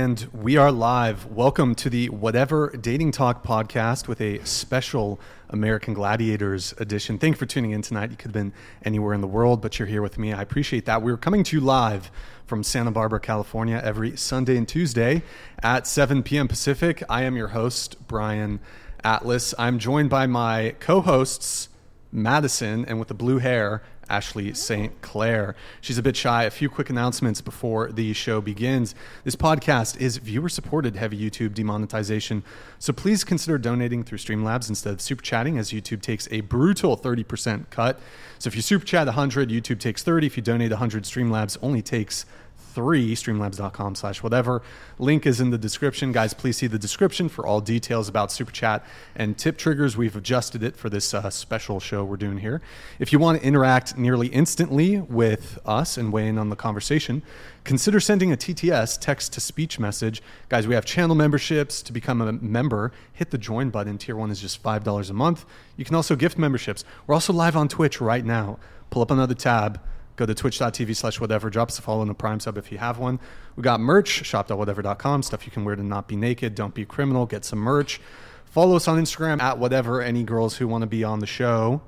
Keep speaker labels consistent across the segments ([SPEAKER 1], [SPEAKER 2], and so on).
[SPEAKER 1] And we are live. Welcome to the Whatever Dating Talk podcast with a special American Gladiators edition. Thank you for tuning in tonight. You could have been anywhere in the world, but you're here with me. I appreciate that. We're coming to you live from Santa Barbara, California, every Sunday and Tuesday at 7 p.m. Pacific. I am your host, Brian Atlas. I'm joined by my co hosts, Madison, and with the blue hair, Ashley St. Clair. She's a bit shy. A few quick announcements before the show begins. This podcast is viewer supported heavy YouTube demonetization, so please consider donating through Streamlabs instead of super chatting, as YouTube takes a brutal 30% cut. So if you super chat 100, YouTube takes 30. If you donate 100, Streamlabs only takes three, streamlabs.com slash whatever. Link is in the description. Guys, please see the description for all details about Super Chat and tip triggers. We've adjusted it for this uh, special show we're doing here. If you want to interact nearly instantly with us and weigh in on the conversation, consider sending a TTS text to speech message. Guys, we have channel memberships. To become a member, hit the join button. Tier one is just $5 a month. You can also gift memberships. We're also live on Twitch right now. Pull up another tab go to twitch.tv slash whatever. Drop us a follow in the prime sub if you have one. We got merch shop.whatever.com stuff you can wear to not be naked. Don't be a criminal. Get some merch. Follow us on instagram at whatever. Any girls who want to be on the show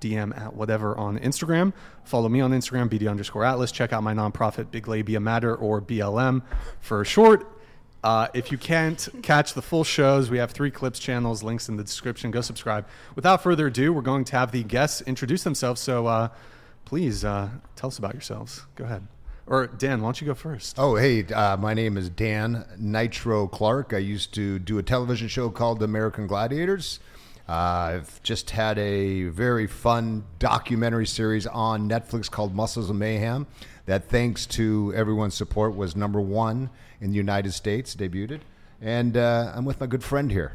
[SPEAKER 1] dm at whatever on instagram. Follow me on instagram bd underscore atlas. Check out my nonprofit big labia matter or blm for short. Uh, if you can't catch the full shows, we have three clips channels, links in the description. Go subscribe. Without further ado, we're going to have the guests introduce themselves. So, uh, please uh, tell us about yourselves. Go ahead. Or Dan, why don't you go first?
[SPEAKER 2] Oh, hey, uh, my name is Dan Nitro Clark. I used to do a television show called American Gladiators. Uh, I've just had a very fun documentary series on Netflix called Muscles of Mayhem that, thanks to everyone's support, was number one in the United States, debuted. And uh, I'm with my good friend here.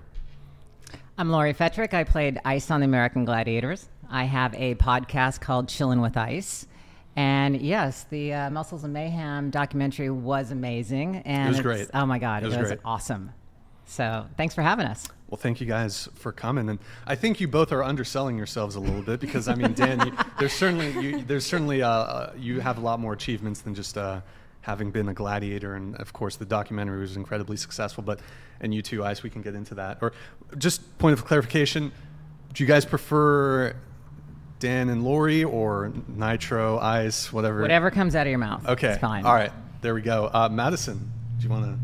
[SPEAKER 3] I'm Lori Fetrick. I played Ice on the American Gladiators. I have a podcast called Chillin' with Ice. And yes, the uh, Muscles of Mayhem documentary was amazing. And
[SPEAKER 1] it was great.
[SPEAKER 3] Oh my God,
[SPEAKER 1] it was,
[SPEAKER 3] it was awesome. So thanks for having us.
[SPEAKER 1] Well, thank you guys for coming, and I think you both are underselling yourselves a little bit because I mean, Dan, you, there's certainly you, there's certainly uh, uh, you have a lot more achievements than just uh, having been a gladiator, and of course the documentary was incredibly successful. But and you too, Ice, we can get into that. Or just point of clarification: Do you guys prefer Dan and Lori or Nitro, Ice, whatever.
[SPEAKER 3] Whatever comes out of your mouth.
[SPEAKER 1] Okay.
[SPEAKER 3] It's fine.
[SPEAKER 1] All right. There we go. Uh, Madison, do you want to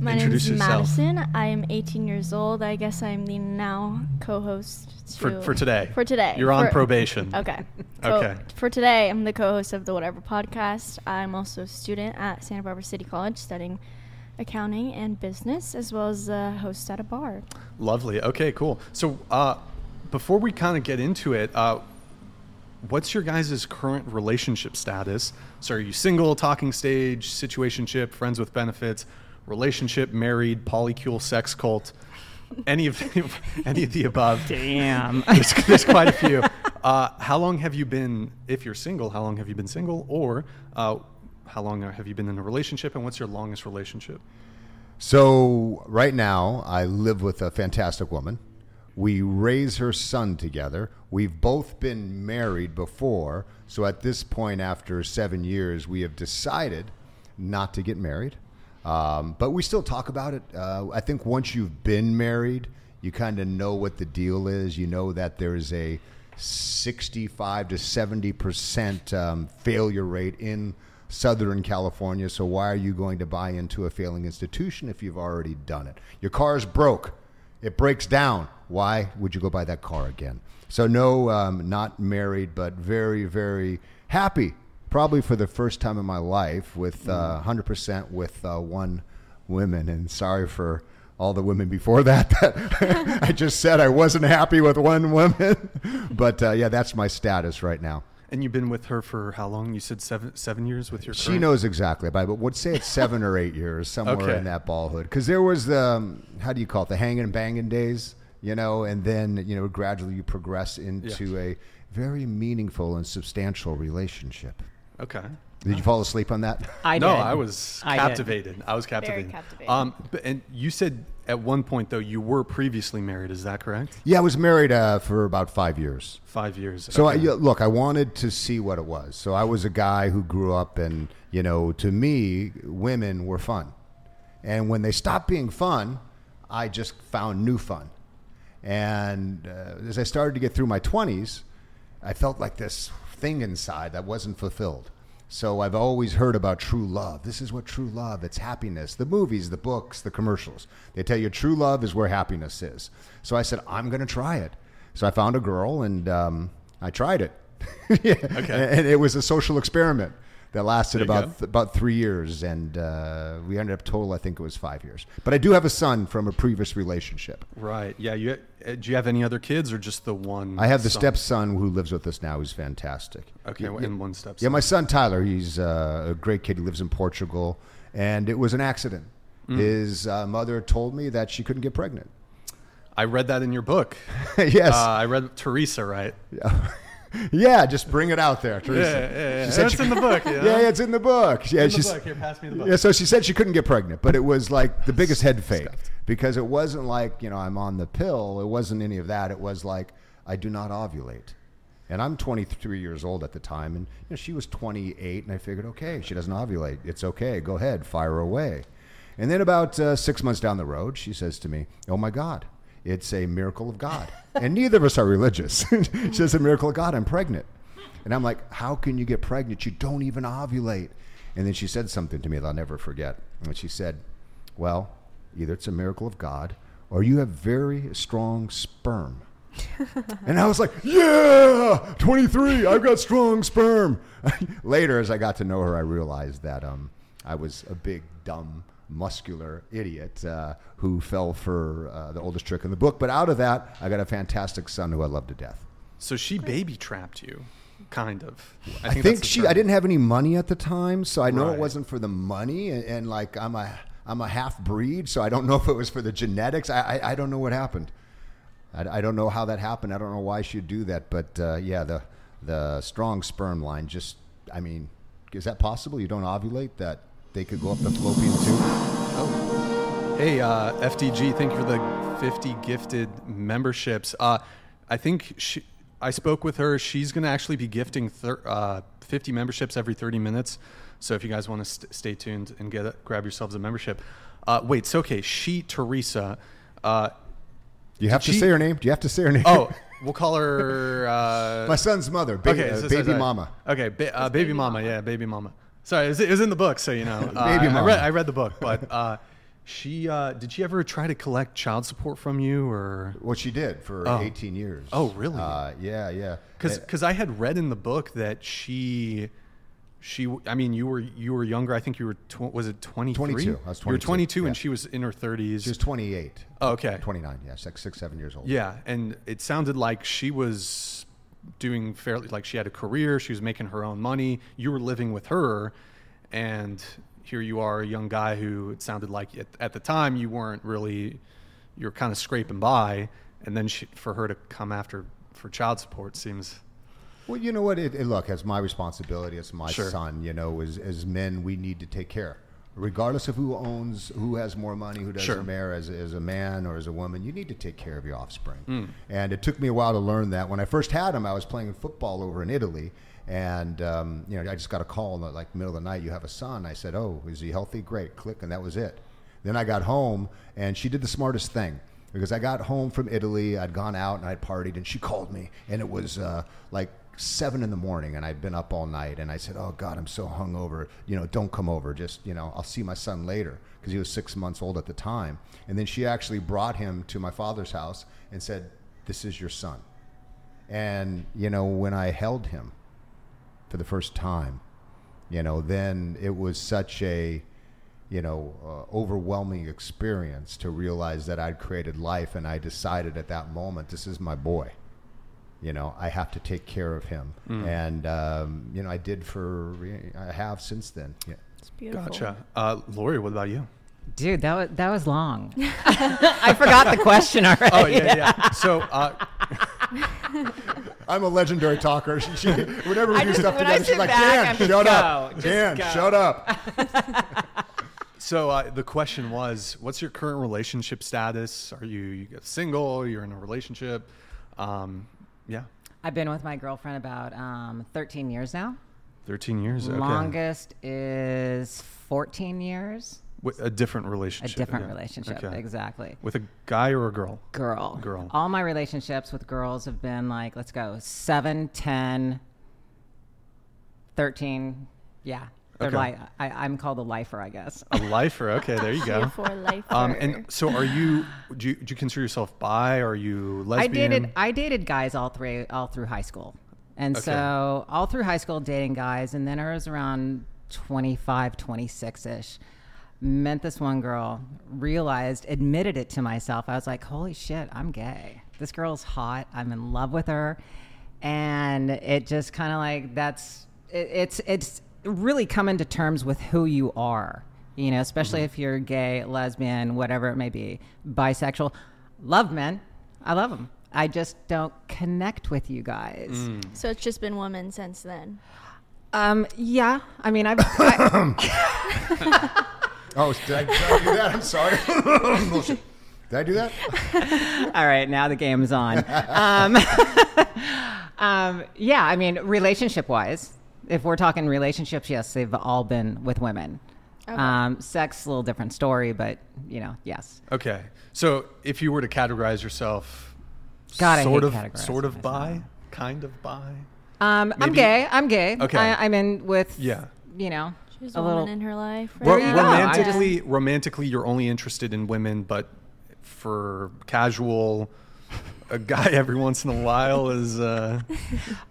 [SPEAKER 4] My
[SPEAKER 1] introduce
[SPEAKER 4] name is
[SPEAKER 1] yourself?
[SPEAKER 4] Madison. I am 18 years old. I guess I'm the now co-host to
[SPEAKER 1] For, for today.
[SPEAKER 4] For today.
[SPEAKER 1] You're on
[SPEAKER 4] For-
[SPEAKER 1] probation.
[SPEAKER 4] Okay. So
[SPEAKER 1] Okay.
[SPEAKER 4] For today, I'm the co-host of the Whatever podcast. I'm also a student at Santa Barbara City College studying accounting and business, as well as a host at a bar.
[SPEAKER 1] Lovely. Okay, cool. So uh, before we kind of get into it, uh, what's your guys' current relationship status? So are you single, talking stage, situationship, friends with benefits, relationship, married, polycule, sex cult? Any of the, any of the above?
[SPEAKER 3] Damn.
[SPEAKER 1] there's, there's quite a few. Uh, how long have you been, if you're single, how long have you been single? Or uh, how long have you been in a relationship? And what's your longest relationship?
[SPEAKER 2] So, right now, I live with a fantastic woman. We raise her son together. We've both been married before. So, at this point, after seven years, we have decided not to get married. Um, but we still talk about it. Uh, I think once you've been married, you kind of know what the deal is. You know that there's a 65 to 70 percent um, failure rate in Southern California. So why are you going to buy into a failing institution if you've already done it? Your car's broke. It breaks down. Why would you go buy that car again? So no, um, not married, but very, very happy. Probably for the first time in my life, with uh, 100% with uh, one woman. And sorry for all the women before that. that I just said I wasn't happy with one woman, but uh, yeah, that's my status right now.
[SPEAKER 1] And you've been with her for how long? You said seven seven years with your.
[SPEAKER 2] She
[SPEAKER 1] current-
[SPEAKER 2] knows exactly about it, but would say it's seven or eight years, somewhere
[SPEAKER 1] Okay.
[SPEAKER 2] in that ballhood. Because there was the, um, how do you call it, the hanging and banging days, you know, and then, you know, gradually you progress into a very meaningful and substantial relationship.
[SPEAKER 1] Okay.
[SPEAKER 2] Did you fall asleep on that?
[SPEAKER 3] I
[SPEAKER 1] no,
[SPEAKER 3] did.
[SPEAKER 1] I was captivated. I was captivated.
[SPEAKER 4] captivated.
[SPEAKER 1] Um, but, and you said at one point though you were previously married. Is that correct?
[SPEAKER 2] yeah, I was married uh, for about five years.
[SPEAKER 1] Five years.
[SPEAKER 2] So
[SPEAKER 1] Okay.
[SPEAKER 2] yeah, look, I wanted to see what it was. So I was a guy who grew up, and you know, to me, women were fun. And when they stopped being fun, I just found new fun. And uh, as I started to get through my 20s, I felt like this thing inside that wasn't fulfilled. So I've always heard about true love. This is what true love, it's happiness. The movies, the books, the commercials. They tell you true love is where happiness is. So I said, I'm going to try it. So I found a girl and um, I tried it. yeah.
[SPEAKER 1] Okay.
[SPEAKER 2] And it was a social experiment that lasted about
[SPEAKER 1] go.
[SPEAKER 2] about three years, and uh, we ended up total. I think it was five years. But I do have a son from a previous relationship.
[SPEAKER 1] Right. Yeah. You uh, do you have any other kids or just the one?
[SPEAKER 2] I have the
[SPEAKER 1] son?
[SPEAKER 2] stepson who lives with us now. Who's fantastic.
[SPEAKER 1] Okay,
[SPEAKER 2] Yeah,
[SPEAKER 1] and one step.
[SPEAKER 2] Yeah, my son Tyler. He's uh, a great kid. He lives in Portugal, and it was an accident.
[SPEAKER 1] Mm.
[SPEAKER 2] His uh, mother told me that she couldn't get pregnant.
[SPEAKER 1] I read that in your book.
[SPEAKER 2] yes.
[SPEAKER 1] Uh, I read Teresa, right?
[SPEAKER 2] yeah, just bring it out there, Teresa.
[SPEAKER 1] Yeah, yeah, yeah.
[SPEAKER 2] She
[SPEAKER 1] That's
[SPEAKER 2] she-
[SPEAKER 1] in the book. You know?
[SPEAKER 2] Yeah, yeah, it's in the book. Yeah,
[SPEAKER 1] in the
[SPEAKER 2] she's-
[SPEAKER 1] book. Here, pass me the book.
[SPEAKER 2] Yeah, so she said she couldn't get pregnant, but it was like the biggest head fake because it wasn't like, you know, I'm on the pill. It wasn't any of that. It was like, I do not ovulate. And I'm 23 years old at the time, and you know, she was 28, and I figured, okay, she doesn't ovulate. It's okay. Go ahead, fire away. And then about uh, six months down the road, she says to me, Oh my God, it's a miracle of God. and neither of us are religious. she says, A miracle of God, I'm pregnant. And I'm like, How can you get pregnant? You don't even ovulate. And then she said something to me that I'll never forget. And she said, Well, either it's a miracle of God or you have very strong sperm. and I was like, Yeah, 23, I've got strong sperm. Later, as I got to know her, I realized that um, I was a big, dumb, muscular idiot uh, who fell for uh, the oldest trick in the book. But out of that, I got a fantastic son who I love to death.
[SPEAKER 1] So she baby trapped you, kind of.
[SPEAKER 2] I think,
[SPEAKER 1] that's the
[SPEAKER 2] she.
[SPEAKER 1] term.
[SPEAKER 2] I didn't have any money at the time, so I know
[SPEAKER 1] Right.
[SPEAKER 2] it wasn't for the money. And, and like I'm a I'm a half breed, so I don't know if it was for the genetics. I I, I don't know what happened. I, I don't know how that happened. I don't know why she'd do that. But uh, yeah, the the strong sperm line. Just I mean, is that possible? You don't ovulate that they could go up the fallopian tube.
[SPEAKER 1] Hey, uh, FDG, thank you for the 50 gifted memberships. Uh, I think she, I spoke with her. She's going to actually be gifting thir- uh, 50 memberships every 30 minutes. So if you guys want to st- stay tuned and get it, grab yourselves a membership. Uh, wait, so okay, she, Teresa. Uh,
[SPEAKER 2] you have to
[SPEAKER 1] she-
[SPEAKER 2] say her name? Do you have to say her name?
[SPEAKER 1] oh, we'll call her. Uh,
[SPEAKER 2] my son's mother, ba-
[SPEAKER 1] okay,
[SPEAKER 2] uh,
[SPEAKER 1] so- so-
[SPEAKER 2] baby
[SPEAKER 1] sorry.
[SPEAKER 2] mama.
[SPEAKER 1] Okay, ba- uh, baby, mama. Yeah, baby mama. Sorry, it was, it was in the book, so you know. Uh,
[SPEAKER 2] Baby
[SPEAKER 1] I, I read, I read the book, but uh, she uh, did she ever try to collect child support from you, or
[SPEAKER 2] What she did for
[SPEAKER 1] Oh.
[SPEAKER 2] 18 years.
[SPEAKER 1] Oh, really?
[SPEAKER 2] Uh, yeah, yeah.
[SPEAKER 1] because because I had read in the book that she. She, I mean, you were you were younger. I think you were tw- was it twenty
[SPEAKER 2] 22. I was
[SPEAKER 1] You were
[SPEAKER 2] 22,
[SPEAKER 1] twenty two, and she was in her thirties.
[SPEAKER 2] she was 28.
[SPEAKER 1] oh, okay.
[SPEAKER 2] 29, yeah, six, six, seven years old.
[SPEAKER 1] Yeah, and it sounded like she was doing fairly like she had a career, she was making her own money. You were living with her, and here you are, a young guy who it sounded like at, at the time you weren't really, you're kind of scraping by, and then she, for her to come after for child support seems
[SPEAKER 2] Well, you know what? It, it, look, it's my responsibility. It's my
[SPEAKER 1] Sure.
[SPEAKER 2] son. You know, as, as men, we need to take care. Regardless of who owns, who has more money, who doesn't
[SPEAKER 1] Sure.
[SPEAKER 2] as, as a man or as a woman, you need to take care of your offspring.
[SPEAKER 1] Hmm.
[SPEAKER 2] And it took me a while to learn that. When I first had him, I was playing football over in Italy, and um, you know, I just got a call in the like middle of the night. You have a son. I said, "Oh, is he healthy? Great." Click, and that was it. Then I got home, and she did the smartest thing because I got home from Italy. I'd gone out and I'd partied, and she called me, and it was uh, like seven in the morning, and I'd been up all night. And I said, "Oh God, I'm so hungover. You know, don't come over. Just you know, I'll see my son later because he was six months old at the time." And then she actually brought him to my father's house and said, "This is your son." And you know, when I held him for the first time, you know, then it was such a you know, uh, overwhelming experience to realize that I'd created life and I decided at that moment, this is my boy. You know, I have to take care of him. And, um, you know, I did for, I have since then. Yeah.
[SPEAKER 4] It's beautiful.
[SPEAKER 1] gotcha. Uh, Lori, what about you?
[SPEAKER 3] Dude, that was that was long. I forgot the question already.
[SPEAKER 1] Oh yeah, yeah. So uh,
[SPEAKER 2] I'm a legendary talker. She, she, whenever we
[SPEAKER 3] I
[SPEAKER 2] do
[SPEAKER 3] just-
[SPEAKER 2] stuff together, she's like,
[SPEAKER 3] back,
[SPEAKER 2] Dan,
[SPEAKER 3] I'm
[SPEAKER 2] shut
[SPEAKER 3] go.
[SPEAKER 2] up.
[SPEAKER 3] Just
[SPEAKER 2] Dan,
[SPEAKER 3] go."
[SPEAKER 2] shut up.
[SPEAKER 1] So uh, the question was, what's your current relationship status? Are you, you get single? You're in a relationship? Um, yeah,
[SPEAKER 3] I've been with my girlfriend about um, 13 years now.
[SPEAKER 1] thirteen years. Okay.
[SPEAKER 3] Longest is 14 years.
[SPEAKER 1] Wi- a different relationship.
[SPEAKER 3] A different
[SPEAKER 1] yeah.
[SPEAKER 3] relationship,
[SPEAKER 1] Okay.
[SPEAKER 3] exactly.
[SPEAKER 1] With a guy or a girl?
[SPEAKER 3] Girl.
[SPEAKER 1] Girl.
[SPEAKER 3] All my relationships with girls have been like, let's go, 7, 10, 13. Yeah. They're
[SPEAKER 1] Okay.
[SPEAKER 3] like, I, I'm called a lifer, I guess.
[SPEAKER 1] A lifer. Okay, there you go.
[SPEAKER 4] For life.
[SPEAKER 1] Um, and so, are you? Do you, do you consider yourself bi? Are you lesbian?
[SPEAKER 3] I dated I dated guys all three all through high school. And
[SPEAKER 1] Okay.
[SPEAKER 3] so all through high school dating guys and then I was around 25, 26ish. Met this one girl, realized, admitted it to myself. I was like, "Holy shit, I'm gay. This girl's hot. I'm in love with her." And it just kind of like that's it, it's it's really coming to terms with who you are. You know, especially if you're gay, lesbian, whatever it may be, bisexual. Love men. I love them. I just don't connect with you guys.
[SPEAKER 4] so it's just been women since then.
[SPEAKER 3] Um, yeah. I mean, I've, I,
[SPEAKER 2] Oh, did I, did I do that? I'm sorry. Did I do that?
[SPEAKER 3] all right. Now the game's on. Um, um, yeah. I mean, relationship wise, if we're talking relationships, yes, they've all been with women.
[SPEAKER 4] Okay.
[SPEAKER 3] Um, sex, a little different story, but you know, yes.
[SPEAKER 1] Okay, so if you were to categorize yourself,
[SPEAKER 3] God, I
[SPEAKER 1] sort of,
[SPEAKER 3] categorizing
[SPEAKER 1] sort of bi, kind of bi.
[SPEAKER 3] Um, I'm gay. I'm gay.
[SPEAKER 1] Okay.
[SPEAKER 3] I, I'm in with.
[SPEAKER 1] Yeah.
[SPEAKER 3] You know,
[SPEAKER 4] She's
[SPEAKER 3] a
[SPEAKER 4] a woman
[SPEAKER 3] little.
[SPEAKER 4] in her life.
[SPEAKER 3] There
[SPEAKER 1] Ro-
[SPEAKER 3] you go. I
[SPEAKER 1] romantically, romantically, you're only interested in women, but for casual, a guy every once in a while is uh,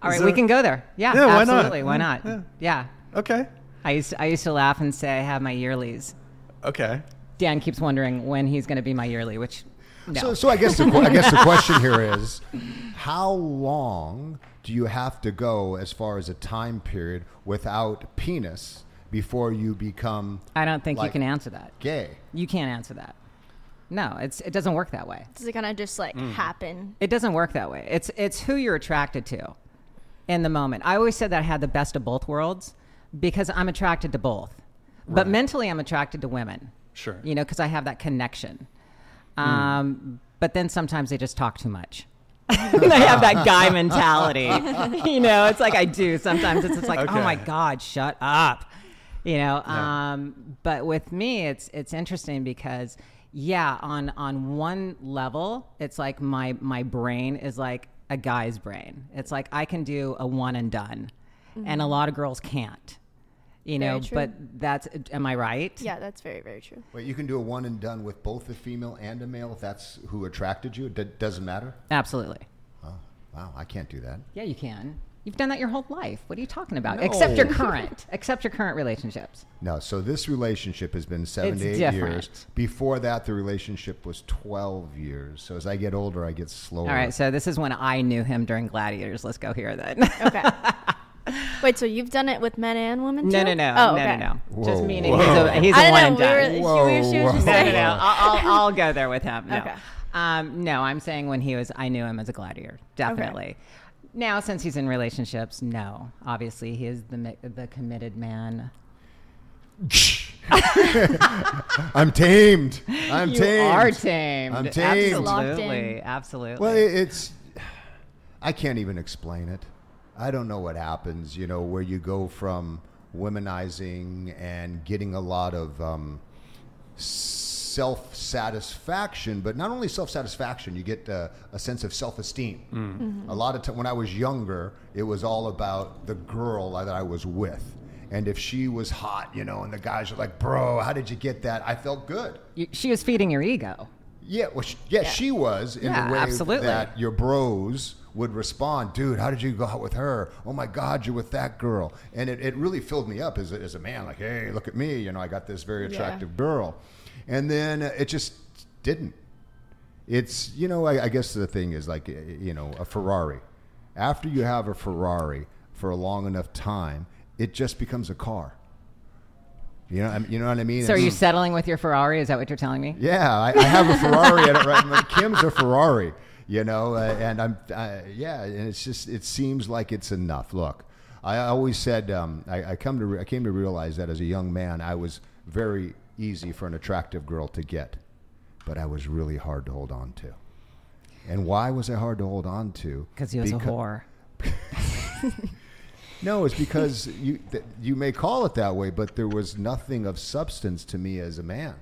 [SPEAKER 3] All
[SPEAKER 1] is
[SPEAKER 3] right, we can go there. Yeah,
[SPEAKER 1] Yeah, why not?
[SPEAKER 3] absolutely. Why not?
[SPEAKER 1] yeah.
[SPEAKER 3] yeah.
[SPEAKER 1] okay.
[SPEAKER 3] I used to, I used to laugh and say I have my yearlies.
[SPEAKER 1] Okay.
[SPEAKER 3] Dan keeps wondering when he's going to be my yearly, which no.
[SPEAKER 2] So, so I guess the, I guess the question here is, how long do you have to go as far as a time period without penis before you become
[SPEAKER 3] I don't think you can answer that.
[SPEAKER 2] gay?
[SPEAKER 3] You can't answer that. No, it's it doesn't work that way.
[SPEAKER 4] Does it kind of just like
[SPEAKER 1] Mm.
[SPEAKER 4] happen?
[SPEAKER 3] It doesn't work that way. It's it's who you're attracted to in the moment. I always said that I had the best of both worlds because I'm attracted to both. But mentally I'm attracted to women.
[SPEAKER 1] Sure.
[SPEAKER 3] You know, because I have that connection.
[SPEAKER 1] Hmm.
[SPEAKER 3] Um, but then sometimes they just talk too much. they have that guy mentality. you know, it's like I do. Sometimes it's just like,
[SPEAKER 1] Okay.
[SPEAKER 3] oh my God, shut up. You know,
[SPEAKER 1] Yeah.
[SPEAKER 3] um, but with me, it's it's interesting because yeah, on on one level, it's like my my brain is like a guy's brain. It's like I can do a one and done, and a mm-hmm. lot of girls can't. You know, but that's am I right?
[SPEAKER 4] Yeah, that's very very true.
[SPEAKER 2] Wait, you can do a one and done with both a female and a male if that's who attracted you. It d- doesn't matter.
[SPEAKER 3] Absolutely.
[SPEAKER 2] Oh, wow, I can't do that.
[SPEAKER 3] Yeah, you can. You've done that your whole life. What are you talking about? Except your current. Except your current relationships.
[SPEAKER 2] No, so this relationship has been seven
[SPEAKER 3] It's
[SPEAKER 2] to eight
[SPEAKER 3] different.
[SPEAKER 2] years. Before that, the relationship was twelve years. So as I get older, I get slower.
[SPEAKER 3] All right, so this is when I knew him during Gladiators. Let's go here then.
[SPEAKER 4] Okay. Wait, so you've done it with men and women
[SPEAKER 3] no,
[SPEAKER 4] too?
[SPEAKER 3] no, no,
[SPEAKER 4] Oh,
[SPEAKER 3] no,
[SPEAKER 4] okay.
[SPEAKER 3] no, no. Just
[SPEAKER 2] Whoa.
[SPEAKER 3] meaning he's a, he's a
[SPEAKER 4] I
[SPEAKER 3] one
[SPEAKER 4] don't
[SPEAKER 3] and
[SPEAKER 4] know. We
[SPEAKER 3] done.
[SPEAKER 4] were,
[SPEAKER 2] Whoa,
[SPEAKER 4] she, she was just.
[SPEAKER 3] No, no,
[SPEAKER 4] saying.
[SPEAKER 3] no. I'll, I'll, I'll go there with him. No.
[SPEAKER 4] Okay.
[SPEAKER 3] Um, no, I'm saying when he was, I knew him as a gladiator, definitely. Now, since he's in relationships, no. Obviously, he is the the committed man.
[SPEAKER 2] I'm tamed. I'm tamed.
[SPEAKER 3] you
[SPEAKER 2] tamed.
[SPEAKER 3] are tamed.
[SPEAKER 2] I'm tamed.
[SPEAKER 3] Absolutely, absolutely.
[SPEAKER 2] Well, it's. I can't even explain it. I don't know what happens. You know, where you go from womanizing and getting a lot of um, self satisfaction, but not only self satisfaction, you get uh, a sense of self esteem. A lot of times when I was younger, it was all about the girl that I was with. And if she was hot, you know, and the guys are like, "Bro, how did you get that?" I felt good.
[SPEAKER 3] You, she was feeding your ego.
[SPEAKER 2] Yeah, well, she, yeah, she was in
[SPEAKER 3] Yeah,
[SPEAKER 2] the way
[SPEAKER 3] absolutely.
[SPEAKER 2] that your bros would respond. Dude, how did you go out with her? Oh my God, you're with that girl, and it, it really filled me up as a, as a man. Like, hey, look at me, you know, I got this very
[SPEAKER 4] Yeah.
[SPEAKER 2] attractive girl, and then uh, it just didn't. It's you know, I, I guess the thing is like you know, a Ferrari. After you have a Ferrari for a long enough time, it just becomes a car. You know, you know what I mean?
[SPEAKER 3] So are you settling with your Ferrari? Is that what you're telling me?
[SPEAKER 2] yeah, I, I have a Ferrari. at it right, my- Kim's a Ferrari, you know, uh, and I'm, uh, yeah, and it's just, it seems like it's enough. Look, I always said, um, I, I come to, I came to realize that as a young man, I was very easy for an attractive girl to get, but I was really hard to hold on to. And why was I hard to hold on to?
[SPEAKER 3] Because he was a whore.
[SPEAKER 2] No, it's because you th- you may call it that way, but there was nothing of substance to me as a man.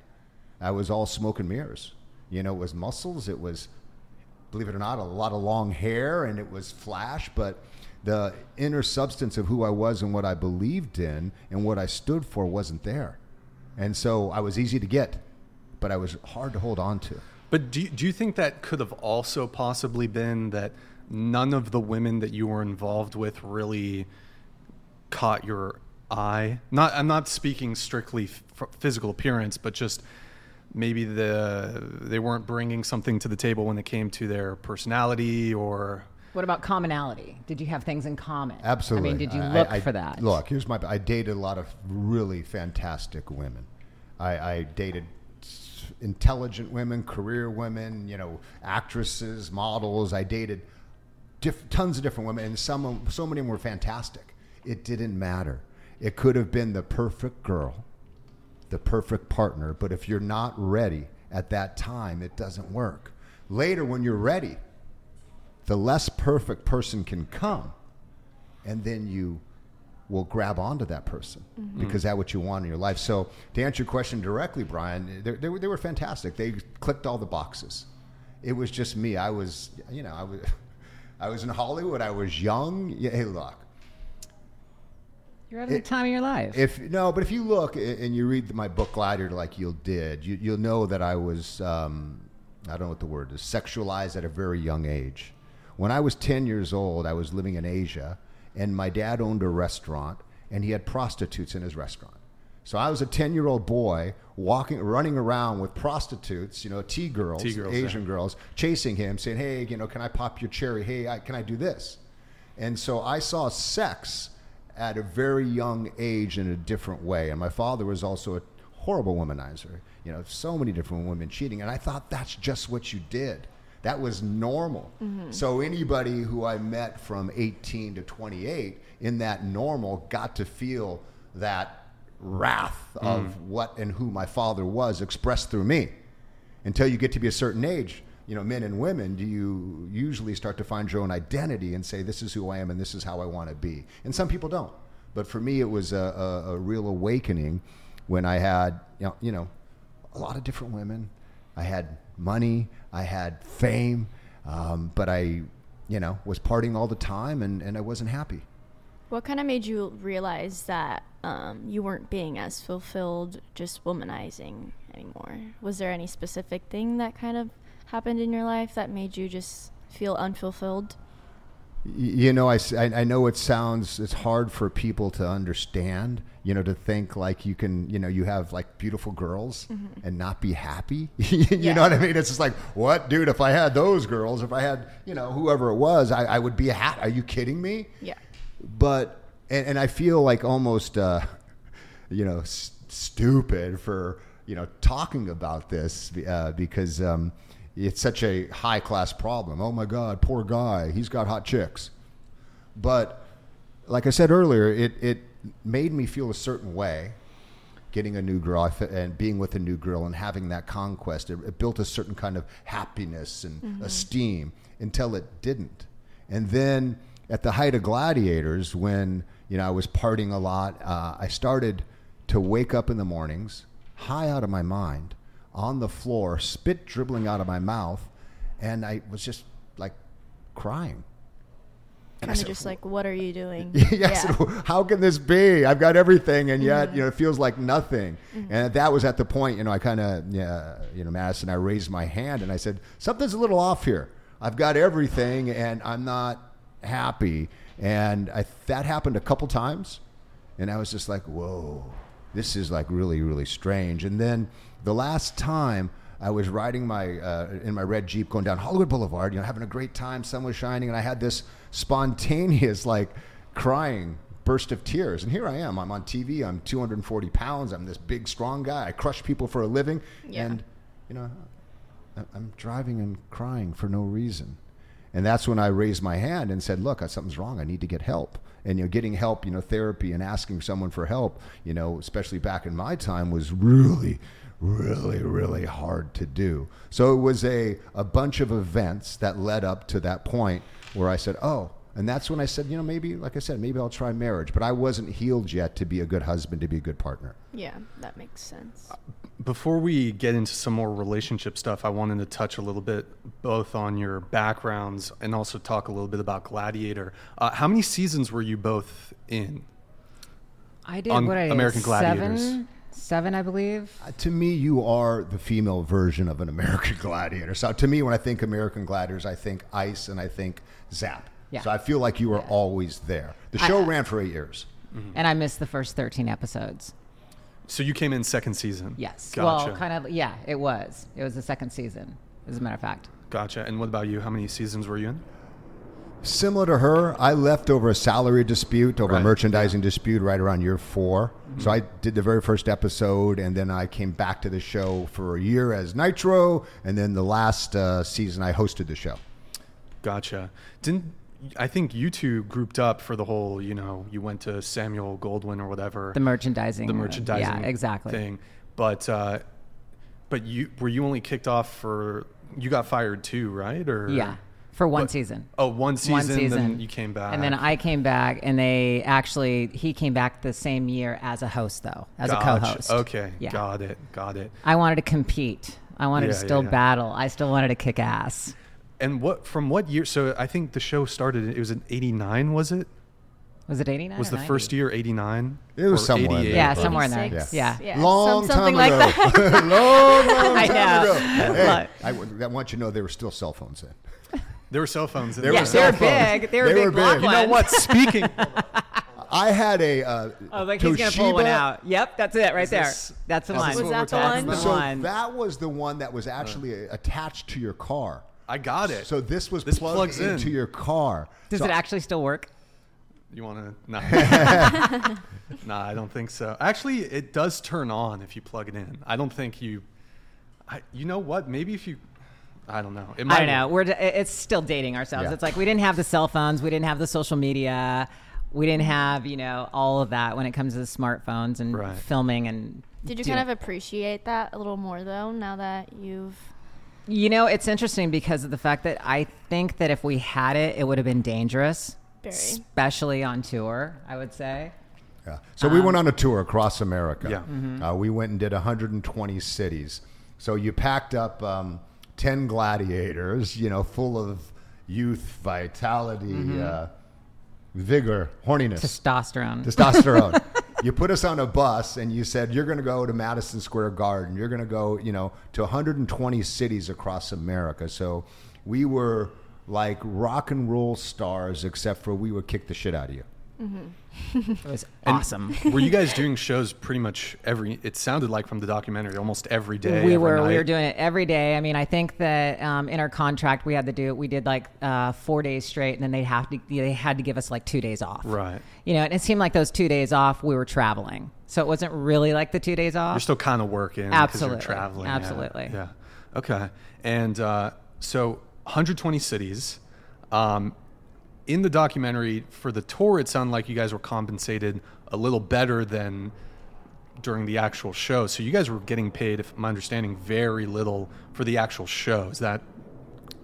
[SPEAKER 2] I was all smoke and mirrors. You know, it was muscles. It was, believe it or not, a lot of long hair, and it was flash. But the inner substance of who I was and what I believed in and what I stood for wasn't there. And so I was easy to get, but I was hard to hold on to.
[SPEAKER 1] But do you, do you think that could have also possibly been that none of the women that you were involved with really caught your eye? Not I'm not speaking strictly f- physical appearance, but just maybe the they weren't bringing something to the table when it came to their personality or
[SPEAKER 3] What about commonality? Did you have things in common?
[SPEAKER 2] Absolutely.
[SPEAKER 3] I mean, did you look
[SPEAKER 2] I-
[SPEAKER 3] for that?
[SPEAKER 2] Look, here's my. I dated a lot of really fantastic women. I, I dated intelligent women, career women, you know, actresses, models. I dated diff- tons of different women, and some so many of them were fantastic. It didn't matter. It could have been the perfect girl, the perfect partner, but if you're not ready at that time, it doesn't work. Later, when you're ready, the less perfect person can come, and then you will grab onto that person because that's what you want in your life. So, to answer your question directly, Brian, they, they, were, they were fantastic. They clicked all the boxes. It was just me. I was, you know, I was, I was in Hollywood. I was young. Yeah, hey, look,
[SPEAKER 3] You're having
[SPEAKER 2] It-
[SPEAKER 3] the time of your life.
[SPEAKER 2] if no, but if you look and you read my book Gladiator like you did, you, you'll know that I was um, I don't know what the word is sexualized at a very young age. When I was ten years old, I was living in Asia, and my dad owned a restaurant, and he had prostitutes in his restaurant. So I was a ten-year-old boy walking, running around with prostitutes, you know, T girls,
[SPEAKER 1] T-girls,
[SPEAKER 2] Asian
[SPEAKER 1] yeah.
[SPEAKER 2] girls, chasing him, saying, "Hey, you know, can I pop your cherry? Hey, I, can I do this?" And so I saw sex at a very young age in a different way. And my father was also a horrible womanizer. You know, so many different women cheating. And I thought that's just what you did. That was normal. Mm-hmm. So anybody who I met from 18 to 28 in that normal got to feel that wrath mm. of what and who my father was expressed through me. Until you get to be a certain age you know men and women do you usually start to find your own identity and say this is who i am and this is how i want to be. And some people don't. But for me it was a, a, a real awakening when i had you know, you know a lot of different women. I had money i had fame um, but i you know was partying all the time and, and i wasn't happy
[SPEAKER 4] What kind of made you realize that um, you weren't being as fulfilled just womanizing anymore? Was there any specific thing that kind of happened in your life that made you just feel unfulfilled?
[SPEAKER 2] You know, I, I know it sounds, it's hard for people to understand, you know, to think like you can, you know, you have like beautiful girls and not be happy. you
[SPEAKER 4] Yeah.
[SPEAKER 2] know what I mean? It's just like, what, dude, if I had those girls, if I had, you know, whoever it was, I, I would be a hat. Are you kidding me?
[SPEAKER 4] Yeah.
[SPEAKER 2] but and, and I feel like almost uh, you know s- stupid for you know talking about this uh, because um, it's such a high class problem. Oh my God, poor guy, he's got hot chicks. But like I said earlier, it it made me feel a certain way. Getting a new girl and being with a new girl and having that conquest, it, it built a certain kind of happiness and esteem until it didn't. And then at the height of Gladiators, when you know I was partying a lot, uh, I started to wake up in the mornings, high out of my mind, on the floor, spit dribbling out of my mouth, and I was just like crying.
[SPEAKER 4] Kind of just like, what are you doing?
[SPEAKER 2] yes. How can this be? I've got everything, and yet mm-hmm. you know it feels like nothing. Mm-hmm. And that was at the point, you know, I kind of, yeah, you know, Madison, I raised my hand and I said, something's a little off here. I've got everything, and I'm not happy. And I, that happened a couple times, and I was just like, whoa, this is like really, really strange. And then the last time. I was riding my uh, in my red Jeep going down Hollywood Boulevard, you know, having a great time. Sun was shining, and I had this spontaneous like crying burst of tears. And here I am. I'm on TV. I'm 240 pounds. I'm this big, strong guy. I crush people for a living,
[SPEAKER 4] Yeah.
[SPEAKER 2] and you know, I'm driving and crying for no reason. And that's when I raised my hand and said, "Look, something's wrong. I need to get help." And you know, getting help, you know, therapy and asking someone for help, you know, especially back in my time, was really, really, really hard to do. So it was a a bunch of events that led up to that point where I said, "Oh, And that's when I said, you know, maybe, like I said, maybe I'll try marriage. But I wasn't healed yet to be a good husband, to be a good partner.
[SPEAKER 4] Yeah, that makes sense.
[SPEAKER 1] Before we get into some more relationship stuff, I wanted to touch a little bit both on your backgrounds and also talk a little bit about Gladiator. Uh, how many seasons were you both in?
[SPEAKER 3] I did
[SPEAKER 1] On
[SPEAKER 3] what I did,
[SPEAKER 1] American Gladiators.
[SPEAKER 3] Seven, seven, I believe.
[SPEAKER 2] Uh, to me, you are the female version of an American gladiator. So to me, when I think American gladiators, I think ice and I think zap.
[SPEAKER 3] Yeah.
[SPEAKER 2] So I feel like you were always there. The show ran for eight years.
[SPEAKER 3] And I missed the first 13 episodes.
[SPEAKER 1] So you came in second season.
[SPEAKER 3] Yes.
[SPEAKER 1] Gotcha.
[SPEAKER 3] Well, kind of, yeah, it was. It was the second season, as a matter of fact.
[SPEAKER 1] Gotcha. And what about you? How many seasons were you in?
[SPEAKER 2] Similar to her, I left over a salary dispute, over
[SPEAKER 1] Right,
[SPEAKER 2] a merchandising dispute right around year 4 So I did the very first episode, and then I came back to the show for a year as Nitro, and then the last uh, season I hosted the show.
[SPEAKER 1] Gotcha. Didn't I think you two grouped up for the whole, you know, you went to Samuel Goldwyn or whatever.
[SPEAKER 3] The merchandising.
[SPEAKER 1] the
[SPEAKER 3] uh,
[SPEAKER 1] merchandising
[SPEAKER 3] Yeah, exactly.
[SPEAKER 1] thing. But uh, but you were you only kicked off for you got fired too, right? Or
[SPEAKER 3] Yeah, for one
[SPEAKER 1] But-
[SPEAKER 3] season.
[SPEAKER 1] Oh, one season,
[SPEAKER 3] one season.
[SPEAKER 1] then you came back.
[SPEAKER 3] And then I came back, and they actually, he came back the same year as a host, though, as a co host.
[SPEAKER 1] Okay,
[SPEAKER 3] Yeah.
[SPEAKER 1] got it, got it.
[SPEAKER 3] I wanted to compete. I wanted
[SPEAKER 1] Yeah,
[SPEAKER 3] to still
[SPEAKER 1] yeah.
[SPEAKER 3] battle. I still wanted to kick ass.
[SPEAKER 1] And what from what year? So I think the show started. It was in '89, was it?
[SPEAKER 3] Was it 89?
[SPEAKER 1] Was
[SPEAKER 3] or
[SPEAKER 1] the
[SPEAKER 3] 90?
[SPEAKER 1] first year '89?
[SPEAKER 2] It was somewhere in there.
[SPEAKER 3] Yeah, somewhere in there.
[SPEAKER 4] 86?
[SPEAKER 3] Yeah.
[SPEAKER 4] yeah.
[SPEAKER 2] long
[SPEAKER 4] some- something
[SPEAKER 2] time
[SPEAKER 4] like
[SPEAKER 2] ago.
[SPEAKER 4] that.
[SPEAKER 2] long, long
[SPEAKER 3] I know.
[SPEAKER 2] ago. Hey,
[SPEAKER 3] Look.
[SPEAKER 2] I, w- I want you to know there were still cell phones then.
[SPEAKER 1] There were cell phones. In
[SPEAKER 2] There
[SPEAKER 1] there.
[SPEAKER 2] were
[SPEAKER 3] Yeah,
[SPEAKER 2] cell
[SPEAKER 3] they were
[SPEAKER 2] phones.
[SPEAKER 3] big. They were
[SPEAKER 2] They
[SPEAKER 3] big
[SPEAKER 2] were big.
[SPEAKER 1] You know what? Speaking,
[SPEAKER 2] I had a. Uh,
[SPEAKER 3] Oh, like he's gonna pull one out. Yep, that's it right there.
[SPEAKER 1] this-
[SPEAKER 3] That's the
[SPEAKER 1] is
[SPEAKER 3] one.
[SPEAKER 1] this
[SPEAKER 4] Was
[SPEAKER 1] what
[SPEAKER 4] that
[SPEAKER 1] we're
[SPEAKER 4] the
[SPEAKER 1] talking
[SPEAKER 4] one?
[SPEAKER 1] about?
[SPEAKER 2] So that was the one that was actually attached to your car.
[SPEAKER 1] I got it.
[SPEAKER 2] So this was
[SPEAKER 1] This
[SPEAKER 2] plugged
[SPEAKER 1] plugs in.
[SPEAKER 2] into your car.
[SPEAKER 3] Does
[SPEAKER 2] So
[SPEAKER 3] it actually still work?
[SPEAKER 1] You want to? Nah. nah, I don't think so. Actually, it does turn on if you plug it in. I don't think you. I, you know what? Maybe if you. I don't know. It
[SPEAKER 3] I don't know.
[SPEAKER 1] work.
[SPEAKER 3] We're it's still dating ourselves.
[SPEAKER 2] Yeah.
[SPEAKER 3] It's like we didn't have the cell phones, we didn't have the social media, we didn't have you know all of that when it comes to the smartphones and
[SPEAKER 1] Right.
[SPEAKER 3] filming and.
[SPEAKER 4] Did you
[SPEAKER 3] doing-
[SPEAKER 4] kind of appreciate that a little more though? Now that you've
[SPEAKER 3] You know, it's interesting because of the fact that I think that if we had it, it would have been dangerous,
[SPEAKER 4] Very.
[SPEAKER 3] especially on tour. I would say.
[SPEAKER 2] Yeah. So we went on a tour across America.
[SPEAKER 1] Yeah.
[SPEAKER 3] Mm-hmm.
[SPEAKER 2] Uh, we went and did 120 cities. So you packed up um, 10 gladiators, you know, full of youth, vitality,
[SPEAKER 3] Mm-hmm.
[SPEAKER 2] uh, vigor, horniness,
[SPEAKER 3] Testosterone.
[SPEAKER 2] testosterone. you put us on a bus and you said you're going to go to Madison Square Garden. You're going to go, you know, to 120 cities across America. So we were like rock and roll stars, except for we would kick the shit out of you.
[SPEAKER 3] It was awesome.
[SPEAKER 1] were you guys doing shows pretty much every? It sounded like from the documentary, almost every day.
[SPEAKER 3] we
[SPEAKER 1] every
[SPEAKER 3] were we were doing it every day. I mean, I think that um, in our contract we had to do it we did like uh, four days straight, and then they have to they had to give us like two days off.
[SPEAKER 1] Right.
[SPEAKER 3] You know, and it seemed like those two days off we were traveling, so it wasn't really like the two days off.
[SPEAKER 1] You're still kind of working
[SPEAKER 3] Absolutely.
[SPEAKER 1] you're traveling. yeah.
[SPEAKER 3] Absolutely.
[SPEAKER 1] Yeah. Okay. And uh, so 120 cities. Um, in the documentary for the tour, it sounded like you guys were compensated a little better than during the actual show. So you guys were getting paid, if my understanding, very little for the actual show. Is that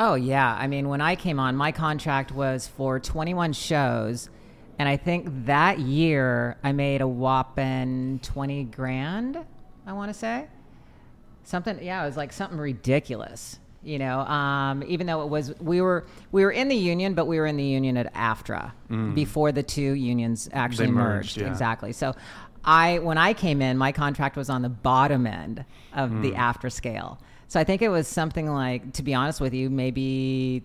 [SPEAKER 3] Oh yeah, I mean, when I came on, my contract was for 21 shows, and I think that year I made a whopping 20 grand. I want to say something. Yeah, it was like something ridiculous. You know, um, even though it was we were we were in the union, but we were in the union at AFTRA before the two unions actually
[SPEAKER 1] Mm. They merged, yeah.
[SPEAKER 3] Exactly. So. I when I came in, my contract was on the bottom end of
[SPEAKER 1] Mm.
[SPEAKER 3] the AFTRA scale. So I think it was something like, to be honest with you, maybe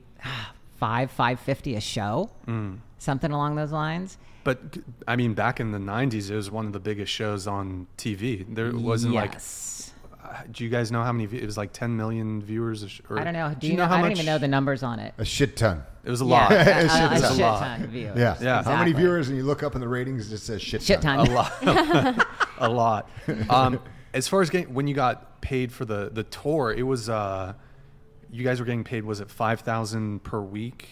[SPEAKER 3] five five fifty a show,
[SPEAKER 1] Mm.
[SPEAKER 3] something along those lines.
[SPEAKER 1] But I mean, back in the '90s, it was one of the biggest shows on TV. There wasn't
[SPEAKER 3] yes.
[SPEAKER 1] Like. Do you guys know how many? view- It was like 10 million viewers. Or, sh- or
[SPEAKER 3] I don't know. Do,
[SPEAKER 1] do
[SPEAKER 3] you know?
[SPEAKER 1] how
[SPEAKER 3] I
[SPEAKER 1] much?
[SPEAKER 3] don't even know the numbers on it.
[SPEAKER 2] A shit ton.
[SPEAKER 1] It was a
[SPEAKER 3] Yeah,
[SPEAKER 1] lot.
[SPEAKER 3] a, a,
[SPEAKER 2] It's
[SPEAKER 3] a
[SPEAKER 2] a
[SPEAKER 3] shit
[SPEAKER 1] lot.
[SPEAKER 3] ton of views.
[SPEAKER 2] Yeah.
[SPEAKER 1] Yeah.
[SPEAKER 2] How many viewers? And you look up in the ratings, it says shit,
[SPEAKER 3] Shit ton.
[SPEAKER 1] a lot a lot um, as far as getting when you got paid for the the tour it was uh you guys were getting paid was it 5000 per week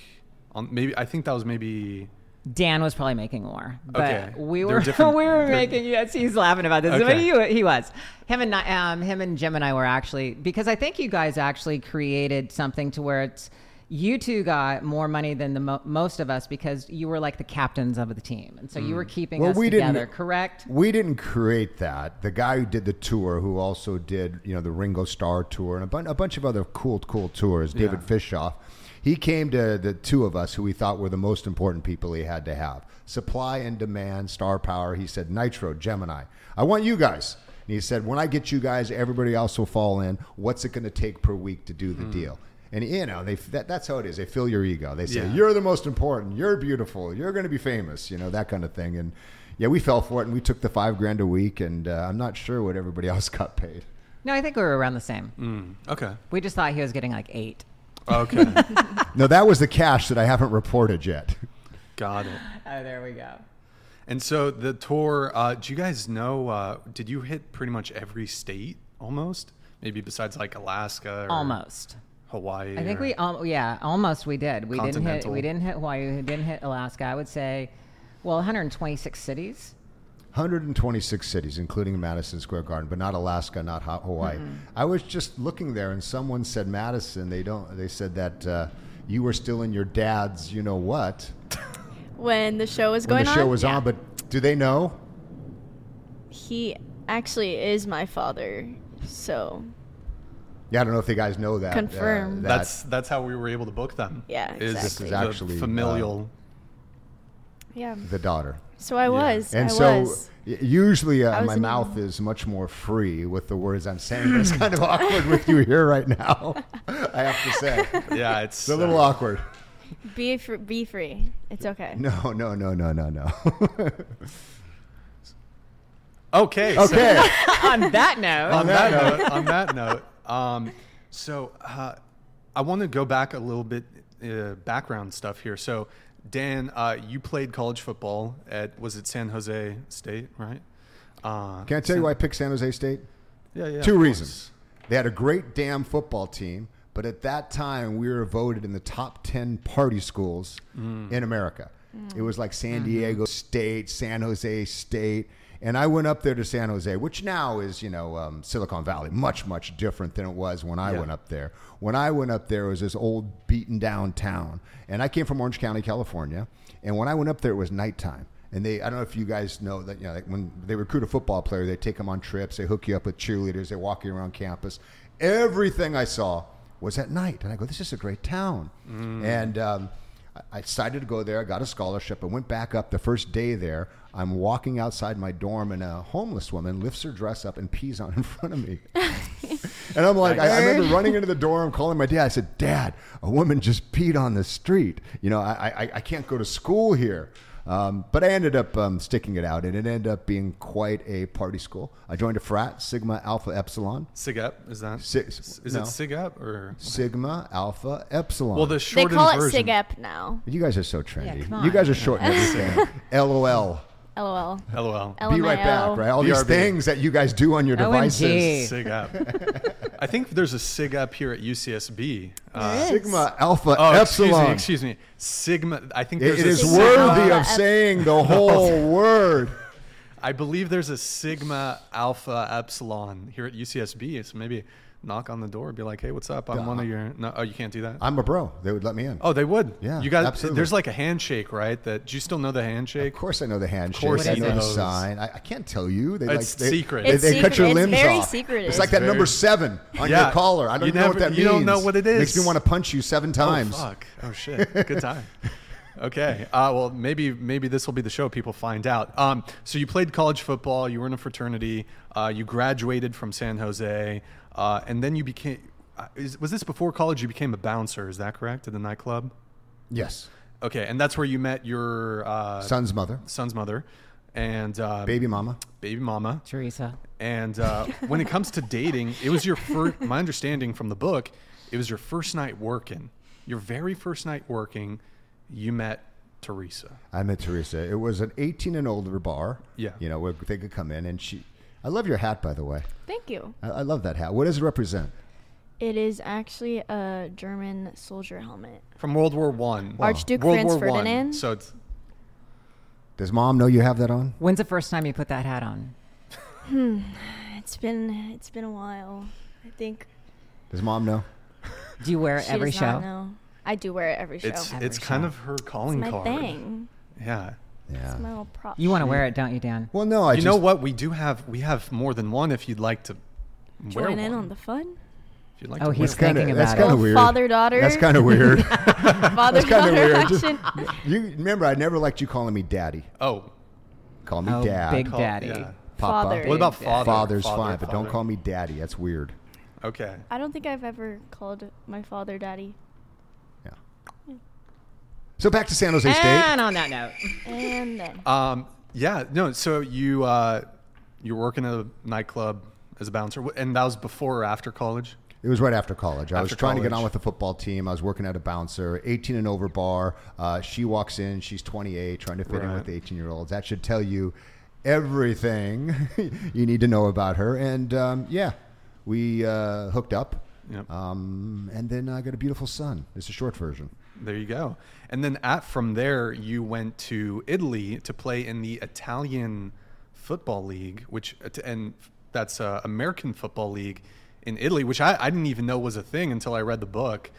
[SPEAKER 1] on maybe i think that was maybe
[SPEAKER 3] Dan was probably making more, but
[SPEAKER 1] Okay.
[SPEAKER 3] we
[SPEAKER 1] They're
[SPEAKER 3] were we were making. Yes, he's laughing about this, but
[SPEAKER 1] Okay.
[SPEAKER 3] he, he was. Him and um, him and Jim and I were actually because I think you guys actually created something to where it's you two got more money than the mo- most of us because you were like the captains of the team, and so you were keeping
[SPEAKER 2] Well,
[SPEAKER 3] us
[SPEAKER 2] we
[SPEAKER 3] together.
[SPEAKER 2] didn't-
[SPEAKER 3] Correct?
[SPEAKER 2] We didn't create that. The guy who did the tour, who also did, you know, the Ringo Starr tour and a, bun- a bunch of other cool, cool tours, David
[SPEAKER 1] Yeah.
[SPEAKER 2] Fishof, he came to the two of us who we thought were the most important people he had to have. Supply and demand, star power. He said, Nitro, Gemini. I want you guys. And he said, when I get you guys, everybody else will fall in. What's it going to take per week to do the deal? And you know, they that, that's how it is. They fill your ego. They say
[SPEAKER 1] Yeah.
[SPEAKER 2] you're the most important. You're beautiful. You're going to be famous. You know that kind of thing. And yeah, we fell for it, and we took the five grand a week. And uh, I'm not sure what everybody else got paid.
[SPEAKER 3] No, I think we were around the same.
[SPEAKER 1] Mm, okay.
[SPEAKER 3] We just thought he was getting like eight.
[SPEAKER 1] Okay.
[SPEAKER 2] No, that was the cash that I haven't reported yet.
[SPEAKER 1] Got it.
[SPEAKER 3] Oh, there we go.
[SPEAKER 1] And so the tour, uh, do you guys know, uh, did you hit pretty much every state almost? Maybe besides like Alaska or
[SPEAKER 3] Almost.
[SPEAKER 1] Hawaii?
[SPEAKER 3] I think we, um, yeah, almost we did. We didn't hit. We didn't hit Hawaii. We didn't hit Alaska. I would say, well, 126 cities.
[SPEAKER 2] 126 cities, including Madison Square Garden, but not Alaska, not Ha- Hawaii. I was just looking there, and someone said Madison. They don't. They said that uh, you were still in your dad's, you know what,
[SPEAKER 4] When the show was
[SPEAKER 2] when
[SPEAKER 4] going
[SPEAKER 2] the show
[SPEAKER 4] on,
[SPEAKER 2] was
[SPEAKER 3] Yeah.
[SPEAKER 2] on. But do they know?
[SPEAKER 4] he actually is my father. So
[SPEAKER 2] Yeah, I don't know if the guys know that. uh,
[SPEAKER 4] Confirm.
[SPEAKER 2] that-
[SPEAKER 1] That's that's how we were able to book them.
[SPEAKER 4] Yeah,
[SPEAKER 1] is
[SPEAKER 4] This is
[SPEAKER 2] actually,
[SPEAKER 1] familial.
[SPEAKER 4] Yeah.
[SPEAKER 2] the daughter.
[SPEAKER 4] So I was.
[SPEAKER 2] And
[SPEAKER 4] I
[SPEAKER 2] so
[SPEAKER 4] was.
[SPEAKER 2] usually uh,
[SPEAKER 4] was
[SPEAKER 2] my
[SPEAKER 4] in-
[SPEAKER 2] mouth is much more free with the words I'm saying. but It's kind of awkward with you here right now. I have to say,
[SPEAKER 1] yeah, it's
[SPEAKER 2] it's a little
[SPEAKER 1] uh,
[SPEAKER 2] awkward.
[SPEAKER 4] Be fr- be free. It's okay.
[SPEAKER 2] No, no, no, no, no, no.
[SPEAKER 1] Okay. so-
[SPEAKER 2] okay.
[SPEAKER 3] On that note,
[SPEAKER 1] on that note, on that note, um, so uh, I want to go back a little bit, uh, background stuff here. So, Dan, uh, you played college football at was it San Jose State, right? Uh,
[SPEAKER 2] Can I tell you why I picked San Jose State?
[SPEAKER 1] Yeah, yeah.
[SPEAKER 2] Two reasons.
[SPEAKER 1] course.
[SPEAKER 2] They had a great damn football team, but at that time we were voted in the top 10 party schools
[SPEAKER 1] Mm.
[SPEAKER 2] in America. It was like San
[SPEAKER 1] Mm-hmm.
[SPEAKER 2] Diego State, San Jose State. And I went up there to San Jose, which now is, you know, um, Silicon Valley, much, much different than it was when I
[SPEAKER 1] Yeah.
[SPEAKER 2] went up there. When I went up there, it was this old, beaten down town. And I came from Orange County, California. And when I went up there, it was nighttime. And they, I don't know if you guys know that, you know, like when they recruit a football player, they take them on trips, they hook you up with cheerleaders, they walk you around campus. Everything I saw was at night. And I go, this is a great town. And um, I- I decided to go there. I got a scholarship. I went back up the first day there. I'm walking outside my dorm, and a homeless woman lifts her dress up and pees on in front of me. and I'm like, I, I remember running into the dorm, calling my dad. I said, Dad, a woman just peed on the street. You know, I, I, I can't go to school here. Um, but I ended up um, sticking it out, and it ended up being quite a party school. I joined a frat, Sigma Alpha Epsilon.
[SPEAKER 1] SIGEP is that?
[SPEAKER 2] Si-
[SPEAKER 1] is
[SPEAKER 2] no.
[SPEAKER 1] it SIGEP or?
[SPEAKER 2] Sigma Alpha Epsilon.
[SPEAKER 1] Well, the shortened They
[SPEAKER 4] call it
[SPEAKER 1] version.
[SPEAKER 4] SIGEP now.
[SPEAKER 2] you guys are so trendy.
[SPEAKER 3] come
[SPEAKER 2] you guys are shorting everything. LOL.
[SPEAKER 4] LOL.
[SPEAKER 1] LOL.
[SPEAKER 2] Be right back, right? All these
[SPEAKER 1] BRB.
[SPEAKER 2] things that you guys do on your devices.
[SPEAKER 3] OMG.
[SPEAKER 1] SIGEP. I think there's a SIGEP here at UCSB. Uh,
[SPEAKER 2] Sigma Alpha
[SPEAKER 1] oh,
[SPEAKER 2] Epsilon.
[SPEAKER 1] excuse me, excuse me. Sigma. I think
[SPEAKER 2] It-
[SPEAKER 1] there's
[SPEAKER 2] it
[SPEAKER 1] a
[SPEAKER 2] is
[SPEAKER 1] Sigma-
[SPEAKER 2] worthy of
[SPEAKER 4] Ep-
[SPEAKER 2] saying the whole word.
[SPEAKER 1] I believe there's a Sigma Alpha Epsilon here at UCSB. So maybe knock on the door, be like, "Hey, what's up? I'm one of your." No, oh, you can't do that.
[SPEAKER 2] I'm a bro. They would let me in.
[SPEAKER 1] oh, they would.
[SPEAKER 2] Yeah,
[SPEAKER 1] you got.
[SPEAKER 2] absolutely.
[SPEAKER 1] There's like a handshake, right? That do you still know the handshake?
[SPEAKER 2] Of course, I know the handshake.
[SPEAKER 1] Of course
[SPEAKER 2] I
[SPEAKER 1] he
[SPEAKER 2] know the sign. I, I can't tell you. They
[SPEAKER 1] It's
[SPEAKER 2] like, they,
[SPEAKER 1] secret.
[SPEAKER 2] They,
[SPEAKER 4] It's
[SPEAKER 2] they cut
[SPEAKER 4] secret.
[SPEAKER 2] your
[SPEAKER 4] It's
[SPEAKER 2] limbs
[SPEAKER 4] very
[SPEAKER 2] off.
[SPEAKER 4] secretive.
[SPEAKER 2] It's like that number seven on
[SPEAKER 1] Yeah.
[SPEAKER 2] your collar. I don't
[SPEAKER 1] You
[SPEAKER 2] know
[SPEAKER 1] never-
[SPEAKER 2] what that means.
[SPEAKER 1] you don't know what it is.
[SPEAKER 2] it Makes me want to punch you seven times.
[SPEAKER 1] Oh fuck! Oh shit! Good time. Okay. Uh, well, maybe maybe this will be the show. People find out. Um, so you played college football. You were in a fraternity. Uh, you graduated from San Jose, uh, and then you became. Uh, is, was this before college? You became a bouncer. Is that correct? At the nightclub.
[SPEAKER 2] Yes.
[SPEAKER 1] Okay, and that's where you met your uh,
[SPEAKER 2] Son's mother,
[SPEAKER 1] son's mother, and uh,
[SPEAKER 2] baby mama.
[SPEAKER 1] baby mama.
[SPEAKER 3] Teresa.
[SPEAKER 1] And uh, when it comes to dating, it was your first. My understanding from the book, it was your first night working. Your very first night working, you met Teresa.
[SPEAKER 2] I met Teresa. It was an 18 and older bar.
[SPEAKER 1] Yeah.
[SPEAKER 2] You know, where they could come in and she. I love your hat, by the way.
[SPEAKER 4] Thank you.
[SPEAKER 2] I, I love that hat. What does it represent?
[SPEAKER 4] It is actually a German soldier helmet.
[SPEAKER 1] from World War One.
[SPEAKER 4] Archduke
[SPEAKER 1] World
[SPEAKER 4] Franz
[SPEAKER 1] War One.
[SPEAKER 4] Ferdinand.
[SPEAKER 1] So it's
[SPEAKER 2] Does mom know you have that on?
[SPEAKER 3] When's the first time you put that hat on? hmm.
[SPEAKER 4] It's been it's been a while. I think
[SPEAKER 2] Does mom know?
[SPEAKER 3] Do you wear it
[SPEAKER 4] she
[SPEAKER 3] every
[SPEAKER 4] does
[SPEAKER 3] show?
[SPEAKER 4] not know. I do wear it every show.
[SPEAKER 1] It's
[SPEAKER 3] Every
[SPEAKER 1] it's kind of her
[SPEAKER 4] It's
[SPEAKER 1] calling
[SPEAKER 4] my
[SPEAKER 1] card.
[SPEAKER 4] thing.
[SPEAKER 1] Yeah.
[SPEAKER 2] Yeah.
[SPEAKER 4] It's my little prop.
[SPEAKER 3] You want to wear it, don't you, Dan?
[SPEAKER 2] Well, no, I
[SPEAKER 1] you
[SPEAKER 2] just,
[SPEAKER 1] know what? We do have we have more than one. If you'd like to wear
[SPEAKER 4] Join in
[SPEAKER 1] one.
[SPEAKER 4] on the fun.
[SPEAKER 1] If you'd like
[SPEAKER 3] Oh,
[SPEAKER 1] to
[SPEAKER 3] he's
[SPEAKER 1] wear one.
[SPEAKER 2] kinda-
[SPEAKER 3] thinking
[SPEAKER 2] that's
[SPEAKER 3] about
[SPEAKER 2] kinda
[SPEAKER 3] it.
[SPEAKER 2] weird.
[SPEAKER 4] Father daughter.
[SPEAKER 2] That's kind of weird.
[SPEAKER 4] Father daughter
[SPEAKER 2] weird.
[SPEAKER 4] Action.
[SPEAKER 2] you remember, I never liked you calling me daddy.
[SPEAKER 1] Oh,
[SPEAKER 2] Call me
[SPEAKER 3] Oh,
[SPEAKER 2] dad.
[SPEAKER 3] Big
[SPEAKER 1] call-
[SPEAKER 3] Daddy.
[SPEAKER 1] yeah.
[SPEAKER 2] Papa.
[SPEAKER 4] Father.
[SPEAKER 1] What about
[SPEAKER 3] Big
[SPEAKER 1] father?
[SPEAKER 2] Father's
[SPEAKER 1] Father,
[SPEAKER 2] fine, but don't call me daddy. That's weird.
[SPEAKER 1] Okay.
[SPEAKER 4] I don't think I've ever called my father daddy.
[SPEAKER 2] Yeah. So back to San Jose State.
[SPEAKER 3] And on that note,
[SPEAKER 4] And then
[SPEAKER 1] Um, yeah, no. So you uh, you're working at a nightclub as a bouncer, and that was before or after college.
[SPEAKER 2] It was right after college. I was
[SPEAKER 1] After
[SPEAKER 2] trying to get on with the football team. I was working at a bouncer, 18 and over bar. Uh, she walks in. She's 28, trying to fit in with the 18 year olds. That should tell you everything you need to know about her. And um, yeah, we uh, hooked up.
[SPEAKER 1] Yep.
[SPEAKER 2] Um, and then I got a beautiful son. It's a short version.
[SPEAKER 1] There you go. And then at from there, you went to Italy to play in the Italian Football League, which and that's uh, American Football League in Italy, which I, I didn't even know was a thing until I read the book.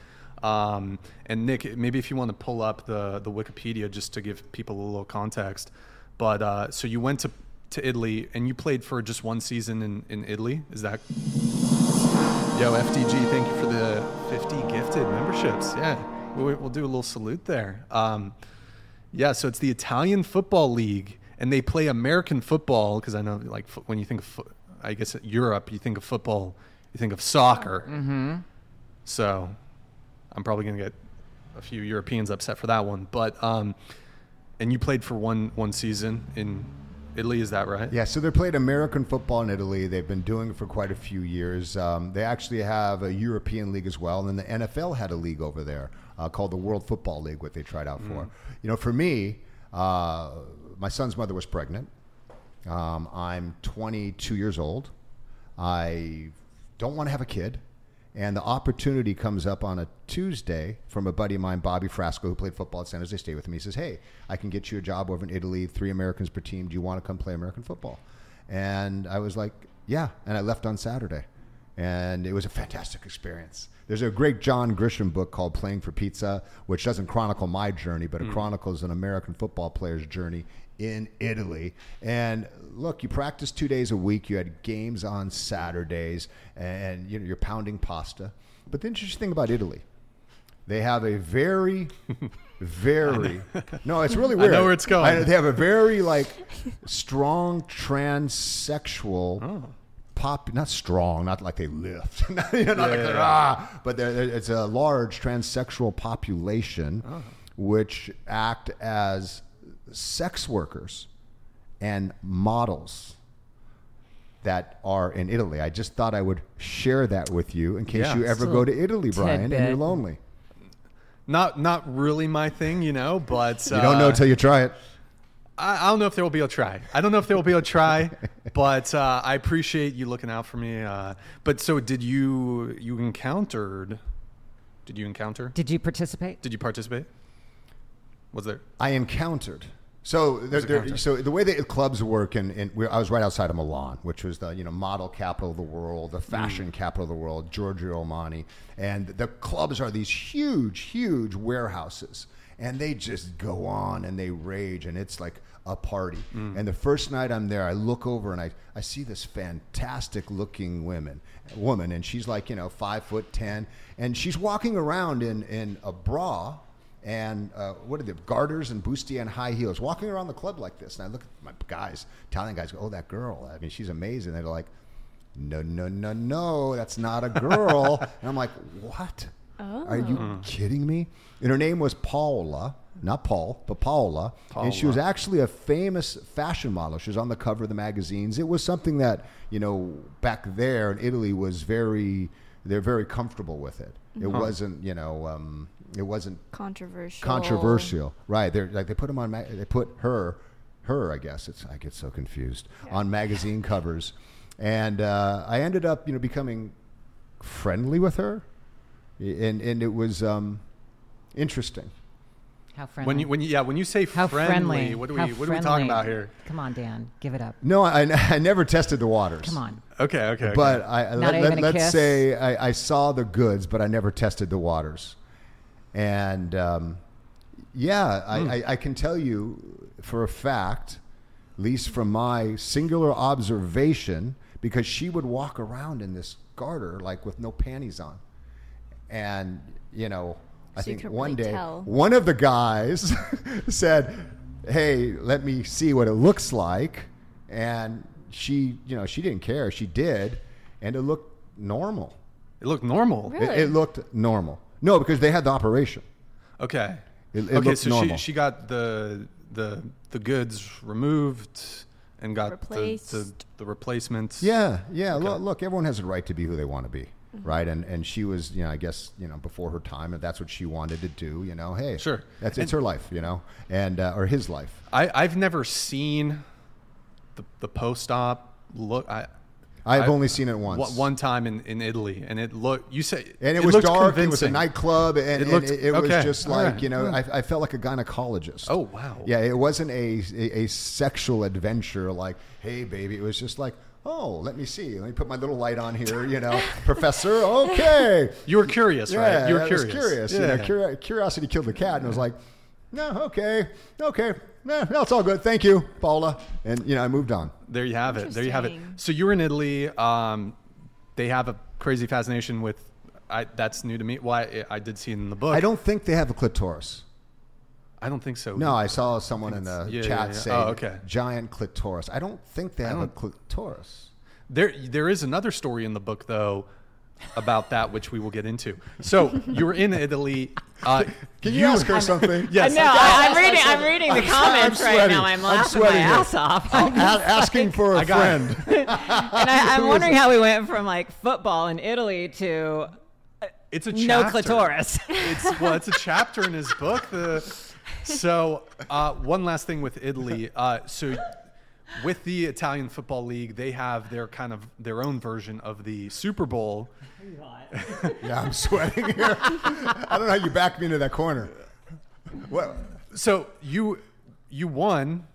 [SPEAKER 1] Um, and Nick, maybe if you want to pull up the the Wikipedia just to give people a little context. But uh, so you went to to Italy and you played for just one season in, in Italy. Is that Yo, FDG, thank you for the 50 gifted memberships. Yeah, we'll, we'll do a little salute there. Um, yeah, so it's the Italian Football League, and they play American football because I know, like, fo- when you think of, fo- I guess, Europe, you think of football, you think of soccer. Mm-hmm. So I'm probably going to get a few Europeans upset for that one. But, um, and you played for one one season in Italy, is that right?
[SPEAKER 2] Yeah, so they played American football in Italy. They've been doing it for quite a few years. Um, they actually have a European league as well, and then the NFL had a league over there uh, called the World Football League, what they tried out for. You know, for me, uh, my son's mother was pregnant. Um, I'm 22 years old. I don't want to have a kid. And the opportunity comes up on a Tuesday from a buddy of mine, Bobby Frasco, who played football at San Jose State with me. He says, Hey, I can get you a job over in Italy, three Americans per team. Do you want to come play American football? And I was like, Yeah. And I left on Saturday. And it was a fantastic experience. There's a great John Grisham book called Playing for Pizza, which doesn't chronicle my journey, but it mm. chronicles an American football player's journey in Italy. And look, you practice two days a week. You had games on Saturdays, and you know, you're pounding pasta. But the interesting thing about Italy, they have a very, very no, it's really
[SPEAKER 1] I
[SPEAKER 2] weird.
[SPEAKER 1] know where it's going.
[SPEAKER 2] they have a very like strong transsexual
[SPEAKER 1] Oh.
[SPEAKER 2] Pop. Not strong, not like they lift, you know, not like they're, ah, but they're, it's a large transsexual population,
[SPEAKER 1] Oh.
[SPEAKER 2] which act as sex workers and models that are in Italy. I just thought I would share that with you in case
[SPEAKER 1] Yeah.
[SPEAKER 2] you ever go to Italy, Brian, and you're lonely.
[SPEAKER 1] Not not really my thing, you know, but
[SPEAKER 2] You don't know
[SPEAKER 1] uh,
[SPEAKER 2] until you try it.
[SPEAKER 1] I, I don't know if there will be a try. I don't know if there will be a try, but uh, I appreciate you looking out for me. Uh, but so, did you you encountered? Did you encounter?
[SPEAKER 3] did you participate?
[SPEAKER 1] Did you participate? Was there?
[SPEAKER 2] I encountered. So, there, there- so the way that clubs work, and, and we I was right outside of Milan, which was the you know model capital of the world, the fashion capital of the world, Giorgio Armani, and the clubs are these huge, huge warehouses, and they just go on and they rage, and it's like a party. And the first night I'm there, I look over and I, I see this fantastic looking women woman, and she's like you know five foot ten, and she's walking around in in a bra and uh, what are the garters and bustier and high heels, walking around the club like this. And I look at my guys, Italian guys, go, oh, that girl. I mean, she's amazing. They're like, no, no, no, no, that's not a girl. and I'm like, what? Are you kidding me? And her name was Paola, not Paul, but Paola. And she was actually a famous fashion model. She was on the cover of the magazines. It was something that, you know, back there in Italy was very, they're very comfortable with it. It wasn't, you know, um, it wasn't
[SPEAKER 4] Controversial.
[SPEAKER 2] controversial, right? They're like they put them on. Ma- they put her, her. I guess it's. I get so confused on magazine covers, and uh, I ended up, you know, becoming friendly with her, and and it was um, interesting.
[SPEAKER 3] How friendly?
[SPEAKER 1] When you when you yeah when you say
[SPEAKER 3] How
[SPEAKER 1] friendly,
[SPEAKER 3] friendly?
[SPEAKER 1] what are
[SPEAKER 3] How
[SPEAKER 1] we what are we talking about here?
[SPEAKER 3] Come on, Dan, give it up.
[SPEAKER 2] No, I, I never tested the waters.
[SPEAKER 3] Come on.
[SPEAKER 1] Okay, okay. okay.
[SPEAKER 2] But I
[SPEAKER 3] Not
[SPEAKER 2] let,
[SPEAKER 3] even a
[SPEAKER 2] let, us
[SPEAKER 3] kiss?
[SPEAKER 2] say I, I saw the goods, but I never tested the waters. And um, yeah, I, I, I can tell you for a fact, at least from my singular observation, because she would walk around in this garter like with no panties on. And, you know, I
[SPEAKER 4] So you
[SPEAKER 2] think one
[SPEAKER 4] really
[SPEAKER 2] day
[SPEAKER 4] tell.
[SPEAKER 2] one of the guys said, "Hey, let me see what it looks like." And she, you know, she didn't care. She did, and it looked normal.
[SPEAKER 1] It looked normal.
[SPEAKER 4] Really?
[SPEAKER 2] It, it looked normal. No, because they had the operation.
[SPEAKER 1] Okay.
[SPEAKER 2] It- it
[SPEAKER 1] okay, so
[SPEAKER 2] normal.
[SPEAKER 1] she she got the the the goods removed and got the, the the replacements.
[SPEAKER 2] Yeah, yeah.
[SPEAKER 1] Okay.
[SPEAKER 2] Look, look, everyone has a right to be who they want to be,
[SPEAKER 4] Mm-hmm.
[SPEAKER 2] right? And and she was, you know, I guess, you know, before her time, and that's what she wanted to do. You know, hey,
[SPEAKER 1] Sure.
[SPEAKER 2] that's it's
[SPEAKER 1] And-
[SPEAKER 2] her life, you know, and uh, or his life.
[SPEAKER 1] I I've never seen the the post op look. I
[SPEAKER 2] I've
[SPEAKER 1] I-
[SPEAKER 2] only seen it once.
[SPEAKER 1] one, time in, in Italy, and it looked. You say
[SPEAKER 2] and it, was
[SPEAKER 1] looked
[SPEAKER 2] dark. It was a nightclub, and
[SPEAKER 1] It
[SPEAKER 2] it,
[SPEAKER 1] looked-
[SPEAKER 2] and it, it was just like
[SPEAKER 1] right,
[SPEAKER 2] you know. I, I felt like a gynecologist.
[SPEAKER 1] Oh wow.
[SPEAKER 2] Yeah, it wasn't a, a a sexual adventure like, hey baby. It was just like, oh, let me see. Let me put my little light on here. You know, Professor. Okay.
[SPEAKER 1] You were curious,
[SPEAKER 2] Yeah,
[SPEAKER 1] right? You were
[SPEAKER 2] I
[SPEAKER 1] curious.
[SPEAKER 2] was curious.
[SPEAKER 1] Yeah.
[SPEAKER 2] You know, curiosity killed the cat, and I was like, no, okay, okay, no, no, it's all good. Thank you, Paula. And you know, I moved on.
[SPEAKER 1] There you have it. There you have it. So you were in Italy. Um, they have a crazy fascination with. I, that's new to me. Why I, did see it in the book.
[SPEAKER 2] I don't think they have a clitoris.
[SPEAKER 1] I don't think so.
[SPEAKER 2] No, I saw someone in the
[SPEAKER 1] yeah,
[SPEAKER 2] chat
[SPEAKER 1] yeah, yeah.
[SPEAKER 2] say
[SPEAKER 1] Oh, okay.
[SPEAKER 2] giant clitoris. I don't think they have a clitoris.
[SPEAKER 1] There, there is another story in the book though about that, which we will get into. So you were in Italy. Uh,
[SPEAKER 2] Can you, ask her something?
[SPEAKER 1] Yes.
[SPEAKER 3] no, I, I'm reading. I'm reading the
[SPEAKER 2] I'm
[SPEAKER 3] comments right now. I'm
[SPEAKER 2] I'm
[SPEAKER 3] laughing my
[SPEAKER 2] sweating here.
[SPEAKER 3] ass off.
[SPEAKER 2] A- asking for a
[SPEAKER 1] I got
[SPEAKER 2] friend.
[SPEAKER 3] and I, I'm wondering how we went from like football in Italy to
[SPEAKER 1] It's a
[SPEAKER 3] no
[SPEAKER 1] chapter.
[SPEAKER 3] clitoris.
[SPEAKER 1] It's well, it's a chapter in his book. The so uh, one last thing with Italy. Uh, so with the Italian Football League, they have their kind of their own version of the Super Bowl.
[SPEAKER 2] Yeah, I'm sweating here. I don't know how you backed me into that corner. What?
[SPEAKER 1] So you you won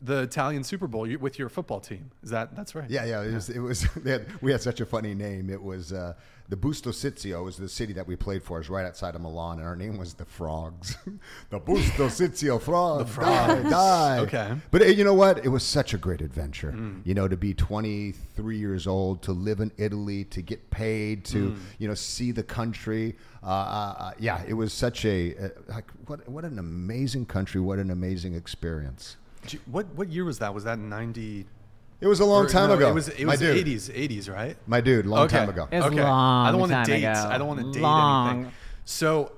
[SPEAKER 1] the Italian Super Bowl with your football team. Is that that's right?
[SPEAKER 2] Yeah, yeah. It was. It was they had, we had such a funny name. It was uh, the Busto Sizio was the city that we played for. is right outside of Milan, and our name was the Frogs. the Busto Sizio Frogs. The
[SPEAKER 1] Frogs.
[SPEAKER 2] Die, die.
[SPEAKER 1] Okay.
[SPEAKER 2] But uh, you know what? It was such a great adventure. You know, to be 23 years old, to live in Italy, to get paid, to you know see the country. Uh, uh, uh, yeah, it was such a uh, like what what an amazing country. What an amazing experience.
[SPEAKER 1] What what year was that? Was that ninety?
[SPEAKER 2] It was a long
[SPEAKER 1] or-
[SPEAKER 2] time
[SPEAKER 1] no,
[SPEAKER 2] ago.
[SPEAKER 1] It was it
[SPEAKER 2] My
[SPEAKER 1] was
[SPEAKER 2] dude.
[SPEAKER 1] eighties eighties right?
[SPEAKER 2] My dude, long
[SPEAKER 1] okay.
[SPEAKER 2] time ago.
[SPEAKER 3] It was
[SPEAKER 1] okay.
[SPEAKER 3] long
[SPEAKER 1] I don't want to date.
[SPEAKER 3] ago.
[SPEAKER 1] I don't want to date
[SPEAKER 3] Long.
[SPEAKER 1] anything. So,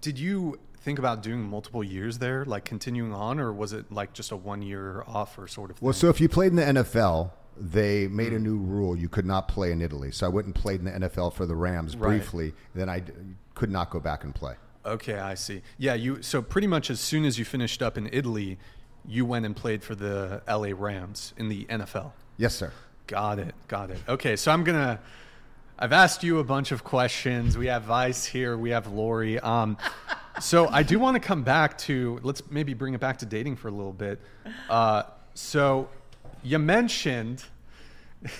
[SPEAKER 1] did you think about doing multiple years there, like continuing on, or was it like just a one year off or sort of thing?
[SPEAKER 2] Well, so if you played in the NFL, they made a mm. new rule: you could not play in Italy. So I went and played in the NFL for the Rams
[SPEAKER 1] Right.
[SPEAKER 2] briefly. Then I d- could not go back and play.
[SPEAKER 1] okay, I see. Yeah, you. So pretty much as soon as you finished up in Italy, you went and played for the L.A. Rams in the NFL.
[SPEAKER 2] Yes, sir.
[SPEAKER 1] Got it. Got it. Okay, so I'm gonna. I've asked you a bunch of questions. We have Vice here. We have Lori. Um, so I do want to come back to. Let's maybe bring it back to dating for a little bit. Uh, so you mentioned.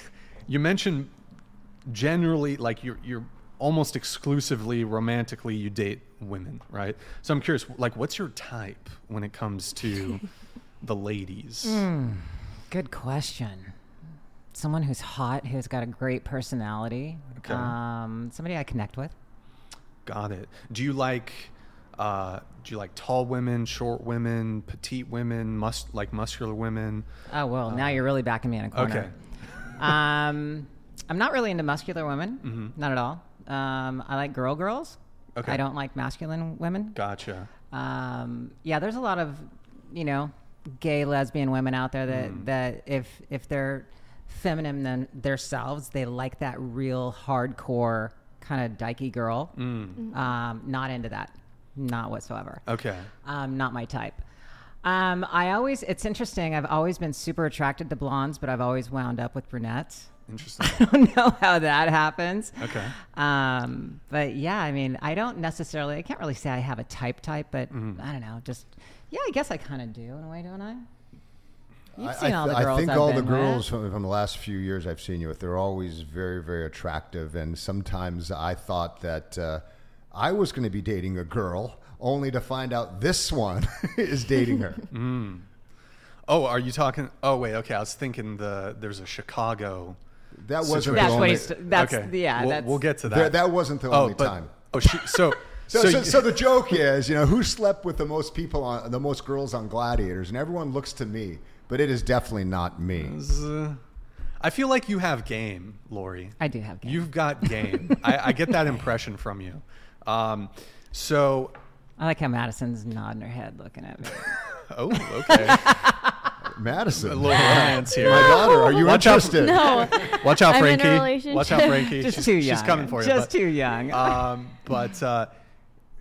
[SPEAKER 1] You mentioned generally like you're you're almost exclusively romantically you date women, right? So I'm curious, like, what's your type when it comes to the ladies?
[SPEAKER 3] Good question. Someone who's hot, who's got a great personality.
[SPEAKER 1] Okay.
[SPEAKER 3] Um, somebody I connect with.
[SPEAKER 1] Got it. Do you like uh, do you like tall women, short women, petite women, mus- like muscular women?
[SPEAKER 3] Oh well, now you're really backing me in a corner.
[SPEAKER 1] Okay.
[SPEAKER 3] Um, I'm not really into muscular women. Not at all. Um, I like girl girls.
[SPEAKER 1] Okay.
[SPEAKER 3] I don't like masculine women.
[SPEAKER 1] Gotcha.
[SPEAKER 3] Um, yeah, there's a lot of, you know, gay lesbian women out there that that if if they're feminine than themselves, they like that real hardcore kind of dykey girl. Um, not into that, not whatsoever.
[SPEAKER 1] Okay.
[SPEAKER 3] Um, not my type. Um, I always, it's interesting. I've always been super attracted to blondes, but I've always wound up with brunettes.
[SPEAKER 1] Interesting.
[SPEAKER 3] I don't know how that happens.
[SPEAKER 1] Okay.
[SPEAKER 3] Um, but yeah, I mean, I don't necessarily, I can't really say I have a type type, but
[SPEAKER 1] Mm-hmm.
[SPEAKER 3] I don't know. Just, yeah, I guess I kind of do in a way, don't I? You've
[SPEAKER 2] I,
[SPEAKER 3] seen
[SPEAKER 2] I
[SPEAKER 3] all the girls
[SPEAKER 2] I think
[SPEAKER 3] I've
[SPEAKER 2] all the girls from, from the last few years I've seen you with, they're always very, very attractive. And sometimes I thought that uh, I was going to be dating a girl, only to find out this one is dating her.
[SPEAKER 1] Oh, are you talking? Oh, wait. Okay, I was thinking the there's a Chicago.
[SPEAKER 2] That wasn't
[SPEAKER 1] Situation.
[SPEAKER 2] the
[SPEAKER 3] That's
[SPEAKER 2] only.
[SPEAKER 3] what he's. That's
[SPEAKER 1] okay,
[SPEAKER 3] yeah.
[SPEAKER 1] We'll,
[SPEAKER 3] that's
[SPEAKER 1] we'll get to that.
[SPEAKER 2] That, that wasn't the
[SPEAKER 1] oh,
[SPEAKER 2] only
[SPEAKER 1] but,
[SPEAKER 2] time.
[SPEAKER 1] Oh, she, so
[SPEAKER 2] So,
[SPEAKER 1] so,
[SPEAKER 2] so, so the joke is, you know, who slept with the most people on the most girls on Gladiators, and everyone looks to me, but it is definitely not me.
[SPEAKER 1] uh, I feel like you have game, Lori.
[SPEAKER 3] I do have game.
[SPEAKER 1] You've got game. I, I get that impression from you. Um, so,
[SPEAKER 3] I like how Madison's nodding her head, looking at me.
[SPEAKER 1] oh, okay.
[SPEAKER 2] Madison,
[SPEAKER 1] A little romance here.
[SPEAKER 2] my daughter, are you
[SPEAKER 1] Watch out.
[SPEAKER 2] interested?
[SPEAKER 4] No.
[SPEAKER 1] Watch out,
[SPEAKER 4] I'm in a
[SPEAKER 1] Frankie.
[SPEAKER 4] relationship.
[SPEAKER 1] Watch out, Frankie.
[SPEAKER 3] Just
[SPEAKER 1] she's,
[SPEAKER 3] too
[SPEAKER 1] she's
[SPEAKER 3] young.
[SPEAKER 1] coming for you.
[SPEAKER 3] Just
[SPEAKER 1] but-
[SPEAKER 3] too young.
[SPEAKER 1] um, but uh,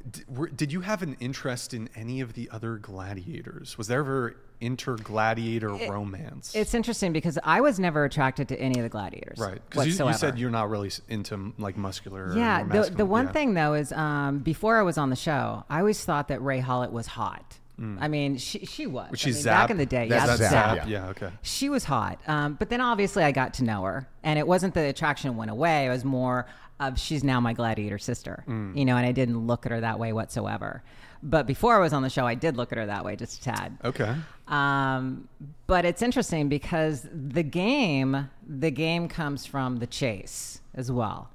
[SPEAKER 1] d- were, did you have an interest in any of the other gladiators? Was there ever intergladiator romance?
[SPEAKER 3] It's interesting because I was never attracted to any of the gladiators.
[SPEAKER 1] right because you, you said you're not really into like muscular.
[SPEAKER 3] Yeah, the, the one
[SPEAKER 1] yeah.
[SPEAKER 3] thing though is um, before I was on the show, I always thought that Raye Hollitt was hot. I mean, she she was.
[SPEAKER 1] Which
[SPEAKER 3] I
[SPEAKER 1] she's
[SPEAKER 3] mean,
[SPEAKER 1] Zap.
[SPEAKER 3] back in the day.
[SPEAKER 2] That's
[SPEAKER 3] yeah,
[SPEAKER 2] Zap,
[SPEAKER 3] Zap.
[SPEAKER 2] yeah.
[SPEAKER 1] Yeah. Okay.
[SPEAKER 3] She was hot, um, but then obviously I got to know her, and it wasn't the attraction went away. It was more of she's now my gladiator sister,
[SPEAKER 1] Mm.
[SPEAKER 3] you know, and I didn't look at her that way whatsoever. But before I was on the show, I did look at her that way just a tad.
[SPEAKER 1] Okay.
[SPEAKER 3] Um, but it's interesting because the game, the game comes from the chase as well,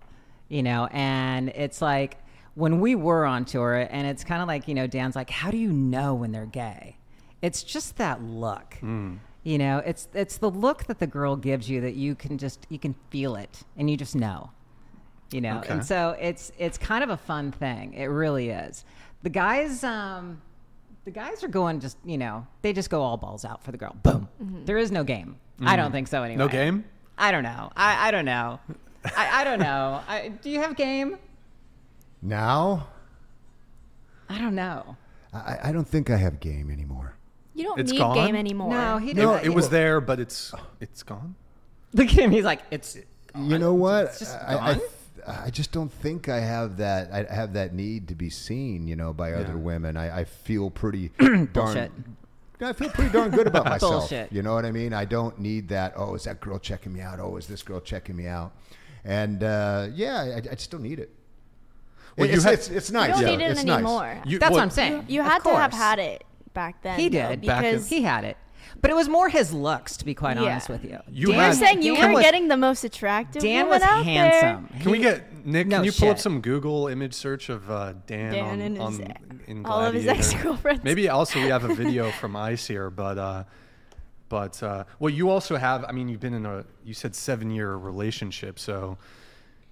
[SPEAKER 3] you know, and it's like when we were on tour, and it's kind of like you know, Dan's like, how do you know when they're gay? It's just that look, you know. It's it's the look that the girl gives you that you can just you can feel it, and you just know you know?
[SPEAKER 1] Okay.
[SPEAKER 3] and so it's it's kind of a fun thing. It really is. The guys um the guys are going just you know they just go all balls out for the girl. Boom. There is no game. I don't think so anyway.
[SPEAKER 1] No game?
[SPEAKER 3] i don't know. I, I don't know. I, I don't know. I, do you have game?
[SPEAKER 2] Now,
[SPEAKER 3] i don't know.
[SPEAKER 2] I, I don't think I have game anymore.
[SPEAKER 4] You don't
[SPEAKER 1] It's
[SPEAKER 4] need
[SPEAKER 1] gone?
[SPEAKER 4] game anymore.
[SPEAKER 3] no he
[SPEAKER 1] It,
[SPEAKER 3] didn't.
[SPEAKER 1] No, it was there, but it's it's gone.
[SPEAKER 3] look at him. He's like it's
[SPEAKER 2] You know what?
[SPEAKER 3] just
[SPEAKER 2] I, I,
[SPEAKER 3] gone?
[SPEAKER 2] I just don't think I have that. I have that need to be seen, you know, by
[SPEAKER 1] Yeah.
[SPEAKER 2] other women. I, I feel pretty darn.
[SPEAKER 3] Bullshit.
[SPEAKER 2] I feel pretty darn good about myself.
[SPEAKER 3] Bullshit.
[SPEAKER 2] You know what I mean? I don't need that. Oh, is that girl checking me out? Oh, is this girl checking me out? And uh, yeah, I, I just don't need it.
[SPEAKER 1] Well, you
[SPEAKER 2] it's,
[SPEAKER 1] had-
[SPEAKER 2] it's, it's
[SPEAKER 4] You don't
[SPEAKER 2] yeah,
[SPEAKER 4] need it
[SPEAKER 2] it's nice.
[SPEAKER 4] anymore.
[SPEAKER 1] You-
[SPEAKER 3] that's
[SPEAKER 1] well,
[SPEAKER 3] what i'm saying
[SPEAKER 4] You had to have had it back then.
[SPEAKER 3] he
[SPEAKER 4] though,
[SPEAKER 3] did
[SPEAKER 1] Back in-
[SPEAKER 4] because
[SPEAKER 3] he had it but it was more his looks to be quite
[SPEAKER 4] Yeah.
[SPEAKER 3] honest with you
[SPEAKER 1] You
[SPEAKER 4] you're
[SPEAKER 1] had-
[SPEAKER 4] saying you
[SPEAKER 3] Dan
[SPEAKER 4] were
[SPEAKER 3] was-
[SPEAKER 4] getting the most attractive
[SPEAKER 3] Dan
[SPEAKER 4] woman
[SPEAKER 3] was
[SPEAKER 4] out
[SPEAKER 3] handsome.
[SPEAKER 1] Can we
[SPEAKER 3] He-
[SPEAKER 1] get Nick?
[SPEAKER 3] No
[SPEAKER 1] can you pull up
[SPEAKER 3] shit.
[SPEAKER 1] some Google image search of uh, Dan,
[SPEAKER 4] Dan
[SPEAKER 1] on,
[SPEAKER 4] and his-
[SPEAKER 1] on in
[SPEAKER 4] all of his
[SPEAKER 1] Gladiator?
[SPEAKER 4] ex-girlfriends.
[SPEAKER 1] Maybe also we have a video from Ice here, but uh, but uh, well, you also have. I mean, you've been in a you said seven year relationship, so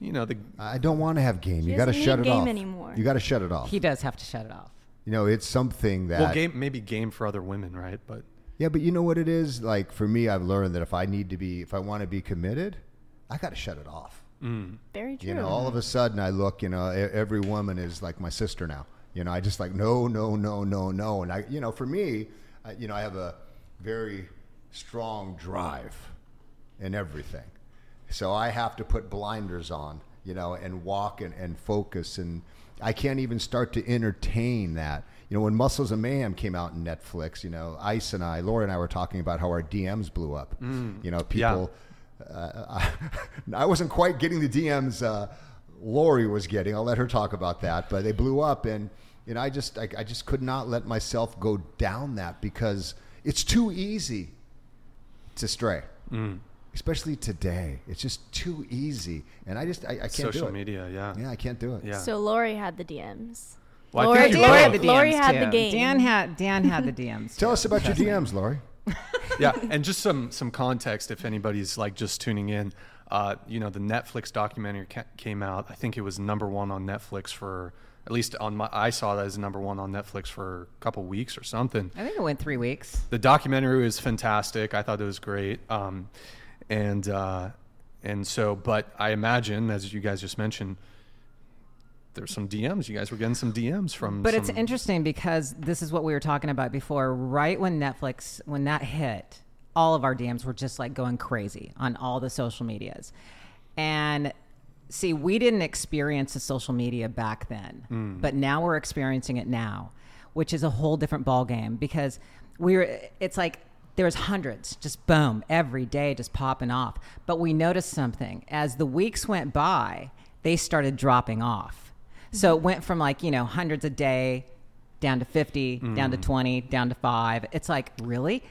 [SPEAKER 1] you know the
[SPEAKER 2] I don't want to have game. You got to
[SPEAKER 4] doesn't
[SPEAKER 2] shut it
[SPEAKER 4] game
[SPEAKER 2] off.
[SPEAKER 4] anymore.
[SPEAKER 2] You got to shut it off.
[SPEAKER 3] he does have to shut it off
[SPEAKER 2] you know, it's something that.
[SPEAKER 1] well game maybe game for other women, right? But
[SPEAKER 2] Yeah, but you know what it is? Like for me, I've learned that if I need to be, if I want to be committed, I got to shut it off.
[SPEAKER 1] mm,
[SPEAKER 4] Very true.
[SPEAKER 2] You know, all of a sudden I look, you know, every woman is like my sister now. You know, I just like no, no, no, no, no, and I, you know, for me, I, you know, I have a very strong drive in everything, so I have to put blinders on, you know, and walk and, and focus, and I can't even start to entertain that. You know, when Muscles and Mayhem came out in Netflix, you know, Ice and I, Laura and I were talking about how our DMs blew up. You know, people. Uh, I, I wasn't quite getting the DMs uh, Lori was getting. I'll let her talk about that. But they blew up, and you know, I just I, I just could not let myself go down that because it's too easy to stray, especially today. It's just too easy, and I just I, I can't do it.
[SPEAKER 1] social
[SPEAKER 2] it.
[SPEAKER 1] media, yeah,
[SPEAKER 2] Yeah, I can't do it.
[SPEAKER 1] yeah.
[SPEAKER 4] So Lori had the DMs.
[SPEAKER 1] Well, I
[SPEAKER 4] Lori,
[SPEAKER 1] think you
[SPEAKER 3] Dan
[SPEAKER 4] Lori,
[SPEAKER 3] had
[SPEAKER 1] both.
[SPEAKER 3] the
[SPEAKER 4] Lori
[SPEAKER 3] DMs
[SPEAKER 4] had
[SPEAKER 3] too.
[SPEAKER 4] the game.
[SPEAKER 3] Dan had Dan had the DMs.
[SPEAKER 2] Tell
[SPEAKER 3] too.
[SPEAKER 2] us about your DMs, Lori.
[SPEAKER 1] yeah, and just some some context if anybody's like just tuning in. Uh, you know, the Netflix documentary ca- came out. I think it was number one on Netflix for at least on my. I saw that as number one on Netflix for a couple weeks or something.
[SPEAKER 3] I think it went three weeks.
[SPEAKER 1] The documentary was fantastic. I thought it was great. Um, and uh, and so, but I imagine, as you guys just mentioned, there's some DMs. You guys were getting some DMs from.
[SPEAKER 3] But it's interesting because this is what we were talking about before. Right when Netflix, when that hit, all of our DMs were just like going crazy on all the social medias. And see, we didn't experience the social media back then, mm. but now we're experiencing it now, which is a whole different ball game because we're. It's like there's hundreds, just boom, every day, just popping off. But we noticed something as the weeks went by, they started dropping off. So it went from like, you know, hundreds a day down to 50, down to 20, down to five. It's like, really?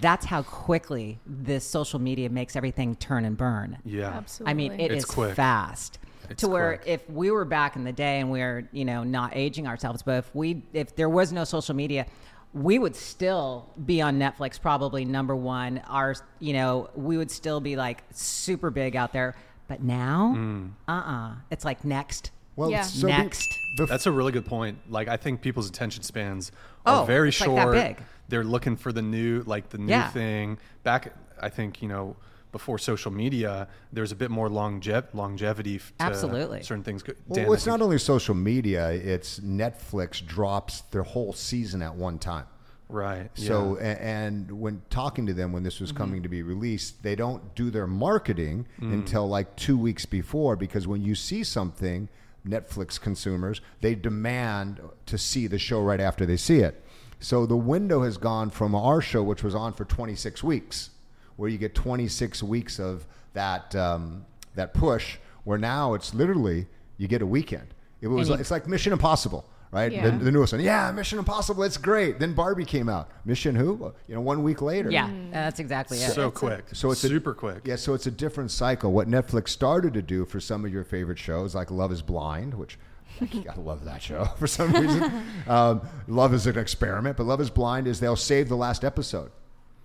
[SPEAKER 3] That's how quickly this social media makes everything turn and burn.
[SPEAKER 1] Yeah.
[SPEAKER 4] Absolutely.
[SPEAKER 3] I mean, it
[SPEAKER 1] It's
[SPEAKER 3] is
[SPEAKER 1] quick.
[SPEAKER 3] fast.
[SPEAKER 1] It's
[SPEAKER 3] to where
[SPEAKER 1] quick.
[SPEAKER 3] if we were back in the day and we are you know, not aging ourselves, but if we if there was no social media, we would still be on Netflix probably number 1. Our you know, we would still be like super big out there. But now,
[SPEAKER 1] Mm.
[SPEAKER 3] uh-uh. It's like next.
[SPEAKER 2] Well,
[SPEAKER 4] Yeah.
[SPEAKER 2] so be-
[SPEAKER 3] Next.
[SPEAKER 2] bef-
[SPEAKER 1] That's a really good point. Like I think people's attention spans are
[SPEAKER 3] Oh,
[SPEAKER 1] very
[SPEAKER 3] it's like
[SPEAKER 1] short.
[SPEAKER 3] that big.
[SPEAKER 1] They're looking for the new like the new
[SPEAKER 3] Yeah.
[SPEAKER 1] thing. Back I think, you know, before social media, there's a bit more longev- longevity to
[SPEAKER 3] Absolutely.
[SPEAKER 1] certain things. Go-
[SPEAKER 2] Well,
[SPEAKER 1] Dan, I
[SPEAKER 2] it's
[SPEAKER 1] think-
[SPEAKER 2] not only social media; it's Netflix drops their whole season at one time.
[SPEAKER 1] right.
[SPEAKER 2] So,
[SPEAKER 1] yeah.
[SPEAKER 2] a- and when talking to them when this was
[SPEAKER 3] Mm-hmm.
[SPEAKER 2] coming to be released, they don't do their marketing
[SPEAKER 1] Mm.
[SPEAKER 2] until like two weeks before because when you see something, Netflix consumers, they demand to see the show right after they see it. So the window has gone from our show, which was on for 26 weeks, where you get 26 weeks of that um, that push, where now it's literally you get a weekend. It was
[SPEAKER 3] you-
[SPEAKER 2] it's like Mission Impossible, right?
[SPEAKER 4] Yeah.
[SPEAKER 2] The, the newest one, yeah, Mission Impossible, it's great. Then Barbie came out. Mission who? You know, one week later.
[SPEAKER 3] Yeah, that's exactly it.
[SPEAKER 1] so quick.
[SPEAKER 2] So it's a-
[SPEAKER 1] super quick.
[SPEAKER 2] Yeah, so it's a different cycle. What Netflix started to do for some of your favorite shows, like Love Is Blind, which I love that show for some reason. um, Love is an experiment, but Love Is Blind is they'll save the last episode,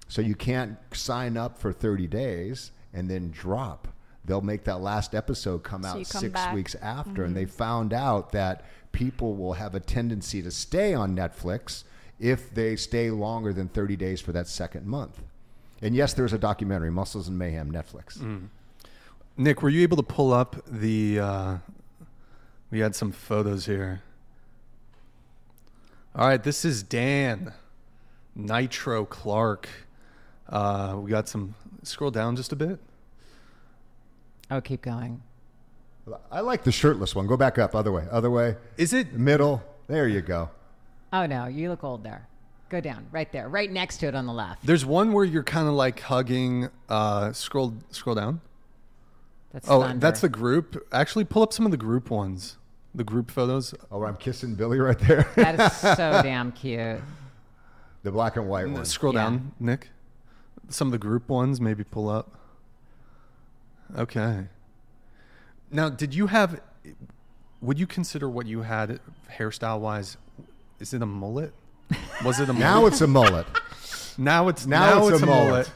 [SPEAKER 2] so you can't sign up for thirty days and then drop. They'll make that last episode come
[SPEAKER 4] So
[SPEAKER 2] out
[SPEAKER 4] you come
[SPEAKER 2] six
[SPEAKER 4] back.
[SPEAKER 2] weeks after, and they found out that people will have a tendency to stay on Netflix if they stay longer than 30 days for that second month. And yes, there's a documentary, Muscles and Mayhem, Netflix.
[SPEAKER 1] Mm. Nick, were you able to pull up the? Uh, we had some photos here. All right, this is Dan Nitro Clark. Uh, we got some. Scroll down just a bit.
[SPEAKER 3] Oh, keep going.
[SPEAKER 2] I like the shirtless one. Go back up, other way, other way,
[SPEAKER 1] Is it?
[SPEAKER 2] middle. There you go.
[SPEAKER 3] Oh no, you look old there. Go down, right there, right next to it on the left.
[SPEAKER 1] There's one where you're kind of like hugging. Uh, scroll, scroll down.
[SPEAKER 3] That's
[SPEAKER 1] Oh,
[SPEAKER 3] thunder.
[SPEAKER 1] that's the group. Actually, pull up some of the group ones. The group photos.
[SPEAKER 2] Oh, I'm kissing Billy right there.
[SPEAKER 3] That is so damn cute.
[SPEAKER 2] the black and white one.
[SPEAKER 1] Scroll
[SPEAKER 3] Yeah.
[SPEAKER 1] down, Nick. Some of the group ones, maybe pull up. Okay. Now, did you have? Would you consider what you had hairstyle wise? Is it a mullet? Was it a mullet?
[SPEAKER 2] Now it's a mullet.
[SPEAKER 1] now it's
[SPEAKER 2] Now, it's, a, mullet.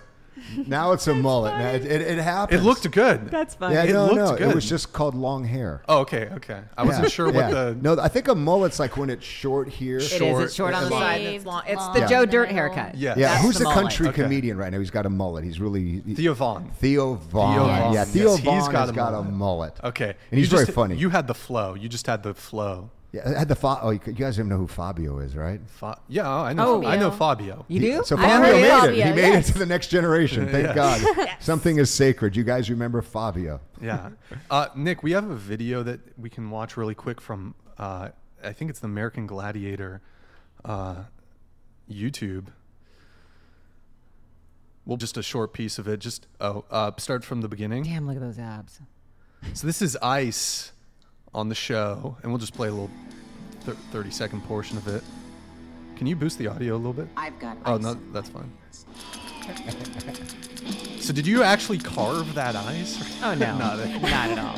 [SPEAKER 2] Now it's a mullet. Now, it, it, it happens.
[SPEAKER 1] It looked good.
[SPEAKER 3] That's funny.
[SPEAKER 2] Yeah,
[SPEAKER 1] it
[SPEAKER 2] no,
[SPEAKER 1] looked
[SPEAKER 2] no.
[SPEAKER 1] good.
[SPEAKER 2] It was just called long hair.
[SPEAKER 1] Oh, okay, okay. I wasn't
[SPEAKER 2] Yeah,
[SPEAKER 1] sure what
[SPEAKER 2] yeah.
[SPEAKER 1] the.
[SPEAKER 2] No, I think a mullet's like when it's short here.
[SPEAKER 3] It is.
[SPEAKER 1] Short
[SPEAKER 3] It's short on the
[SPEAKER 1] and
[SPEAKER 3] side. And
[SPEAKER 4] Shaved,
[SPEAKER 3] it's long. It's
[SPEAKER 4] long
[SPEAKER 3] the
[SPEAKER 4] in
[SPEAKER 3] Joe Dirt haircut.
[SPEAKER 1] Yes.
[SPEAKER 2] Yeah,
[SPEAKER 3] That's
[SPEAKER 2] who's the,
[SPEAKER 3] mullet.
[SPEAKER 2] country
[SPEAKER 1] Okay.
[SPEAKER 2] comedian right now? He's got a mullet. He's really
[SPEAKER 1] Theo Von.
[SPEAKER 2] Theo Von.
[SPEAKER 1] Theo
[SPEAKER 2] Yeah, Theo
[SPEAKER 1] Yes, he's
[SPEAKER 2] Von
[SPEAKER 1] got
[SPEAKER 2] has
[SPEAKER 1] a
[SPEAKER 2] got a
[SPEAKER 1] mullet.
[SPEAKER 2] mullet.
[SPEAKER 1] Okay,
[SPEAKER 2] and he's very
[SPEAKER 1] just-
[SPEAKER 2] funny.
[SPEAKER 1] You had the flow. You just had the flow.
[SPEAKER 2] Yeah, I had the Fa- oh, you you guys don't know who Fabio is, right?
[SPEAKER 1] Fa- yeah, I know.
[SPEAKER 3] Oh.
[SPEAKER 1] I know Fabio.
[SPEAKER 3] You
[SPEAKER 2] He-
[SPEAKER 3] do?
[SPEAKER 2] So
[SPEAKER 3] I
[SPEAKER 2] Fabio
[SPEAKER 3] heard
[SPEAKER 2] made
[SPEAKER 3] it.
[SPEAKER 2] it. He made
[SPEAKER 4] yes.
[SPEAKER 2] it to the next generation. Thank
[SPEAKER 1] Yes.
[SPEAKER 2] God. Something is sacred. You guys remember Fabio?
[SPEAKER 1] Yeah. Uh, Nick, we have a video that we can watch really quick from, uh, I think it's the American Gladiator uh, YouTube. Well, just a short piece of it. Just, oh, uh, start from the beginning.
[SPEAKER 3] Damn, look at those abs.
[SPEAKER 1] So this is Ice on the show, and we'll just play a little thir- 30 second portion of it. Can you boost the audio a little bit?
[SPEAKER 5] I've got
[SPEAKER 1] Oh,
[SPEAKER 5] ice
[SPEAKER 1] no, that's fine. So did you actually carve that ice?
[SPEAKER 3] Oh no,
[SPEAKER 1] Not
[SPEAKER 3] not, at all.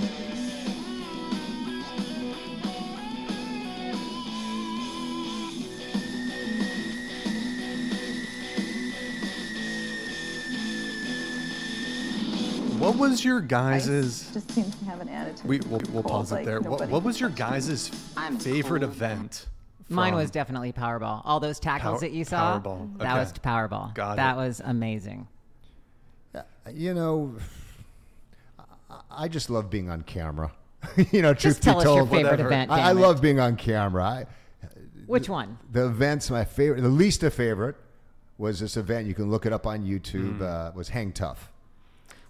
[SPEAKER 1] What was your
[SPEAKER 5] Ice
[SPEAKER 1] guys's?
[SPEAKER 5] just seems to have an attitude.
[SPEAKER 1] We, we'll, we'll
[SPEAKER 5] Cold,
[SPEAKER 1] pause it
[SPEAKER 5] like
[SPEAKER 1] there. What, what was your
[SPEAKER 5] can
[SPEAKER 1] guys's
[SPEAKER 5] I'm
[SPEAKER 1] favorite
[SPEAKER 5] cold.
[SPEAKER 1] event?
[SPEAKER 3] Mine was definitely Powerball. All those tackles
[SPEAKER 1] Power-
[SPEAKER 3] that you saw,
[SPEAKER 1] Powerball.
[SPEAKER 3] that
[SPEAKER 1] Okay.
[SPEAKER 3] was Powerball.
[SPEAKER 1] Got
[SPEAKER 3] that
[SPEAKER 1] it.
[SPEAKER 3] was amazing.
[SPEAKER 2] You know, I- I just love being on camera. you know, truth
[SPEAKER 3] Just tell
[SPEAKER 2] be
[SPEAKER 3] us your
[SPEAKER 2] told,
[SPEAKER 3] favorite
[SPEAKER 1] whatever.
[SPEAKER 3] event.
[SPEAKER 2] I, I love being on camera. I,
[SPEAKER 3] Which one?
[SPEAKER 2] the events my favorite, the least a favorite was this event. You can look it up on YouTube. Uh, was Hang Tough.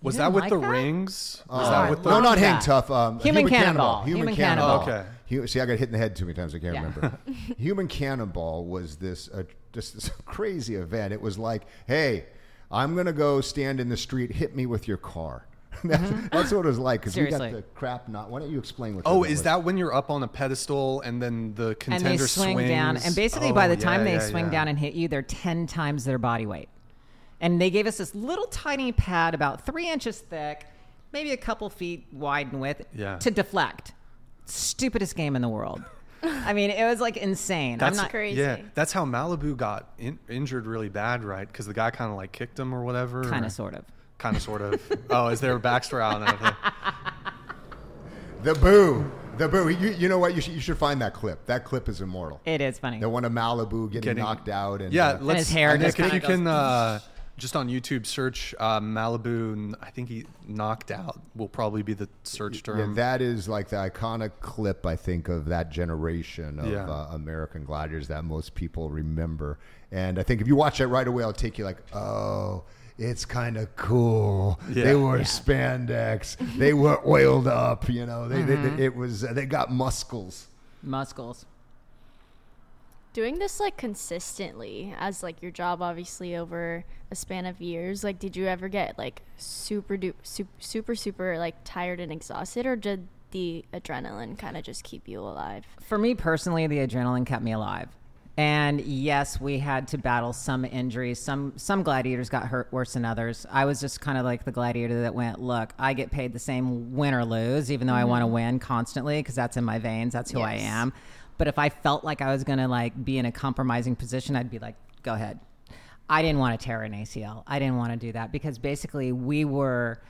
[SPEAKER 1] Was that
[SPEAKER 3] didn't
[SPEAKER 1] with
[SPEAKER 3] like
[SPEAKER 1] the
[SPEAKER 3] that?
[SPEAKER 1] rings? Was
[SPEAKER 2] Uh,
[SPEAKER 1] that with the?
[SPEAKER 2] no, not Hang
[SPEAKER 3] that.
[SPEAKER 2] Tough. Um,
[SPEAKER 3] Human Cannonball.
[SPEAKER 2] Human,
[SPEAKER 3] Human
[SPEAKER 2] Cannonball.
[SPEAKER 1] Cannonball. Okay.
[SPEAKER 2] Hu- see, I got hit in the head too many times. I can't
[SPEAKER 3] Yeah.
[SPEAKER 2] remember. Human Cannonball was this uh, just this crazy event. It was like, hey, I'm gonna go stand in the street. Hit me with your car. that's, that's what it was like. Because we got
[SPEAKER 3] Mm-hmm. Seriously.
[SPEAKER 2] the crap. Not. Why don't you explain what?
[SPEAKER 1] Oh,
[SPEAKER 2] that
[SPEAKER 1] is
[SPEAKER 2] was?
[SPEAKER 1] that when you're up on a pedestal and then the
[SPEAKER 3] and
[SPEAKER 1] contender
[SPEAKER 3] they swing
[SPEAKER 1] swings
[SPEAKER 3] down, and basically by
[SPEAKER 1] Oh,
[SPEAKER 3] the time
[SPEAKER 1] yeah,
[SPEAKER 3] they
[SPEAKER 1] yeah,
[SPEAKER 3] swing
[SPEAKER 1] yeah.
[SPEAKER 3] down and hit you, they're ten times their body weight. And they gave us this little tiny pad, about three inches thick, maybe a couple feet wide in width,
[SPEAKER 1] Yeah.
[SPEAKER 3] to deflect. Stupidest game in the world. I mean, it was like insane.
[SPEAKER 1] That's
[SPEAKER 3] I'm not
[SPEAKER 4] crazy.
[SPEAKER 1] Yeah, that's how Malibu got in, injured really bad, right? Because the guy kind of like kicked him or whatever.
[SPEAKER 3] kind of, sort of.
[SPEAKER 1] Kind of, sort of. oh, is there a backstory on that?
[SPEAKER 2] the boo? The boo. You, you know what? You should, you should find that clip. That clip is immortal.
[SPEAKER 3] It is funny.
[SPEAKER 2] The one of Malibu getting,
[SPEAKER 1] Getting-
[SPEAKER 2] knocked out and
[SPEAKER 1] Yeah,
[SPEAKER 2] uh,
[SPEAKER 1] let's.
[SPEAKER 3] his hair
[SPEAKER 1] Nick,
[SPEAKER 3] just
[SPEAKER 1] if
[SPEAKER 3] kinda
[SPEAKER 1] you
[SPEAKER 3] goes-
[SPEAKER 1] can uh, just on YouTube search uh, Malibu, I think he knocked out will probably be the search
[SPEAKER 2] Yeah,
[SPEAKER 1] term.
[SPEAKER 2] that is like the iconic clip I think of that generation of
[SPEAKER 1] Yeah.
[SPEAKER 2] uh, American Gladiators that most people remember. And I think if you watch it right away, I'll take you like, oh, it's kind of cool.
[SPEAKER 1] Yeah.
[SPEAKER 2] They wore
[SPEAKER 3] Yeah.
[SPEAKER 2] spandex. they were oiled up. You know, they,
[SPEAKER 3] Mm-hmm.
[SPEAKER 2] they, it was they got muscles.
[SPEAKER 3] Muscles.
[SPEAKER 4] Doing this like consistently as like your job, obviously over a span of years. Like, did you ever get like super du- super super super like tired and exhausted, or did the adrenaline kind of just keep you alive?
[SPEAKER 3] For me personally, the adrenaline kept me alive. And yes, we had to battle some injuries. Some some gladiators got hurt worse than others. I was just kind of like the gladiator that went, "Look, I get paid the same win or lose, even though I want to mm-hmm. win constantly because that's in my veins. That's who I am." But if I felt like I was going to like be in a compromising position, I'd be like, "Go ahead." I didn't want to tear an ACL. I didn't want to do that because basically we were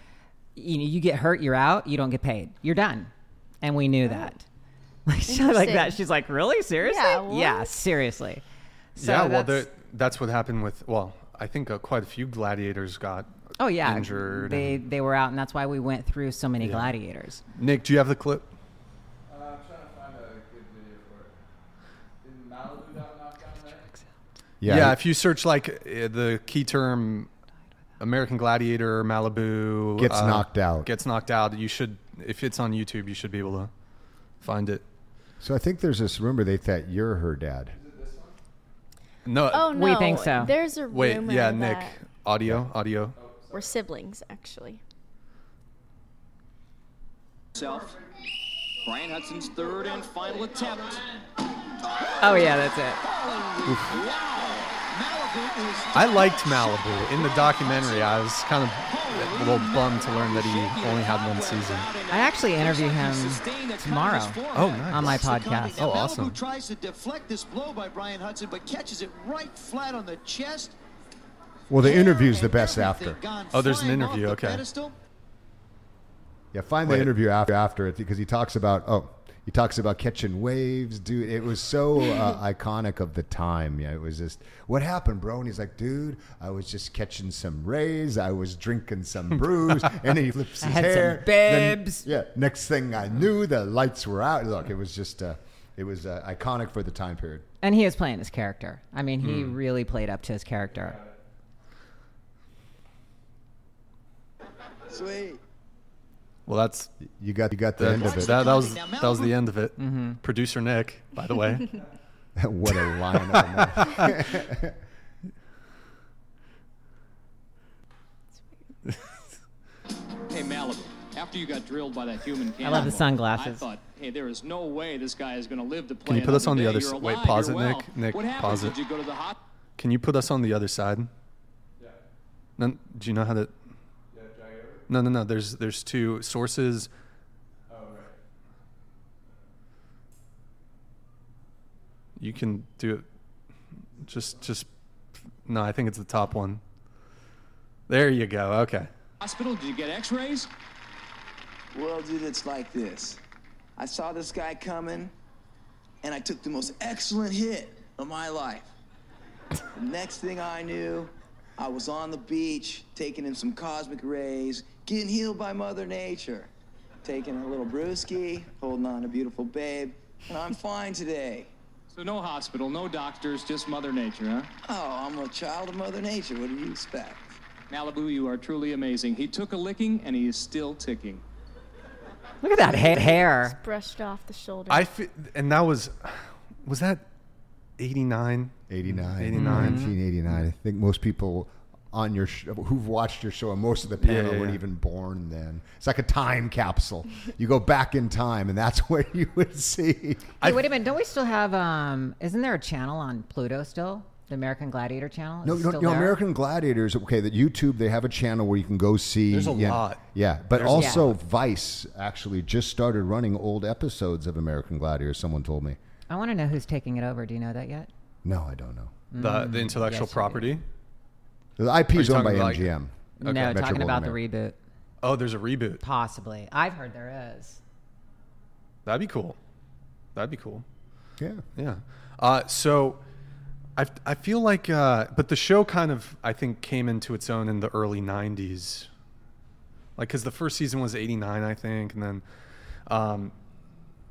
[SPEAKER 3] you know, you get hurt, you're out, you don't get paid. You're done. And we knew that. Like she like that. She's like, "Really? Seriously?"
[SPEAKER 4] Yeah,
[SPEAKER 3] yeah seriously. So
[SPEAKER 1] yeah, well,
[SPEAKER 3] that's-
[SPEAKER 1] there- that's what happened with. Well, I think uh, quite a few gladiators got.
[SPEAKER 3] oh yeah,
[SPEAKER 1] injured
[SPEAKER 3] They
[SPEAKER 1] and-
[SPEAKER 3] they were out, and that's why we went through so many
[SPEAKER 1] Yeah.
[SPEAKER 3] gladiators.
[SPEAKER 1] Nick, do you have the clip?
[SPEAKER 5] Uh, I'm trying to find a good video for it. Did Malibu got knocked down there?
[SPEAKER 1] Yeah, if you search like uh, the key term American Gladiator Malibu
[SPEAKER 2] Gets
[SPEAKER 1] uh,
[SPEAKER 2] knocked out.
[SPEAKER 1] Gets knocked out. You should if it's on YouTube, you should be able to find it.
[SPEAKER 2] So I think there's this rumor they thought you're her dad.
[SPEAKER 1] No.
[SPEAKER 4] Oh no,
[SPEAKER 3] We think so.
[SPEAKER 4] There's a rumor.
[SPEAKER 1] wait,
[SPEAKER 4] rumor
[SPEAKER 1] yeah, Nick.
[SPEAKER 4] that
[SPEAKER 1] Audio, audio.
[SPEAKER 4] we're siblings actually.
[SPEAKER 6] Self. Brian Hudson's third and final attempt.
[SPEAKER 3] Oh yeah, that's it.
[SPEAKER 6] Malibu is
[SPEAKER 1] I liked Malibu in the documentary. I was kind of a little bummed to learn that he only had one season.
[SPEAKER 3] I actually interview him tomorrow.
[SPEAKER 1] Oh, nice.
[SPEAKER 3] on my podcast.
[SPEAKER 1] Oh, awesome.
[SPEAKER 7] Malibu tries to deflect this blow by Brian Hudson, but catches it right flat on the chest.
[SPEAKER 2] Well, the interview's the best after.
[SPEAKER 1] Oh, there's an interview, okay.
[SPEAKER 2] Yeah, find the
[SPEAKER 1] Wait.
[SPEAKER 2] interview after after it because he talks about oh he talks about catching waves, dude. It was so uh, iconic of the time. Yeah, it was just what happened, bro. And he's like, dude, I was just catching some rays. I was drinking some brews, and he flips his
[SPEAKER 3] I had some
[SPEAKER 2] hair. Then- yeah. Next thing I knew, the lights were out. Look, it was just uh, it was uh, iconic for the time period.
[SPEAKER 3] And he was playing his character. I mean, he
[SPEAKER 1] Hmm.
[SPEAKER 3] really played up to his character.
[SPEAKER 7] Sweet.
[SPEAKER 1] Well, that's
[SPEAKER 2] You got you got the
[SPEAKER 1] that,
[SPEAKER 2] end of it.
[SPEAKER 1] that, that was that was the end of it. Mm-hmm. Producer Nick, by the way.
[SPEAKER 2] what a line! of a-
[SPEAKER 6] Hey, Malibu. After you got drilled by that human
[SPEAKER 3] I love the sunglasses.
[SPEAKER 6] I thought, hey, there is no way this guy is going to live to play.
[SPEAKER 1] Can you put us on the other
[SPEAKER 6] You're
[SPEAKER 1] wait, pause it, Nick.
[SPEAKER 6] well.
[SPEAKER 1] Nick,
[SPEAKER 6] what happened?
[SPEAKER 1] pause
[SPEAKER 6] Did
[SPEAKER 1] it.
[SPEAKER 6] you go to the hot?
[SPEAKER 1] Can you put us on the other side?
[SPEAKER 5] Yeah.
[SPEAKER 1] No, do you know how to?
[SPEAKER 5] Yeah, drag it over.
[SPEAKER 1] No, no, no. There's there's two sources.
[SPEAKER 5] Oh, right.
[SPEAKER 1] You can do it. Just just no. I think it's the top one. There you go. Okay.
[SPEAKER 6] Hospital? Did you get X-rays?
[SPEAKER 8] Well, dude, it's like this. I saw this guy coming, and I took the most excellent hit of my life. The next thing I knew, I was on the beach, taking in some cosmic rays, getting healed by Mother Nature, taking a little brewski, holding on a beautiful babe, and I'm fine today.
[SPEAKER 6] So no hospital, no doctors, just Mother Nature, huh?
[SPEAKER 8] Oh, I'm a child of Mother Nature. What do you expect?
[SPEAKER 6] Malibu, you are truly amazing. He took a licking, and he is still ticking.
[SPEAKER 3] Look at that ha- hair.
[SPEAKER 4] Brushed off the shoulder.
[SPEAKER 1] I fi- and that was was that 89.
[SPEAKER 2] 89,
[SPEAKER 1] 89.
[SPEAKER 2] 1989. I think most people on your sh- who've watched your show, and most of the panel
[SPEAKER 1] yeah,
[SPEAKER 2] weren't
[SPEAKER 1] yeah.
[SPEAKER 2] even born then. It's like a time capsule. you go back in time, and that's what you would see.
[SPEAKER 3] Hey, wait a minute. Don't we still have? Um, isn't there a channel on Pluto still? The American Gladiator channel. Is
[SPEAKER 2] No,
[SPEAKER 3] it
[SPEAKER 2] no,
[SPEAKER 3] still
[SPEAKER 2] no.
[SPEAKER 3] there?
[SPEAKER 2] American Gladiators. Okay, that YouTube they have a channel where you can go see.
[SPEAKER 1] There's a
[SPEAKER 2] yeah,
[SPEAKER 1] lot.
[SPEAKER 2] Yeah, but
[SPEAKER 1] There's a
[SPEAKER 2] also. Vice actually just started running old episodes of American Gladiators. Someone told me.
[SPEAKER 3] I want to know who's taking it over. Do you know that yet?
[SPEAKER 2] No, I don't know.
[SPEAKER 1] The the intellectual
[SPEAKER 3] yes, you do.
[SPEAKER 1] property.
[SPEAKER 2] The IP is owned by
[SPEAKER 1] talking about, like-
[SPEAKER 2] MGM.
[SPEAKER 3] no,
[SPEAKER 2] Metro
[SPEAKER 3] talking about the reboot.
[SPEAKER 1] Oh, there's a reboot.
[SPEAKER 3] Possibly. I've heard there is.
[SPEAKER 1] That'd be cool. That'd be cool.
[SPEAKER 2] Yeah.
[SPEAKER 1] Yeah. Uh, so I, I feel like, uh, but the show kind of, I think, came into its own in the early 90s. Like, because the first season was 89, I think. And then, um,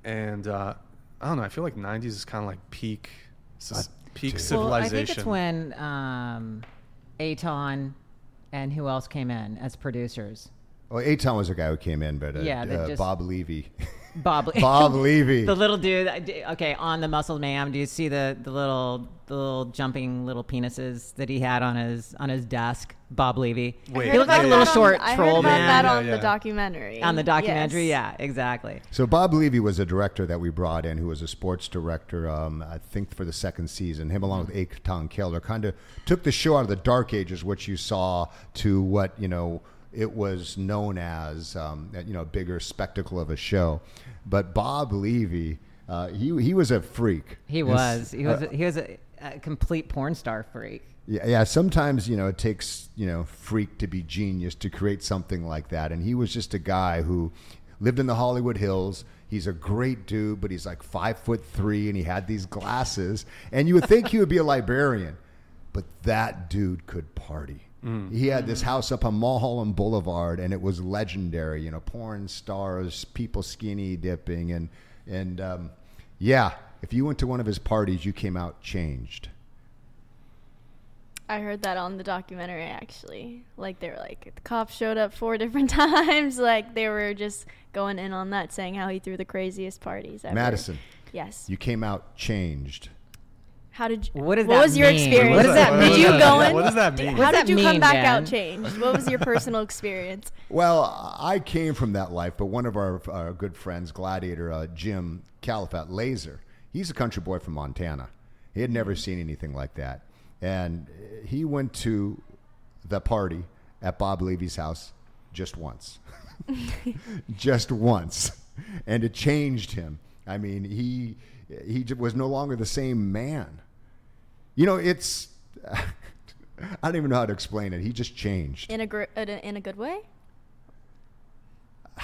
[SPEAKER 1] and uh, I don't know, I feel like 90s is kind of like peak, peak
[SPEAKER 2] dude.
[SPEAKER 1] civilization.
[SPEAKER 3] Well, I think it's when um, Aton and who else came in as producers.
[SPEAKER 2] Well, Aton was a guy who came in, but uh,
[SPEAKER 3] Yeah,
[SPEAKER 2] uh,
[SPEAKER 3] just-
[SPEAKER 2] Bob Levy.
[SPEAKER 3] Bob.
[SPEAKER 2] Bob Levy.
[SPEAKER 3] the little dude. Okay, on the Muscle Man, do you see the the little the little jumping little penises that he had on his on his desk? Bob Levy.
[SPEAKER 1] Wait,
[SPEAKER 3] he looked like a little
[SPEAKER 1] yeah.
[SPEAKER 3] short
[SPEAKER 4] I
[SPEAKER 3] troll
[SPEAKER 4] heard about
[SPEAKER 3] man
[SPEAKER 4] that on
[SPEAKER 1] yeah.
[SPEAKER 4] the documentary.
[SPEAKER 3] on the documentary.
[SPEAKER 4] Yes.
[SPEAKER 3] Yeah, exactly.
[SPEAKER 2] So Bob Levy was a director that we brought in, who was a sports director. Um, I think for the second season, him along with Aton Keller kind of took the show out of the dark ages, which you saw, to what you know it was known as, um, you know, a bigger spectacle of a show. But Bob Levy, uh, he he was a freak.
[SPEAKER 3] He was. He was.
[SPEAKER 2] uh,
[SPEAKER 3] he was a, a complete porn star freak.
[SPEAKER 2] Yeah, yeah. Sometimes you know it takes you know freak to be genius to create something like that, and he was just a guy who lived in the Hollywood Hills. He's a great dude, but he's like five foot three, and he had these glasses, and you would think he would be a librarian, but that dude could party. He had this house up on Mulholland Boulevard, and it was legendary. You know, porn stars, people skinny dipping, and and um, yeah, if you went to one of his parties, you came out changed.
[SPEAKER 4] I heard that on the documentary actually. Like they were like the cops showed up four different times. Like they were just going in on that, saying how he threw the craziest parties ever.
[SPEAKER 2] Madison.
[SPEAKER 4] Yes.
[SPEAKER 2] You came out changed.
[SPEAKER 4] How did you,
[SPEAKER 3] What does
[SPEAKER 4] what
[SPEAKER 3] that
[SPEAKER 4] was your
[SPEAKER 3] mean?
[SPEAKER 4] experience?
[SPEAKER 3] What does that
[SPEAKER 4] Did you go in?
[SPEAKER 1] What does that mean?
[SPEAKER 4] How did
[SPEAKER 3] that
[SPEAKER 4] you come back
[SPEAKER 3] Ben?
[SPEAKER 4] out changed? What was your personal experience?
[SPEAKER 2] Well, I came from that life, but one of our, our good friends, Gladiator uh, Jim Califat Laser, he's a country boy from Montana. He had never seen anything like that. And he went to the party at Bob Levy's house just once. just once. And it changed him. I mean, he, he was no longer the same man. You know, it's. I don't even know how to explain it. He just changed.
[SPEAKER 4] In a gr- in a, good way?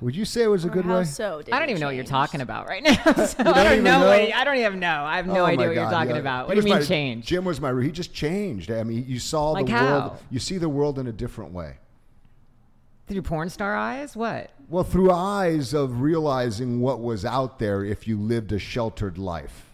[SPEAKER 2] Would you say it was a
[SPEAKER 4] Or
[SPEAKER 2] good
[SPEAKER 4] how
[SPEAKER 2] way?
[SPEAKER 4] so? Did
[SPEAKER 3] I don't
[SPEAKER 4] it
[SPEAKER 3] even know what you're talking about right now. So I
[SPEAKER 2] don't
[SPEAKER 3] don't
[SPEAKER 2] even
[SPEAKER 3] know.
[SPEAKER 2] know?
[SPEAKER 3] What, I don't even know. I have no
[SPEAKER 2] Oh
[SPEAKER 3] idea
[SPEAKER 2] my
[SPEAKER 3] what you're talking
[SPEAKER 2] yeah.
[SPEAKER 3] about.
[SPEAKER 2] He
[SPEAKER 3] What do you mean
[SPEAKER 2] my-
[SPEAKER 3] change?
[SPEAKER 2] Jim was my. He just changed. I mean, you saw
[SPEAKER 3] Like
[SPEAKER 2] the
[SPEAKER 3] how?
[SPEAKER 2] world. You see the world in a different way.
[SPEAKER 3] Through porn star eyes? What?
[SPEAKER 2] Well, through eyes of realizing what was out there if you lived a sheltered life.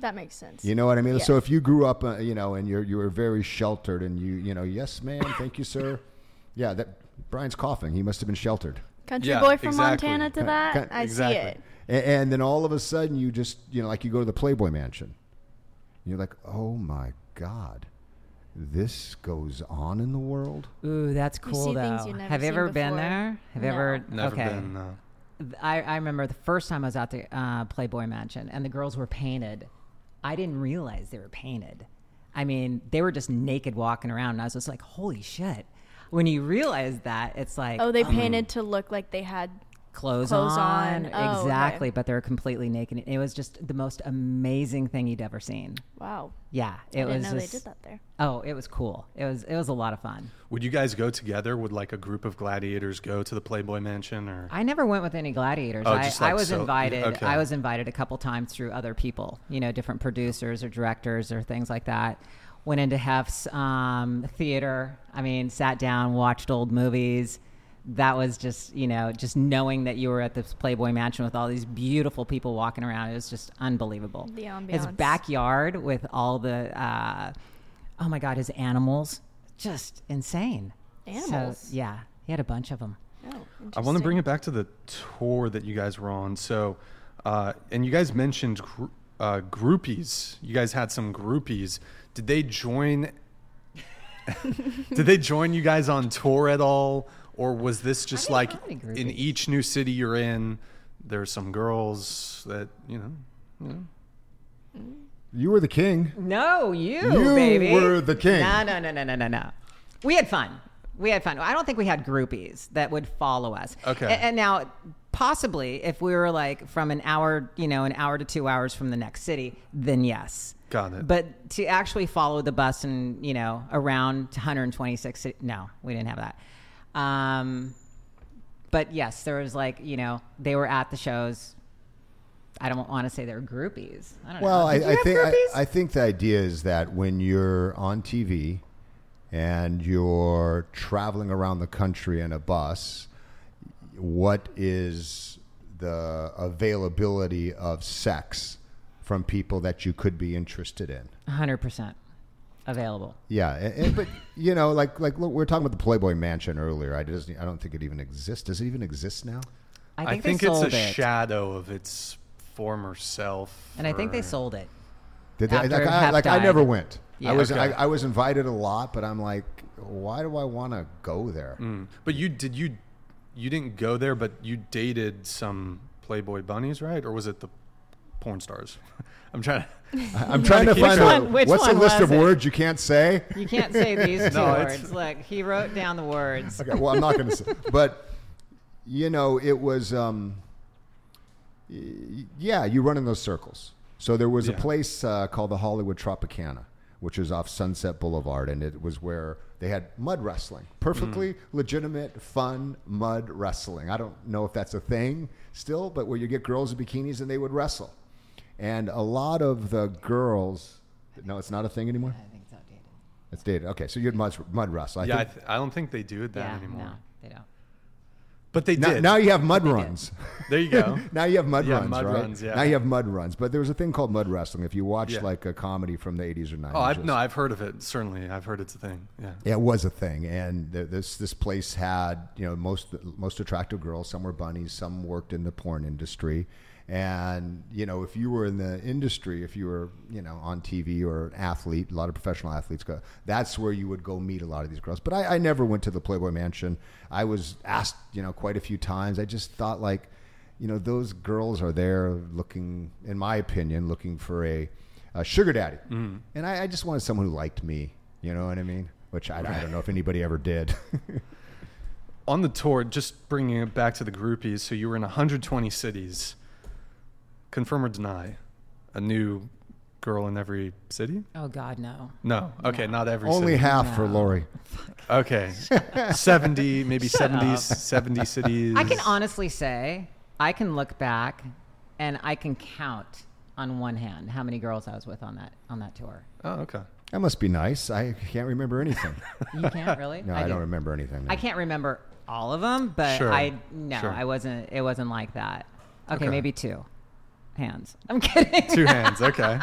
[SPEAKER 4] That makes sense.
[SPEAKER 2] You know what I mean?
[SPEAKER 4] Yeah.
[SPEAKER 2] So if you grew up, uh, you know, and you're you were very sheltered, and you you know, yes, ma'am, thank you, sir. Yeah, that Brian's coughing. He must have been sheltered.
[SPEAKER 4] Country
[SPEAKER 1] Yeah,
[SPEAKER 4] boy from
[SPEAKER 1] exactly.
[SPEAKER 4] Montana to that?
[SPEAKER 2] Kind-
[SPEAKER 4] I
[SPEAKER 1] exactly.
[SPEAKER 4] see it.
[SPEAKER 2] And, and then all of a sudden, you just you know, like you go to the Playboy Mansion. You're like, oh my god, this goes on in the world.
[SPEAKER 3] Ooh, that's
[SPEAKER 4] You
[SPEAKER 3] cool
[SPEAKER 4] see
[SPEAKER 3] though.
[SPEAKER 4] things you've never
[SPEAKER 3] Have you
[SPEAKER 4] seen
[SPEAKER 3] ever been there? Have you ever?
[SPEAKER 1] Never
[SPEAKER 3] okay.
[SPEAKER 1] been. Uh,
[SPEAKER 3] I, I remember the first time I was at the uh, Playboy Mansion and the girls were painted. I didn't realize they were painted. I mean, they were just naked walking around, and I was just like, "Holy shit!" When you realize that, it's like,
[SPEAKER 4] Oh, they um, painted to look like they had.
[SPEAKER 3] Clothes,
[SPEAKER 4] clothes
[SPEAKER 3] on,
[SPEAKER 4] on. Oh, okay.
[SPEAKER 3] exactly, but they're completely naked. It was just the most amazing thing you'd ever seen.
[SPEAKER 4] Wow.
[SPEAKER 3] Yeah, it
[SPEAKER 4] I didn't
[SPEAKER 3] was.
[SPEAKER 4] know
[SPEAKER 3] just,
[SPEAKER 4] they did that there.
[SPEAKER 3] Oh, it was cool. It was. It was a lot of fun.
[SPEAKER 1] would you guys go together? Would like a group of gladiators go to the Playboy Mansion or?
[SPEAKER 3] I never went with any gladiators.
[SPEAKER 1] Oh,
[SPEAKER 3] I,
[SPEAKER 1] just
[SPEAKER 3] I
[SPEAKER 1] like
[SPEAKER 3] was
[SPEAKER 1] so-
[SPEAKER 3] invited.
[SPEAKER 1] okay.
[SPEAKER 3] I was invited a couple times through other people, you know, different producers or directors or things like that. Went into Hef's um, theater. I mean, sat down, watched old movies. That was just, you know, just knowing that you were at this Playboy Mansion with all these beautiful people walking around. It was just unbelievable.
[SPEAKER 4] The ambiance.
[SPEAKER 3] His backyard with all the, uh, oh my God, his animals, just insane.
[SPEAKER 4] Animals?
[SPEAKER 3] So, yeah, he had a bunch of them.
[SPEAKER 4] Oh,
[SPEAKER 1] I want to bring it back to the tour that you guys were on. So, uh, and you guys mentioned gr- uh, groupies. You guys had some groupies. Did they join Did they join you guys on tour at all, or was this just like in each new city you're in? There's some girls that you know. You know. Mm.
[SPEAKER 2] You were the king.
[SPEAKER 3] No, you,
[SPEAKER 2] You
[SPEAKER 3] baby.
[SPEAKER 2] were the king.
[SPEAKER 3] No, no, no, no, no, no, no. We had fun. We had fun. I don't think we had groupies that would follow us.
[SPEAKER 1] Okay.
[SPEAKER 3] A- And, now, possibly, if we were like from an hour, you know, an hour to two hours from the next city, then yes.
[SPEAKER 1] Got it.
[SPEAKER 3] But to actually follow the bus and you know around 126, no, we didn't have that. Um, but yes, there was like you know they were at the shows. I don't want to say they're groupies. I don't
[SPEAKER 2] Well,
[SPEAKER 3] know.
[SPEAKER 2] I, I think I. I think the idea is that when you're on TV and you're traveling around the country in a bus, what is the availability of sex from people that you could be interested in?
[SPEAKER 3] hundred percent available.
[SPEAKER 2] Yeah, and, and- but you know, like like look, we were talking about the Playboy Mansion earlier. I just I don't think it even exists. Does it even exist now?
[SPEAKER 3] I
[SPEAKER 1] I
[SPEAKER 3] think,
[SPEAKER 1] think, it's a
[SPEAKER 3] it,
[SPEAKER 1] shadow of its former self.
[SPEAKER 3] and I think they sold it.
[SPEAKER 2] Did they, like, I, like I never went.
[SPEAKER 3] Yeah.
[SPEAKER 2] I was
[SPEAKER 1] Okay.
[SPEAKER 2] I, I was invited a lot, but I'm like, why do I want to go there?
[SPEAKER 1] Mm. But you did you you didn't go there, but you dated some Playboy bunnies, right? Or was it the porn stars? I'm trying to.
[SPEAKER 2] I'm trying to find out
[SPEAKER 3] Which
[SPEAKER 2] what's a list of
[SPEAKER 3] it?
[SPEAKER 2] words you can't say.
[SPEAKER 3] You can't say these two
[SPEAKER 1] No,
[SPEAKER 3] words. Look, he wrote down the words.
[SPEAKER 2] Okay, well, I'm not going to say, but you know, it was, um, yeah, you run in those circles. So there was a place uh, called the Hollywood Tropicana, which is off Sunset Boulevard, and it was where they had mud wrestling, perfectly legitimate, fun mud wrestling. I don't know if that's a thing still, but where you get girls in bikinis and they would wrestle, and a lot of the girls. No, it's not a thing anymore.
[SPEAKER 3] I think it's outdated.
[SPEAKER 2] It's dated. Okay, so you had mud, mud wrestle. I
[SPEAKER 1] yeah, I, th- I don't think they do that
[SPEAKER 3] yeah,
[SPEAKER 1] anymore.
[SPEAKER 3] no, they don't.
[SPEAKER 1] But they
[SPEAKER 2] now,
[SPEAKER 1] did.
[SPEAKER 2] now you have mud
[SPEAKER 3] did.
[SPEAKER 2] runs.
[SPEAKER 1] there you go.
[SPEAKER 2] now you have mud
[SPEAKER 1] Yeah,
[SPEAKER 2] runs,
[SPEAKER 1] mud
[SPEAKER 2] right?
[SPEAKER 1] runs, yeah.
[SPEAKER 2] Now you have mud runs. But there was a thing called mud wrestling. If you watch
[SPEAKER 1] Yeah.
[SPEAKER 2] like a comedy from the 80s or 90s.
[SPEAKER 1] oh, I've, no, I've heard of it. Certainly, I've heard it's a thing. Yeah.
[SPEAKER 2] Yeah, it was a thing, and th- this this place had you know most most attractive girls. Some were bunnies, some worked in the porn industry, and you know if you were in the industry, if you were you know on TV or an athlete, a lot of professional athletes go. That's where you would go meet a lot of these girls. But I, I never went to the Playboy Mansion. I was asked you know quite a few times. I just thought like, you know, those girls are there looking, in my opinion, looking for a, a sugar daddy, mm-hmm. and I, I just wanted someone who liked me. You know what I mean? Which I, I don't know if anybody ever did.
[SPEAKER 1] On the tour, just bringing it back to the groupies. So you were in 120 cities. Confirm or deny? A new girl in every city?
[SPEAKER 3] Oh God, no.
[SPEAKER 1] No. Okay, not every city.
[SPEAKER 2] Only
[SPEAKER 1] city.
[SPEAKER 2] half for Lori.
[SPEAKER 1] Okay. 70, maybe 70, 70 cities.
[SPEAKER 3] I can honestly say I can look back and I can count on one hand how many girls I was with on that on that tour.
[SPEAKER 1] Oh, okay.
[SPEAKER 2] That must be nice. I can't remember anything.
[SPEAKER 3] You can't really.
[SPEAKER 2] No, I,
[SPEAKER 3] do.
[SPEAKER 2] don't remember anything. no.
[SPEAKER 3] I can't remember all of them, but
[SPEAKER 1] Sure,
[SPEAKER 3] I no,
[SPEAKER 1] sure.
[SPEAKER 3] I wasn't. It wasn't like that. Okay,
[SPEAKER 1] Okay.
[SPEAKER 3] maybe two hands. I'm kidding.
[SPEAKER 1] Two hands. Okay.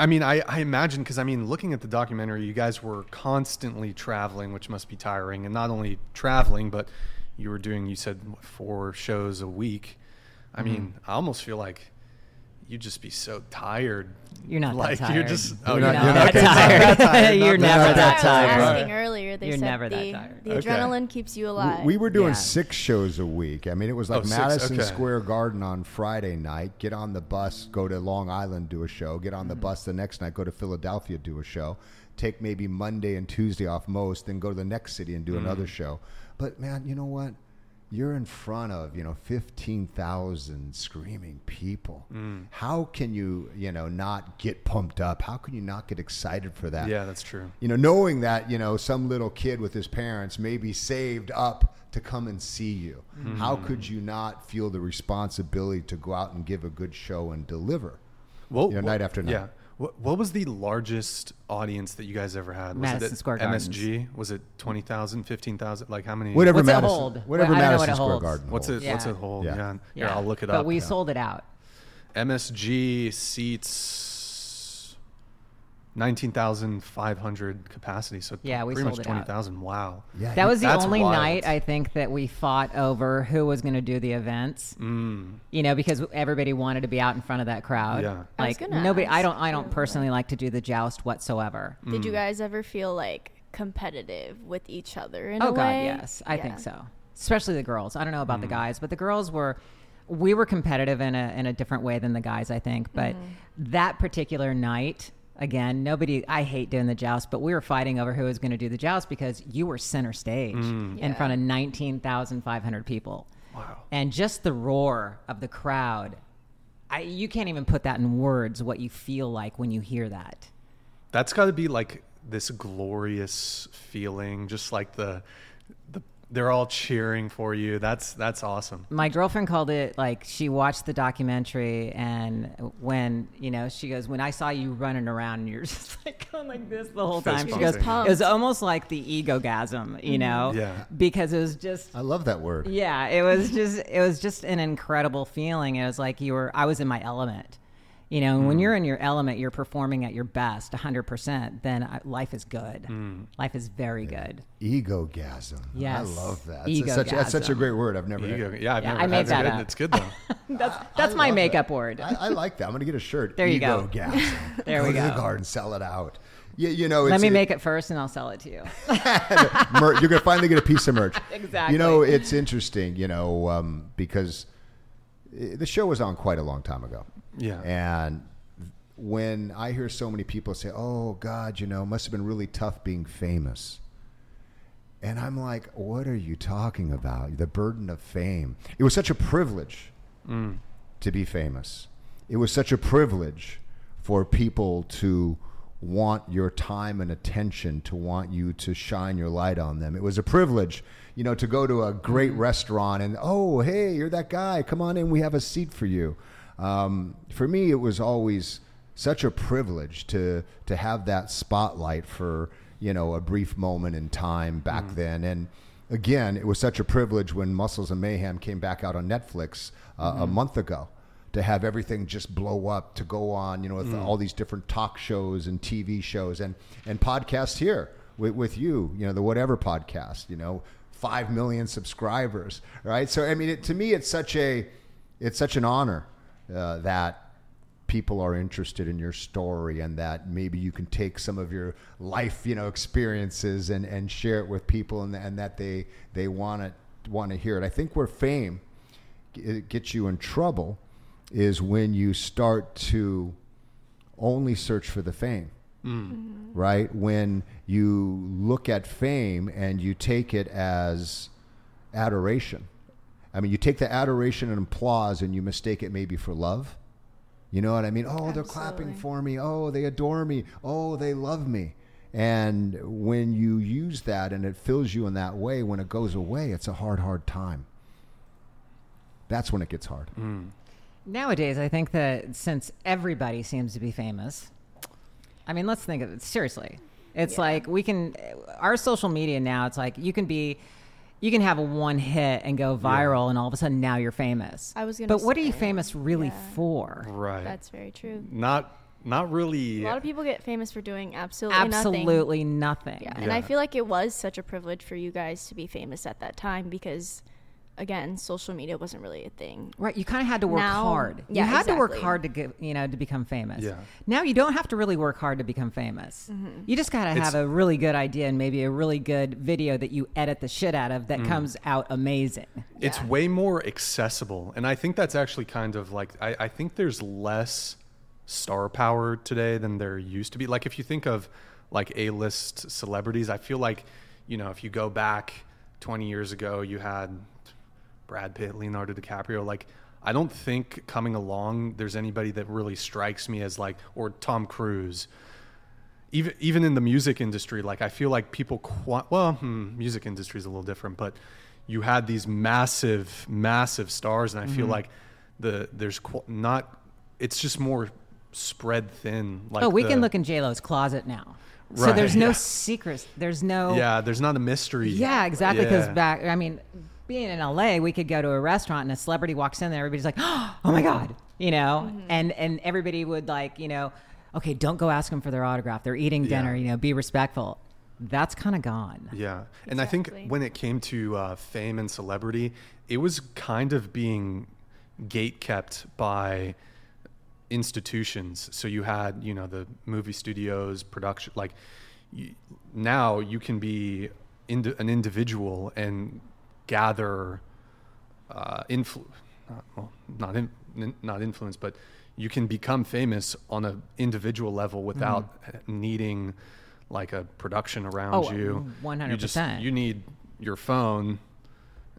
[SPEAKER 1] I mean, I, I imagine because I mean, looking at the documentary, you guys were constantly traveling, which must be tiring, and not only traveling, but you were doing. You said four shows a week. I
[SPEAKER 3] Mm-hmm.
[SPEAKER 1] mean, I almost feel like you'd just be so tired.
[SPEAKER 3] You're not that
[SPEAKER 1] like you're
[SPEAKER 3] tired.
[SPEAKER 1] just.
[SPEAKER 2] You're
[SPEAKER 1] Oh,
[SPEAKER 2] not-
[SPEAKER 1] you're
[SPEAKER 2] you're
[SPEAKER 1] not,
[SPEAKER 2] not
[SPEAKER 1] okay,
[SPEAKER 3] that
[SPEAKER 1] not
[SPEAKER 3] tired. You're never
[SPEAKER 2] that
[SPEAKER 3] that
[SPEAKER 4] I was
[SPEAKER 3] tired.
[SPEAKER 4] asking earlier. They
[SPEAKER 3] You're
[SPEAKER 4] said
[SPEAKER 3] never that
[SPEAKER 4] the,
[SPEAKER 3] tired.
[SPEAKER 4] the
[SPEAKER 1] Okay.
[SPEAKER 4] adrenaline keeps you alive.
[SPEAKER 2] We were doing
[SPEAKER 3] Yeah.
[SPEAKER 2] six shows a week. I mean, it was like
[SPEAKER 1] Oh, six,
[SPEAKER 2] Madison
[SPEAKER 1] okay.
[SPEAKER 2] Square Garden on Friday night. Get on the bus, go to Long Island, do a show. Get on the mm-hmm. bus the next night, go to Philadelphia, do a show. Take maybe Monday and Tuesday off most, then go to the next city and do another mm. show. But man, you know what? You're in front of you know fifteen thousand screaming people. Mm. How can you you know not get pumped up? How can you not get excited for that?
[SPEAKER 1] Yeah, that's true.
[SPEAKER 2] you know, knowing that, you know, some little kid with his parents may be saved up to come and see you. Mm. How could you not feel the responsibility to go out and give a good show and deliver?
[SPEAKER 1] Well,
[SPEAKER 2] You know, night after night.
[SPEAKER 1] Yeah. What, what was the largest audience that you guys ever had? Was
[SPEAKER 3] Madison
[SPEAKER 1] it at
[SPEAKER 3] Square Gardens.
[SPEAKER 1] MSG? Was it 20,000, 15,000? Like how many?
[SPEAKER 2] Whatever
[SPEAKER 3] What's it
[SPEAKER 2] Madison,
[SPEAKER 3] hold?
[SPEAKER 2] whatever
[SPEAKER 3] I don't know
[SPEAKER 2] Madison
[SPEAKER 3] what it
[SPEAKER 2] Square
[SPEAKER 3] holds.
[SPEAKER 2] Garden.
[SPEAKER 1] What's
[SPEAKER 2] holds.
[SPEAKER 1] it? What's
[SPEAKER 3] Yeah.
[SPEAKER 1] it hold?
[SPEAKER 2] Yeah.
[SPEAKER 1] Yeah.
[SPEAKER 3] Yeah.
[SPEAKER 1] Here, I'll look it up.
[SPEAKER 3] but we
[SPEAKER 1] Yeah.
[SPEAKER 3] sold it out.
[SPEAKER 1] MSG seats 19,500 capacity. So
[SPEAKER 3] Yeah, we
[SPEAKER 1] pretty
[SPEAKER 3] sold
[SPEAKER 1] much
[SPEAKER 3] it out.
[SPEAKER 1] 20,000. Wow.
[SPEAKER 2] Yeah,
[SPEAKER 3] That was the only
[SPEAKER 1] wild.
[SPEAKER 3] night I think that we fought over who was going to do the events. Mm. You know, because everybody wanted to be out in front of that crowd.
[SPEAKER 1] Yeah.
[SPEAKER 4] I was
[SPEAKER 3] Like
[SPEAKER 4] gonna
[SPEAKER 3] nobody. I don't. I don't personally like to do the joust whatsoever.
[SPEAKER 4] Did
[SPEAKER 1] Mm.
[SPEAKER 4] you guys ever feel like competitive with each other in
[SPEAKER 3] Oh
[SPEAKER 4] a
[SPEAKER 3] God,
[SPEAKER 4] way?
[SPEAKER 3] yes, I
[SPEAKER 4] Yeah.
[SPEAKER 3] think so. Especially the girls. I don't know
[SPEAKER 1] Mm.
[SPEAKER 3] about the guys, but the girls were. We were competitive in a in a different way than the guys, I think. But
[SPEAKER 4] Mm-hmm.
[SPEAKER 3] that particular night, again, nobody. I hate doing the joust, but we were fighting over who was going to do the joust because you were center stage mm. in
[SPEAKER 4] Yeah.
[SPEAKER 3] front of nineteen thousand five hundred people.
[SPEAKER 1] Wow.
[SPEAKER 3] and just the roar of the crowd I, you can't even put that in words what you feel like when you hear that
[SPEAKER 1] That's got to be like this glorious feeling, just like the, the they're all cheering for you. That's that's awesome.
[SPEAKER 3] my girlfriend called it like she watched the documentary and when you know she goes when i saw you running around and you're just like going like this the whole
[SPEAKER 1] Fist
[SPEAKER 3] time she goes
[SPEAKER 1] Just
[SPEAKER 3] it was almost like the ego gasm you mm-hmm. know
[SPEAKER 1] Yeah.
[SPEAKER 3] because it was just
[SPEAKER 2] I love that word.
[SPEAKER 3] Yeah, it was just it was just an incredible feeling. It was like you were I was in my element. You know, when you're in your element, you're performing at your best, 100%, then uh, life is good. Life is very good.
[SPEAKER 2] Egogasm.
[SPEAKER 3] Yes.
[SPEAKER 2] I love that. It's such, that's such a great word. I've never
[SPEAKER 1] Ego,
[SPEAKER 2] heard.
[SPEAKER 1] yeah, I've
[SPEAKER 3] Yeah,
[SPEAKER 1] never
[SPEAKER 3] I made
[SPEAKER 1] had
[SPEAKER 3] that
[SPEAKER 1] it.
[SPEAKER 3] up.
[SPEAKER 1] It's good though.
[SPEAKER 3] That's that's
[SPEAKER 2] I
[SPEAKER 3] my makeup
[SPEAKER 2] that.
[SPEAKER 3] word.
[SPEAKER 2] I, I like that. I'm going to get a shirt.
[SPEAKER 3] There you go.
[SPEAKER 2] Egogasm.
[SPEAKER 3] There we
[SPEAKER 2] to the
[SPEAKER 3] go.
[SPEAKER 2] garden, sell it out. You, you know,
[SPEAKER 3] Let me
[SPEAKER 2] it-
[SPEAKER 3] make it first and I'll sell it to you.
[SPEAKER 2] you're going to finally get a piece of merch.
[SPEAKER 3] Exactly.
[SPEAKER 2] You know, it's interesting, you know, um, because uh, the show was on quite a long time ago.
[SPEAKER 1] Yeah.
[SPEAKER 2] And when I hear so many people say, oh, God, you know, must have been really tough being famous. And I'm like, what are you talking about? The burden of fame. It was such a privilege mm. to be famous. It was such a privilege for people to want your time and attention, to want you to shine your light on them. It was a privilege, you know, to go to a great mm-hmm. restaurant and, oh, hey, you're that guy. Come on in. We have a seat for you. Um, for me, it was always such a privilege to to have that spotlight for you know a brief moment in time back then. And again it was such a privilege when muscles and mayhem came back out on netflix uh, a month ago to have everything just blow up to go on you know with all these different talk shows and tv shows and and podcasts here with, with you you know the whatever podcast you know 5 million subscribers right? So i mean it, to me it's such a it's such an honor uh, that people are interested in your story and that maybe you can take some of your life you know experiences and, and share it with people and, and that they they want to want to hear it. I think where fame gets you in trouble is when you start to only search for the fame right? When you look at fame and you take it as adoration i mean you take the adoration and applause and you mistake it maybe for love you know what I mean? Oh, they're clapping for me. Oh, they adore me. Oh, they love me. And when you use that and it fills you in that way, when it goes away, it's a hard, hard time. That's when it gets hard. Mm.
[SPEAKER 3] Nowadays, I think that since everybody seems to be famous, I mean, let's think of it seriously. It's
[SPEAKER 4] Yeah.
[SPEAKER 3] like we can, our social media now, it's like you can be, you can have a one hit and go viral, and all of a sudden now you're famous.
[SPEAKER 4] I was gonna
[SPEAKER 3] But what are you famous really
[SPEAKER 4] yeah.
[SPEAKER 3] for?
[SPEAKER 1] Right.
[SPEAKER 4] That's very true.
[SPEAKER 1] not not really.
[SPEAKER 4] A lot of people get famous for doing absolutely, nothing.
[SPEAKER 3] Absolutely nothing.
[SPEAKER 4] Yeah, and I feel like it was such a privilege for you guys to be famous at that time because, again, social media wasn't really a thing.
[SPEAKER 3] Right, you kind of had to work
[SPEAKER 4] Now-
[SPEAKER 3] hard.
[SPEAKER 4] yeah,
[SPEAKER 3] you had to work hard to get, you know, to become famous.
[SPEAKER 1] Yeah.
[SPEAKER 3] Now you don't have to really work hard to become famous.
[SPEAKER 4] Mm-hmm.
[SPEAKER 3] You just got to have a really good idea and maybe a really good video that you edit the shit out of that comes out amazing.
[SPEAKER 1] it's
[SPEAKER 4] Yeah.
[SPEAKER 1] way more accessible and i think that's actually kind of like I, I think there's less star power today than there used to be like if you think of like a-list celebrities i feel like you know if you go back 20 years ago you had brad pitt leonardo dicaprio like i don't think coming along there's anybody that really strikes me as like or tom cruise even even in the music industry, like I feel like people, qu- well, hmm, music industry is a little different, but you had these massive, massive stars, and I feel like the there's qu- not, it's just more spread thin. Like
[SPEAKER 3] oh, we
[SPEAKER 1] the-
[SPEAKER 3] can look in J Lo's closet now. So there's no
[SPEAKER 1] yeah.
[SPEAKER 3] secrets. There's no.
[SPEAKER 1] Yeah, there's not a mystery.
[SPEAKER 3] Yeah, exactly. Because
[SPEAKER 1] Yeah.
[SPEAKER 3] back, I mean, being in LA, we could go to a restaurant and a celebrity walks in there. Everybody's like, "Oh my god," you know, and and everybody would like, you know, okay, don't go ask them for their autograph. They're eating dinner.
[SPEAKER 1] Yeah.
[SPEAKER 3] You know, be respectful. That's kind of gone.
[SPEAKER 1] Yeah, and I think when it came to uh, fame and celebrity, it was kind of being gate kept by institutions. So you had, you know, the movie studios, production. Like you, now, you can be indi- an individual and gather uh, influ- not, well, not in, not influence, but you can become famous on an individual level without needing like a production around
[SPEAKER 3] Oh,
[SPEAKER 1] you. You just
[SPEAKER 3] 100%.
[SPEAKER 1] you need your phone,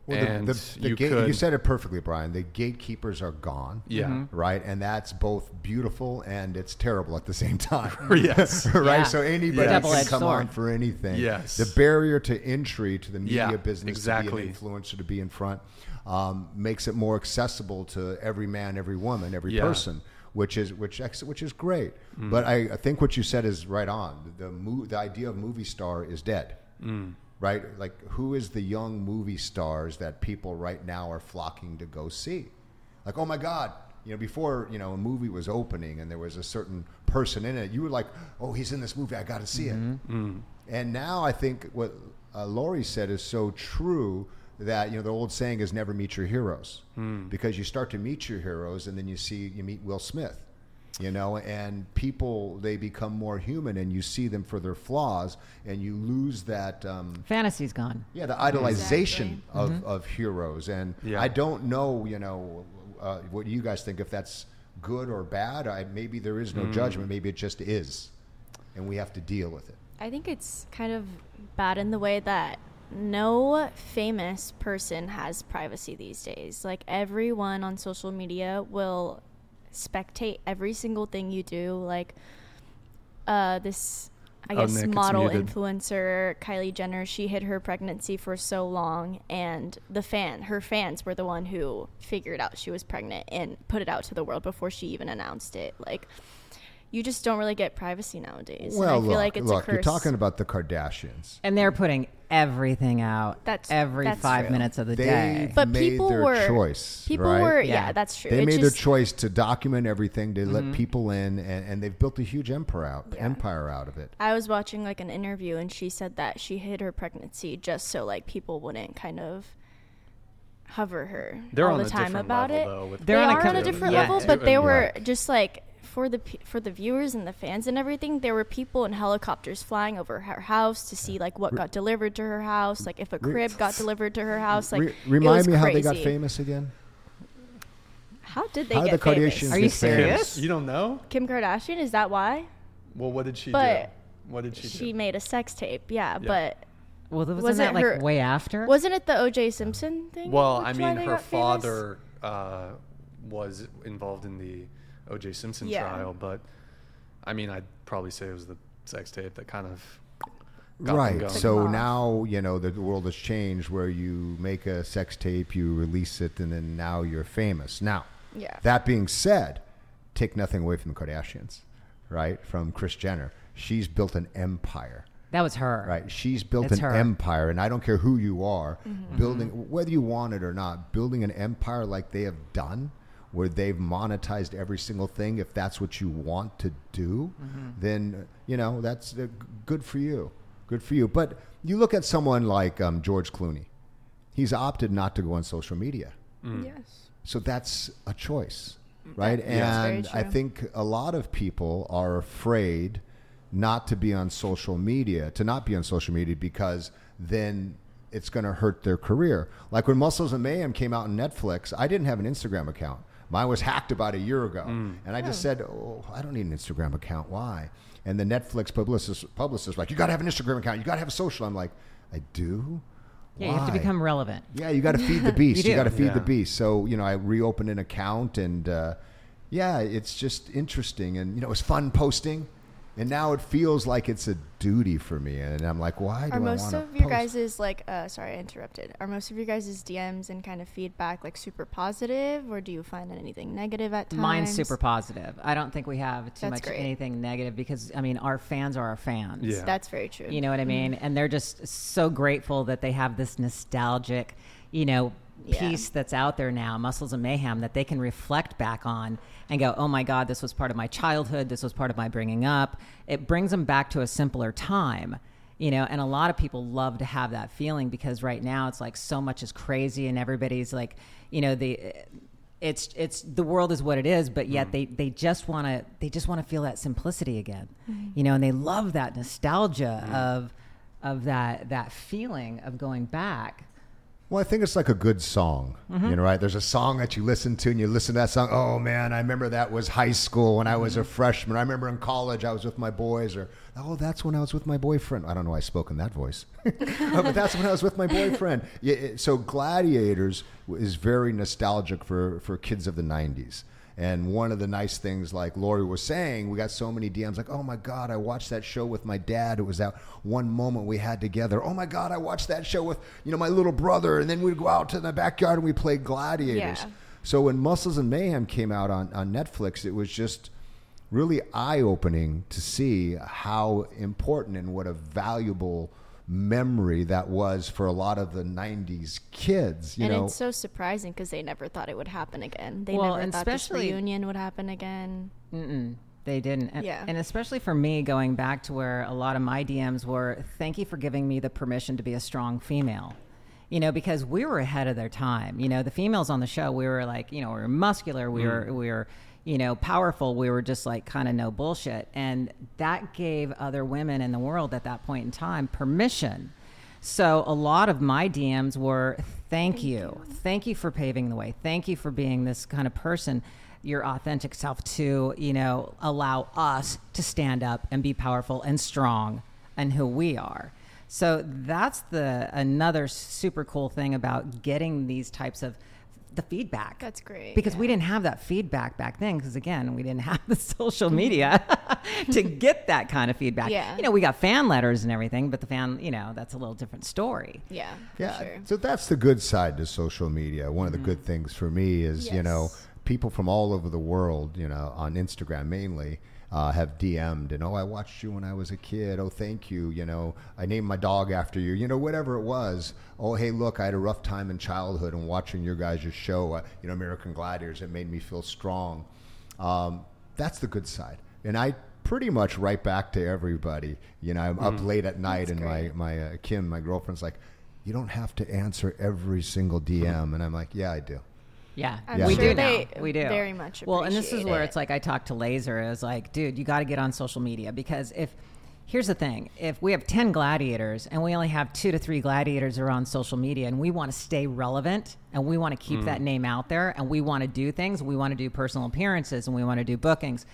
[SPEAKER 2] Well,
[SPEAKER 1] and
[SPEAKER 2] the, the
[SPEAKER 1] you
[SPEAKER 2] gate-
[SPEAKER 1] could.
[SPEAKER 2] you said it perfectly, Brian. The gatekeepers are gone.
[SPEAKER 1] Yeah. Mhm.
[SPEAKER 2] Right, and that's both beautiful and it's terrible at the same time.
[SPEAKER 1] Yes.
[SPEAKER 2] right.
[SPEAKER 3] Yeah.
[SPEAKER 2] So anybody
[SPEAKER 1] Yeah.
[SPEAKER 2] can
[SPEAKER 3] Double-edged
[SPEAKER 2] come on for anything.
[SPEAKER 1] Yes.
[SPEAKER 2] The barrier to entry to the media
[SPEAKER 1] Yeah,
[SPEAKER 2] business
[SPEAKER 1] exactly.
[SPEAKER 2] to be an influencer to be in front um, makes it more accessible to every man, every woman, every
[SPEAKER 1] Yeah.
[SPEAKER 2] person. Which is which ex- which is great,
[SPEAKER 1] Mm.
[SPEAKER 2] but I, I think what you said is right on. The mo- the idea of movie star is dead
[SPEAKER 1] Mm.
[SPEAKER 2] Right? Like, who is the young movie stars that people right now are flocking to go see? Like, oh my God, you know, before you know a movie was opening and there was a certain person in it, you were like, oh, he's in this movie, I got to see it. Mm-hmm. Mm-hmm. And now I think what uh, Lori said is so true that you know the old saying is never meet your heroes hmm. because you start to meet your heroes and then you see you meet Will Smith you know and people they become more human and you see them for their flaws and you lose that um,
[SPEAKER 3] Fantasy's gone.
[SPEAKER 2] yeah the idolization
[SPEAKER 4] Exactly.
[SPEAKER 2] of,
[SPEAKER 3] Mm-hmm.
[SPEAKER 2] of heroes and
[SPEAKER 1] Yeah.
[SPEAKER 2] i don't know you know uh, what you guys think if that's good or bad I, maybe there is no
[SPEAKER 1] Mm.
[SPEAKER 2] judgment maybe it just is and we have to deal with it
[SPEAKER 4] I think it's kind of bad in the way that no famous person has privacy these days. Like everyone on social media will spectate every single thing you do. Like uh, this, I
[SPEAKER 1] Oh,
[SPEAKER 4] guess,
[SPEAKER 1] Nick,
[SPEAKER 4] model influencer Kylie Jenner. She hid her pregnancy for so long, and the fan, her fans, were the one who figured out she was pregnant and put it out to the world before she even announced it. Like. You just don't really get privacy nowadays.
[SPEAKER 2] well
[SPEAKER 4] I feel
[SPEAKER 2] look,
[SPEAKER 4] like it's
[SPEAKER 2] look
[SPEAKER 4] a curse.
[SPEAKER 2] you're talking about the kardashians
[SPEAKER 3] And they're putting everything out
[SPEAKER 4] That's-
[SPEAKER 3] every
[SPEAKER 4] that's
[SPEAKER 3] five
[SPEAKER 4] true.
[SPEAKER 3] minutes of the
[SPEAKER 2] they
[SPEAKER 3] day.
[SPEAKER 4] but
[SPEAKER 2] made
[SPEAKER 4] people
[SPEAKER 2] their
[SPEAKER 4] were
[SPEAKER 2] choice
[SPEAKER 4] People
[SPEAKER 2] right?
[SPEAKER 4] were,
[SPEAKER 3] Yeah.
[SPEAKER 4] yeah, that's true.
[SPEAKER 2] They
[SPEAKER 4] It
[SPEAKER 2] made
[SPEAKER 4] just-
[SPEAKER 2] their choice to document everything. They
[SPEAKER 3] Mm-hmm.
[SPEAKER 2] let people in, and, and they've built a huge empire out,
[SPEAKER 4] Yeah.
[SPEAKER 2] empire out of it.
[SPEAKER 4] I was watching like an interview, and she said that she hid her pregnancy just so like people wouldn't kind of hover her
[SPEAKER 1] They're
[SPEAKER 4] all
[SPEAKER 1] on
[SPEAKER 4] the time about
[SPEAKER 1] level,
[SPEAKER 4] it.
[SPEAKER 1] though, with-
[SPEAKER 4] they
[SPEAKER 3] They're on a
[SPEAKER 4] are on a different
[SPEAKER 3] yeah.
[SPEAKER 4] level, but they
[SPEAKER 1] Yeah.
[SPEAKER 4] were just like for the for the viewers and the fans and everything. There were people in helicopters flying over her house to see like what got delivered to her house, like if a
[SPEAKER 2] Re-
[SPEAKER 4] crib got delivered to her house. Like
[SPEAKER 2] Re-
[SPEAKER 4] it
[SPEAKER 2] remind
[SPEAKER 4] was
[SPEAKER 2] me how they got famous again.
[SPEAKER 4] How did they
[SPEAKER 2] How
[SPEAKER 4] get
[SPEAKER 2] the
[SPEAKER 4] famous?
[SPEAKER 3] Are you
[SPEAKER 2] get
[SPEAKER 3] serious?
[SPEAKER 1] You don't know?
[SPEAKER 4] Kim Kardashian is that why?
[SPEAKER 1] Well, what did she
[SPEAKER 4] But
[SPEAKER 1] do? What did she,
[SPEAKER 4] She
[SPEAKER 1] do?
[SPEAKER 4] made a sex tape, yeah,
[SPEAKER 1] Yeah.
[SPEAKER 4] but
[SPEAKER 3] well, wasn't
[SPEAKER 4] Was
[SPEAKER 3] that
[SPEAKER 4] it
[SPEAKER 3] like
[SPEAKER 4] her-
[SPEAKER 3] way after?
[SPEAKER 4] wasn't it the O.J. Simpson thing?
[SPEAKER 1] Well, I mean, her father uh, was involved in the O.J. Simpson
[SPEAKER 4] Yeah.
[SPEAKER 1] trial, but I mean, I'd probably say it was the sex tape that kind of
[SPEAKER 2] Right. So now you know the world has changed, where you make a sex tape, you release it, and then now you're famous. Now,
[SPEAKER 4] Yeah.
[SPEAKER 2] that being said, take nothing away from the Kardashians, right? From Kris Jenner, she's built an empire.
[SPEAKER 3] that was her.
[SPEAKER 2] Right. She's built
[SPEAKER 3] It's
[SPEAKER 2] an
[SPEAKER 3] her.
[SPEAKER 2] empire, and I don't care who you are,
[SPEAKER 4] Mm-hmm.
[SPEAKER 2] building whether you want it or not, building an empire like they have done, where they've monetized every single thing. If that's what you want to do,
[SPEAKER 3] Mm-hmm.
[SPEAKER 2] then you know that's uh, good for you. Good for you. But you look at someone like um, George Clooney. He's opted not to go on social media.
[SPEAKER 4] Yes.
[SPEAKER 2] So that's a choice, right?
[SPEAKER 4] Yeah.
[SPEAKER 2] And I think a lot of people are afraid not to be on social media, to not be on social media because then it's going to hurt their career. Like when Muscles and Mayhem came out on Netflix, I didn't have an Instagram account. Mine was hacked about a year ago. And I just said, oh, I don't need an Instagram account. Why? And the Netflix publicist, publicist was like, you got to have an Instagram account. You got to have a social. I'm like, I do?
[SPEAKER 3] Yeah, you have to become relevant.
[SPEAKER 2] Yeah, you got to feed the beast.
[SPEAKER 3] You
[SPEAKER 2] you got to feed
[SPEAKER 1] Yeah.
[SPEAKER 2] the beast. So you know, I reopened an account, and uh, yeah, it's just interesting, and you know, it's fun posting, and now it feels like it's a duty for me, and I'm like, why do
[SPEAKER 4] Are
[SPEAKER 2] I
[SPEAKER 4] most
[SPEAKER 2] want to
[SPEAKER 4] of your
[SPEAKER 2] post?
[SPEAKER 4] guys' like uh sorry, I interrupted. Are most of your guys' DMs and kind of feedback like super positive or do you find anything negative at times?
[SPEAKER 3] Mine's super positive. I don't think we have too
[SPEAKER 4] That's
[SPEAKER 3] much
[SPEAKER 4] great.
[SPEAKER 3] anything negative because I mean our fans are our fans.
[SPEAKER 1] Yeah.
[SPEAKER 4] That's very true.
[SPEAKER 3] You know what I mean? And they're just so grateful that they have this nostalgic, you know,
[SPEAKER 4] Yeah.
[SPEAKER 3] piece that's out there now, Muscles and Mayhem, that they can reflect back on and go, oh my God, this was part of my childhood. This was part of my bringing up. It brings them back to a simpler time. You know, and a lot of people love to have that feeling because right now it's like so much is crazy and everybody's like, you know, the it's it's the world is what it is, but yet mm. they they just want to they just want to feel that simplicity again. Mm-hmm. You know, and they love that nostalgia mm. of of that that feeling of going back.
[SPEAKER 2] Well, I think it's like a good song. You know, right? There's a song that you listen to, and you listen to that song. Oh man, I remember that was high school when I was a freshman. I remember in college I was with my boys, or oh, that's when I was with my boyfriend. I don't know. why I spoke in that voice, Oh, but that's when I was with my boyfriend. Yeah, so Gladiators is very nostalgic for for kids of the '90s. And one of the nice things, like Lori was saying, we got so many DMs like, oh my God, I watched that show with my dad. It was that one moment we had together. Oh my God, I watched that show with, you know, my little brother. And then we'd go out to the backyard and we played gladiators.
[SPEAKER 4] Yeah.
[SPEAKER 2] So when Muscles and Mayhem came out on, on Netflix, it was just really eye opening to see how important and what a valuable memory that was for a lot of the 90s kids. You
[SPEAKER 4] and
[SPEAKER 2] know,
[SPEAKER 4] it's so surprising because they never thought it would happen again. They
[SPEAKER 3] Well,
[SPEAKER 4] never
[SPEAKER 3] and
[SPEAKER 4] thought this
[SPEAKER 3] especially-
[SPEAKER 4] reunion would happen again.
[SPEAKER 3] Mm-mm, they didn't. And,
[SPEAKER 4] Yeah.
[SPEAKER 3] and especially for me, going back to where a lot of my DMs were, thank you for giving me the permission to be a strong female. You know, because we were ahead of their time. You know, the females on the show, we were like, you know, we were muscular, we mm. were, we were, you know, powerful. We were just like kind of no bullshit, and that gave other women in the world at that point in time permission. So a lot of my DMs were thank, you. Thank you for paving the way. Thank you for being this kind of person, your authentic self to, you know, allow us to stand up and be powerful and strong and who we are. So that's the another super cool thing about getting these types of the feedback.
[SPEAKER 4] That's great,
[SPEAKER 3] Because we didn't have that feedback back then because again, we didn't have the social media to get that kind of feedback.
[SPEAKER 4] Yeah.
[SPEAKER 3] You know, we got fan letters and everything, but the fan, you know, that's a little different story.
[SPEAKER 4] Yeah,
[SPEAKER 2] Yeah,
[SPEAKER 4] sure.
[SPEAKER 2] so that's the good side to social media. One of the good mm-hmm. things for me is, you know, people from all over the world, you know, on Instagram mainly, uh, have DM'd and, oh, I watched you when I was a kid. Oh, thank you. You know, I named my dog after you. You know, whatever it was. Oh, hey, look, I had a rough time in childhood and watching your guys' show, uh, you know, American Gladiators, it made me feel strong. Um, that's the good side. And I pretty much write back to everybody. You know, I'm up late at night, and my my uh, Kim, my girlfriend's like, "You don't have to answer every single DM," and I'm like, "Yeah, I do."
[SPEAKER 3] Yeah,
[SPEAKER 4] I'm
[SPEAKER 3] we
[SPEAKER 2] sure
[SPEAKER 3] do
[SPEAKER 4] they
[SPEAKER 3] now. We do
[SPEAKER 4] very much
[SPEAKER 3] Well, and this is where
[SPEAKER 4] it.
[SPEAKER 3] it's like I talked to Laser. It was like, dude, you got to get on social media because if here's the thing, if we have ten gladiators and we only have two to three gladiators that are on social media, and we want to stay relevant and we want to keep mm. that name out there, and we want to do things, we want to do personal appearances, and we want to do bookings.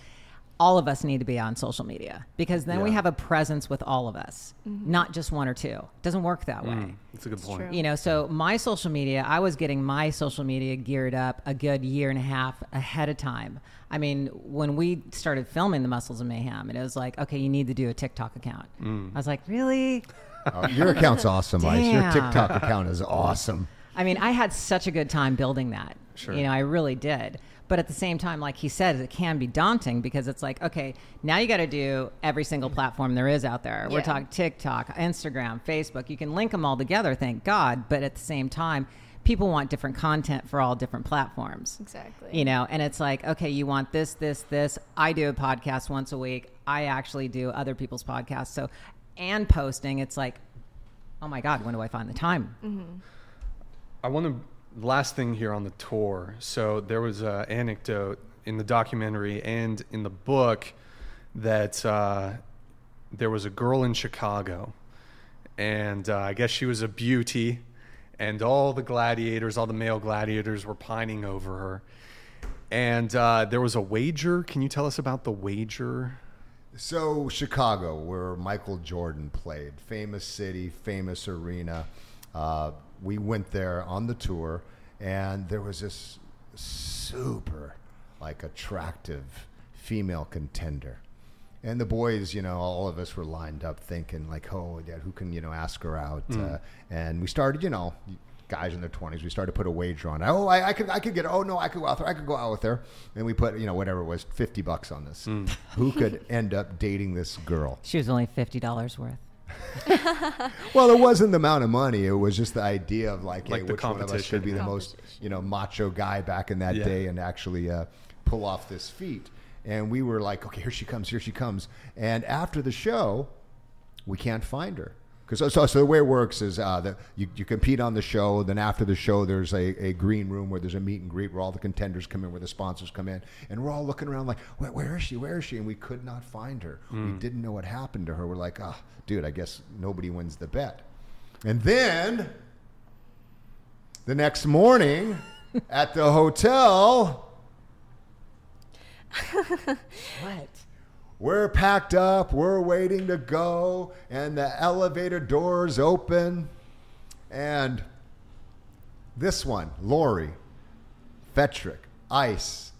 [SPEAKER 3] All of us need to be on social media because then we have a presence with all of us,
[SPEAKER 4] Mm-hmm.
[SPEAKER 3] not just one or two. It doesn't work that way
[SPEAKER 1] That's a good point.
[SPEAKER 4] true.
[SPEAKER 3] you know so my social media i was getting my social media geared up a good year and a half ahead of time i mean when we started filming the muscles of mayhem and it was like okay you need to do a tiktok account i was like really
[SPEAKER 2] Uh, your account's awesome, Ice. Your TikTok account is awesome.
[SPEAKER 3] I mean, I had such a good time building that.
[SPEAKER 1] Sure.
[SPEAKER 3] You know, I really did. But at the same time, like he said, it can be daunting because it's like, okay, now you got to do every single platform there is out there. We're talking TikTok, Instagram, Facebook. You can link them all together, thank God. But at the same time, people want different content for all different platforms.
[SPEAKER 4] Exactly.
[SPEAKER 3] You know, and it's like, okay, you want this, this, this. I do a podcast once a week. I actually do other people's podcasts. So, and posting, it's like, oh my God, when do I find the time? Mm-hmm.
[SPEAKER 1] I want to last thing here on the tour. So there was an anecdote in the documentary and in the book that uh, there was a girl in Chicago, and uh, I guess she was a beauty, and all the gladiators, all the male gladiators, were pining over her. And uh, there was a wager. Can you tell us about the wager?
[SPEAKER 2] So Chicago, where Michael Jordan played, famous city, famous arena. We went there on the tour, and there was this super, like, attractive female contender. And the boys, you know, all of us were lined up thinking, like, oh, yeah, who can, you know, ask her out? Uh, and we started, you know, guys in their 20s, we started to put a wager on. Oh, I, I could, I could get. Oh no, I could go out there. I could go out with her. And we put, you know, whatever it was, 50 bucks on this. Who could end up dating this girl?
[SPEAKER 3] She was only $50 worth.
[SPEAKER 2] well, it wasn't the amount of money. It was just the idea of like,
[SPEAKER 1] Like
[SPEAKER 2] hey, which one of us could be the most, you know, macho guy back in that
[SPEAKER 1] Yeah.
[SPEAKER 2] day and actually uh, pull off this feat. And we were like, okay, here she comes, here she comes. And after the show, we can't find her. Because so, so, so the way it works is uh, that you, you compete on the show. Then after the show, there's a, a green room where there's a meet and greet where all the contenders come in, where the sponsors come in, and we're all looking around like, where, where is she? Where is she? And we could not find her. We didn't know what happened to her. We're like, ah, dude, I guess nobody wins the bet. And then the next morning at the hotel,
[SPEAKER 3] What?
[SPEAKER 2] We're packed up, we're waiting to go, and the elevator doors open. And this one, Lori, Fetrick, Ice,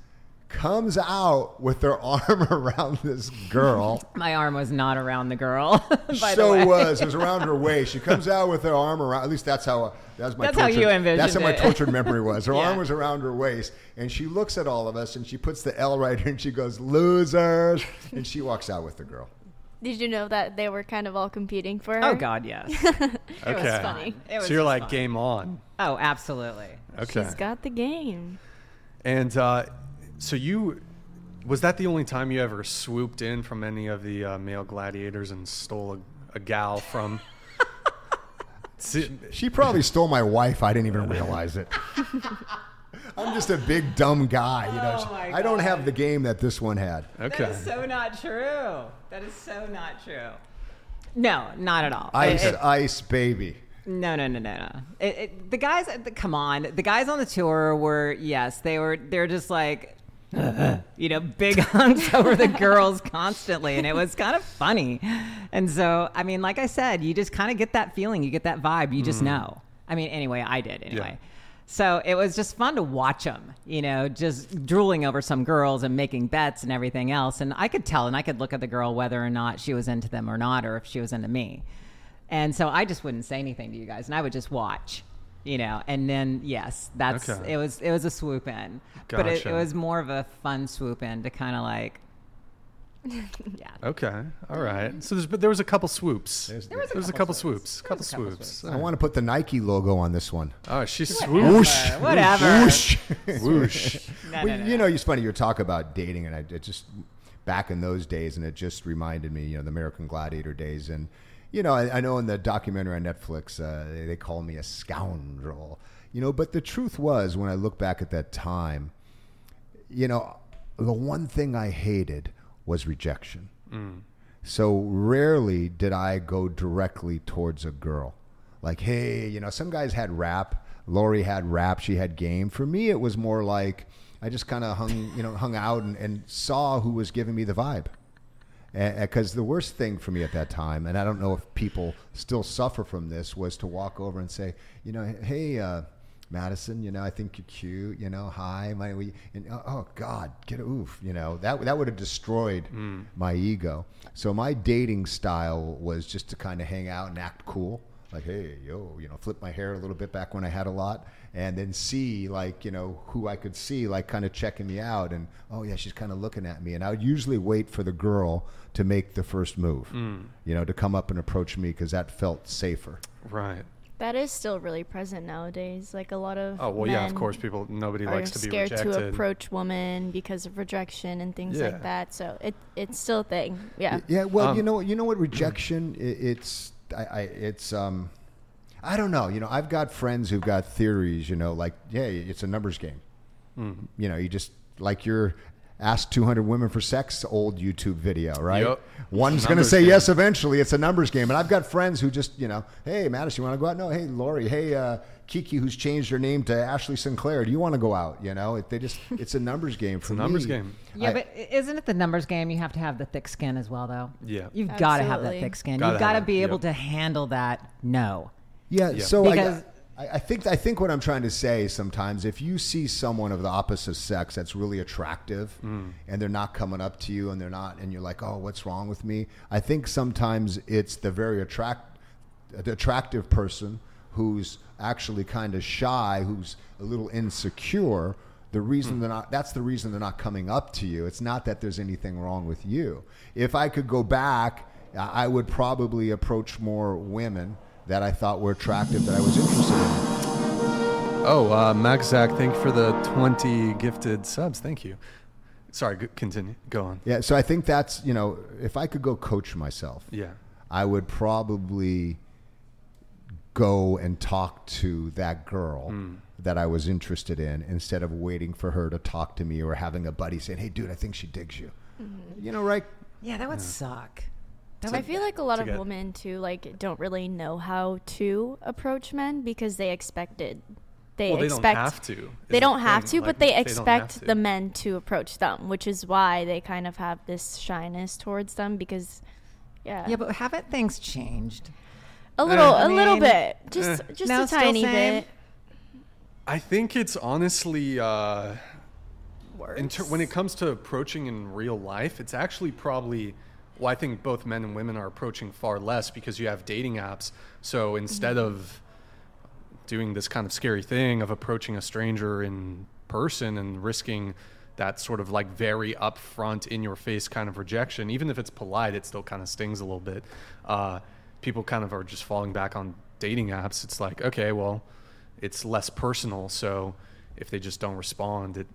[SPEAKER 2] comes out with their arm around this girl.
[SPEAKER 3] My arm was not around the girl. By
[SPEAKER 2] so
[SPEAKER 3] the way.
[SPEAKER 2] was. It was around her waist. She comes out with her arm around. At least that's how. That's my.
[SPEAKER 3] That's how
[SPEAKER 2] tortured,
[SPEAKER 3] you envisioned
[SPEAKER 2] That's how my
[SPEAKER 3] it.
[SPEAKER 2] tortured memory was. Her
[SPEAKER 3] Yeah.
[SPEAKER 2] arm was around her waist, and she looks at all of us, and she puts the L right here, and she goes, "Losers," and she walks out with the girl.
[SPEAKER 4] Did you know that they were kind of all competing for her?
[SPEAKER 3] Oh God, yes.
[SPEAKER 1] Okay.
[SPEAKER 4] funny.
[SPEAKER 3] It was
[SPEAKER 1] so you're like
[SPEAKER 3] fun.
[SPEAKER 1] game on.
[SPEAKER 3] Oh, absolutely.
[SPEAKER 1] Okay.
[SPEAKER 4] She's got the game.
[SPEAKER 1] And uh, so you was that the only time you ever swooped in from any of the uh, male gladiators and stole a, a gal from? See,
[SPEAKER 2] She probably stole my wife. I didn't even realize it. I'm just a big dumb guy, you know.
[SPEAKER 3] Oh, my
[SPEAKER 2] I don't have the game that this one had.
[SPEAKER 1] okay.
[SPEAKER 3] That is so not true. That is so not true. No, not at all.
[SPEAKER 2] Ice,
[SPEAKER 3] It- it-
[SPEAKER 2] ice, baby.
[SPEAKER 3] no, no, no, no, no. It, it, the guys, the, come on, the guys on the tour were yes, they were. They're just like, you know, big hunks over the girls constantly, and it was kind of funny. And so, I mean, like I said, you just kind of get that feeling, you get that vibe, you just mm-hmm. know. I mean, anyway, I did anyway. So it was just fun to watch them, you know, just drooling over some girls and making bets and everything else. And I could tell, and I could look at the girl whether or not she was into them or not, or if she was into me. And so I just wouldn't say anything to you guys, and I would just watch, you know. And then yes, that's
[SPEAKER 1] Okay.
[SPEAKER 3] it was it was a swoop in, but it, it was more of a fun swoop in to kind of like, yeah.
[SPEAKER 1] Okay. All right. So there's, but there was a couple swoops.
[SPEAKER 2] There's-
[SPEAKER 3] There was a
[SPEAKER 1] There was a
[SPEAKER 3] couple
[SPEAKER 1] couple
[SPEAKER 3] swoops.
[SPEAKER 1] swoops. Couple
[SPEAKER 3] a couple
[SPEAKER 1] swoops.
[SPEAKER 3] swoops.
[SPEAKER 2] I want to put the Nike logo on this one.
[SPEAKER 1] Oh, she swooped.
[SPEAKER 2] Whoosh.
[SPEAKER 3] Whatever.
[SPEAKER 2] Whoosh.
[SPEAKER 1] Whoosh.
[SPEAKER 3] No,
[SPEAKER 2] Well,
[SPEAKER 3] no, no,
[SPEAKER 2] you
[SPEAKER 3] no.
[SPEAKER 2] know, it's funny. You talk about dating, and I it just back in those days, and it just reminded me, you know, the American Gladiator days, and you know, I, I know in the documentary on Netflix, uh, they, they call me a scoundrel, you know, but the truth was, when I look back at that time, you know, the one thing I hated was rejection. So rarely did I go directly towards a girl. Like, hey, you know, some guys had rap. Lori had rap. She had game. For me, it was more like I just kind of hung, you know, hung out and, and saw who was giving me the vibe. Because the worst thing for me at that time, and I don't know if people still suffer from this, was to walk over and say, you know, hey, uh, Madison, you know, I think you're cute. You know, hi, my, we, and, oh, oh God, get oof. You know, that that would have destroyed my ego. So my dating style was just to kind of hang out and act cool. Like, hey, yo, you know, flip my hair a little bit back when I had a lot, and then see like, you know, who I could see, like, kind of checking me out, and oh yeah, she's kind of looking at me, and I would usually wait for the girl to make the first move, you know, to come up and approach me because that felt safer.
[SPEAKER 1] Right.
[SPEAKER 4] That is still really present nowadays. Like a lot of
[SPEAKER 1] Oh well, yeah. Of course, people. Nobody
[SPEAKER 4] are
[SPEAKER 1] likes to be
[SPEAKER 4] scared
[SPEAKER 1] rejected.
[SPEAKER 4] to approach women because of rejection and things
[SPEAKER 1] Yeah.
[SPEAKER 4] like that. So it it's still a thing. Yeah.
[SPEAKER 2] Yeah, well,
[SPEAKER 1] Um,
[SPEAKER 2] you know, you know what rejection? i it's, I, I, it's, um, I don't know. You know, I've got friends who've got theories. You know, like, yeah, it's a numbers game.
[SPEAKER 1] Mm-hmm.
[SPEAKER 2] You know, you just like your ask 200 women for sex old YouTube video, right?
[SPEAKER 1] Yep.
[SPEAKER 2] One's going to say
[SPEAKER 1] game.
[SPEAKER 2] yes eventually. It's a numbers game. And I've got friends who just, you know, hey, Madison, you want to go out? No, hey, Lori, hey, uh, Kiki, who's changed her name to Ashley Sinclair. Do you want to go out? You know, it, they just, it's a numbers game for
[SPEAKER 1] a numbers
[SPEAKER 2] me.
[SPEAKER 1] game.
[SPEAKER 3] Yeah,
[SPEAKER 2] I-
[SPEAKER 3] but isn't it the numbers game? You have to have the thick skin as well, though.
[SPEAKER 1] Yeah.
[SPEAKER 3] You've got to have that thick skin.
[SPEAKER 1] Gotta
[SPEAKER 3] You've got to
[SPEAKER 1] have it,
[SPEAKER 3] be able
[SPEAKER 1] yep.
[SPEAKER 3] to handle that no.
[SPEAKER 2] Yeah,
[SPEAKER 1] Yeah.
[SPEAKER 2] so
[SPEAKER 3] Because-
[SPEAKER 2] I, I, I think I think what I'm trying to say sometimes, if you see someone of the opposite sex that's really attractive,
[SPEAKER 1] Mm.
[SPEAKER 2] and they're not coming up to you, and they're not, and you're like, oh, what's wrong with me? I think sometimes it's the very attract, the attractive person who's actually kind of shy, who's a little insecure. The reason they're not that's the reason they're not coming up to you. It's not that there's anything wrong with you. If I could go back I I would probably approach more women that I thought were attractive that I was interested in.
[SPEAKER 1] Oh, uh, Max Zach, thank you for the 20 gifted subs. Thank you. Sorry, continue. Go on.
[SPEAKER 2] Yeah, so I think that's you know, if I could go coach myself,
[SPEAKER 1] Yeah.
[SPEAKER 2] I would probably go and talk to that girl
[SPEAKER 1] Hmm.
[SPEAKER 2] that I was interested in instead of waiting for her to talk to me or having a buddy saying, "Hey, dude, I think she digs you." You know, right?
[SPEAKER 3] Yeah, that would suck. That
[SPEAKER 4] I feel like a lot of
[SPEAKER 1] get-
[SPEAKER 4] women too, like, don't really know how to approach men because they expected. They
[SPEAKER 1] Well, they don't
[SPEAKER 4] expect
[SPEAKER 1] have to,
[SPEAKER 4] They don't have
[SPEAKER 1] thing.
[SPEAKER 4] to,
[SPEAKER 1] Like,
[SPEAKER 4] but they
[SPEAKER 1] they
[SPEAKER 4] expect
[SPEAKER 1] to.
[SPEAKER 4] the men to approach them, which is why they kind of have this shyness towards them because, yeah,
[SPEAKER 3] yeah, but haven't things changed?
[SPEAKER 4] A little,
[SPEAKER 3] I
[SPEAKER 4] a little
[SPEAKER 3] mean,
[SPEAKER 4] bit, just,
[SPEAKER 1] eh.
[SPEAKER 4] just
[SPEAKER 3] No,
[SPEAKER 4] a tiny bit.
[SPEAKER 1] I think it's honestly, uh, in ter- when it comes to approaching in real life, it's actually probably. Well, I think both men and women are approaching far less because you have dating apps. So instead of doing this kind of scary thing of approaching a stranger in person and risking that sort of like very upfront, in your face kind of rejection, even if it's polite, it still kind of stings a little bit. Uh, people kind of are just falling back on dating apps. It's like, okay, well, it's less personal. So if they just don't respond, it,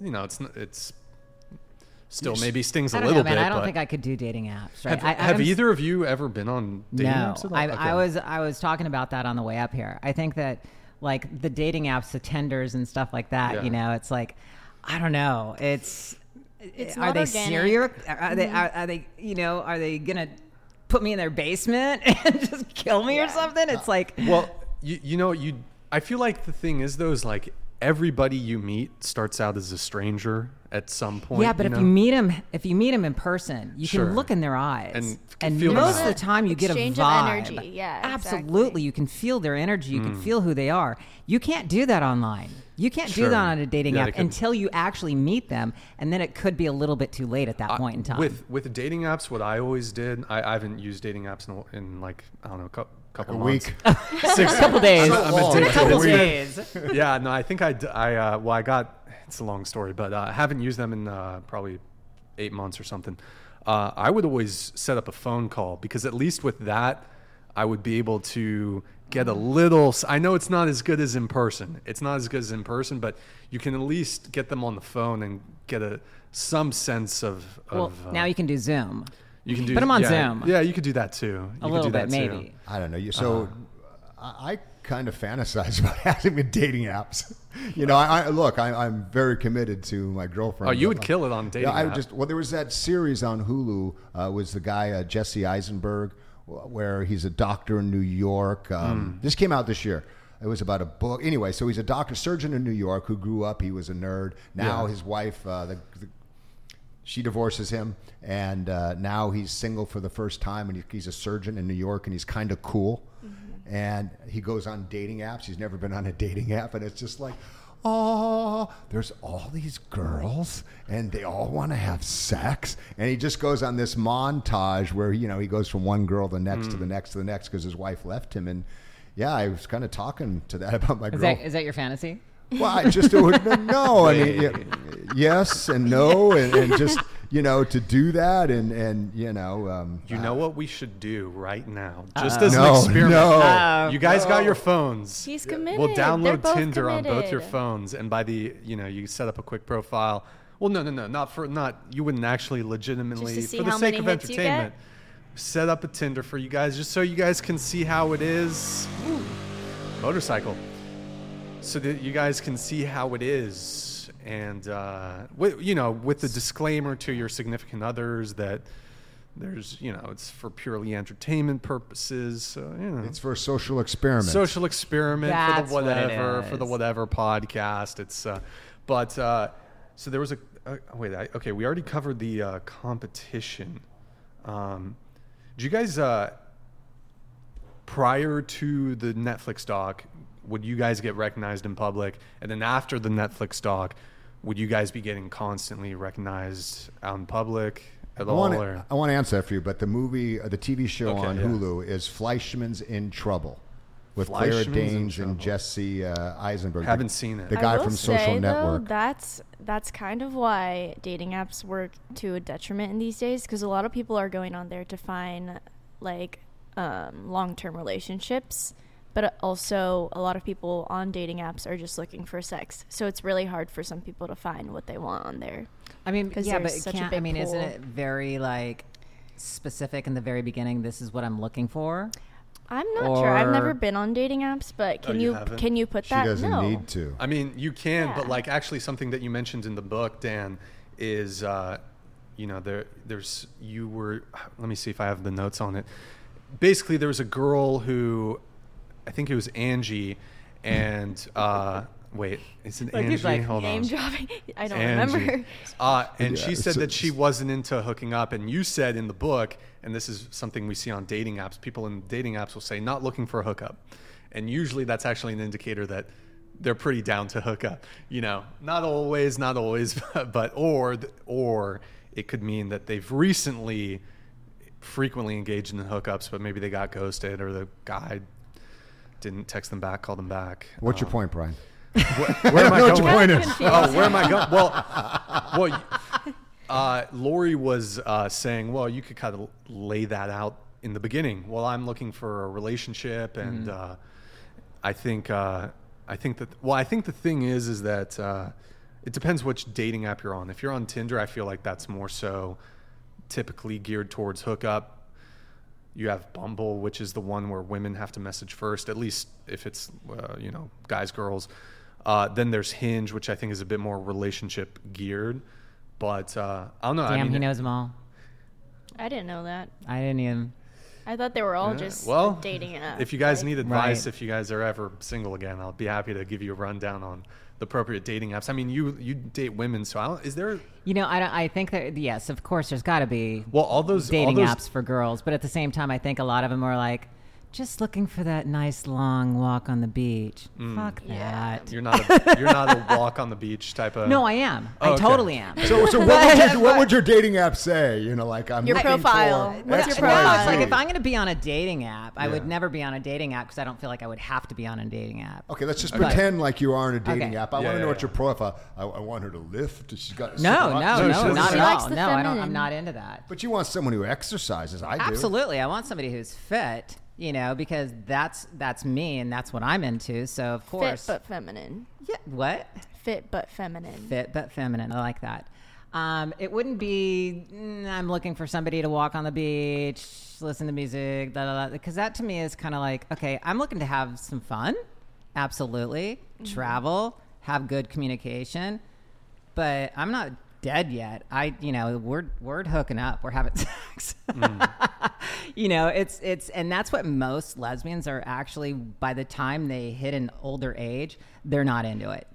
[SPEAKER 1] you know, it's, n- it's, Still,
[SPEAKER 2] Yes.
[SPEAKER 1] maybe stings a little
[SPEAKER 3] know, man.
[SPEAKER 1] bit.
[SPEAKER 3] I don't
[SPEAKER 1] but
[SPEAKER 3] think I could do dating apps. Right?
[SPEAKER 1] have,
[SPEAKER 3] I,
[SPEAKER 1] have either of you ever been on dating
[SPEAKER 3] no,
[SPEAKER 1] apps at all?
[SPEAKER 3] I,
[SPEAKER 1] Okay.
[SPEAKER 3] I was I was talking about that on the way up here. I think that like the dating apps, the Tinders and stuff like that.
[SPEAKER 1] Yeah.
[SPEAKER 3] You know, it's like I don't know. It's,
[SPEAKER 4] It's
[SPEAKER 3] are they
[SPEAKER 4] organic. Mm-hmm.
[SPEAKER 3] serial? Are they are, are they you know are they gonna put me in their basement and just kill me or something? It's like
[SPEAKER 1] Well, you you know you. I feel like the thing is though is like everybody you meet starts out as a stranger at some point.
[SPEAKER 3] yeah, but if
[SPEAKER 1] know?
[SPEAKER 3] you meet them, if you meet them in person, you
[SPEAKER 1] Sure.
[SPEAKER 3] can look in their eyes,
[SPEAKER 1] And
[SPEAKER 3] and,
[SPEAKER 1] feel
[SPEAKER 3] most of the time you get a
[SPEAKER 4] Exchange of
[SPEAKER 3] vibe.
[SPEAKER 4] energy, yeah,
[SPEAKER 3] absolutely.
[SPEAKER 4] exactly.
[SPEAKER 3] You can feel their energy. You
[SPEAKER 1] Hmm.
[SPEAKER 3] can feel who they are. You can't do that online. You can't
[SPEAKER 1] Sure.
[SPEAKER 3] do that on a dating
[SPEAKER 1] Yeah,
[SPEAKER 3] app until you actually meet them, and then it could be a little bit too late at that
[SPEAKER 1] I-
[SPEAKER 3] point in time.
[SPEAKER 1] With with dating apps, what I always did, I, I haven't used dating apps in, in like I don't know, a cou- couple
[SPEAKER 2] A
[SPEAKER 1] months.
[SPEAKER 2] week.
[SPEAKER 1] six
[SPEAKER 3] a couple days,
[SPEAKER 1] I'm, I'm
[SPEAKER 3] a couple
[SPEAKER 1] It's-
[SPEAKER 3] days.
[SPEAKER 1] yeah, no, I think I. uh, well, I got, it's a long story, but uh, I haven't used them in uh, probably eight months or something. Uh, I would always set up a phone call because at least with that, I would be able to get a little. I know it's not as good as in person. It's not as good as in person, but you can at least get them on the phone and get a some sense of.
[SPEAKER 3] Well,
[SPEAKER 1] of uh,
[SPEAKER 3] now you can do Zoom.
[SPEAKER 1] You can do
[SPEAKER 3] put 'em on
[SPEAKER 1] yeah,
[SPEAKER 3] Zoom.
[SPEAKER 1] Yeah, you could do that too. You
[SPEAKER 3] A
[SPEAKER 1] could
[SPEAKER 3] little
[SPEAKER 1] do
[SPEAKER 3] bit,
[SPEAKER 1] that too.
[SPEAKER 3] maybe.
[SPEAKER 2] I don't know. You so
[SPEAKER 1] Uh-huh.
[SPEAKER 2] I, I kind of fantasize about having a dating apps. You know, I, I look. I, I'm very committed to my girlfriend.
[SPEAKER 1] Oh, you
[SPEAKER 2] but-
[SPEAKER 1] would kill it on dating
[SPEAKER 2] Yeah, I
[SPEAKER 1] app.
[SPEAKER 2] would just well, there was that series on Hulu. Uh, was the guy uh, Jesse Eisenberg, where he's a doctor in New York. Um,
[SPEAKER 1] Hmm.
[SPEAKER 2] This came out this year. It was about a book. Anyway, so he's a doctor surgeon in New York who grew up. He was a nerd. Now
[SPEAKER 1] Yeah.
[SPEAKER 2] his wife, uh, the, the she divorces him, and uh, now he's single for the first time, and he, he's a surgeon in New York, and he's kind of cool. And he goes on dating apps. He's never been on a dating app, and it's just like, oh, there's all these girls, and they all want to have sex. And he just goes on this montage where you know he goes from one girl to the next to the next to the next because his wife left him, and yeah, I was kind of talking to that about my
[SPEAKER 3] Is
[SPEAKER 2] girl.
[SPEAKER 3] that is that your fantasy?
[SPEAKER 2] Well, I just would no. I mean, y- yes and no, and, and just you know to do that, and and you know, um,
[SPEAKER 1] You
[SPEAKER 2] uh,
[SPEAKER 1] know what we should do right now, just as
[SPEAKER 2] No,
[SPEAKER 1] an experiment.
[SPEAKER 2] no.
[SPEAKER 3] Oh.
[SPEAKER 1] you guys got your phones.
[SPEAKER 4] He's committed.
[SPEAKER 1] We'll
[SPEAKER 4] committed. They're
[SPEAKER 1] download
[SPEAKER 4] both
[SPEAKER 1] Tinder on both your phones, and by the you know you set up a quick profile. Well, no, no, no, not for not. You wouldn't actually legitimately
[SPEAKER 4] Just to see
[SPEAKER 1] for the sake of
[SPEAKER 4] hits you get?
[SPEAKER 1] entertainment. Set up a Tinder for you guys, just so you guys can see how it is. Ooh, motorcycle. So that you guys can see how it is, and uh, wi- you know, with the disclaimer to your significant others that there's, you know, it's for purely entertainment purposes. So you know,
[SPEAKER 2] it's for a social experiment.
[SPEAKER 1] social experiment
[SPEAKER 3] That's
[SPEAKER 1] for the
[SPEAKER 3] what
[SPEAKER 1] whatever for the whatever podcast. It's uh, but uh, so there was a uh, wait. I, okay, we already covered the uh, competition. Um, did you guys uh, prior to the Netflix doc? Would you guys get recognized in public, and then after the Netflix doc, would you guys be getting constantly recognized out in public at
[SPEAKER 2] I
[SPEAKER 1] all?
[SPEAKER 2] want,
[SPEAKER 1] or?
[SPEAKER 2] to, I want to answer that for you, but the movie, uh, the TV show
[SPEAKER 1] Okay,
[SPEAKER 2] on
[SPEAKER 1] yeah.
[SPEAKER 2] Hulu is Fleishman's in Trouble. with Claire
[SPEAKER 1] Fleishman's in
[SPEAKER 2] Danes and. Jesse uh, Eisenberg. the-
[SPEAKER 1] Haven't seen it.
[SPEAKER 2] The guy from
[SPEAKER 4] say,
[SPEAKER 2] Social
[SPEAKER 4] though,
[SPEAKER 2] Network.
[SPEAKER 4] that's that's kind of why dating apps work to a detriment in these days because a lot of people are going on there to find like um, long-term relationships, but also a lot of people on dating apps are just looking for sex. So it's really hard for some people to find what they want on there.
[SPEAKER 3] I mean,
[SPEAKER 4] 'Cause
[SPEAKER 3] yeah, but
[SPEAKER 4] such
[SPEAKER 3] can't. I
[SPEAKER 4] big
[SPEAKER 3] mean, isn't it very like specific in the very beginning? This is what I'm looking for.
[SPEAKER 4] I'm not sure. I've never been on dating apps, but can
[SPEAKER 1] Oh, you
[SPEAKER 4] you,
[SPEAKER 1] haven't?
[SPEAKER 4] can you put
[SPEAKER 2] she
[SPEAKER 4] that?
[SPEAKER 2] doesn't
[SPEAKER 4] no.
[SPEAKER 2] need to.
[SPEAKER 1] I mean, you can, but like actually something that you mentioned in the book, Dan, is uh, you know there there's you were. Let me see if I have the notes on it. Basically, there was a girl who, I think it was Angie, and uh, wait, is it
[SPEAKER 3] Like,
[SPEAKER 1] Angie?
[SPEAKER 3] he's like,
[SPEAKER 1] Hold
[SPEAKER 4] Name
[SPEAKER 1] on.
[SPEAKER 4] dropping. I don't
[SPEAKER 1] Angie.
[SPEAKER 4] remember.
[SPEAKER 1] Uh, and
[SPEAKER 2] Yeah,
[SPEAKER 1] she said
[SPEAKER 2] so-
[SPEAKER 1] that she wasn't into hooking up. And you said in the book, and this is something we see on dating apps, people in dating apps will say, not looking for a hookup. And usually that's actually an indicator that they're pretty down to hook up. You know, not always, not always, but or or it could mean that they've recently frequently engaged in hookups, but maybe they got ghosted or the guy didn't text them back, call them back.
[SPEAKER 2] What's your
[SPEAKER 1] Um,
[SPEAKER 2] point, Brian?
[SPEAKER 1] Where am I
[SPEAKER 2] know what
[SPEAKER 1] going?
[SPEAKER 2] your point is.
[SPEAKER 1] Oh, where am I going? Well, well, uh, Lori was uh, saying, well, you could kind of lay that out in the beginning. Well, I'm looking for a relationship, and uh, I think, uh, I think that, well, I think the thing is, is that uh, it depends which dating app you're on. If you're on Tinder, I feel like that's more so typically geared towards hookup. You have Bumble, which is the one where women have to message first, at least if it's, uh, you know, guys, girls. Uh, then there's Hinge, which I think is a bit more relationship geared. But uh, I don't know.
[SPEAKER 3] Damn,
[SPEAKER 1] I mean,
[SPEAKER 3] he knows them all.
[SPEAKER 4] I didn't know that.
[SPEAKER 3] I didn't even.
[SPEAKER 4] I thought they were all
[SPEAKER 1] Yeah,
[SPEAKER 4] just
[SPEAKER 1] well,
[SPEAKER 4] a dating app.
[SPEAKER 1] If you guys
[SPEAKER 4] like-
[SPEAKER 1] need advice,
[SPEAKER 3] Right.
[SPEAKER 1] if you guys are ever single again, I'll be happy to give you a rundown on the appropriate dating apps. I mean, you you date women, so I don't, is there?
[SPEAKER 3] You know, I, I think that yes, of course, there's got to be
[SPEAKER 1] Well, all those
[SPEAKER 3] dating
[SPEAKER 1] all those,
[SPEAKER 3] apps for girls, but at the same time, I think a lot of them are like just looking for that nice long walk on the beach.
[SPEAKER 1] Mm.
[SPEAKER 3] Fuck that.
[SPEAKER 1] You're not a, you're not a walk on the beach type of.
[SPEAKER 3] No, I am.
[SPEAKER 1] Oh,
[SPEAKER 3] I
[SPEAKER 1] okay.
[SPEAKER 3] totally am.
[SPEAKER 2] So, so what, would you, what would your dating app say? You know, like I'm
[SPEAKER 4] Your profile.
[SPEAKER 2] For
[SPEAKER 4] What's your
[SPEAKER 2] Y,
[SPEAKER 3] No,
[SPEAKER 4] profile?
[SPEAKER 3] it's like if I'm going to be on a dating app, I would never be on a dating app because I don't feel like I would have to be on a dating app.
[SPEAKER 2] Okay, let's just
[SPEAKER 3] Okay.
[SPEAKER 2] pretend like you are on a dating
[SPEAKER 3] Okay.
[SPEAKER 2] app. I
[SPEAKER 1] Yeah,
[SPEAKER 2] want to
[SPEAKER 1] yeah,
[SPEAKER 2] know what your profile. I, I want her to lift. She's got
[SPEAKER 3] No, no,
[SPEAKER 1] No,
[SPEAKER 3] no,
[SPEAKER 1] doesn't.
[SPEAKER 3] at all. No, I don't. I'm not into that.
[SPEAKER 2] But you want someone who exercises. I do.
[SPEAKER 3] Absolutely, I want somebody who's fit. You know, because that's that's me and that's what I'm into. So of course, fit
[SPEAKER 4] but feminine.
[SPEAKER 3] yeah. What?
[SPEAKER 4] Fit but feminine.
[SPEAKER 3] fit but feminine. I like that. Um, it wouldn't be. mm, I'm looking for somebody to walk on the beach, listen to music. Because that to me is kind of like, okay, I'm looking to have some fun, absolutely, travel, have good communication, but I'm not dead yet. I, you know, we're we're hooking up, we're having sex. Mm. you know, it's it's, and that's what most lesbians are actually. By the time they hit an older age, they're not into it.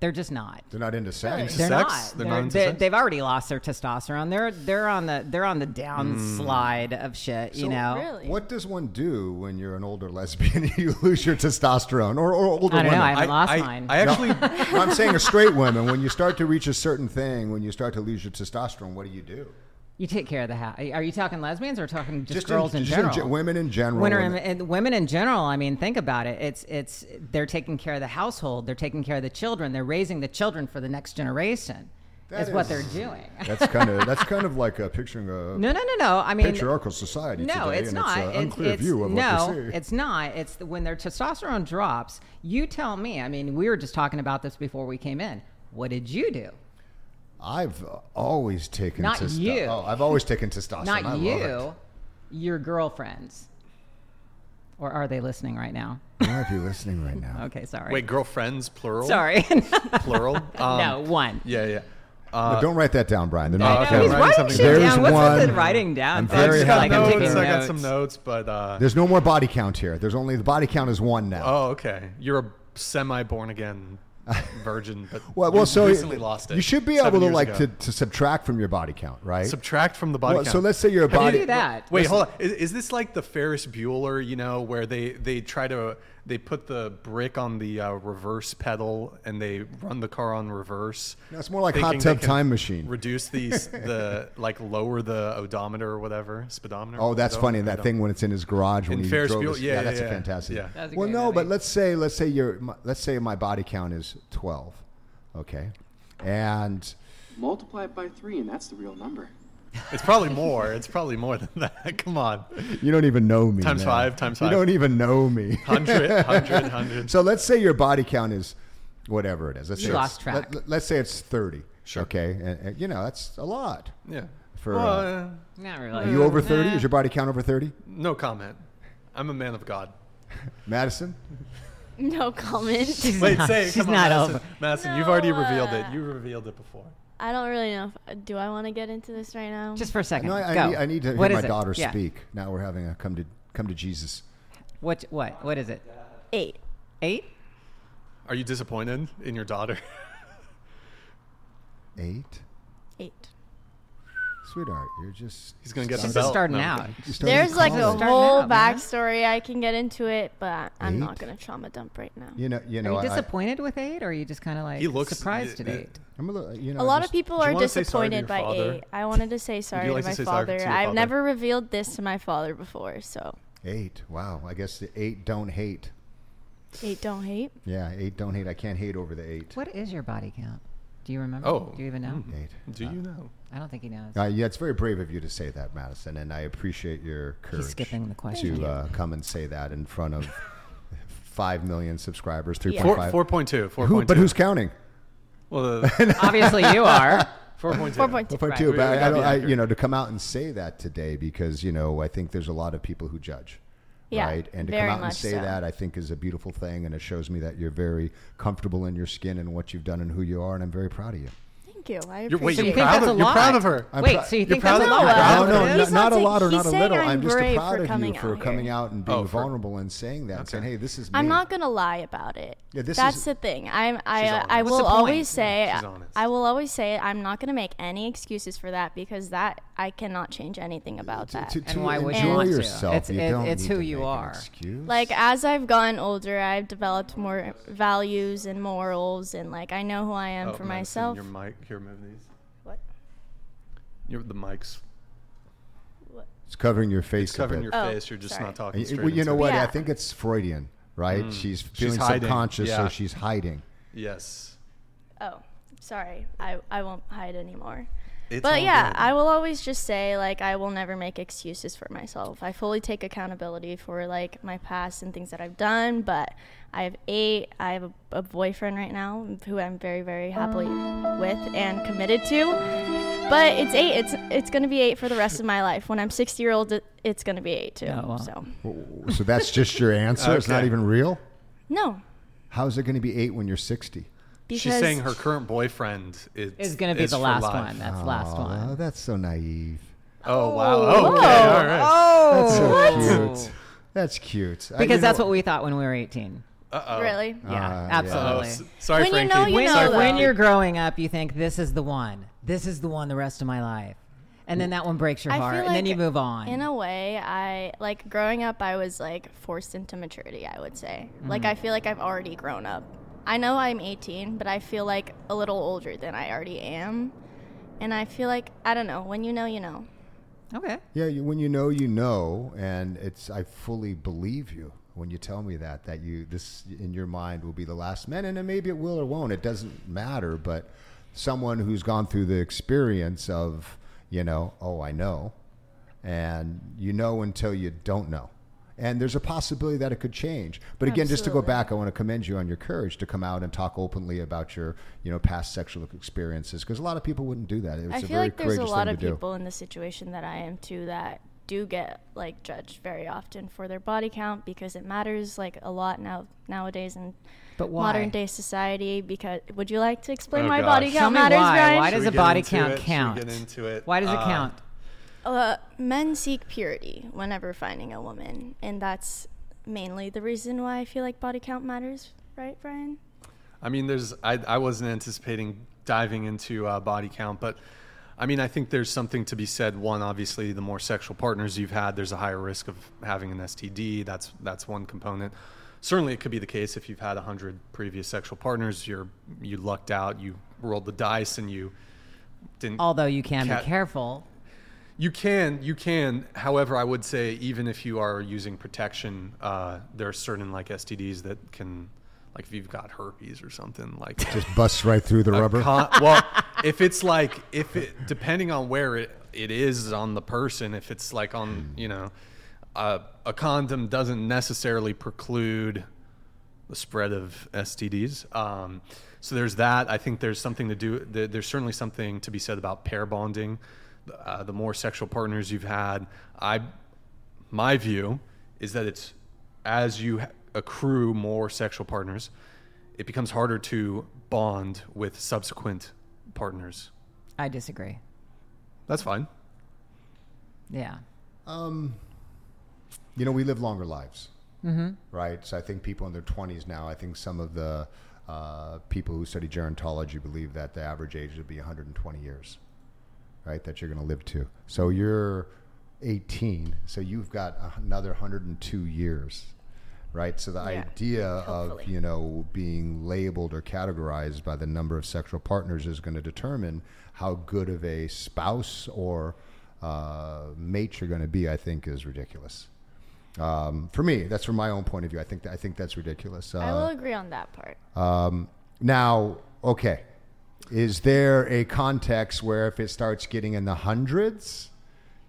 [SPEAKER 3] They're just not.
[SPEAKER 2] They're not into sex.
[SPEAKER 3] They're
[SPEAKER 1] Sex?
[SPEAKER 3] not.
[SPEAKER 1] They're
[SPEAKER 3] They're
[SPEAKER 1] not into
[SPEAKER 3] they,
[SPEAKER 1] sex?
[SPEAKER 3] They've already lost their testosterone. They're they're on the they're on the downslide of shit. you know.
[SPEAKER 4] Really?
[SPEAKER 2] What does one do when you're an older lesbian you lose your testosterone, or, or older
[SPEAKER 3] I don't know.
[SPEAKER 2] women?
[SPEAKER 3] I haven't lost
[SPEAKER 1] I,
[SPEAKER 3] mine.
[SPEAKER 1] I actually.
[SPEAKER 2] No, I'm saying a straight woman. When you start to reach a certain thing, when you start to lose your testosterone, what do you do?
[SPEAKER 3] You take care of the house. Are you talking lesbians or talking just,
[SPEAKER 2] Just
[SPEAKER 3] girls in,
[SPEAKER 2] just
[SPEAKER 3] general?
[SPEAKER 2] ge- women in general.
[SPEAKER 3] Women,
[SPEAKER 2] and
[SPEAKER 3] women in general. I mean, think about it. It's it's they're taking care of the household. They're taking care of the children. They're raising the children for the next generation.
[SPEAKER 2] That
[SPEAKER 3] is, what
[SPEAKER 2] is-
[SPEAKER 3] they're doing.
[SPEAKER 2] That's kind of that's kind of like a picturing a
[SPEAKER 3] no, no, no, no. I mean,
[SPEAKER 2] patriarchal society
[SPEAKER 3] No,
[SPEAKER 2] today,
[SPEAKER 3] it's not.
[SPEAKER 2] it's an unclear
[SPEAKER 3] it's-
[SPEAKER 2] view of
[SPEAKER 3] no,
[SPEAKER 2] what we see.
[SPEAKER 3] it's not. It's the, when their testosterone drops. You tell me. I mean, we were just talking about this before we came in. What did you do?
[SPEAKER 2] I've uh, always taken
[SPEAKER 3] Not
[SPEAKER 2] testo-
[SPEAKER 3] you.
[SPEAKER 2] Oh, I've always taken testosterone. I
[SPEAKER 3] Not
[SPEAKER 2] love
[SPEAKER 3] you,
[SPEAKER 2] it.
[SPEAKER 3] your girlfriends. Or are they listening right now?
[SPEAKER 2] They might be listening right now.
[SPEAKER 3] Okay, sorry.
[SPEAKER 1] Wait, girlfriends plural.
[SPEAKER 3] sorry.
[SPEAKER 1] plural. Um,
[SPEAKER 3] no, one.
[SPEAKER 1] Yeah, yeah.
[SPEAKER 2] But don't write that down, Brian. They're not
[SPEAKER 1] okay.
[SPEAKER 3] No, he's
[SPEAKER 1] writing
[SPEAKER 3] writing
[SPEAKER 1] something
[SPEAKER 2] There's
[SPEAKER 3] down. What's
[SPEAKER 2] one-
[SPEAKER 3] with the writing down?
[SPEAKER 2] I'm
[SPEAKER 3] thing?
[SPEAKER 1] I
[SPEAKER 2] very
[SPEAKER 1] just
[SPEAKER 3] It's
[SPEAKER 1] got
[SPEAKER 3] like I'm
[SPEAKER 1] notes.
[SPEAKER 3] taking
[SPEAKER 1] I got
[SPEAKER 3] notes.
[SPEAKER 1] some notes, but uh,
[SPEAKER 2] There's no more body count here. There's only the body count is one now.
[SPEAKER 1] oh, okay. You're a semi born again virgin, but
[SPEAKER 2] well,
[SPEAKER 1] you
[SPEAKER 2] well, so
[SPEAKER 1] recently lost it.
[SPEAKER 2] You should be able to like to, to subtract from your body count, right?
[SPEAKER 1] subtract from the body
[SPEAKER 2] Well,
[SPEAKER 1] count.
[SPEAKER 2] so let's say you're a
[SPEAKER 1] Have you-
[SPEAKER 2] body.
[SPEAKER 3] do that?
[SPEAKER 1] Wait, hold on. Is, is this like the Ferris Bueller? You know, where they they try to they put the brick on the uh, reverse pedal and they run the car on reverse.
[SPEAKER 2] No, it's more like
[SPEAKER 1] thinking
[SPEAKER 2] hot tub time machine.
[SPEAKER 1] Reduce these the like lower the odometer or whatever speedometer.
[SPEAKER 2] Oh, that's funny. That thing when it's in his garage when
[SPEAKER 1] In
[SPEAKER 2] he
[SPEAKER 1] Ferris
[SPEAKER 2] drove
[SPEAKER 1] Bueller,
[SPEAKER 2] his-
[SPEAKER 1] yeah,
[SPEAKER 2] that's
[SPEAKER 1] yeah,
[SPEAKER 2] a fantastic.
[SPEAKER 1] Yeah.
[SPEAKER 3] That's a
[SPEAKER 2] well, no,
[SPEAKER 3] movie.
[SPEAKER 2] but let's say let's say your let's say my body count is twelve, okay, and
[SPEAKER 9] Multiply it by three, and that's the real number.
[SPEAKER 1] It's probably more. It's probably more than that. Come on,
[SPEAKER 2] you don't even know me.
[SPEAKER 1] Times
[SPEAKER 2] man.
[SPEAKER 1] five, times five.
[SPEAKER 2] You don't even know me.
[SPEAKER 1] hundred, hundred, hundred.
[SPEAKER 2] So let's say your body count is whatever it is. Let's
[SPEAKER 3] You
[SPEAKER 2] say
[SPEAKER 3] lost track.
[SPEAKER 2] Let, us say it's thirty.
[SPEAKER 1] Sure.
[SPEAKER 2] Okay, and, and, you know that's a lot.
[SPEAKER 1] Yeah.
[SPEAKER 2] For,
[SPEAKER 1] Well,
[SPEAKER 2] uh,
[SPEAKER 1] uh,
[SPEAKER 3] Not
[SPEAKER 2] Are you over thirty?
[SPEAKER 3] Nah.
[SPEAKER 2] Is your body count over thirty?
[SPEAKER 1] no comment. I'm a man of God.
[SPEAKER 2] Madison,
[SPEAKER 4] No comment.
[SPEAKER 3] She's
[SPEAKER 1] Wait,
[SPEAKER 3] not,
[SPEAKER 1] say it.
[SPEAKER 3] she's
[SPEAKER 1] on,
[SPEAKER 3] not
[SPEAKER 1] Madison.
[SPEAKER 3] over.
[SPEAKER 1] Madison, you've already
[SPEAKER 4] No,
[SPEAKER 1] revealed it.
[SPEAKER 4] uh,
[SPEAKER 1] You revealed it before.
[SPEAKER 4] I don't really know. If, uh, do I want to get into this right now?
[SPEAKER 3] Just for a second.
[SPEAKER 2] no, I,
[SPEAKER 3] Go.
[SPEAKER 2] I, need, I need to
[SPEAKER 3] What
[SPEAKER 2] hear my
[SPEAKER 3] it?
[SPEAKER 2] daughter
[SPEAKER 3] Yeah.
[SPEAKER 2] speak. Now we're having a come to come to Jesus.
[SPEAKER 3] What? What? What is it?
[SPEAKER 4] eight.
[SPEAKER 3] Eight?
[SPEAKER 1] Are you disappointed in your daughter?
[SPEAKER 2] Eight,
[SPEAKER 4] Eight.
[SPEAKER 2] Sweetheart, you're just
[SPEAKER 1] He's gonna get
[SPEAKER 3] She's
[SPEAKER 1] the
[SPEAKER 3] just
[SPEAKER 1] belt.
[SPEAKER 3] starting
[SPEAKER 1] No,
[SPEAKER 3] out.
[SPEAKER 1] kidding.
[SPEAKER 2] you started
[SPEAKER 4] There's like a.
[SPEAKER 3] Starting
[SPEAKER 4] whole
[SPEAKER 3] out,
[SPEAKER 4] backstory. I can get into it, but I'm not gonna trauma dump right now.
[SPEAKER 2] You know, you know.
[SPEAKER 3] Are
[SPEAKER 2] know.
[SPEAKER 3] you
[SPEAKER 2] I-
[SPEAKER 3] disappointed with eight, or are you just kind of like
[SPEAKER 1] He looks-
[SPEAKER 3] surprised at
[SPEAKER 1] y- y-
[SPEAKER 3] eight?
[SPEAKER 2] I'm a little, you know.
[SPEAKER 4] A lot
[SPEAKER 2] just-
[SPEAKER 4] of people are
[SPEAKER 1] wanna say sorry to
[SPEAKER 4] disappointed by
[SPEAKER 1] father?
[SPEAKER 4] eight. I wanted to say sorry
[SPEAKER 1] like
[SPEAKER 4] to
[SPEAKER 1] to
[SPEAKER 4] my
[SPEAKER 1] sorry to
[SPEAKER 4] father.
[SPEAKER 1] your
[SPEAKER 4] I've
[SPEAKER 1] father?
[SPEAKER 4] never revealed this to my father before, so
[SPEAKER 2] Eight. Wow. I guess the eight don't hate.
[SPEAKER 4] eight don't hate.
[SPEAKER 2] Yeah, eight don't hate. I can't hate over the eight.
[SPEAKER 3] What is your body count? Do you remember?
[SPEAKER 1] Oh.
[SPEAKER 3] Do you even know?
[SPEAKER 2] Eight.
[SPEAKER 1] Do you know?
[SPEAKER 3] I don't think he knows.
[SPEAKER 2] Uh, yeah, it's very brave of you to say that, Madison, and I appreciate your courage.
[SPEAKER 3] He's skipping the question.
[SPEAKER 2] to uh, come and say that in front of five million subscribers, three
[SPEAKER 4] Yeah.
[SPEAKER 2] point
[SPEAKER 1] Four,
[SPEAKER 2] five.
[SPEAKER 1] four point two. Four
[SPEAKER 2] Who,
[SPEAKER 1] point
[SPEAKER 2] but who's counting?
[SPEAKER 1] well? The,
[SPEAKER 3] Obviously, you are.
[SPEAKER 1] four point two.
[SPEAKER 4] Four point two.
[SPEAKER 2] Four point
[SPEAKER 3] Right.
[SPEAKER 2] But I, I don't. I, you know, to come out and say that today because you know I think there's a lot of people who judge.
[SPEAKER 4] Yeah,
[SPEAKER 2] right? And to come out and say
[SPEAKER 4] so.
[SPEAKER 2] that, I think, is a beautiful thing, and it shows me that you're very comfortable in your skin and what you've done and who you are, and I'm very proud of you.
[SPEAKER 4] Thank you. I
[SPEAKER 1] You're, wait,
[SPEAKER 4] appreciate
[SPEAKER 3] So you
[SPEAKER 1] you're
[SPEAKER 3] think
[SPEAKER 1] proud of you're proud of her.
[SPEAKER 2] I'm
[SPEAKER 3] Wait,
[SPEAKER 2] prou-
[SPEAKER 3] so you
[SPEAKER 1] You're
[SPEAKER 3] think
[SPEAKER 1] proud
[SPEAKER 3] that's
[SPEAKER 1] of
[SPEAKER 3] a lot?
[SPEAKER 1] proud
[SPEAKER 2] No, no,
[SPEAKER 1] it?
[SPEAKER 2] no,
[SPEAKER 4] He's
[SPEAKER 2] not a
[SPEAKER 4] not
[SPEAKER 2] lot or
[SPEAKER 4] saying-
[SPEAKER 2] not a
[SPEAKER 4] he's
[SPEAKER 2] little. I'm
[SPEAKER 4] I'm
[SPEAKER 2] just
[SPEAKER 4] brave
[SPEAKER 2] proud
[SPEAKER 4] for
[SPEAKER 2] of you
[SPEAKER 4] coming
[SPEAKER 2] for
[SPEAKER 4] out
[SPEAKER 2] coming
[SPEAKER 4] here.
[SPEAKER 2] out and
[SPEAKER 1] Oh,
[SPEAKER 2] being
[SPEAKER 1] for-
[SPEAKER 2] vulnerable and saying that,
[SPEAKER 1] Okay.
[SPEAKER 2] saying, "Hey, this is me."
[SPEAKER 4] I'm not gonna lie about it.
[SPEAKER 2] Yeah, this
[SPEAKER 4] That's
[SPEAKER 2] is-
[SPEAKER 4] the thing. I'm. I.
[SPEAKER 1] She's
[SPEAKER 4] uh,
[SPEAKER 1] honest.
[SPEAKER 4] I
[SPEAKER 1] What's
[SPEAKER 4] will
[SPEAKER 3] point?
[SPEAKER 4] always say.
[SPEAKER 1] She's honest.
[SPEAKER 4] I will always say. I'm not gonna make any excuses for that because that I cannot change anything about that.
[SPEAKER 2] to, to
[SPEAKER 3] And why would you
[SPEAKER 2] enjoy
[SPEAKER 3] want to?
[SPEAKER 2] yourself.
[SPEAKER 3] It's-
[SPEAKER 2] you
[SPEAKER 3] it-
[SPEAKER 2] don't
[SPEAKER 3] it's
[SPEAKER 2] need
[SPEAKER 3] who
[SPEAKER 2] to
[SPEAKER 3] you
[SPEAKER 2] make an
[SPEAKER 3] are.
[SPEAKER 2] excuse.
[SPEAKER 4] like as I've gotten older, I've developed more values and morals, and like I know who I am
[SPEAKER 1] Oh,
[SPEAKER 4] for
[SPEAKER 1] Madison,
[SPEAKER 4] myself.
[SPEAKER 1] Your mic. Here, move these.
[SPEAKER 4] What?
[SPEAKER 1] Your the mics.
[SPEAKER 2] it's covering your face.
[SPEAKER 1] It's covering
[SPEAKER 2] a
[SPEAKER 1] your.
[SPEAKER 4] Oh,
[SPEAKER 1] face. You're just
[SPEAKER 4] sorry.
[SPEAKER 1] not talking straight.
[SPEAKER 2] well, you know
[SPEAKER 1] it.
[SPEAKER 2] what? I think it's Freudian, right?
[SPEAKER 1] Mm.
[SPEAKER 2] She's
[SPEAKER 1] She's
[SPEAKER 2] feeling
[SPEAKER 1] hiding,
[SPEAKER 2] subconscious,
[SPEAKER 1] yeah.
[SPEAKER 2] so she's hiding.
[SPEAKER 1] Yes.
[SPEAKER 4] Oh, sorry. I I won't hide anymore.
[SPEAKER 1] It's
[SPEAKER 4] but yeah,
[SPEAKER 1] good.
[SPEAKER 4] I will always just say like I will never make excuses for myself. I fully take accountability for like my past and things that I've done. But I have eight. I have a, a boyfriend right now who I'm very very happily with and committed to. But it's eight. It's it's gonna be eight for the rest of my life. When I'm 60 year old, it's gonna be eight too.
[SPEAKER 3] Oh, wow.
[SPEAKER 4] So
[SPEAKER 2] So that's just your answer. It's not even real.
[SPEAKER 4] no,
[SPEAKER 2] How's it going to be eight when you're 60?
[SPEAKER 4] Because
[SPEAKER 1] She's saying her current boyfriend is
[SPEAKER 3] Is going to be the last
[SPEAKER 1] life.
[SPEAKER 3] one. That's the last
[SPEAKER 2] Oh,
[SPEAKER 3] one.
[SPEAKER 2] that's so naive.
[SPEAKER 1] Oh wow. Oh, okay. All right.
[SPEAKER 2] That's so
[SPEAKER 3] Oh.
[SPEAKER 2] cute. That's cute.
[SPEAKER 3] Because
[SPEAKER 2] you
[SPEAKER 3] that's
[SPEAKER 2] know-
[SPEAKER 3] what we thought when we were 18.
[SPEAKER 1] Uh-oh.
[SPEAKER 4] really.
[SPEAKER 3] Yeah,
[SPEAKER 2] Uh, yeah.
[SPEAKER 1] Oh,
[SPEAKER 3] absolutely.
[SPEAKER 1] s- sorry,
[SPEAKER 4] When you
[SPEAKER 1] Frankie.
[SPEAKER 4] know, you
[SPEAKER 3] when,
[SPEAKER 4] know,
[SPEAKER 3] you're, when you're growing up, you think this is the one. This is the one the rest of my life. And then that one breaks your
[SPEAKER 4] I
[SPEAKER 3] heart,
[SPEAKER 4] feel
[SPEAKER 3] and then you move on.
[SPEAKER 4] In a way, I like growing up. I was like forced into maturity. I would say, like
[SPEAKER 3] Mm-hmm.
[SPEAKER 4] I feel like I've already grown up. I know I'm 18, but I feel like a little older than I already am, and I feel like I don't know. When you know, you know.
[SPEAKER 3] okay.
[SPEAKER 2] Yeah, you, when you know, you know, and it's. I fully believe you when you tell me that that you this in your mind will be the last man, and then maybe it will or won't. It doesn't matter. But someone who's gone through the experience of you know, oh, I know, and you know until you don't know. And there's a possibility that it could change. But again, just to go back, I want to commend you on your courage to come out and talk openly about your, you know, past sexual experiences because a lot of people wouldn't do that. It's
[SPEAKER 4] I
[SPEAKER 2] a
[SPEAKER 4] feel
[SPEAKER 2] very
[SPEAKER 4] like there's a lot of
[SPEAKER 2] to do.
[SPEAKER 4] people in the situation that I am too that do get like judged very often for their body count because it matters like a lot now nowadays in
[SPEAKER 3] But why?
[SPEAKER 4] modern day society. Because would you like to explain
[SPEAKER 1] Oh,
[SPEAKER 4] why
[SPEAKER 1] gosh.
[SPEAKER 4] body count
[SPEAKER 3] me
[SPEAKER 4] matters,
[SPEAKER 3] why.
[SPEAKER 4] Brian?
[SPEAKER 3] Why does a body
[SPEAKER 1] into
[SPEAKER 3] count
[SPEAKER 1] it? Should we
[SPEAKER 3] count?
[SPEAKER 1] get into it?
[SPEAKER 3] Why does it
[SPEAKER 1] Uh,
[SPEAKER 3] count?
[SPEAKER 4] Uh, men seek purity whenever finding a woman, and that's mainly the reason why I feel like body count matters, right, Brian?
[SPEAKER 1] I mean, there's. I, I wasn't anticipating diving into uh, body count, but I mean, I think there's something to be said. One, obviously, the more sexual partners you've had, there's a higher risk of having an STD. That's that's one component. certainly it could be the case if you've had a 100 previous sexual partners, you're, you lucked out, you rolled the dice and you didn't.
[SPEAKER 3] Although you can
[SPEAKER 1] Cat-
[SPEAKER 3] be careful.
[SPEAKER 1] You can, you can. However, I would say even if you are using protection, uh, there are certain like STDs that can, like if you've got herpes or something, like
[SPEAKER 2] Just busts right through the rubber.
[SPEAKER 1] con- well, if it's like if it depending on where it, it is on the person, if it's like on you know, uh, a condom doesn't necessarily preclude the spread of STDs. Um, so there's that. I think there's something to do. There's certainly something to be said about pair bonding. Uh, the more sexual partners you've had, I, my view is that it's as you accrue more sexual partners, it becomes harder to bond with subsequent partners.
[SPEAKER 3] I disagree.
[SPEAKER 1] That's fine.
[SPEAKER 3] Yeah.
[SPEAKER 2] Um, you know, we live longer lives,
[SPEAKER 3] Mhm.
[SPEAKER 2] right? So I think people in their 20s now, I think some of the uh, people who study gerontology believe that the average age would be 120 years, right? That you're going to live to. So you're 18, so you've got another 102 years, right? So the
[SPEAKER 10] Yeah,
[SPEAKER 2] idea of, you know, being labeled or categorized by the number of sexual partners is going to determine how good of a spouse or uh, mate you're going to be, I think, is ridiculous. Um, for me, that's from my own point of view. I think that, I think that's ridiculous. Uh,
[SPEAKER 4] I will agree on that part.
[SPEAKER 2] um, now, okay, is there a context where if it starts getting in the hundreds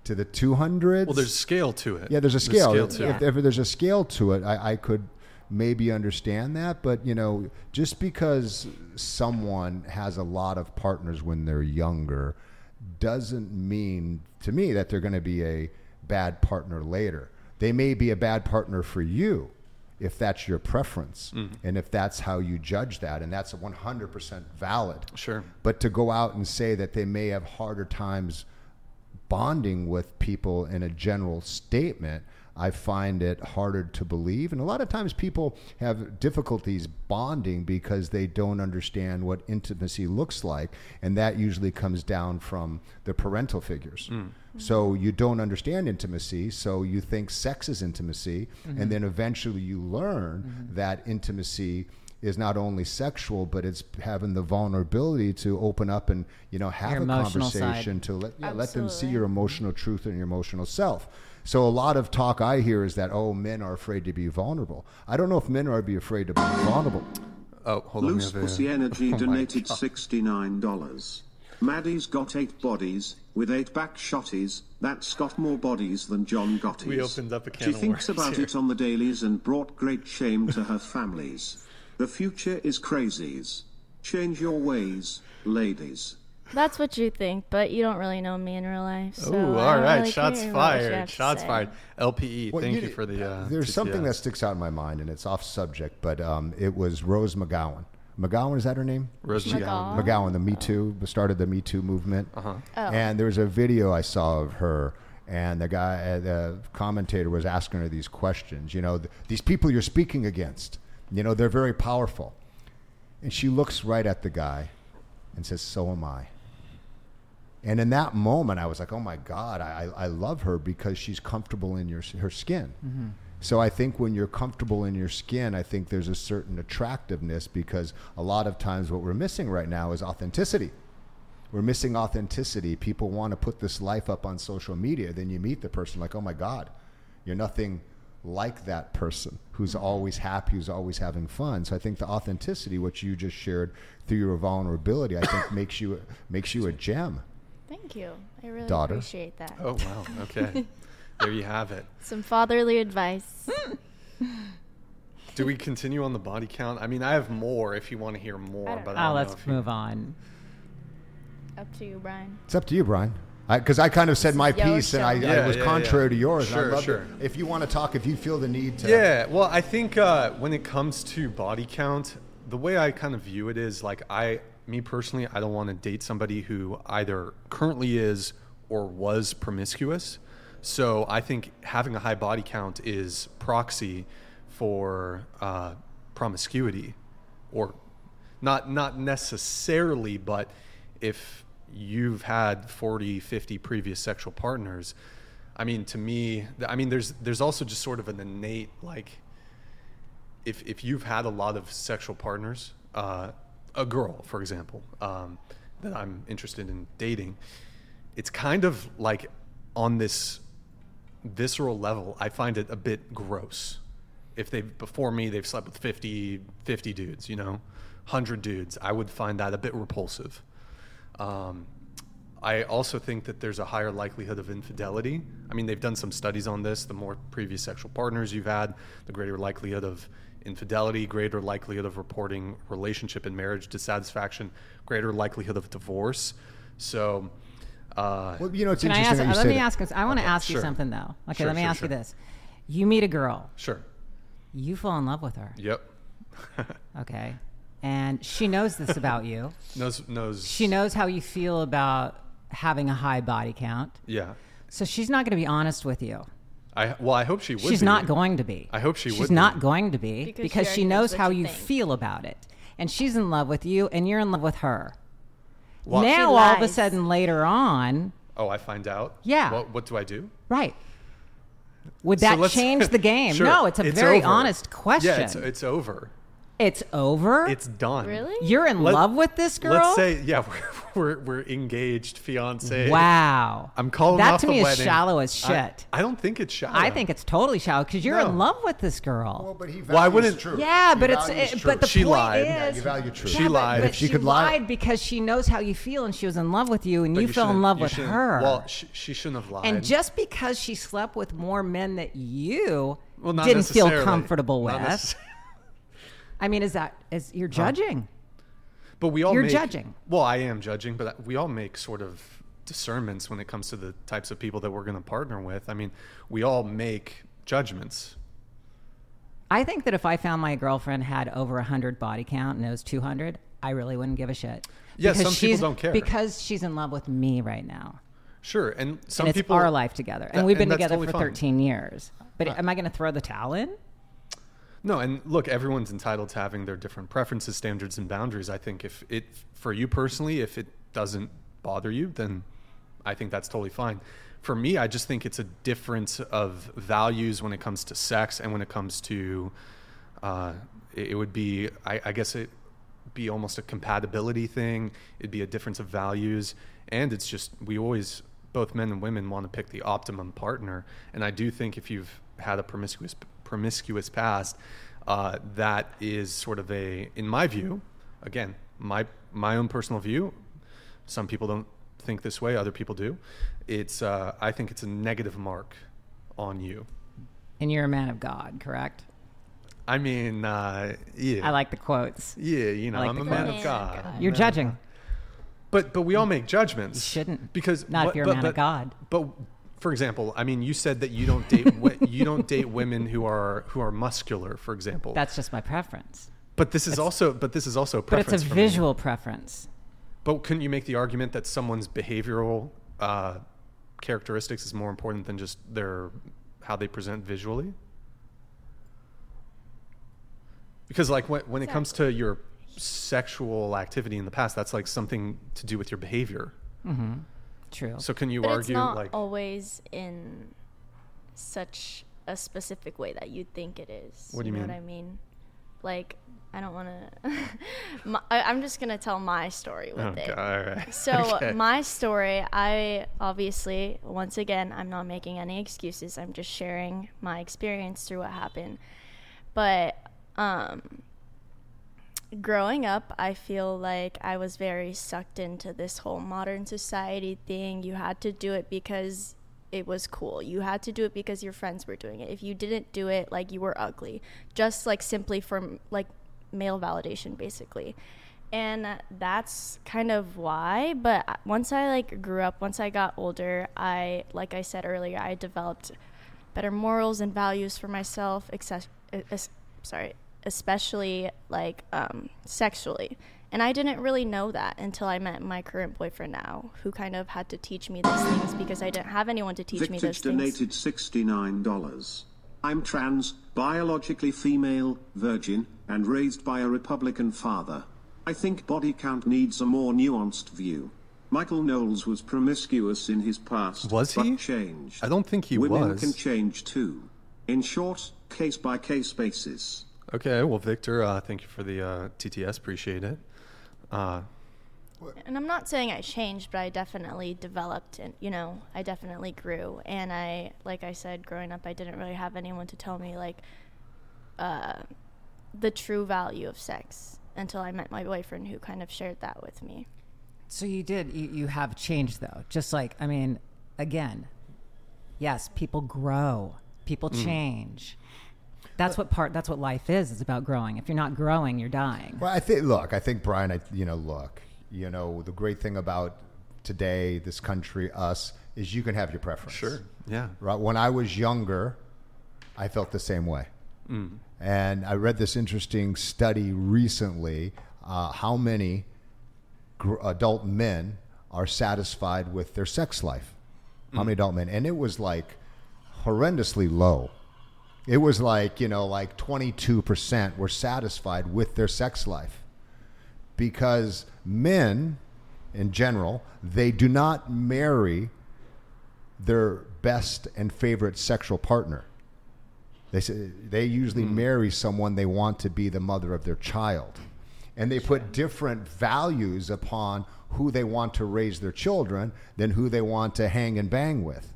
[SPEAKER 2] to the two hundreds?
[SPEAKER 1] Well, there's a scale to it.
[SPEAKER 2] Yeah, there's a scale.
[SPEAKER 1] There's scale to
[SPEAKER 2] if,
[SPEAKER 1] it.
[SPEAKER 2] if there's a scale to it, I, I could maybe understand that. But you know, just because someone has a lot of partners when they're younger doesn't mean to me that they're going to be a bad partner later. They may be a bad partner for you if that's your preference
[SPEAKER 1] Mhm.
[SPEAKER 2] and if that's how you judge that and that's 100% valid.
[SPEAKER 1] Sure.
[SPEAKER 2] But to go out and say that they may have harder times bonding with people in a general statement, I find it harder to believe. And a lot of times people have difficulties bonding because they don't understand what intimacy looks like. And that usually comes down from the parental figures.
[SPEAKER 1] Mm.
[SPEAKER 2] So you don't understand intimacy, so you think sex is intimacy,
[SPEAKER 10] Mhm.
[SPEAKER 2] and then eventually you learn
[SPEAKER 10] Mhm.
[SPEAKER 2] that intimacy is not only sexual, but it's having the vulnerability to open up and you know have
[SPEAKER 3] Your
[SPEAKER 2] a
[SPEAKER 3] emotional side.
[SPEAKER 2] conversation to let yeah, let them see your emotional truth and your emotional self. So a lot of talk I hear is that oh, men are afraid to be vulnerable. I don't know if men are be afraid to be vulnerable.
[SPEAKER 1] Oh, hold on. we
[SPEAKER 11] Loose
[SPEAKER 1] have
[SPEAKER 11] Pussy Energy
[SPEAKER 1] Oh
[SPEAKER 11] donated $69. Maddie's got eight bodies, with eight back shotties. That's got more bodies than John Gotti's.
[SPEAKER 1] We opened up a can
[SPEAKER 11] She
[SPEAKER 1] of
[SPEAKER 11] thinks
[SPEAKER 1] worms
[SPEAKER 11] about
[SPEAKER 1] here.
[SPEAKER 11] it on the dailies and brought great shame to her families. The future is crazies. Change your ways, ladies.
[SPEAKER 4] That's what you think, but you don't really know me in real life. So
[SPEAKER 1] Ooh,
[SPEAKER 4] I
[SPEAKER 1] all
[SPEAKER 4] don't
[SPEAKER 1] right.
[SPEAKER 4] really
[SPEAKER 1] Shots
[SPEAKER 4] care
[SPEAKER 1] fired. Shots
[SPEAKER 4] say.
[SPEAKER 1] fired. LPE.
[SPEAKER 2] Well,
[SPEAKER 1] thank
[SPEAKER 2] you-
[SPEAKER 1] you, for the. Uh,
[SPEAKER 2] There's something
[SPEAKER 1] TTS.
[SPEAKER 2] that sticks out in my mind, and it's off subject, but um, it was Rose McGowan. McGowan is that her name?
[SPEAKER 1] Rose
[SPEAKER 2] She-
[SPEAKER 1] McGowan.
[SPEAKER 2] McGowan, the Me Too started the Me Too movement.
[SPEAKER 1] Uh-huh.
[SPEAKER 4] Oh.
[SPEAKER 2] And there was a video I saw of her, and the guy, uh, the commentator, was asking her these questions. You know, th- these people you're speaking against. You know, they're very powerful, and she looks right at the guy, and says, "So am I." And in that moment, I was like, "Oh my God, I, I love her because she's comfortable in your her skin."
[SPEAKER 3] Mhm.
[SPEAKER 2] So I think when you're comfortable in your skin, I think there's a certain attractiveness because a lot of times what we're missing right now is authenticity. We're missing authenticity. People want to put this life up on social media. Then you meet the person like, oh my God, you're nothing like that person who's mm-hmm. always happy, who's always having fun. So I think the authenticity, which you just shared through your vulnerability, I think makes you makes you a gem.
[SPEAKER 4] Thank you. I really
[SPEAKER 2] Daughter.
[SPEAKER 4] appreciate that.
[SPEAKER 1] Oh wow. Okay. there you have it.
[SPEAKER 4] Some fatherly advice.
[SPEAKER 1] Do we continue on the body count? I mean, I have more if you want to hear more, but I
[SPEAKER 3] Oh,
[SPEAKER 1] don't
[SPEAKER 3] let's
[SPEAKER 1] know if you-
[SPEAKER 3] move on.
[SPEAKER 4] Up to you, Brian.
[SPEAKER 2] It's up to you, Brian. Because I, kind of said my
[SPEAKER 4] Yo,
[SPEAKER 2] piece and I,
[SPEAKER 4] show.
[SPEAKER 2] I
[SPEAKER 1] Yeah,
[SPEAKER 2] was
[SPEAKER 1] yeah,
[SPEAKER 2] contrary
[SPEAKER 1] yeah.
[SPEAKER 2] to yours. and I
[SPEAKER 1] Sure,
[SPEAKER 2] loved
[SPEAKER 1] sure.
[SPEAKER 2] it. If you want to talk, if you feel the need to.
[SPEAKER 1] Yeah, well, I think uh, when it comes to body count, the way I kind of view it is like I, me personally, I don't want to date somebody who either currently is or was promiscuous. So I think having a high body count is proxy for uh, promiscuity, or not not necessarily, but if you've had 40, 50 previous sexual partners, I mean, to me, I mean, there's there's also just sort of an innate like if if you've had a lot of sexual partners, uh, a girl, for example, um, that I'm interested in dating, it's kind of like on this visceral level, I find it a bit gross. If they before me they've slept with 50, 50 dudes, you know, hundred dudes, I would find that a bit repulsive. Um, I also think that there's a higher likelihood of infidelity. I mean, they've done some studies on this. The more previous sexual partners you've had, the greater likelihood of infidelity, greater likelihood of reporting relationship and marriage dissatisfaction, greater likelihood of divorce. So, uh,
[SPEAKER 2] Well, you know, it's
[SPEAKER 3] Can I ask?
[SPEAKER 2] that you
[SPEAKER 3] let
[SPEAKER 2] say
[SPEAKER 3] me
[SPEAKER 2] that.
[SPEAKER 3] ask. I want to
[SPEAKER 1] Okay,
[SPEAKER 3] ask you
[SPEAKER 1] sure.
[SPEAKER 3] something though. Okay,
[SPEAKER 1] Sure,
[SPEAKER 3] let me
[SPEAKER 1] sure,
[SPEAKER 3] ask you this: You meet a girl,
[SPEAKER 1] sure.
[SPEAKER 3] you fall in love with her.
[SPEAKER 1] Yep.
[SPEAKER 3] Okay, and she knows this about you.
[SPEAKER 1] knows knows.
[SPEAKER 3] She knows how you feel about having a high body count.
[SPEAKER 1] Yeah.
[SPEAKER 3] So she's not going to be honest with you.
[SPEAKER 1] I well, I hope she would.
[SPEAKER 3] She's
[SPEAKER 1] be.
[SPEAKER 3] not going to be.
[SPEAKER 1] I hope she would.
[SPEAKER 3] She's not
[SPEAKER 1] be.
[SPEAKER 3] going to be
[SPEAKER 4] Because
[SPEAKER 3] because,
[SPEAKER 4] she
[SPEAKER 3] she
[SPEAKER 4] knows
[SPEAKER 3] knows how
[SPEAKER 4] you
[SPEAKER 3] you
[SPEAKER 4] think.
[SPEAKER 3] feel about it, and she's in love with you, and you're in love with her. Now, all of a sudden, later on,
[SPEAKER 1] Oh, I find out.
[SPEAKER 3] Yeah.
[SPEAKER 1] What what do I do?
[SPEAKER 3] right? Would
[SPEAKER 1] So
[SPEAKER 3] that
[SPEAKER 1] let's-
[SPEAKER 3] change the game?
[SPEAKER 1] Sure,
[SPEAKER 3] No, it's a very
[SPEAKER 1] over.
[SPEAKER 3] honest question.
[SPEAKER 1] Yeah, it's it's over.
[SPEAKER 3] It's over.
[SPEAKER 1] It's done.
[SPEAKER 4] Really?
[SPEAKER 3] You're in
[SPEAKER 1] Let-
[SPEAKER 3] love with this girl.
[SPEAKER 1] Let's say yeah, we're we're, we're engaged, fiance.
[SPEAKER 3] Wow.
[SPEAKER 1] I'm calling
[SPEAKER 3] that
[SPEAKER 1] off
[SPEAKER 3] to
[SPEAKER 1] the
[SPEAKER 3] me is
[SPEAKER 1] wedding.
[SPEAKER 3] shallow as shit.
[SPEAKER 1] I, don't think it's shallow.
[SPEAKER 3] I, think it's totally shallow because you're
[SPEAKER 1] No.
[SPEAKER 3] in love with this girl.
[SPEAKER 2] Well, but he
[SPEAKER 1] Well, I
[SPEAKER 2] values
[SPEAKER 1] wouldn't-
[SPEAKER 2] truth.
[SPEAKER 3] yeah, but it's it,
[SPEAKER 2] eh,
[SPEAKER 3] but the
[SPEAKER 1] She
[SPEAKER 3] point
[SPEAKER 1] lied.
[SPEAKER 3] is
[SPEAKER 1] Yeah,
[SPEAKER 2] you value truth.
[SPEAKER 3] Yeah,
[SPEAKER 1] She
[SPEAKER 3] but-
[SPEAKER 1] lied.
[SPEAKER 3] But,
[SPEAKER 1] If
[SPEAKER 2] she
[SPEAKER 3] she
[SPEAKER 2] could lie-
[SPEAKER 3] because she knows how you feel and she was in love with you and
[SPEAKER 1] But
[SPEAKER 3] you, fell in love with her.
[SPEAKER 1] Well, she, she shouldn't have lied.
[SPEAKER 3] and just because she slept with more men that you
[SPEAKER 1] well, not
[SPEAKER 3] didn't feel
[SPEAKER 1] necessarily.
[SPEAKER 3] comfortable
[SPEAKER 1] Not
[SPEAKER 3] with. I mean, is that is you're judging?
[SPEAKER 1] But we all
[SPEAKER 3] You're
[SPEAKER 1] make-
[SPEAKER 3] judging.
[SPEAKER 1] Well, I am judging, but we all make sort of discernments when it comes to the types of people that we're going to partner with. I mean, we all make judgments.
[SPEAKER 3] I think that if I found my girlfriend had over 100 body count and it was 200, I really wouldn't give a shit.
[SPEAKER 1] Yeah,
[SPEAKER 3] Because
[SPEAKER 1] some people
[SPEAKER 3] she's-
[SPEAKER 1] don't care.
[SPEAKER 3] Because she's in love with me right now.
[SPEAKER 1] Sure, and some
[SPEAKER 3] and it's
[SPEAKER 1] people
[SPEAKER 3] our life together. And
[SPEAKER 1] That-
[SPEAKER 3] we've been
[SPEAKER 1] that's
[SPEAKER 3] together
[SPEAKER 1] totally
[SPEAKER 3] for
[SPEAKER 1] fine. Uh,
[SPEAKER 3] 13 years. But am I going to throw the towel in?
[SPEAKER 1] No, and look, everyone's entitled to having their different preferences, standards, and boundaries. I think if it, for you personally, if it doesn't bother you, then I think that's totally fine. For me, I just think it's a difference of values when it comes to sex and when it comes to, uh, it, it would be, I, I guess it be almost a compatibility thing. It'd be a difference of values, and it's just we always, both men and women, want to pick the optimum partner. And I do think if you've had a promiscuous promiscuous past, uh, that is sort of a, in my view, again, my my own personal view. Some people don't think this way; other people do. It's uh, I think it's a negative mark on you.
[SPEAKER 3] And you're a man of God, correct?
[SPEAKER 1] I mean, uh, yeah,
[SPEAKER 3] I like the quotes.
[SPEAKER 1] yeah, you know,
[SPEAKER 3] like
[SPEAKER 1] I'm a man of God.
[SPEAKER 3] You're judging.
[SPEAKER 1] But but we all make judgments.
[SPEAKER 3] You shouldn't.
[SPEAKER 1] because
[SPEAKER 3] Not if you're a
[SPEAKER 1] but-
[SPEAKER 3] man of God.
[SPEAKER 1] But for example, I mean, you said that you don't date you don't date women who are who are muscular, for example.
[SPEAKER 3] That's just my preference.
[SPEAKER 1] but this is also but this is also a
[SPEAKER 3] But it's a
[SPEAKER 1] for me.
[SPEAKER 3] visual preference.
[SPEAKER 1] But couldn't you make the argument that someone's behavioral uh, characteristics is more important than just their how they present visually? Because like when, when it comes to your sexual activity in the past, that's like something to do with your behavior.
[SPEAKER 3] True.
[SPEAKER 1] So can you
[SPEAKER 4] but
[SPEAKER 1] argue
[SPEAKER 4] it's not
[SPEAKER 1] like
[SPEAKER 4] always in such a specific way that you think it is.
[SPEAKER 1] What do you
[SPEAKER 4] know
[SPEAKER 1] mean?
[SPEAKER 4] what I mean? Like, I don't want to. I'm just gonna tell my story with
[SPEAKER 1] Okay,
[SPEAKER 4] it.
[SPEAKER 1] all right.
[SPEAKER 4] So
[SPEAKER 1] Okay.
[SPEAKER 4] my story, I obviously, once again, I'm not making any excuses. I'm just sharing my experience through what happened. But um, growing up, I feel like I was very sucked into this whole modern society thing. You had to do it because it was cool. You had to do it because your friends were doing it. If you didn't do it, like you were ugly. Just like simply from like male validation basically. And that's kind of why, but once I like grew up, once I got older, I like I said earlier, I developed better morals and values for myself, except, sorry, especially like um, sexually. And I didn't really know that until I met my current boyfriend now, who kind of had to teach me these things because I didn't have anyone to teach me those
[SPEAKER 11] Victage
[SPEAKER 4] things.
[SPEAKER 11] donated $69. I'm trans, biologically female, virgin, and raised by a Republican father. I think body count needs a more nuanced view. Michael Knowles was promiscuous in his past,
[SPEAKER 1] Was
[SPEAKER 11] but
[SPEAKER 1] he?
[SPEAKER 11] changed.
[SPEAKER 1] I don't think he
[SPEAKER 11] Women
[SPEAKER 1] was.
[SPEAKER 11] can change too. In short, case by case basis.
[SPEAKER 1] Okay, well, Victor, uh, thank you for the uh, TTS. Appreciate it. Uh,
[SPEAKER 4] And I'm not saying I changed, but I definitely developed and, you know, I definitely grew. And I, like I said, growing up, I didn't really have anyone to tell me, like, uh, the true value of sex until I met my boyfriend who kind of shared that with me.
[SPEAKER 3] So you did. You, you have changed, though. Just like, I mean, again, yes, people grow, people
[SPEAKER 2] Mm.
[SPEAKER 3] change. That's what part. That's what life is. It's about growing. If you're not growing, you're dying.
[SPEAKER 2] Well, I think. Look, I think Brian. I, you know, look. You know, the great thing about today, this country, us, is you can have your preference.
[SPEAKER 1] Sure. Yeah.
[SPEAKER 2] Right. When I was younger, I felt the same way.
[SPEAKER 1] Mm.
[SPEAKER 2] And I read this interesting study recently. Uh, how many gr- adult men are satisfied with their sex life? How many adult men? And it was like horrendously low. It was like, you know, like 22% were satisfied with their sex life. Because men, in general, they do not marry their best and favorite sexual partner. They say they usually hmm. marry someone they want to be the mother of their child. And they put different values upon who they want to raise their children than who they want to hang and bang with.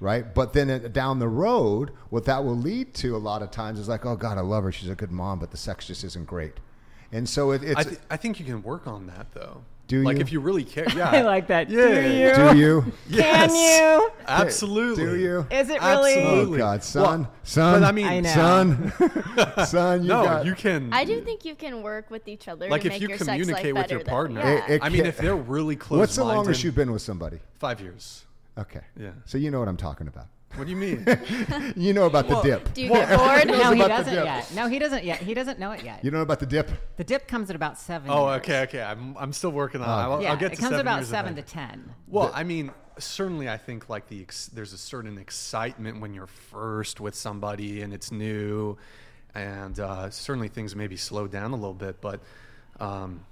[SPEAKER 2] Right? But then down the road, what that will lead to a lot of times is like, oh God, I love her. She's a good mom, but the sex just isn't great. And so it, it's.
[SPEAKER 1] I, th- I think you can work on that though.
[SPEAKER 2] Do
[SPEAKER 1] like
[SPEAKER 2] you?
[SPEAKER 1] if you really care? Yeah,
[SPEAKER 3] I like that.
[SPEAKER 1] Yeah.
[SPEAKER 3] Do you?
[SPEAKER 2] do you?
[SPEAKER 3] Can you?
[SPEAKER 1] Absolutely.
[SPEAKER 2] Do you?
[SPEAKER 3] Is it really?
[SPEAKER 1] Absolutely.
[SPEAKER 2] Oh God, son,
[SPEAKER 1] Well,
[SPEAKER 2] son,
[SPEAKER 1] but I mean-
[SPEAKER 3] I know.
[SPEAKER 2] son, son, you
[SPEAKER 1] no,
[SPEAKER 2] got.
[SPEAKER 1] you can.
[SPEAKER 4] I do think you can work with each other
[SPEAKER 1] like
[SPEAKER 4] to
[SPEAKER 1] if
[SPEAKER 4] make
[SPEAKER 1] you
[SPEAKER 4] your
[SPEAKER 1] communicate with your partner.
[SPEAKER 4] Yeah.
[SPEAKER 2] It- it
[SPEAKER 1] I mean,
[SPEAKER 2] can't-
[SPEAKER 1] if they're really close.
[SPEAKER 2] What's the longest you've been with somebody?
[SPEAKER 1] Five years.
[SPEAKER 2] Okay.
[SPEAKER 1] Yeah.
[SPEAKER 2] So you know what I'm talking about.
[SPEAKER 1] What do you mean?
[SPEAKER 2] You know about
[SPEAKER 1] Well,
[SPEAKER 2] the dip.
[SPEAKER 4] Do you
[SPEAKER 1] Well,
[SPEAKER 4] get bored?
[SPEAKER 3] No, he doesn't yet. No, he doesn't yet. He doesn't know it yet.
[SPEAKER 2] You know about the dip?
[SPEAKER 3] The dip comes at about seven.
[SPEAKER 1] oh,
[SPEAKER 3] years.
[SPEAKER 1] okay, okay. I'm, I'm still working on. It. I'll,
[SPEAKER 3] Yeah,
[SPEAKER 1] I'll get
[SPEAKER 3] it
[SPEAKER 1] to
[SPEAKER 3] comes
[SPEAKER 1] seven
[SPEAKER 3] about
[SPEAKER 1] years
[SPEAKER 3] seven to ten.
[SPEAKER 1] Well, I mean, certainly, I think like the ex- there's a certain excitement when you're first with somebody and it's new, and uh, certainly things maybe slow down a little bit. But um,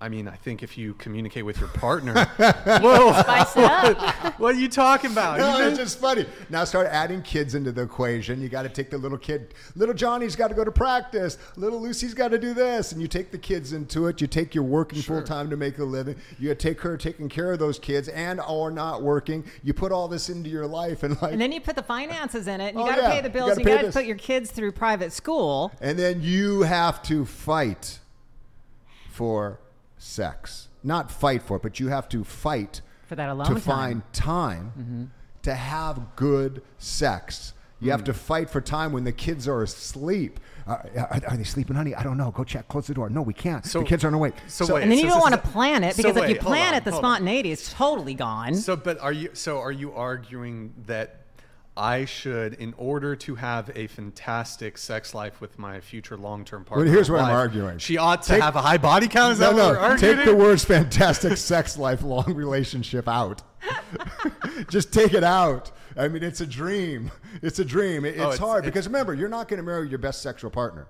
[SPEAKER 1] I mean, I think if you communicate with your partner, whoa,
[SPEAKER 4] Spice it up.
[SPEAKER 1] what are you talking about?
[SPEAKER 2] No, it's just funny. Now start adding kids into the equation. You got to take the little kid. Little Johnny's got to go to practice. Little Lucy's got to do this, and you take the kids into it. You take your working full time to make a living. You take her taking care of those kids and or not working. You put all this into your life, and like,
[SPEAKER 3] And then you put the finances in it. And you
[SPEAKER 2] Oh,
[SPEAKER 3] got to
[SPEAKER 2] yeah.
[SPEAKER 3] pay the bills.
[SPEAKER 2] gotta
[SPEAKER 3] You got to
[SPEAKER 2] this.
[SPEAKER 3] put your kids through private school.
[SPEAKER 2] and then you have to fight for sex. Not fight for it, but you have to fight
[SPEAKER 3] For that alone
[SPEAKER 2] to
[SPEAKER 3] time.
[SPEAKER 2] find time to have good sex. You have to fight for time when the kids are asleep. Uh, are, are they sleeping, honey? I don't know. Go check. Close the door. No, we can't.
[SPEAKER 1] So-
[SPEAKER 2] the kids are on the way.
[SPEAKER 1] so wait,
[SPEAKER 3] And then you don't
[SPEAKER 1] so-
[SPEAKER 3] want to plan it
[SPEAKER 1] so
[SPEAKER 3] because if
[SPEAKER 1] wait,
[SPEAKER 3] you plan
[SPEAKER 1] on,
[SPEAKER 3] it, the
[SPEAKER 1] hold on.
[SPEAKER 3] spontaneity is totally gone.
[SPEAKER 1] So, but are you? So, are you arguing that I should, in order to have a fantastic sex life with my future long-term partner,
[SPEAKER 2] Well, here's what I'm arguing.
[SPEAKER 1] She ought to
[SPEAKER 2] Take-
[SPEAKER 1] have a high body count. Is
[SPEAKER 2] No,
[SPEAKER 1] that what we're
[SPEAKER 2] no. Take the words "fantastic sex life, long relationship" out. Just take it out. I mean, it's a dream. It's a dream. It- it's,
[SPEAKER 1] Oh, it's-
[SPEAKER 2] hard
[SPEAKER 1] it's-
[SPEAKER 2] because remember, you're not going to marry your best sexual partner.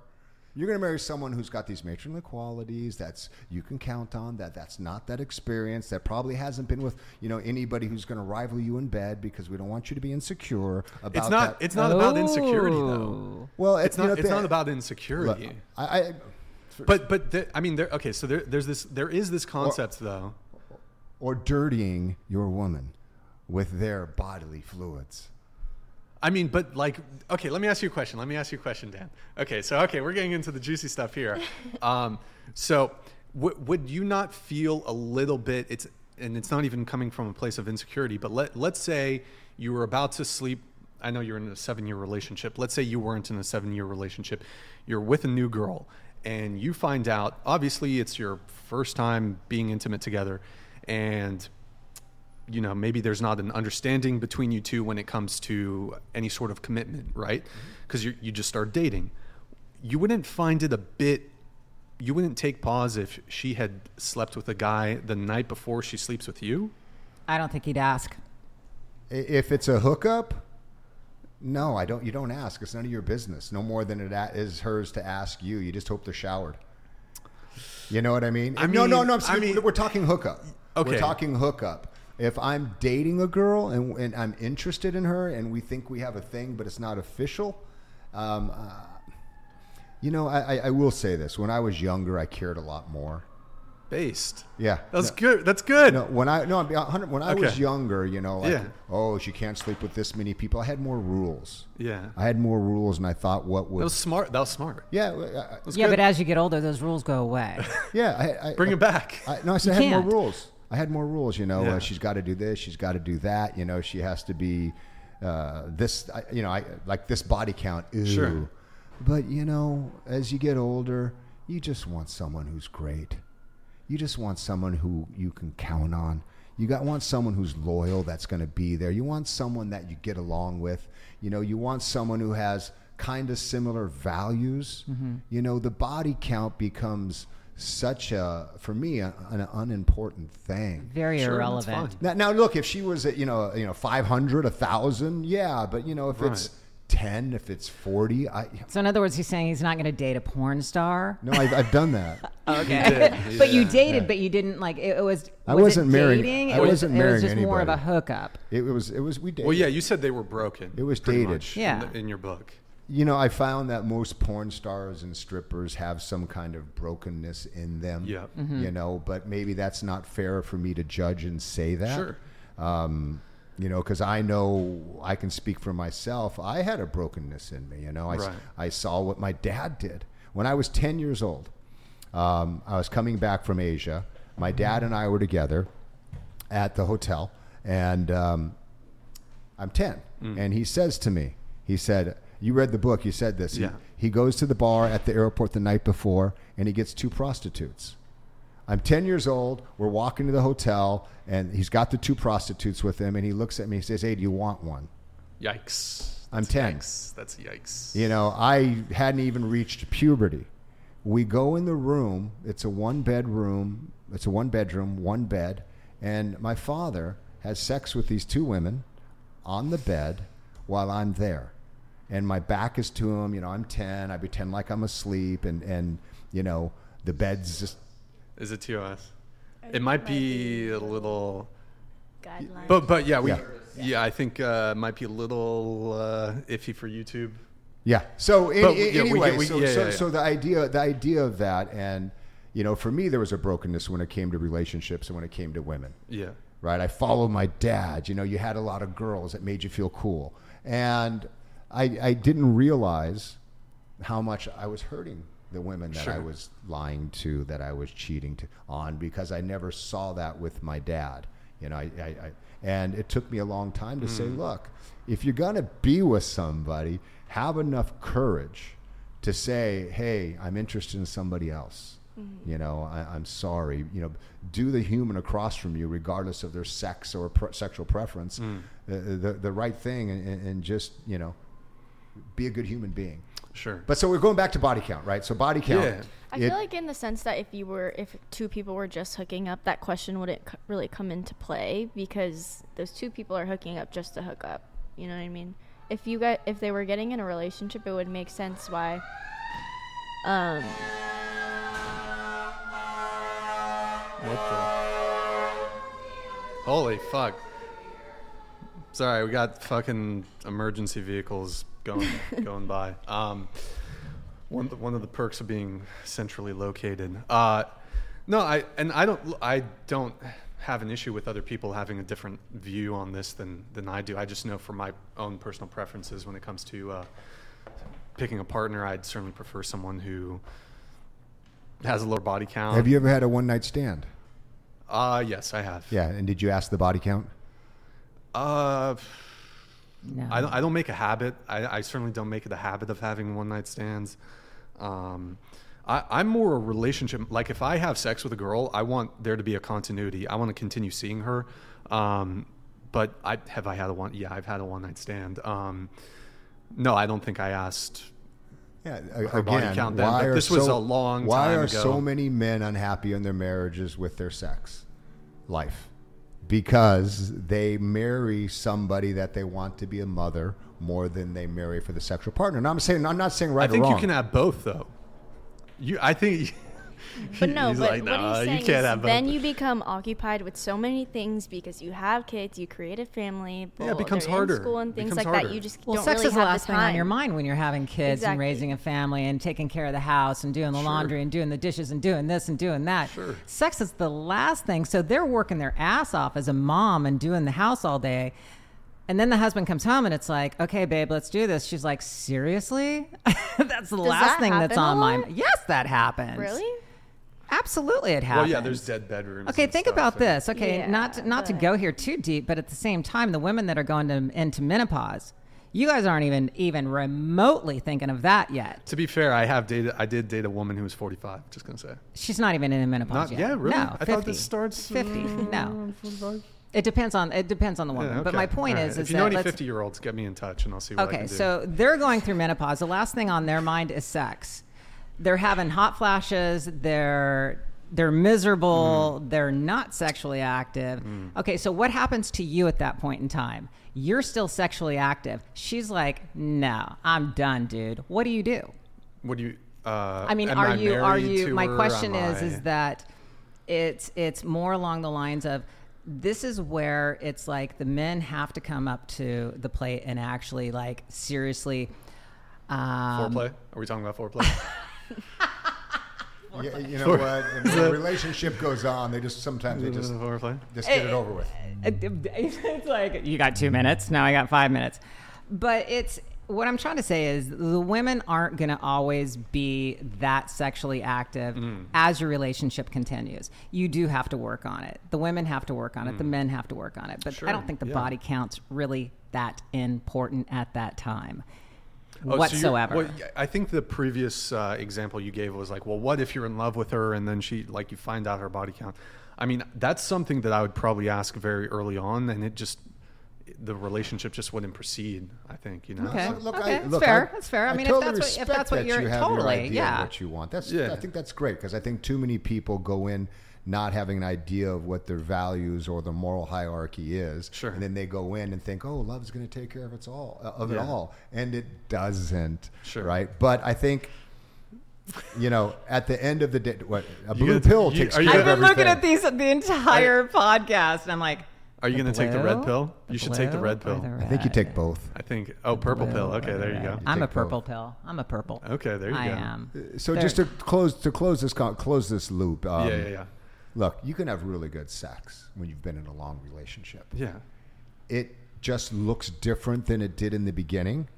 [SPEAKER 2] You're going to marry someone who's got these matronly qualities that's you can count on. That that's not that experience. That probably hasn't been with you know anybody who's going to rival you in bed because we don't want you to be insecure about
[SPEAKER 1] It's not.
[SPEAKER 2] that.
[SPEAKER 1] It's not about oh. insecurity, though.
[SPEAKER 2] well,
[SPEAKER 1] It's
[SPEAKER 2] you
[SPEAKER 1] not.
[SPEAKER 2] know,
[SPEAKER 1] it's
[SPEAKER 2] the-
[SPEAKER 1] not about
[SPEAKER 2] Look,
[SPEAKER 1] insecurity.
[SPEAKER 2] I, I
[SPEAKER 1] But but the, I mean, there. Okay, so there, there's this. There is this concept though.
[SPEAKER 2] or dirtying your woman with their bodily fluids.
[SPEAKER 1] I mean, but like, okay, let me ask you a question. Let me ask you a question, Dan. Okay, so okay, we're getting into the juicy stuff here. Um, so, w- would you not feel a little bit? It's and it's not even coming from a place of insecurity. But let let's say you were about to sleep. I know you're in a seven-year relationship. Let's say you weren't in a seven-year relationship. You're with a new girl, and you find out. Obviously, it's your first time being intimate together, and you know maybe there's not an understanding between you two when it comes to any sort of commitment right mm-hmm. because you you just start dating you wouldn't find it a bit you wouldn't take pause if she had slept with a guy the night before she sleeps with you
[SPEAKER 3] I don't think he'd ask.
[SPEAKER 2] If it's a hookup, no, I don't. You don't ask. It's none of your business. No more than it is hers to ask you. You just hope they're showered. You know what I mean?
[SPEAKER 1] I
[SPEAKER 2] no, no, no. I'm
[SPEAKER 1] I mean-
[SPEAKER 2] we're talking hookup.
[SPEAKER 1] Okay.
[SPEAKER 2] We're talking hookup. If I'm dating a girl and, and I'm interested in her and we think we have a thing, but it's not official, um, uh, You know, I, I, I will say this: when I was younger, I cared a lot more.
[SPEAKER 1] Based.
[SPEAKER 2] Yeah,
[SPEAKER 1] That's
[SPEAKER 2] No.
[SPEAKER 1] good. That's good.
[SPEAKER 2] No, when I no, I'm being 100 when I was younger, you know, like
[SPEAKER 1] Yeah.
[SPEAKER 2] oh, she can't sleep with this many people. I had more rules.
[SPEAKER 1] Yeah.
[SPEAKER 2] I had more rules, and I thought what would
[SPEAKER 1] That was smart. That was smart.
[SPEAKER 2] yeah, uh,
[SPEAKER 1] That's
[SPEAKER 3] Yeah,
[SPEAKER 1] good.
[SPEAKER 3] but as you get older, those rules go away.
[SPEAKER 2] yeah. I, I,
[SPEAKER 1] Bring it back.
[SPEAKER 2] I, no, I said I had more
[SPEAKER 3] can't.
[SPEAKER 2] rules. I had more rules. You know,
[SPEAKER 1] Yeah.
[SPEAKER 2] uh, she's got to do this. She's got to do that. You know, she has to be uh, this. I, you know, I like this body count. Ew.
[SPEAKER 1] Sure.
[SPEAKER 2] But you know, as you get older, you just want someone who's great. You just want someone who you can count on. You got want someone who's loyal that's going to be there. You want someone that you get along with. You know, you want someone who has kind of similar values. You know, the body count becomes such a for me a, an unimportant thing.
[SPEAKER 3] Very
[SPEAKER 1] Sure,
[SPEAKER 3] irrelevant.
[SPEAKER 2] Now, now look, if she was at you know you know 500, a 1000, yeah, but you know if it's 10, if it's 40, I
[SPEAKER 3] So in other words, he's saying he's not going to date a porn star.
[SPEAKER 2] no, I've, I've done that.
[SPEAKER 3] Okay,
[SPEAKER 1] did,
[SPEAKER 3] but you
[SPEAKER 1] yeah.
[SPEAKER 3] dated, but you didn't like it. it was.
[SPEAKER 2] I
[SPEAKER 3] was
[SPEAKER 2] wasn't
[SPEAKER 3] it
[SPEAKER 2] marrying-
[SPEAKER 3] Dating?
[SPEAKER 2] I
[SPEAKER 3] It was-
[SPEAKER 2] wasn't
[SPEAKER 3] It was
[SPEAKER 2] marrying
[SPEAKER 3] just more of a hookup.
[SPEAKER 2] It, was it was we dated.
[SPEAKER 1] Well, yeah, you said they were broken.
[SPEAKER 2] It was dated.
[SPEAKER 1] much
[SPEAKER 3] Yeah.
[SPEAKER 1] In, the- in your book.
[SPEAKER 2] You know, I found that most porn stars and strippers have some kind of brokenness in them.
[SPEAKER 1] Yeah.
[SPEAKER 2] You know, but maybe that's not fair for me to judge and say that.
[SPEAKER 1] Sure.
[SPEAKER 2] Um, you know, because I know I can speak for myself. I had a brokenness in me. You know, I, s-
[SPEAKER 1] Right.
[SPEAKER 2] I saw what my dad did when I was 10 years old. Um, I was coming back from Asia. My dad and I were together at the hotel, and um, I'm 10.
[SPEAKER 1] Mm.
[SPEAKER 2] And he says to me, he said, You read the book, you said this. He-
[SPEAKER 1] Yeah.
[SPEAKER 2] He, goes to the bar at the airport the night before, and he gets two prostitutes. I'm 10 years old. We're walking to the hotel, and he's got the two prostitutes with him, and he looks at me and says, Hey, do you want one?
[SPEAKER 1] Yikes.
[SPEAKER 2] I'm
[SPEAKER 1] That's
[SPEAKER 2] 10.
[SPEAKER 1] Yikes. That's yikes.
[SPEAKER 2] You know, I hadn't even reached puberty. We go in the room. It's a one bedroom. It's a one bedroom, one bed, and my father has sex with these two women on the bed while I'm there, and my back is to him. You know, I'm ten. I pretend like I'm asleep, and and you know the bed's just.
[SPEAKER 1] Is it TOS? It might be a little.
[SPEAKER 4] Guidelines.
[SPEAKER 1] But but yeah, we
[SPEAKER 2] Yeah.
[SPEAKER 1] yeah, I think uh, might be a little uh, iffy for YouTube.
[SPEAKER 2] Yeah. So in,
[SPEAKER 1] But,
[SPEAKER 2] in-
[SPEAKER 1] yeah,
[SPEAKER 2] anyway,
[SPEAKER 1] get- we-
[SPEAKER 2] so,
[SPEAKER 1] yeah,
[SPEAKER 2] so,
[SPEAKER 1] yeah, yeah.
[SPEAKER 2] so the idea the idea of that, and you know, for me, there was a brokenness when it came to relationships and when it came to women.
[SPEAKER 1] Yeah.
[SPEAKER 2] right? I followed my dad. You know, you had a lot of girls that made you feel cool, and I, I didn't realize how much I was hurting the women that I was lying to, that I was cheating to, on, because I never saw that with my dad. You know, I, I, I and it took me a long time to say,
[SPEAKER 1] Mm.
[SPEAKER 2] look, if you're gonna be with somebody, have enough courage to say, hey, I'm interested in somebody else. You know, I, I'm sorry. You know, do the human across from you, regardless of their sex or pre- sexual preference,
[SPEAKER 1] Mm.
[SPEAKER 2] the, the the right thing, and and just you know, be a good human being.
[SPEAKER 1] Sure.
[SPEAKER 2] But so we're going back to body count, right? So body count.
[SPEAKER 1] Yeah.
[SPEAKER 4] I
[SPEAKER 2] it-
[SPEAKER 4] feel like in the sense that if you were, if two people were just hooking up, that question wouldn't c- really come into play because those two people are hooking up just to hook up. You know what I mean? If you got, if they were getting in a relationship, it would make sense why. Um,
[SPEAKER 1] What the? Holy fuck. Sorry, we got fucking emergency vehicles going going by. Um, one of the, one of the perks of being centrally located. Uh, no, I and I don't I don't have an issue with other people having a different view on this than than I do. I just know from my own personal preferences when it comes to uh, picking a partner, I'd certainly prefer someone who has a lower body count.
[SPEAKER 2] Have you ever had a one night stand?
[SPEAKER 1] Uh, yes, I have.
[SPEAKER 2] Yeah, and did you ask the body count?
[SPEAKER 1] Uh,
[SPEAKER 3] No.
[SPEAKER 1] I don't, I don't make a habit. I, I certainly don't make it a habit of having one night stands. Um, I, I'm more a relationship. Like if I have sex with a girl, I want there to be a continuity. I want to continue seeing her. Um, but I have I had a one? Yeah, I've had a one night stand. Um, no, I don't think I asked.
[SPEAKER 2] Yeah,
[SPEAKER 1] Her body
[SPEAKER 2] again,
[SPEAKER 1] count then,
[SPEAKER 2] why
[SPEAKER 1] but
[SPEAKER 2] are
[SPEAKER 1] this was
[SPEAKER 2] so-
[SPEAKER 1] a long
[SPEAKER 2] Why are
[SPEAKER 1] ago.
[SPEAKER 2] so many men unhappy in their marriages with their sex life? Because they marry somebody that they want to be a mother more than they marry for the sexual partner. And I'm saying, I'm not saying right
[SPEAKER 1] I think you can have both though. You, I think
[SPEAKER 4] But no,
[SPEAKER 1] He's
[SPEAKER 4] but
[SPEAKER 1] like,
[SPEAKER 4] what
[SPEAKER 1] "Nah,
[SPEAKER 4] he's
[SPEAKER 1] you
[SPEAKER 4] saying
[SPEAKER 1] can't
[SPEAKER 4] is
[SPEAKER 1] have both."
[SPEAKER 4] then you become occupied with so many things because you have kids, you create a family.
[SPEAKER 1] Yeah, it becomes
[SPEAKER 4] they're in
[SPEAKER 1] harder.
[SPEAKER 4] school and things
[SPEAKER 1] becomes
[SPEAKER 4] like that. You just
[SPEAKER 3] Well,
[SPEAKER 4] don't
[SPEAKER 3] sex
[SPEAKER 4] really
[SPEAKER 3] is the last
[SPEAKER 4] the
[SPEAKER 3] thing on your mind when you're having kids and raising a family and taking care of the house and doing the laundry and doing the dishes and doing this and doing that.
[SPEAKER 1] Sure.
[SPEAKER 3] Sex is the last thing. So they're working their ass off as a mom and doing the house all day. And then the husband comes home and it's like, okay, babe, let's do this. She's like, seriously? that's the
[SPEAKER 4] Does
[SPEAKER 3] last
[SPEAKER 4] that
[SPEAKER 3] thing that's on my mind. Yes, that happens.
[SPEAKER 4] Really?
[SPEAKER 3] Absolutely, it happens.
[SPEAKER 1] Well,
[SPEAKER 3] happens.
[SPEAKER 1] yeah, there's dead bedrooms.
[SPEAKER 3] Okay,
[SPEAKER 1] and
[SPEAKER 3] think
[SPEAKER 1] stuff,
[SPEAKER 3] about
[SPEAKER 1] and-
[SPEAKER 3] this. Okay,
[SPEAKER 4] Yeah,
[SPEAKER 3] not to, not to go here too deep, but at the same time, the women that are going to, into menopause, you guys aren't even even remotely thinking of that yet.
[SPEAKER 1] To be fair, I have dated. I did date a woman who was 45. Just gonna say.
[SPEAKER 3] She's not even in menopause
[SPEAKER 1] Not
[SPEAKER 3] yet.
[SPEAKER 1] yeah, really.
[SPEAKER 3] No,
[SPEAKER 1] I
[SPEAKER 3] 50.
[SPEAKER 1] thought this starts
[SPEAKER 3] 50.
[SPEAKER 1] uh,
[SPEAKER 3] No,
[SPEAKER 1] 45.
[SPEAKER 3] it depends on it depends on the woman.
[SPEAKER 1] Yeah,
[SPEAKER 3] But my point
[SPEAKER 1] All
[SPEAKER 3] is,
[SPEAKER 1] right.
[SPEAKER 3] is
[SPEAKER 1] if you know
[SPEAKER 3] that
[SPEAKER 1] any
[SPEAKER 3] let's-
[SPEAKER 1] 50 year olds, get me in touch and I'll see what I
[SPEAKER 3] Okay,
[SPEAKER 1] can do.
[SPEAKER 3] so they're going through menopause. The last thing on their mind is sex. They're having hot flashes. They're they're miserable.
[SPEAKER 1] Mm-hmm.
[SPEAKER 3] They're not sexually active.
[SPEAKER 1] Mm.
[SPEAKER 3] Okay, so what happens to you at that point in time? You're still sexually active. She's like, "No, I'm done, dude." What do you do?
[SPEAKER 1] what do you? Uh,
[SPEAKER 3] I mean, are
[SPEAKER 1] I
[SPEAKER 3] you are you my question is
[SPEAKER 1] I-
[SPEAKER 3] is that it's it's more along the lines of this is where it's like the men have to come up to the plate and actually like seriously um,
[SPEAKER 1] foreplay? Are we talking about foreplay?
[SPEAKER 2] Yeah, you know what? When the relationship goes on, they just sometimes they just just get it over with.
[SPEAKER 3] it's like you got two minutes now i got five minutes but it's what i'm trying to say is the women aren't going to always be that sexually active
[SPEAKER 1] Mm.
[SPEAKER 3] as your relationship continues you do have to work on it the women have to work on it the men have to work on it but
[SPEAKER 1] Mm. Sure,
[SPEAKER 3] i don't think the
[SPEAKER 1] yeah.
[SPEAKER 3] body count's really that important at that time
[SPEAKER 1] Oh, so you're-
[SPEAKER 3] whatsoever
[SPEAKER 1] well, I think the previous uh, example you gave was like, well, what if you're in love with her and then she, like, you find out her body count? I mean, that's something that I would probably ask very early on, and it just, the relationship just wouldn't proceed. I think, you know.
[SPEAKER 3] Okay.
[SPEAKER 1] So-
[SPEAKER 2] Look,
[SPEAKER 3] Okay,
[SPEAKER 2] I,
[SPEAKER 3] that's
[SPEAKER 2] look,
[SPEAKER 3] fair.
[SPEAKER 2] I,
[SPEAKER 3] That's fair. I mean, if
[SPEAKER 2] totally
[SPEAKER 3] that's what- if
[SPEAKER 2] respect
[SPEAKER 3] that's what
[SPEAKER 2] that
[SPEAKER 3] you're-
[SPEAKER 2] you have
[SPEAKER 3] totally,
[SPEAKER 2] your idea
[SPEAKER 3] yeah.
[SPEAKER 2] of what you want. That's
[SPEAKER 1] Yeah.
[SPEAKER 2] I think that's great because I think too many people go in not having an idea of what their values or the moral hierarchy is,
[SPEAKER 1] Sure.
[SPEAKER 2] and then they go in and think, "Oh, love's going to take care of it all, uh, of it all," and it doesn't.
[SPEAKER 1] Sure.
[SPEAKER 2] Right? But I think. You know, at the end of the day, what a
[SPEAKER 1] You
[SPEAKER 2] blue
[SPEAKER 1] get-
[SPEAKER 2] pill
[SPEAKER 1] you-
[SPEAKER 2] takes
[SPEAKER 1] are you
[SPEAKER 2] care
[SPEAKER 3] i've
[SPEAKER 2] of
[SPEAKER 3] been looking at these the entire podcast and i'm like
[SPEAKER 1] Are you going to take the red
[SPEAKER 3] blue,
[SPEAKER 1] pill? You should take the red pill.
[SPEAKER 3] the
[SPEAKER 2] I think you take both.
[SPEAKER 1] I think, oh, purple
[SPEAKER 3] Blue
[SPEAKER 1] pill. Okay,
[SPEAKER 3] the
[SPEAKER 1] there you
[SPEAKER 3] red?
[SPEAKER 1] go.
[SPEAKER 3] I'm a
[SPEAKER 2] take both.
[SPEAKER 3] purple pill. I'm a purple.
[SPEAKER 1] Okay, there you
[SPEAKER 3] I
[SPEAKER 1] go.
[SPEAKER 3] am.
[SPEAKER 2] So
[SPEAKER 3] There-
[SPEAKER 2] just to close to close this close this loop. Um,
[SPEAKER 1] yeah, yeah, yeah.
[SPEAKER 2] Look, you can have really good sex when you've been in a long relationship.
[SPEAKER 1] Yeah.
[SPEAKER 2] It just looks different than it did in the beginning.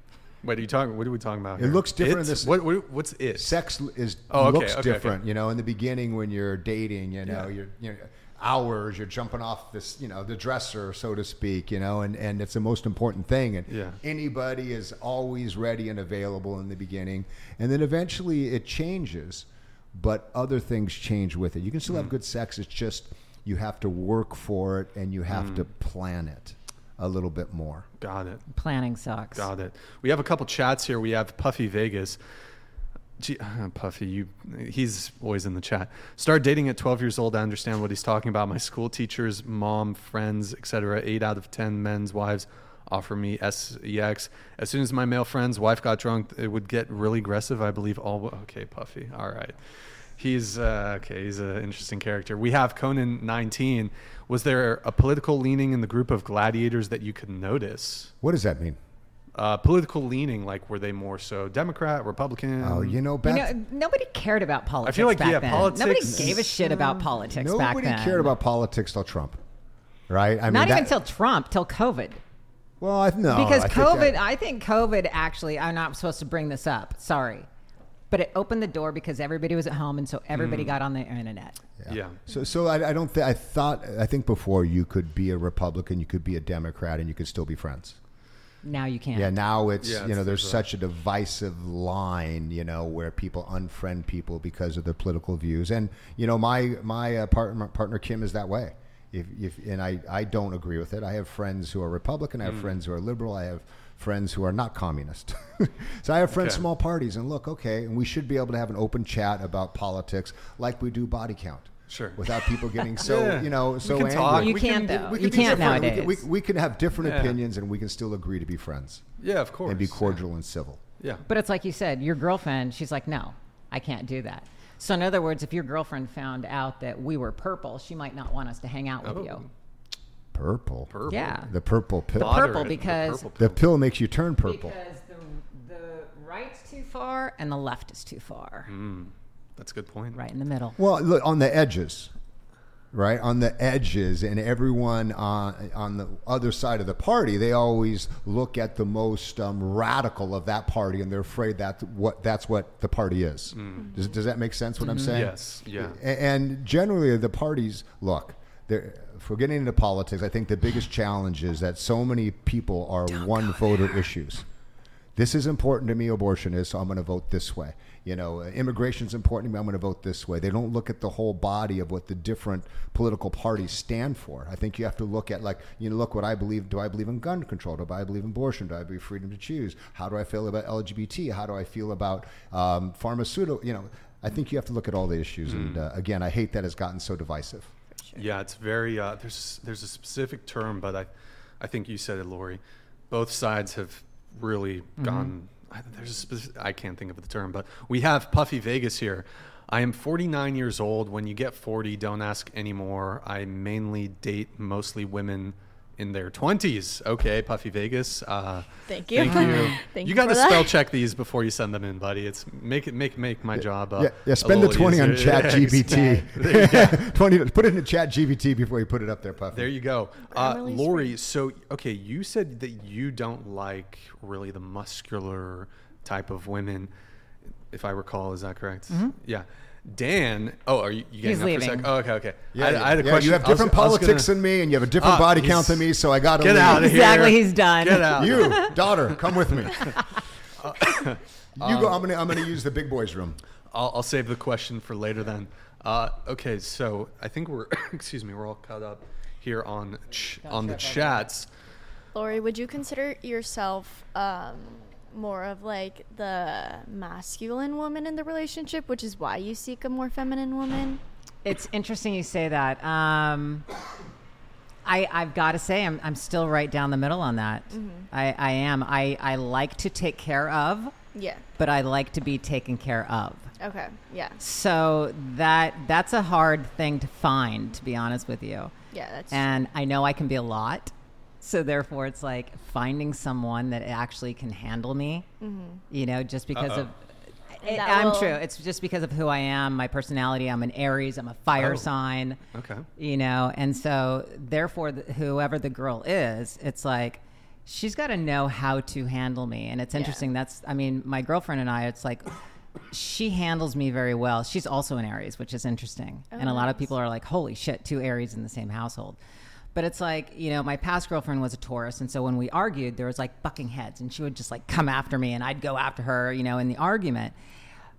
[SPEAKER 1] What are you talking? What are we talking about?
[SPEAKER 2] It
[SPEAKER 1] here?
[SPEAKER 2] looks different in this-
[SPEAKER 1] What, what? What's it?
[SPEAKER 2] Sex is
[SPEAKER 1] Oh, okay,
[SPEAKER 2] looks
[SPEAKER 1] okay, okay.
[SPEAKER 2] different. You know, in the beginning when you're dating, you know,
[SPEAKER 1] Yeah.
[SPEAKER 2] you're you know, hours, you're jumping off this, you know, the dresser, so to speak. You know, and and it's the most important thing. And
[SPEAKER 1] Yeah.
[SPEAKER 2] anybody is always ready and available in the beginning, and then eventually it changes, but other things change with it. You can still
[SPEAKER 1] Mm.
[SPEAKER 2] have good sex. It's just you have to work for it and you have
[SPEAKER 1] Mm.
[SPEAKER 2] to plan it a little bit more.
[SPEAKER 1] Got it.
[SPEAKER 3] Planning sucks.
[SPEAKER 1] Got it. We have a couple chats here. We have Puffy Vegas. Gee, Puffy, you he's always in the chat. Start dating at 12 years old. I understand what he's talking about. My school teachers, mom, friends, etc. 8 out of 10 men's wives offer me sex. As soon as my male friend's wife got drunk, it would get really aggressive. I believe all Okay, Puffy. All right. He's uh, okay. He's an interesting character. We have Conan 19. Was there a political leaning in the group of gladiators that you could notice?
[SPEAKER 2] What does that mean?
[SPEAKER 1] uh, political leaning, like were they more so Democrat, Republican?
[SPEAKER 2] Oh, you know,
[SPEAKER 3] You know, nobody cared about politics.
[SPEAKER 1] I feel like,
[SPEAKER 3] back
[SPEAKER 1] yeah,
[SPEAKER 3] then.
[SPEAKER 1] politics-
[SPEAKER 3] Nobody gave a shit about politics back then.
[SPEAKER 2] nobody cared about politics till Trump, right? I mean,
[SPEAKER 3] Not even till Trump, till COVID.
[SPEAKER 2] Well, I no,
[SPEAKER 3] because
[SPEAKER 2] I think
[SPEAKER 3] COVID,
[SPEAKER 2] that-
[SPEAKER 3] I think COVID actually, I'm not supposed to bring this up. Sorry. But it opened the door because everybody was at home and so
[SPEAKER 2] Mm.
[SPEAKER 3] everybody got on the internet.
[SPEAKER 1] Yeah.
[SPEAKER 2] So, so I, I don't. Th- I thought. I think before you could be a Republican, you could be a Democrat, and you could still be friends.
[SPEAKER 3] Now you can't.
[SPEAKER 2] Yeah. Now it's
[SPEAKER 1] Yeah,
[SPEAKER 2] you know there's
[SPEAKER 1] there's a-
[SPEAKER 2] such a divisive line. You know where people unfriend people because of their political views, and you know my my uh, partner partner Kim is that way. If, if and I I don't agree with it. I have friends who are Republican. I
[SPEAKER 1] Mm.
[SPEAKER 2] have friends who are liberal. I have friends who are not communist. so I have friends
[SPEAKER 1] Okay.
[SPEAKER 2] small parties, and look, okay, and we should be able to have an open chat about politics like we do body count.
[SPEAKER 1] Sure.
[SPEAKER 2] Without people getting so
[SPEAKER 1] Yeah.
[SPEAKER 2] you know
[SPEAKER 1] We
[SPEAKER 2] so
[SPEAKER 1] can
[SPEAKER 2] angry.
[SPEAKER 1] talk.
[SPEAKER 3] You
[SPEAKER 1] We
[SPEAKER 3] can't
[SPEAKER 1] can-
[SPEAKER 3] though.
[SPEAKER 2] We
[SPEAKER 3] you
[SPEAKER 2] can be
[SPEAKER 3] can't
[SPEAKER 2] different.
[SPEAKER 3] nowadays.
[SPEAKER 2] We can, we, we can have different
[SPEAKER 1] Yeah.
[SPEAKER 2] opinions, and we can still agree to be friends
[SPEAKER 1] Yeah, of course.
[SPEAKER 2] and be cordial and civil.
[SPEAKER 1] Yeah.
[SPEAKER 3] But it's like you said, your girlfriend, she's like, no, I can't do that. So in other words, if your girlfriend found out that we were purple, she might not want us to hang out with
[SPEAKER 1] Oh.
[SPEAKER 3] you.
[SPEAKER 2] Purple.
[SPEAKER 1] Purple.
[SPEAKER 3] Yeah.
[SPEAKER 2] The purple pill.
[SPEAKER 1] Moderate,
[SPEAKER 3] purple
[SPEAKER 1] the
[SPEAKER 3] because-
[SPEAKER 1] purple
[SPEAKER 2] The
[SPEAKER 1] pill.
[SPEAKER 2] pill makes you turn purple.
[SPEAKER 3] Because the the right's too far and the left is too far.
[SPEAKER 1] Mm. That's a good point.
[SPEAKER 3] Right in the middle.
[SPEAKER 2] Well, look on the edges, right? On the edges, and everyone on on the other side of the party, they always look at the most um, radical of that party, and they're afraid that what that's what the party is. Mm. Does, does that make sense? What I'm saying?
[SPEAKER 1] Yes. Yeah.
[SPEAKER 2] And generally, the parties look. they're- If we're getting into politics, I think the biggest challenge is that so many people are one voter issues. This is important to me, abortion is, so I'm going to vote this way. You know, immigration is important to me, I'm going to vote this way. They don't look at the whole body of what the different political parties stand for. I think you have to look at, like, you know, look what I believe. Do I believe in gun control? Do I believe in abortion? Do I believe freedom to choose? How do I feel about LGBT? How do I feel about um, pharmaceutical? You know, I think you have to look at all the issues. And uh, again, I hate that it's gotten so divisive.
[SPEAKER 1] Yeah, it's very uh, there's there's a specific term, but I I think you said it, Lori. Both sides have really gone. I, there's a specific, I can't think of the term, but we have Puffy Vegas here. I am 49 years old. When you get 40, don't ask anymore. I mainly date mostly women in their 20s. Okay, Puffy Vegas. Uh,
[SPEAKER 4] Thank you.
[SPEAKER 1] Thank you.
[SPEAKER 4] Thank
[SPEAKER 1] you
[SPEAKER 4] you
[SPEAKER 1] got to spell check these before you send them in, buddy. It's make it make make my job. Uh,
[SPEAKER 2] yeah, yeah,
[SPEAKER 1] a
[SPEAKER 2] spend the
[SPEAKER 1] little
[SPEAKER 2] 20 on. Chat
[SPEAKER 1] There you
[SPEAKER 2] GPT. 20, put it in Chat GPT before you put it up there, Puffy.
[SPEAKER 1] There you go. Uh,
[SPEAKER 4] Grammarly's
[SPEAKER 1] Lori, so, okay, you said that you don't like really the muscular type of women, if I recall. Is that correct? Yeah. Dan, oh, are you, you getting
[SPEAKER 3] He's
[SPEAKER 1] up for a
[SPEAKER 3] leaving.
[SPEAKER 1] sec? Oh, okay, okay.
[SPEAKER 2] Yeah,
[SPEAKER 1] I, I had a
[SPEAKER 2] yeah,
[SPEAKER 1] question.
[SPEAKER 2] You have different
[SPEAKER 1] was
[SPEAKER 2] politics
[SPEAKER 1] gonna-
[SPEAKER 2] than me, and you have a different
[SPEAKER 1] Ah,
[SPEAKER 2] body count than me, so I got to
[SPEAKER 1] Get out of here.
[SPEAKER 3] Exactly, he's done.
[SPEAKER 1] Get out.
[SPEAKER 2] You, daughter, come with me. you go. I'm gonna. I'm gonna use the big boys' room.
[SPEAKER 1] I'll, I'll save the question for later then. Uh, okay, so I think we're, excuse me, we're all caught up here on ch- on the chats.
[SPEAKER 4] Lori, would you consider yourself um, more of like the masculine woman in the relationship, which is why you seek a more feminine woman?
[SPEAKER 3] It's interesting you say that. Um, I, I've got to say, I'm, I'm still right down the middle on that. I, I am. I, I like to take care of,
[SPEAKER 4] Yeah.
[SPEAKER 3] but I like to be taken care of.
[SPEAKER 4] Okay. Yeah.
[SPEAKER 3] So that that's a hard thing to find, to be honest with you.
[SPEAKER 4] Yeah. That's
[SPEAKER 3] And I know I can be a lot. So therefore, it's like finding someone that actually can handle me. Mm-hmm. You know, just because of. It, I'm
[SPEAKER 4] will-
[SPEAKER 3] true. It's just because of who I am, my personality. I'm an Aries. I'm a fire
[SPEAKER 1] Oh.
[SPEAKER 3] sign.
[SPEAKER 1] Okay.
[SPEAKER 3] You know, and so therefore, the, whoever the girl is, it's like she's got to know how to handle me. And it's interesting. That's, I mean, my girlfriend and I. It's like she handles me very well. She's also an Aries, which is interesting. and a lot of
[SPEAKER 4] oh,
[SPEAKER 3] people are like, "Holy shit, two Aries in the same household." But it's like, you know, my past girlfriend was a Taurus, and so when we argued, there was like bucking heads, and she would just like come after me, and I'd go after her, you know, in the argument.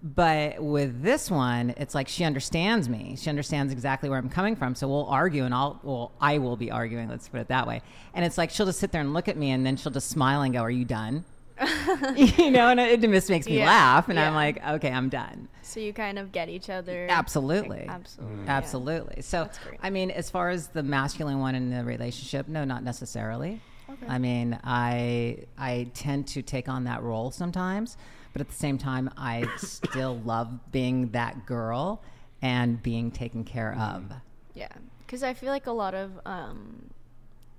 [SPEAKER 3] But with this one, it's like she understands me. She understands exactly where I'm coming from. So we'll argue, and I'll, well, I will be arguing. Let's put it that way. And it's like she'll just sit there and look at me, and then she'll just smile and go, "Are you done?" you know, and it just makes me
[SPEAKER 4] Yeah,
[SPEAKER 3] laugh, and I'm like, "Okay, I'm done."
[SPEAKER 4] so you kind of get each other.
[SPEAKER 3] Absolutely.
[SPEAKER 4] Absolutely. yeah.
[SPEAKER 3] Absolutely. So. I mean, as far as the masculine one in the relationship, no, not necessarily. I mean, I I tend to take on that role sometimes, but at the same time, I still love being that girl and being taken care of.
[SPEAKER 4] Yeah, because I feel like a lot of um,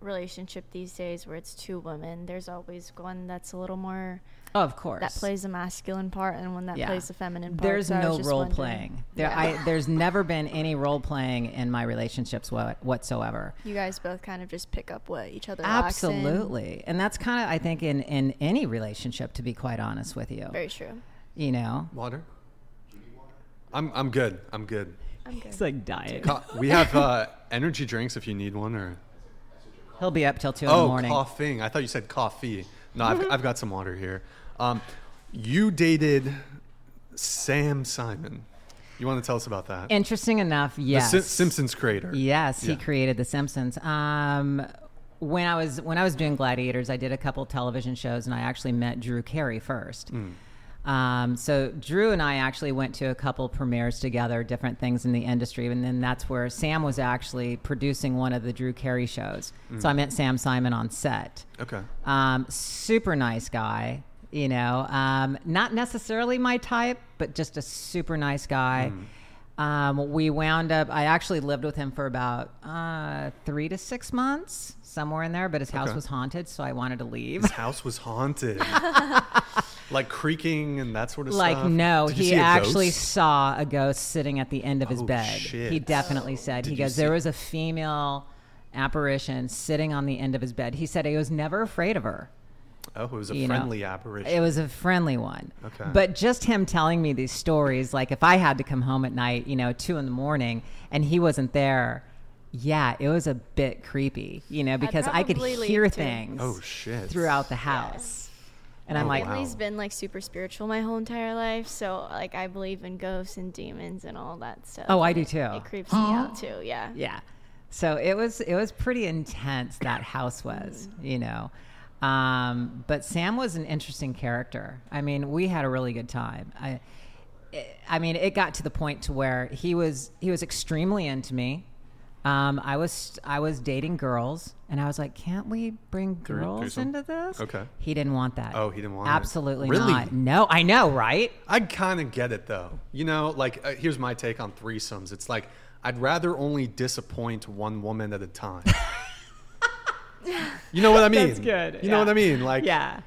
[SPEAKER 4] relationship these days where it's two women, there's always one that's a little more
[SPEAKER 3] of course.
[SPEAKER 4] that plays the masculine part and one that
[SPEAKER 3] Yeah.
[SPEAKER 4] plays the feminine part.
[SPEAKER 3] There's
[SPEAKER 4] so
[SPEAKER 3] no role
[SPEAKER 4] wondering.
[SPEAKER 3] playing. There,
[SPEAKER 4] Yeah.
[SPEAKER 3] I, there's never been any role playing in my relationships wha- whatsoever.
[SPEAKER 4] You guys both kind of just pick up what each other lacks in.
[SPEAKER 3] Absolutely, and that's kind of I think in in any relationship, to be quite honest with you.
[SPEAKER 4] Very true.
[SPEAKER 3] You know,
[SPEAKER 1] Water? I'm, I'm good. I'm good.
[SPEAKER 4] I'm good.
[SPEAKER 3] it's like diet.
[SPEAKER 1] We have uh, energy drinks if you need one, or
[SPEAKER 3] He'll be up till two in the
[SPEAKER 1] oh,
[SPEAKER 3] morning.
[SPEAKER 1] coughing. I thought you said coffee. No, I've, I've got some water here. Um, you dated Sam Simon. You want to tell us about that?
[SPEAKER 3] Interesting enough,
[SPEAKER 1] the
[SPEAKER 3] yes.
[SPEAKER 1] Sim- Simpsons creator.
[SPEAKER 3] Yes, he
[SPEAKER 1] Yeah.
[SPEAKER 3] created The Simpsons. Um, when I was when I was doing Gladiators, I did a couple television shows, and I actually met Drew Carey first. Um, so Drew and I actually went to a couple premieres together, different things in the industry, and then that's where Sam was actually producing one of the Drew Carey shows. So I met Sam Simon on set.
[SPEAKER 1] Okay.
[SPEAKER 3] Um, super nice guy, You know, um, not necessarily my type, but just a super nice guy. Um, we wound up. I actually lived with him for about uh, three to six months, somewhere in there. But his house
[SPEAKER 1] Okay.
[SPEAKER 3] was haunted, so I wanted to leave.
[SPEAKER 1] His house was haunted, like creaking and that sort of
[SPEAKER 3] Like
[SPEAKER 1] stuff.
[SPEAKER 3] Like no,
[SPEAKER 1] Did
[SPEAKER 3] he actually
[SPEAKER 1] ghost?
[SPEAKER 3] saw a ghost sitting at the end of his
[SPEAKER 1] Oh,
[SPEAKER 3] bed.
[SPEAKER 1] shit.
[SPEAKER 3] He definitely said
[SPEAKER 1] Did
[SPEAKER 3] he goes there was a female apparition sitting on the end of his bed. He said he was never afraid of her.
[SPEAKER 1] Oh, it was a
[SPEAKER 3] you know.
[SPEAKER 1] friendly apparition.
[SPEAKER 3] It was a friendly one.
[SPEAKER 1] Okay.
[SPEAKER 3] But just him telling me these stories, like if I had to come home at night, you know, two in the morning, and he wasn't there, yeah, it was a bit creepy, you know, because I could hear things
[SPEAKER 1] Oh, shit.
[SPEAKER 3] throughout the house. And I'm
[SPEAKER 1] Oh,
[SPEAKER 3] like,
[SPEAKER 1] wow.
[SPEAKER 4] Family's been like super spiritual my whole entire life, so like I believe in ghosts and demons and all that stuff.
[SPEAKER 3] Oh, I do too.
[SPEAKER 4] It creeps me out too. Yeah.
[SPEAKER 3] Yeah. So it was it was pretty intense that house was, you know. Um, but Sam was an interesting character. I mean, we had a really good time. I I mean, it got to the point to where he was he was extremely into me. Um, I was I was dating girls, and I was like, "Can't we bring girls
[SPEAKER 1] threesome?
[SPEAKER 3] into this?"
[SPEAKER 1] Okay.
[SPEAKER 3] He didn't want that.
[SPEAKER 1] Oh, he didn't want it.
[SPEAKER 3] Absolutely
[SPEAKER 1] Really?
[SPEAKER 3] not. No, I know, right?
[SPEAKER 1] I kind of get it though. You know, like uh, here's my take on threesomes. It's like I'd rather only disappoint one woman at a time. you know what I mean?
[SPEAKER 3] That's good.
[SPEAKER 1] You know
[SPEAKER 3] yeah.
[SPEAKER 1] what I mean? Like
[SPEAKER 3] yeah.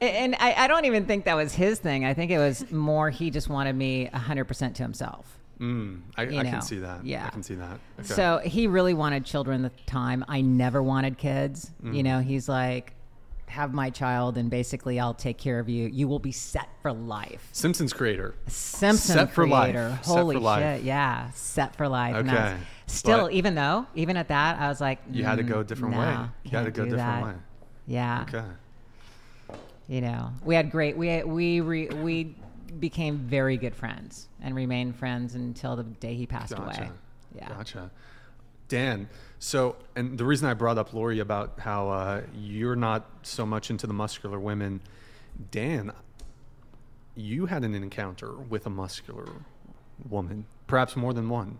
[SPEAKER 3] A- And I, I don't even think that was his thing. I think it was more he just wanted me 100% to himself.
[SPEAKER 1] Mm, I, I can see that.
[SPEAKER 3] yeah.
[SPEAKER 1] I can see that. Okay.
[SPEAKER 3] So he really wanted children at the time. I never wanted kids.
[SPEAKER 1] Mm.
[SPEAKER 3] You know, he's like, have my child and basically I'll take care of you. You will be set for life.
[SPEAKER 1] Simpsons creator.
[SPEAKER 3] Simpson
[SPEAKER 1] Set for life.
[SPEAKER 3] creator.
[SPEAKER 1] Set for
[SPEAKER 3] Holy
[SPEAKER 1] life.
[SPEAKER 3] shit. Yeah. Set for life. Was-
[SPEAKER 1] Okay.
[SPEAKER 3] Still,
[SPEAKER 1] But-
[SPEAKER 3] even though, even at that, I was like,
[SPEAKER 1] You had to go a
[SPEAKER 3] "Mm,
[SPEAKER 1] different
[SPEAKER 3] no,
[SPEAKER 1] way. You had to go a different
[SPEAKER 3] that."
[SPEAKER 1] way.
[SPEAKER 3] Yeah.
[SPEAKER 1] Okay.
[SPEAKER 3] you know we had great we we re, we became very good friends and remained friends until the day he passed
[SPEAKER 1] Gotcha.
[SPEAKER 3] away yeah
[SPEAKER 1] Gotcha. Dan, so, and the reason I brought up Lori about how uh, you're not so much into the muscular women, Dan, you had an encounter with a muscular woman, perhaps more than one.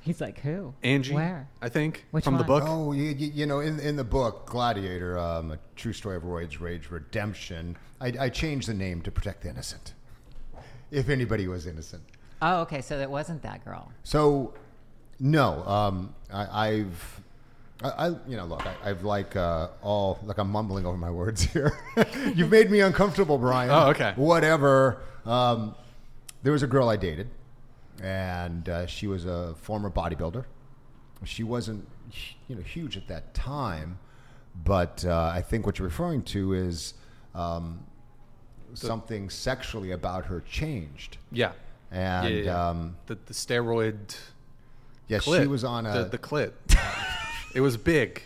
[SPEAKER 3] he's like who
[SPEAKER 1] Angie,
[SPEAKER 3] where
[SPEAKER 1] I think,
[SPEAKER 3] Which
[SPEAKER 1] from the book.
[SPEAKER 2] Oh, you, you, you know, in, in the book Gladiator, um, a true story of 'Roids Rage Redemption, I, I changed the name to protect the innocent. If anybody was innocent.
[SPEAKER 3] oh okay so it wasn't that girl
[SPEAKER 2] So, no, um, I, I've, I, I, you know, look, I, I've like uh, all, like I'm mumbling over my words here. You've made me uncomfortable, Brian.
[SPEAKER 1] Oh, okay.
[SPEAKER 2] Whatever. Um, there was a girl I dated, and uh, she was a former bodybuilder. She wasn't, you know, huge at that time, but uh, I think what you're referring to is um, something sexually about her changed.
[SPEAKER 1] Yeah.
[SPEAKER 2] And
[SPEAKER 1] yeah, yeah, yeah.
[SPEAKER 2] Um,
[SPEAKER 1] the, the steroid.
[SPEAKER 2] Yes,
[SPEAKER 1] clit.
[SPEAKER 2] she was on a.
[SPEAKER 1] the, the clit. it was big.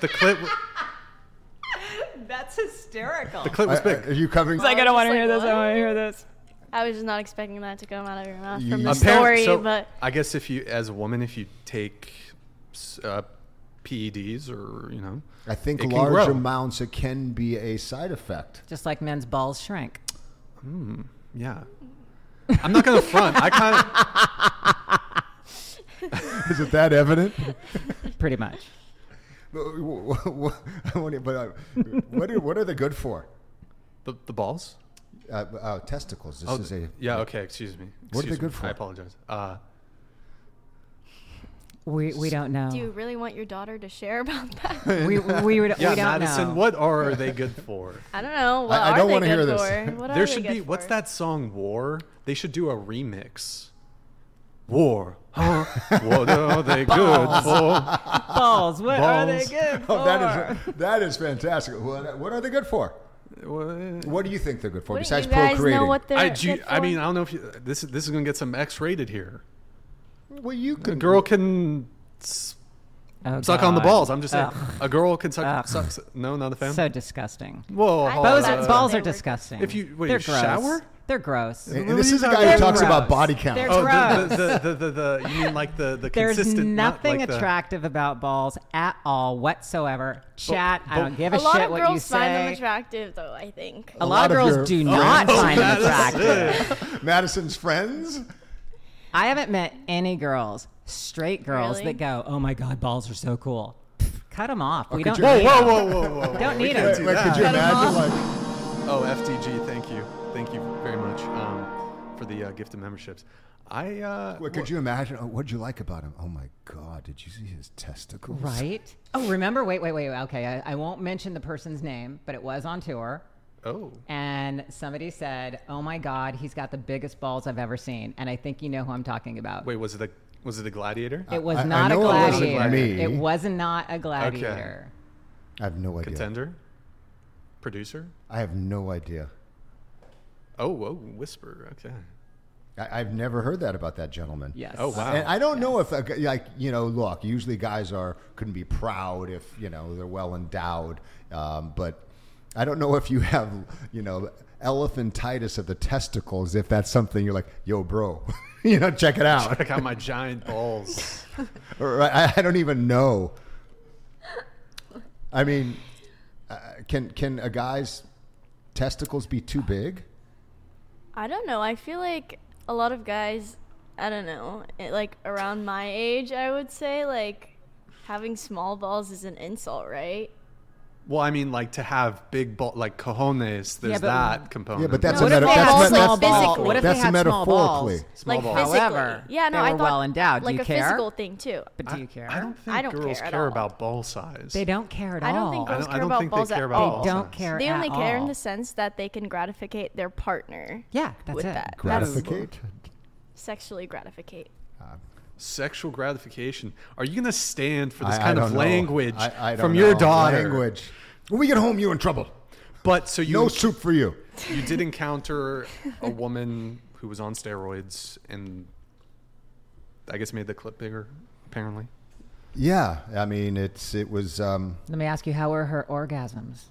[SPEAKER 1] The clit. w-
[SPEAKER 3] that's hysterical
[SPEAKER 1] The clit was big.
[SPEAKER 2] Are you covering?
[SPEAKER 3] like i don't want to
[SPEAKER 4] like,
[SPEAKER 3] hear this i
[SPEAKER 4] what?
[SPEAKER 3] want to hear this
[SPEAKER 4] I was just not expecting that to come out of your mouth from the
[SPEAKER 2] you-
[SPEAKER 1] Apparent-
[SPEAKER 4] story,
[SPEAKER 1] so
[SPEAKER 4] but
[SPEAKER 1] I guess if you, as a woman, if you take uh, PEDs or you know,
[SPEAKER 2] I think large
[SPEAKER 1] grow.
[SPEAKER 2] amounts it can be a side effect.
[SPEAKER 3] just like men's balls shrink
[SPEAKER 1] Yeah. I'm not gonna front. I kind of.
[SPEAKER 2] Is it that evident?
[SPEAKER 3] pretty much
[SPEAKER 2] but what, uh, what are, what are they good for?
[SPEAKER 1] The, the balls?
[SPEAKER 2] Uh, uh, testicles. This
[SPEAKER 1] Oh,
[SPEAKER 2] is a
[SPEAKER 1] yeah. Okay. Excuse me.
[SPEAKER 2] What are they good
[SPEAKER 1] me.
[SPEAKER 2] for?
[SPEAKER 1] I apologize. Uh,
[SPEAKER 3] we, we don't know
[SPEAKER 4] do you really want your daughter to share about that?
[SPEAKER 3] we, we, would,
[SPEAKER 1] yeah,
[SPEAKER 3] we don't know.
[SPEAKER 1] Madison.
[SPEAKER 3] know
[SPEAKER 1] What are they good for?
[SPEAKER 4] I don't know. What
[SPEAKER 2] I
[SPEAKER 4] are
[SPEAKER 2] don't wanna hear this.
[SPEAKER 4] for? What
[SPEAKER 1] there
[SPEAKER 4] they
[SPEAKER 1] should
[SPEAKER 4] good
[SPEAKER 1] be. What's that song? War. They should do a remix. War. Huh? what are they good for?
[SPEAKER 3] balls what are they good for
[SPEAKER 2] Oh, that is that is fantastic. What, what are they good for?
[SPEAKER 1] What?
[SPEAKER 2] What do you think they're good for
[SPEAKER 4] Wouldn't
[SPEAKER 2] besides
[SPEAKER 4] you guys
[SPEAKER 2] procreating?
[SPEAKER 4] know what they're
[SPEAKER 1] I, do you-
[SPEAKER 4] good
[SPEAKER 1] I mean, I don't know if you, this this is gonna get some X rated here.
[SPEAKER 2] Well, you
[SPEAKER 1] A girl can s-
[SPEAKER 3] Oh,
[SPEAKER 1] suck on the
[SPEAKER 3] God.
[SPEAKER 1] balls. I'm just saying,
[SPEAKER 3] Ugh.
[SPEAKER 1] a girl can suck.
[SPEAKER 3] Ugh.
[SPEAKER 1] suck no, not a fan.
[SPEAKER 3] so disgusting
[SPEAKER 1] Whoa,
[SPEAKER 4] I
[SPEAKER 1] hold
[SPEAKER 3] Balls,
[SPEAKER 1] on.
[SPEAKER 4] that's
[SPEAKER 3] balls are disgusting.
[SPEAKER 1] If you- wait,
[SPEAKER 3] they're
[SPEAKER 1] you
[SPEAKER 3] gross.
[SPEAKER 1] shower?
[SPEAKER 3] They're gross.
[SPEAKER 2] And, and this is a
[SPEAKER 1] you
[SPEAKER 2] guy who
[SPEAKER 1] talking
[SPEAKER 2] talks
[SPEAKER 3] about?
[SPEAKER 2] about body count.
[SPEAKER 3] They're
[SPEAKER 1] Oh,
[SPEAKER 3] gross.
[SPEAKER 1] the, the, the, the, the, you mean like the, the
[SPEAKER 3] There's
[SPEAKER 1] consistent? not
[SPEAKER 3] nothing
[SPEAKER 1] like the-
[SPEAKER 3] attractive about balls at all whatsoever. Chat, I
[SPEAKER 1] but-
[SPEAKER 3] don't give
[SPEAKER 4] a shit about them.
[SPEAKER 3] a,
[SPEAKER 4] lot
[SPEAKER 3] shit
[SPEAKER 4] of
[SPEAKER 3] what
[SPEAKER 4] girls find them
[SPEAKER 3] say.
[SPEAKER 4] attractive, though. I think.
[SPEAKER 3] a,
[SPEAKER 2] lot
[SPEAKER 3] lot,
[SPEAKER 2] of
[SPEAKER 3] of
[SPEAKER 2] your
[SPEAKER 3] girls do not
[SPEAKER 2] friends-
[SPEAKER 3] find them
[SPEAKER 1] That's
[SPEAKER 3] attractive.
[SPEAKER 2] Madison's friends.
[SPEAKER 3] I haven't met any girls, straight girls,
[SPEAKER 4] Really?
[SPEAKER 3] that go, "Oh my god, balls are so cool." Cut them off. we don't.
[SPEAKER 2] you-
[SPEAKER 1] Whoa,
[SPEAKER 3] need
[SPEAKER 1] whoa, whoa, whoa, whoa!
[SPEAKER 3] Don't
[SPEAKER 1] We
[SPEAKER 3] need
[SPEAKER 1] can't
[SPEAKER 3] them.
[SPEAKER 1] do
[SPEAKER 2] Like, could you
[SPEAKER 1] that.
[SPEAKER 2] imagine? Like,
[SPEAKER 1] Oh, FDG, thank you, thank you very much um, for the uh, gift of memberships. I uh,
[SPEAKER 2] What could you imagine? Oh, what'd you like about him? Oh my God! Did you see his testicles?
[SPEAKER 3] Right? Oh, remember? Wait, wait, wait. Okay, I, I won't mention the person's name, but it was on tour.
[SPEAKER 1] Oh.
[SPEAKER 3] And somebody said, "Oh my God, he's got the biggest balls I've ever seen," and I think you know who I'm talking about.
[SPEAKER 1] Wait, was it the was it a gladiator?
[SPEAKER 3] It was
[SPEAKER 2] I- I
[SPEAKER 3] not a
[SPEAKER 2] gladiator. it wasn't
[SPEAKER 3] gladiator.
[SPEAKER 2] me.
[SPEAKER 3] It was not a gladiator.
[SPEAKER 2] I have no idea.
[SPEAKER 1] Contender, producer.
[SPEAKER 2] I have no idea.
[SPEAKER 1] Oh, whoa, whisper. Okay.
[SPEAKER 2] I, I've never heard that about that gentleman.
[SPEAKER 3] Yes.
[SPEAKER 1] Oh wow.
[SPEAKER 2] And I don't know if, like, you know, look, usually guys are couldn't be proud if you know they're well endowed, um, but I don't know if you have, you know, elephantitis of the testicles. If that's something you're like, yo, bro, you know, check it out.
[SPEAKER 1] Check out my giant balls.
[SPEAKER 2] Or I, I don't even know. I mean, uh, can can a guy's testicles be too big?
[SPEAKER 4] I don't know. I feel like a lot of guys, I don't know, it, like around my age, I would say, like having small balls is an insult, right?
[SPEAKER 1] Well, I mean, like to have big ball, like cojones. There's
[SPEAKER 3] Yeah, but-
[SPEAKER 1] that component.
[SPEAKER 2] Yeah, but that's
[SPEAKER 3] What
[SPEAKER 2] a
[SPEAKER 3] if
[SPEAKER 2] meta-
[SPEAKER 3] they
[SPEAKER 2] that's
[SPEAKER 3] had
[SPEAKER 2] me-
[SPEAKER 3] small
[SPEAKER 2] that's-
[SPEAKER 3] balls? What if
[SPEAKER 2] that's
[SPEAKER 3] they had small
[SPEAKER 2] metaphorically.
[SPEAKER 3] balls?
[SPEAKER 1] Small
[SPEAKER 4] like
[SPEAKER 1] balls.
[SPEAKER 4] physically.
[SPEAKER 3] However,
[SPEAKER 4] yeah, no,
[SPEAKER 3] they
[SPEAKER 4] I
[SPEAKER 3] were
[SPEAKER 4] thought
[SPEAKER 3] well endowed. Do
[SPEAKER 4] like
[SPEAKER 3] you
[SPEAKER 4] a
[SPEAKER 3] care?
[SPEAKER 4] physical thing too.
[SPEAKER 3] But do you care?
[SPEAKER 1] I don't think
[SPEAKER 4] I don't
[SPEAKER 1] girls
[SPEAKER 4] care at
[SPEAKER 1] care
[SPEAKER 4] all.
[SPEAKER 1] about ball size.
[SPEAKER 3] They don't care at all.
[SPEAKER 4] I don't
[SPEAKER 3] all.
[SPEAKER 4] think
[SPEAKER 1] I
[SPEAKER 4] girls
[SPEAKER 1] don't- I
[SPEAKER 4] care
[SPEAKER 1] don't
[SPEAKER 4] about
[SPEAKER 1] think they
[SPEAKER 4] balls
[SPEAKER 1] care
[SPEAKER 4] at
[SPEAKER 1] about
[SPEAKER 4] all.
[SPEAKER 1] ball
[SPEAKER 3] They don't care
[SPEAKER 4] They
[SPEAKER 3] at
[SPEAKER 4] only care in
[SPEAKER 3] all.
[SPEAKER 4] the sense that they can gratificate their partner
[SPEAKER 3] Yeah, that's
[SPEAKER 4] with
[SPEAKER 3] it.
[SPEAKER 4] that. That's
[SPEAKER 2] Gratificate.
[SPEAKER 4] sexually gratificate.
[SPEAKER 1] Uh, Sexual gratification. Are you going to stand for this
[SPEAKER 2] I- I
[SPEAKER 1] kind of language
[SPEAKER 2] I- I don't
[SPEAKER 1] from your
[SPEAKER 2] know.
[SPEAKER 1] daughter?
[SPEAKER 2] Language. When we get home, you're in trouble.
[SPEAKER 1] But so you
[SPEAKER 2] No soup for you.
[SPEAKER 1] you did encounter a woman who was on steroids and I guess made the clip bigger. Apparently.
[SPEAKER 2] Yeah, I mean, it's it was. Um,
[SPEAKER 3] Let me ask you, how were her orgasms?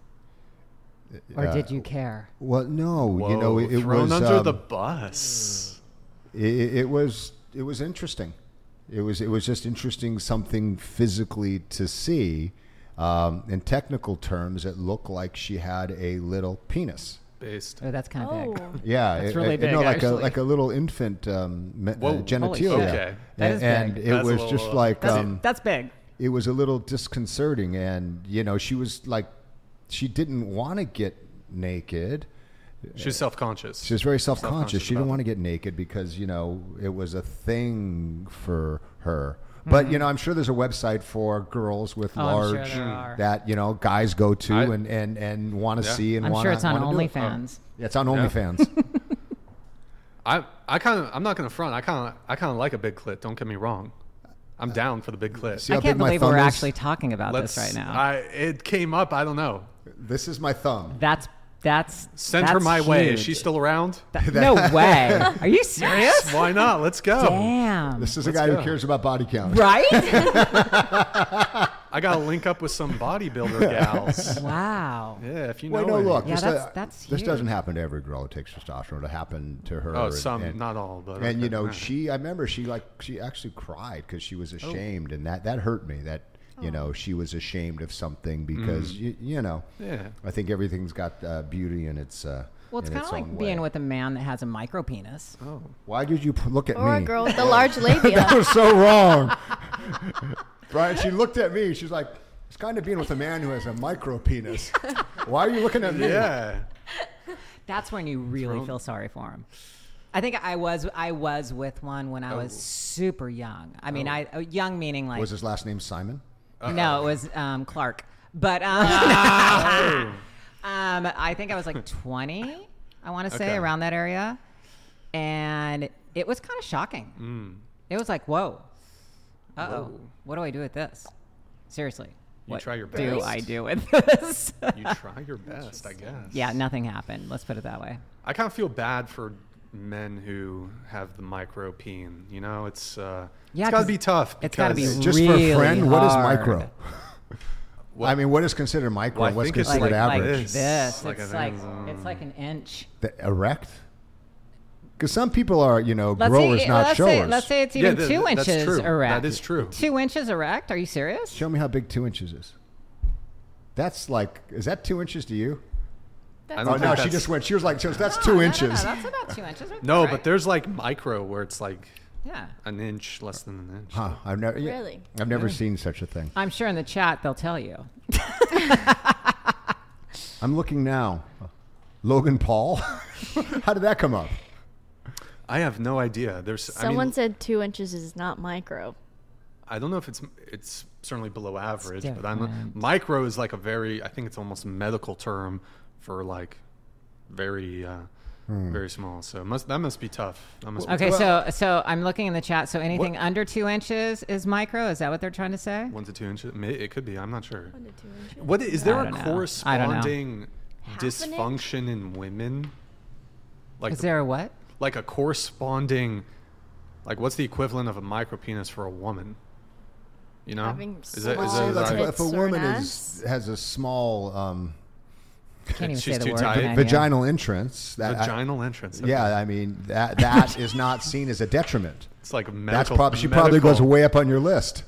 [SPEAKER 3] Or
[SPEAKER 2] uh,
[SPEAKER 3] did you care?
[SPEAKER 2] Well, no, you know, it, it
[SPEAKER 1] thrown
[SPEAKER 2] was
[SPEAKER 1] under
[SPEAKER 2] um,
[SPEAKER 1] the bus.
[SPEAKER 2] it, it was it was interesting. It was it was just interesting something physically to see. Um, in technical terms, it looked like she had a little penis.
[SPEAKER 1] Based.
[SPEAKER 3] Oh, that's kind of
[SPEAKER 4] Oh,
[SPEAKER 3] big.
[SPEAKER 2] Yeah,
[SPEAKER 3] it's
[SPEAKER 2] it-
[SPEAKER 3] really
[SPEAKER 2] it-
[SPEAKER 3] big,
[SPEAKER 2] no, like
[SPEAKER 3] actually.
[SPEAKER 2] a like a little infant um, me- uh,
[SPEAKER 1] Holy
[SPEAKER 2] genitalia.
[SPEAKER 3] shit.
[SPEAKER 1] Okay.
[SPEAKER 3] That is
[SPEAKER 2] and it
[SPEAKER 1] That's
[SPEAKER 2] was
[SPEAKER 1] little,
[SPEAKER 2] just
[SPEAKER 1] uh,
[SPEAKER 2] like
[SPEAKER 3] That's,
[SPEAKER 2] um,
[SPEAKER 3] that's big.
[SPEAKER 2] it was a little disconcerting, and you know, she was like, she didn't want to get naked.
[SPEAKER 1] She was self conscious.
[SPEAKER 2] She was very self conscious.
[SPEAKER 1] Self-conscious
[SPEAKER 2] She didn't want to get naked because you know it was a thing for her. Hmm. But you know, I'm sure there's a website for girls with.
[SPEAKER 3] Oh, I'm sure
[SPEAKER 2] large
[SPEAKER 3] there are. Hmm.
[SPEAKER 2] that you know guys go to
[SPEAKER 1] I-
[SPEAKER 2] and and and want to
[SPEAKER 1] Yeah.
[SPEAKER 2] see and
[SPEAKER 3] I'm
[SPEAKER 2] wanna,
[SPEAKER 3] sure it's on
[SPEAKER 2] wanna it.
[SPEAKER 3] OnlyFans. Oh.
[SPEAKER 2] Yeah, it's on
[SPEAKER 1] Yeah.
[SPEAKER 2] OnlyFans.
[SPEAKER 1] I I kind of I'm not going to front. I kind of I kind of like a big clit. Don't get me wrong. I'm uh, down for the big clit.
[SPEAKER 2] See
[SPEAKER 3] I
[SPEAKER 2] how
[SPEAKER 3] can't
[SPEAKER 2] big my
[SPEAKER 3] believe we're
[SPEAKER 2] is?
[SPEAKER 3] actually talking about
[SPEAKER 1] Let's,
[SPEAKER 3] this right now.
[SPEAKER 1] I it came up. I don't know.
[SPEAKER 2] this is my thumb.
[SPEAKER 3] that's that's
[SPEAKER 1] Send her
[SPEAKER 3] that's
[SPEAKER 1] my way. Is she still around?
[SPEAKER 3] That- no way. Are you serious?
[SPEAKER 1] Why not? Let's go.
[SPEAKER 3] Damn.
[SPEAKER 2] This is a
[SPEAKER 1] Let's
[SPEAKER 2] guy
[SPEAKER 1] go.
[SPEAKER 2] who cares about body count.
[SPEAKER 3] right?
[SPEAKER 1] I got to link up with some bodybuilder gals.
[SPEAKER 3] wow.
[SPEAKER 1] Yeah, if you know.
[SPEAKER 2] Wait, no,
[SPEAKER 1] any.
[SPEAKER 2] look.
[SPEAKER 3] Yeah,
[SPEAKER 2] this,
[SPEAKER 3] that's-
[SPEAKER 2] uh,
[SPEAKER 3] that's
[SPEAKER 2] this
[SPEAKER 3] huge.
[SPEAKER 2] doesn't happen to every girl who takes testosterone. It happened to her.
[SPEAKER 1] Oh,
[SPEAKER 2] and-
[SPEAKER 1] some,
[SPEAKER 2] and-
[SPEAKER 1] not all, but
[SPEAKER 2] and you
[SPEAKER 1] okay.
[SPEAKER 2] know, she. I remember she like she actually cried because she
[SPEAKER 3] Oh.
[SPEAKER 2] was ashamed, and that that hurt me. That you know she was ashamed of something because
[SPEAKER 3] Mm.
[SPEAKER 2] you, you know.
[SPEAKER 1] Yeah.
[SPEAKER 2] I think everything's got uh, beauty in its. Uh,
[SPEAKER 3] Well, it's kind of like being
[SPEAKER 2] way.
[SPEAKER 3] with a man that has a micro penis.
[SPEAKER 1] Oh.
[SPEAKER 2] Why did you p- look at
[SPEAKER 4] or
[SPEAKER 2] me?
[SPEAKER 4] a girl with a large labia.
[SPEAKER 2] that was so wrong. Brian, she looked at me. She's like, "It's kind of being with a man who has a micro penis." Why are you looking at me?
[SPEAKER 1] Yeah.
[SPEAKER 3] That's when you really feel sorry for him. I think I was I was with one when I was
[SPEAKER 1] Oh.
[SPEAKER 3] super young. I mean, I uh, young meaning like
[SPEAKER 2] Was his last name Simon?
[SPEAKER 3] No, it was um, Clark. But um,
[SPEAKER 1] Oh.
[SPEAKER 3] um, I think I was like 20. I want to say
[SPEAKER 1] Okay.
[SPEAKER 3] around that area, and it was kind of shocking.
[SPEAKER 1] Mm.
[SPEAKER 3] It was like, whoa, uh oh, what do I do with this? Seriously,
[SPEAKER 1] You
[SPEAKER 3] what
[SPEAKER 1] try your
[SPEAKER 3] do
[SPEAKER 1] best.
[SPEAKER 3] I do with this?
[SPEAKER 1] You try your best, I guess.
[SPEAKER 3] yeah, nothing happened. Let's put it that way.
[SPEAKER 1] I kind of feel bad for men who have the micro peen. You know, it's uh,
[SPEAKER 3] Yeah,
[SPEAKER 1] it's got to be tough.
[SPEAKER 3] it's gotta be
[SPEAKER 1] because-
[SPEAKER 2] Just
[SPEAKER 3] Really
[SPEAKER 2] for a friend, what is micro?
[SPEAKER 1] What-
[SPEAKER 2] I mean, what is considered micro?
[SPEAKER 1] Well,
[SPEAKER 2] what's considered
[SPEAKER 1] like-
[SPEAKER 3] like
[SPEAKER 2] average?
[SPEAKER 1] this.
[SPEAKER 3] this.
[SPEAKER 1] Like
[SPEAKER 3] it's
[SPEAKER 1] a-
[SPEAKER 3] like
[SPEAKER 1] um,
[SPEAKER 3] it's like an inch.
[SPEAKER 2] The erect? Because some people are, you know,
[SPEAKER 3] Let's
[SPEAKER 2] growers,
[SPEAKER 3] say,
[SPEAKER 2] not
[SPEAKER 3] let's
[SPEAKER 2] showers.
[SPEAKER 3] say, let's say it's
[SPEAKER 1] Yeah,
[SPEAKER 3] even
[SPEAKER 1] th-
[SPEAKER 3] two
[SPEAKER 1] th- that's
[SPEAKER 3] inches
[SPEAKER 1] true.
[SPEAKER 3] erect.
[SPEAKER 1] That is true.
[SPEAKER 3] Two inches erect? Are you serious?
[SPEAKER 2] Show me how big two inches is. That's like, is that two inches to you?
[SPEAKER 1] I don't
[SPEAKER 2] Oh no, she just went. She was like, she was, that's
[SPEAKER 3] No,
[SPEAKER 2] two
[SPEAKER 3] no, no, no,
[SPEAKER 2] inches.
[SPEAKER 3] that's about two inches. right
[SPEAKER 1] No,
[SPEAKER 3] there,
[SPEAKER 1] but
[SPEAKER 3] right?
[SPEAKER 1] there's like micro where it's like
[SPEAKER 3] yeah.
[SPEAKER 1] an inch, less than an inch.
[SPEAKER 2] Huh? I've never. yeah,
[SPEAKER 4] Really?
[SPEAKER 2] I've never seen such a thing.
[SPEAKER 3] I'm sure in the chat they'll tell you.
[SPEAKER 2] I'm looking now. Logan Paul? How did that come up?
[SPEAKER 1] I have no idea. There's I
[SPEAKER 4] Someone
[SPEAKER 1] mean,
[SPEAKER 4] said two inches is not micro.
[SPEAKER 1] I don't know if it's it's certainly below average, but I'm micro is like a very I think it's almost a medical term for like very uh,
[SPEAKER 2] Hmm.
[SPEAKER 1] very small. So must that must be tough. That must be
[SPEAKER 3] Okay,
[SPEAKER 1] tough.
[SPEAKER 3] so so I'm looking in the chat. So anything under two inches is micro. Is that what they're trying to say?
[SPEAKER 1] one to two inches. It could be. I'm not sure.
[SPEAKER 4] One to two inches.
[SPEAKER 1] What is there a
[SPEAKER 3] know. I don't know.
[SPEAKER 1] corresponding
[SPEAKER 4] Half an inch?
[SPEAKER 1] dysfunction in women? Like
[SPEAKER 3] Is there a what?
[SPEAKER 1] like a corresponding like what's the equivalent of a micro penis for a woman? You know?
[SPEAKER 4] Having
[SPEAKER 1] is that, is
[SPEAKER 4] small
[SPEAKER 1] that,
[SPEAKER 2] That's
[SPEAKER 1] is
[SPEAKER 2] why if a
[SPEAKER 4] Tits or an
[SPEAKER 2] woman is has a small um,
[SPEAKER 3] can't even
[SPEAKER 1] She's
[SPEAKER 3] say the
[SPEAKER 1] too
[SPEAKER 3] word. tired.
[SPEAKER 2] Vaginal entrance. That,
[SPEAKER 1] Vaginal entrance. okay.
[SPEAKER 2] Yeah, I mean that that is not seen as a detriment.
[SPEAKER 1] It's like a medical.
[SPEAKER 2] That's probably she probably
[SPEAKER 1] medical- goes
[SPEAKER 2] way up on your list.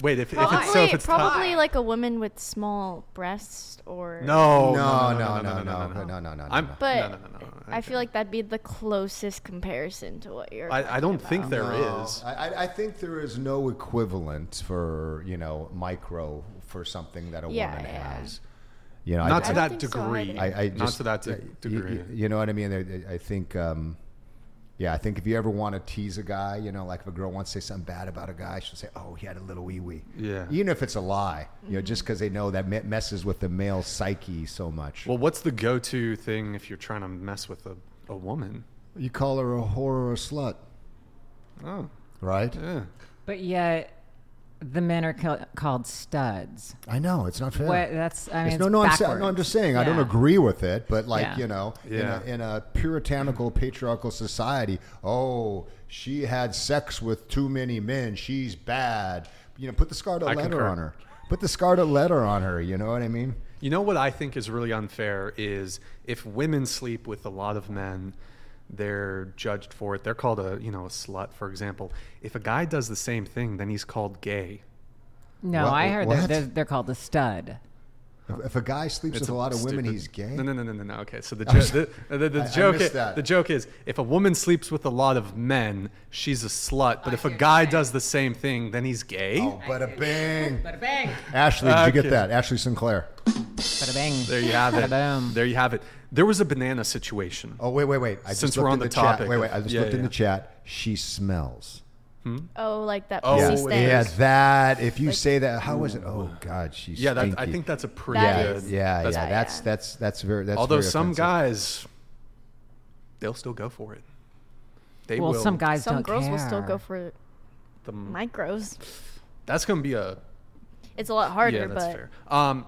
[SPEAKER 1] Wait, if, if it's so, if it's top- probably
[SPEAKER 4] like a woman with small breasts or.
[SPEAKER 1] No,
[SPEAKER 2] No,
[SPEAKER 1] no,
[SPEAKER 2] no,
[SPEAKER 1] no, no, no, no,
[SPEAKER 2] no.
[SPEAKER 1] I'm,
[SPEAKER 4] But
[SPEAKER 1] no, no, no, no, no.
[SPEAKER 4] I feel like that'd be the closest comparison to what you're.
[SPEAKER 1] I, I don't talking think
[SPEAKER 4] about.
[SPEAKER 1] there is.
[SPEAKER 2] No, I, I- I think there is no equivalent for you know micro for something that a
[SPEAKER 4] Yeah,
[SPEAKER 2] woman
[SPEAKER 4] yeah.
[SPEAKER 2] has. You know,
[SPEAKER 1] Not
[SPEAKER 2] I,
[SPEAKER 1] to
[SPEAKER 4] I
[SPEAKER 1] that
[SPEAKER 4] don't think so
[SPEAKER 1] degree.
[SPEAKER 2] I, I
[SPEAKER 1] Not to that de- degree.
[SPEAKER 2] y- You, know what I mean? I, I think, um, yeah, I think if you ever want to tease a guy, you know, like if a girl wants to say something bad about a guy, she'll say, "Oh, he had a little wee wee."
[SPEAKER 1] Yeah.
[SPEAKER 2] Even if it's a lie, you know, just because they know that messes with the male psyche so much.
[SPEAKER 1] Well, what's the go-to thing if you're trying to mess with a, a woman?
[SPEAKER 2] you call her a whore or a slut,
[SPEAKER 1] Oh,
[SPEAKER 2] right?
[SPEAKER 1] yeah.
[SPEAKER 3] But yet, the men are ca- called studs.
[SPEAKER 2] I know it's not fair.
[SPEAKER 3] What, that's I mean,
[SPEAKER 2] It's-
[SPEAKER 3] it's
[SPEAKER 2] no, no, I'm, sa- no, I'm just saying I don't agree with it, but like
[SPEAKER 3] Yeah.
[SPEAKER 2] you know,
[SPEAKER 1] Yeah.
[SPEAKER 2] in, a, in a puritanical, patriarchal society, oh, she had sex with too many men, she's bad. You know, put the scarlet
[SPEAKER 1] I
[SPEAKER 2] letter
[SPEAKER 1] concur.
[SPEAKER 2] on her. Put the scarlet letter on her. You know what I mean?
[SPEAKER 1] You know what I think is really unfair is if women sleep with a lot of men, they're judged for it. They're called a you know a slut, for example. If a guy does the same thing, then he's called gay.
[SPEAKER 3] No,
[SPEAKER 2] What-
[SPEAKER 3] I heard
[SPEAKER 2] what?
[SPEAKER 3] that they're, they're called a stud.
[SPEAKER 2] If, if a guy sleeps
[SPEAKER 1] It's
[SPEAKER 2] with a lot of women,
[SPEAKER 1] stupid-
[SPEAKER 2] he's gay.
[SPEAKER 1] No, no, no, no, no, no. Okay, so the, jo- the, the, the
[SPEAKER 2] I- I
[SPEAKER 1] joke
[SPEAKER 2] missed
[SPEAKER 1] is,
[SPEAKER 2] that.
[SPEAKER 1] the joke is if a woman sleeps with a lot of men, she's a slut. But if a guy does the same thing, then he's gay.
[SPEAKER 2] Oh, bada bing.
[SPEAKER 3] Bada bang.
[SPEAKER 2] Ashley, did you get that? Ashley Sinclair.
[SPEAKER 3] Bada bang.
[SPEAKER 1] There you have it.
[SPEAKER 3] Boom.
[SPEAKER 1] There you have it. There was a banana situation.
[SPEAKER 2] Oh wait, wait, wait! I
[SPEAKER 1] Since
[SPEAKER 2] just
[SPEAKER 1] we're on
[SPEAKER 2] in
[SPEAKER 1] the
[SPEAKER 2] chat.
[SPEAKER 1] topic
[SPEAKER 2] Wait, wait! I just
[SPEAKER 1] yeah,
[SPEAKER 2] looked in the chat. She smells.
[SPEAKER 4] Oh, like that
[SPEAKER 1] Oh,
[SPEAKER 4] pussy
[SPEAKER 2] yeah, yeah, that. If you
[SPEAKER 4] Like-
[SPEAKER 2] say that, how is it? Oh God, she's
[SPEAKER 1] Yeah, that, I think that's a pretty
[SPEAKER 4] That
[SPEAKER 1] good.
[SPEAKER 4] is-
[SPEAKER 2] Yeah,
[SPEAKER 1] that's-
[SPEAKER 2] yeah, that's
[SPEAKER 4] yeah.
[SPEAKER 2] that's that's very. That's
[SPEAKER 1] Although
[SPEAKER 2] very
[SPEAKER 1] some guys, they'll still go for it. They
[SPEAKER 3] Well,
[SPEAKER 1] will.
[SPEAKER 3] some guys
[SPEAKER 4] Some
[SPEAKER 3] don't
[SPEAKER 4] girls
[SPEAKER 3] care.
[SPEAKER 4] will still go for
[SPEAKER 1] The,
[SPEAKER 4] micros.
[SPEAKER 1] that's going to be a
[SPEAKER 4] It's a lot harder,
[SPEAKER 1] yeah, that's
[SPEAKER 4] but
[SPEAKER 1] fair. Um,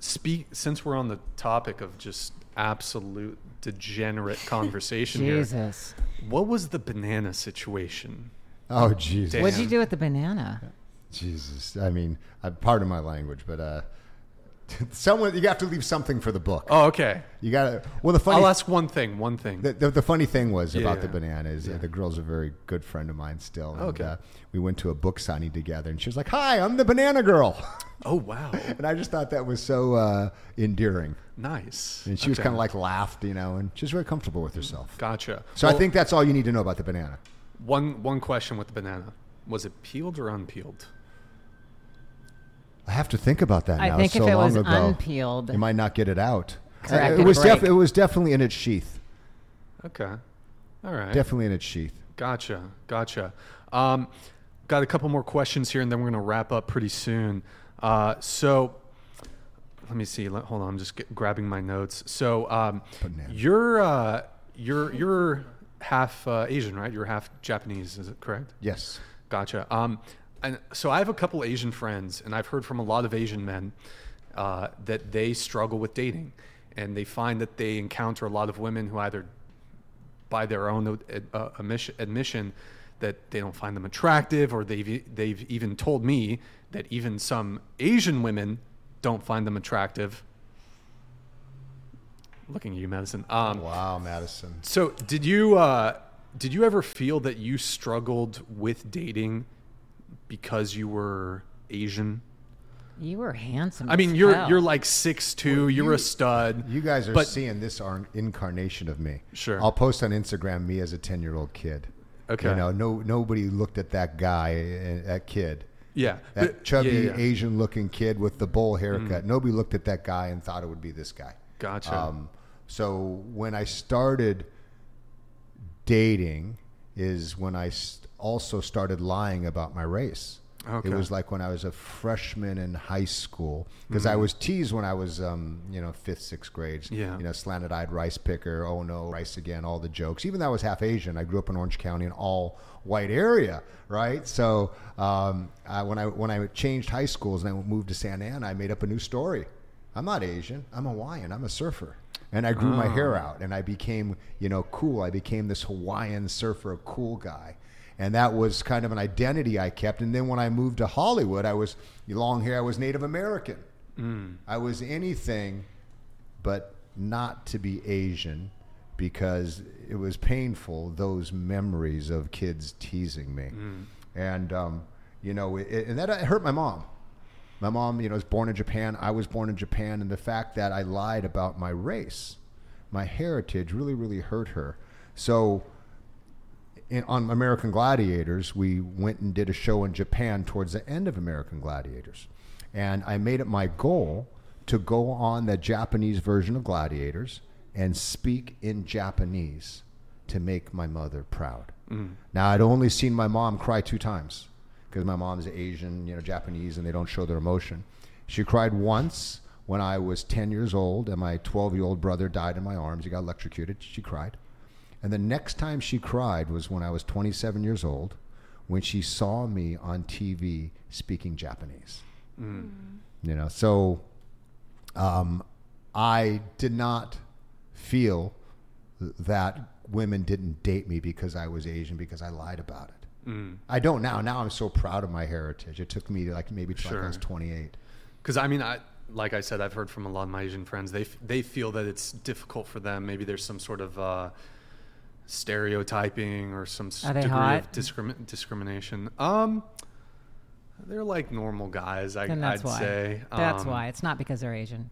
[SPEAKER 1] speak since we're on the topic of just absolute degenerate conversation here.
[SPEAKER 3] Jesus.
[SPEAKER 1] What was the banana situation?
[SPEAKER 2] Oh Jesus,
[SPEAKER 3] What'd you do with the banana?
[SPEAKER 2] Jesus. I mean, uh, pardon my language, but uh, someone you have to leave something for the book.
[SPEAKER 1] Oh, okay.
[SPEAKER 2] You got to. Well, the funny.
[SPEAKER 1] I'll ask one thing. One thing.
[SPEAKER 2] The, the, the funny thing was about the
[SPEAKER 1] Yeah.
[SPEAKER 2] banana is uh,
[SPEAKER 1] Yeah.
[SPEAKER 2] the girl's a very good friend of mine still. And,
[SPEAKER 1] Okay.
[SPEAKER 2] uh, we went to a book signing together, and she was like, "Hi, I'm the banana girl,"
[SPEAKER 1] oh wow,
[SPEAKER 2] and I just thought that was so uh, endearing.
[SPEAKER 1] nice.
[SPEAKER 2] And she was kind of like laughed, you know, and she was very comfortable with herself.
[SPEAKER 1] Gotcha.
[SPEAKER 2] So I think that's all you need to know about the banana.
[SPEAKER 1] one one question with the banana: was it peeled or unpeeled?
[SPEAKER 2] I have to think about that
[SPEAKER 3] I
[SPEAKER 2] now.
[SPEAKER 3] think
[SPEAKER 2] It's
[SPEAKER 3] if
[SPEAKER 2] so
[SPEAKER 3] it was
[SPEAKER 2] long ago.
[SPEAKER 3] unpeeled,
[SPEAKER 2] You might not get it out.
[SPEAKER 3] Correct,
[SPEAKER 2] Uh, It
[SPEAKER 3] it'd
[SPEAKER 2] was def-
[SPEAKER 3] break.
[SPEAKER 2] it was definitely in its sheath.
[SPEAKER 1] Okay. All right.
[SPEAKER 2] Definitely in its sheath.
[SPEAKER 1] Gotcha. Gotcha. Um, got a couple more questions here, and then we're going to wrap up pretty soon. Uh, so, let me see. Let, hold on. I'm just get, grabbing my notes. So, um,
[SPEAKER 2] Banana.
[SPEAKER 1] you're uh, you're you're half uh, Asian, right? You're half Japanese. Is it correct?
[SPEAKER 2] Yes.
[SPEAKER 1] Gotcha. Um, and so I have a couple Asian friends, and I've heard from a lot of Asian men uh, that they struggle with dating, and they find that they encounter a lot of women who either, by their own uh, admission, admission, that they don't find them attractive, or they've they've even told me that even some Asian women don't find them attractive. Looking at you, Madison. Um,
[SPEAKER 2] Wow, Madison.
[SPEAKER 1] so, did you uh, did you ever feel that you struggled with dating because you were Asian?
[SPEAKER 3] you were handsome.
[SPEAKER 1] I mean,
[SPEAKER 3] as
[SPEAKER 1] you're
[SPEAKER 3] hell.
[SPEAKER 1] you're like six two. you're a stud.
[SPEAKER 2] You guys are
[SPEAKER 1] But-
[SPEAKER 2] seeing this ar- incarnation of me.
[SPEAKER 1] Sure.
[SPEAKER 2] I'll post on Instagram me as a 10 year old kid.
[SPEAKER 1] Okay.
[SPEAKER 2] You know, no, nobody looked at that guy, uh, that kid.
[SPEAKER 1] Yeah,
[SPEAKER 2] That
[SPEAKER 1] but-
[SPEAKER 2] chubby
[SPEAKER 1] yeah, yeah. Mm.
[SPEAKER 2] Asian looking kid with the bowl haircut. Nobody looked at that guy and thought it would be this guy.
[SPEAKER 1] Gotcha.
[SPEAKER 2] Um, So when I started dating, is when I s- also started lying about my race.
[SPEAKER 1] Okay.
[SPEAKER 2] It was like when I was a freshman in high school because I
[SPEAKER 1] Mhm.
[SPEAKER 2] was teased when I was, um, you know, fifth, sixth grade.
[SPEAKER 1] Yeah.
[SPEAKER 2] You know, slanted-eyed rice picker. Oh no, rice again. All the jokes. Even though I was half Asian, I grew up in Orange County, an all-white area, right? So um, I, when I when I changed high schools and I moved to Santa Ana, I made up a new story. I'm not Asian. I'm Hawaiian. I'm a surfer. And I grew my hair
[SPEAKER 1] Oh.
[SPEAKER 2] out and I became, you know, cool. I became this Hawaiian surfer, cool guy. And that was kind of an identity I kept. And then when I moved to Hollywood, I was long hair. I was Native American.
[SPEAKER 1] Mm.
[SPEAKER 2] I was anything but not to be Asian because it was painful, those memories of kids teasing me.
[SPEAKER 1] Mm.
[SPEAKER 2] And, um, you know, it, and that hurt my mom. My mom, you know, was born in Japan. I was born in Japan. And the fact that I lied about my race, my heritage, really, really hurt her. So, in, on American Gladiators, we went and did a show in Japan towards the end of American Gladiators. And I made it my goal to go on the Japanese version of Gladiators and speak in Japanese to make my mother proud.
[SPEAKER 1] Mm.
[SPEAKER 2] Now, I'd only seen my mom cry two times because my mom's Asian, you know, Japanese, and they don't show their emotion. She cried once when I was 10 years old and my 12 year old brother died in my arms. He got electrocuted. She cried. And the next time she cried was when I was 27 years old, when she saw me on TV speaking Japanese.
[SPEAKER 1] Mm.
[SPEAKER 2] You know, so um, I did not feel that women didn't date me because I was Asian because I lied about it.
[SPEAKER 1] Mm.
[SPEAKER 2] I don't now. Now I'm so proud of my heritage. It took me like maybe till like I was 28.
[SPEAKER 1] Because I mean, I like I said, I've heard from a lot of my Asian friends. They they feel that it's difficult for them. Maybe there's some sort of uh, stereotyping or some s-
[SPEAKER 3] Are they
[SPEAKER 1] degree
[SPEAKER 3] hot?
[SPEAKER 1] of discrimi- discrimination. Um, they're like normal guys. I,
[SPEAKER 3] Then that's
[SPEAKER 1] I'd
[SPEAKER 3] why.
[SPEAKER 1] say
[SPEAKER 3] That's
[SPEAKER 1] Um,
[SPEAKER 3] why. It's not because they're Asian.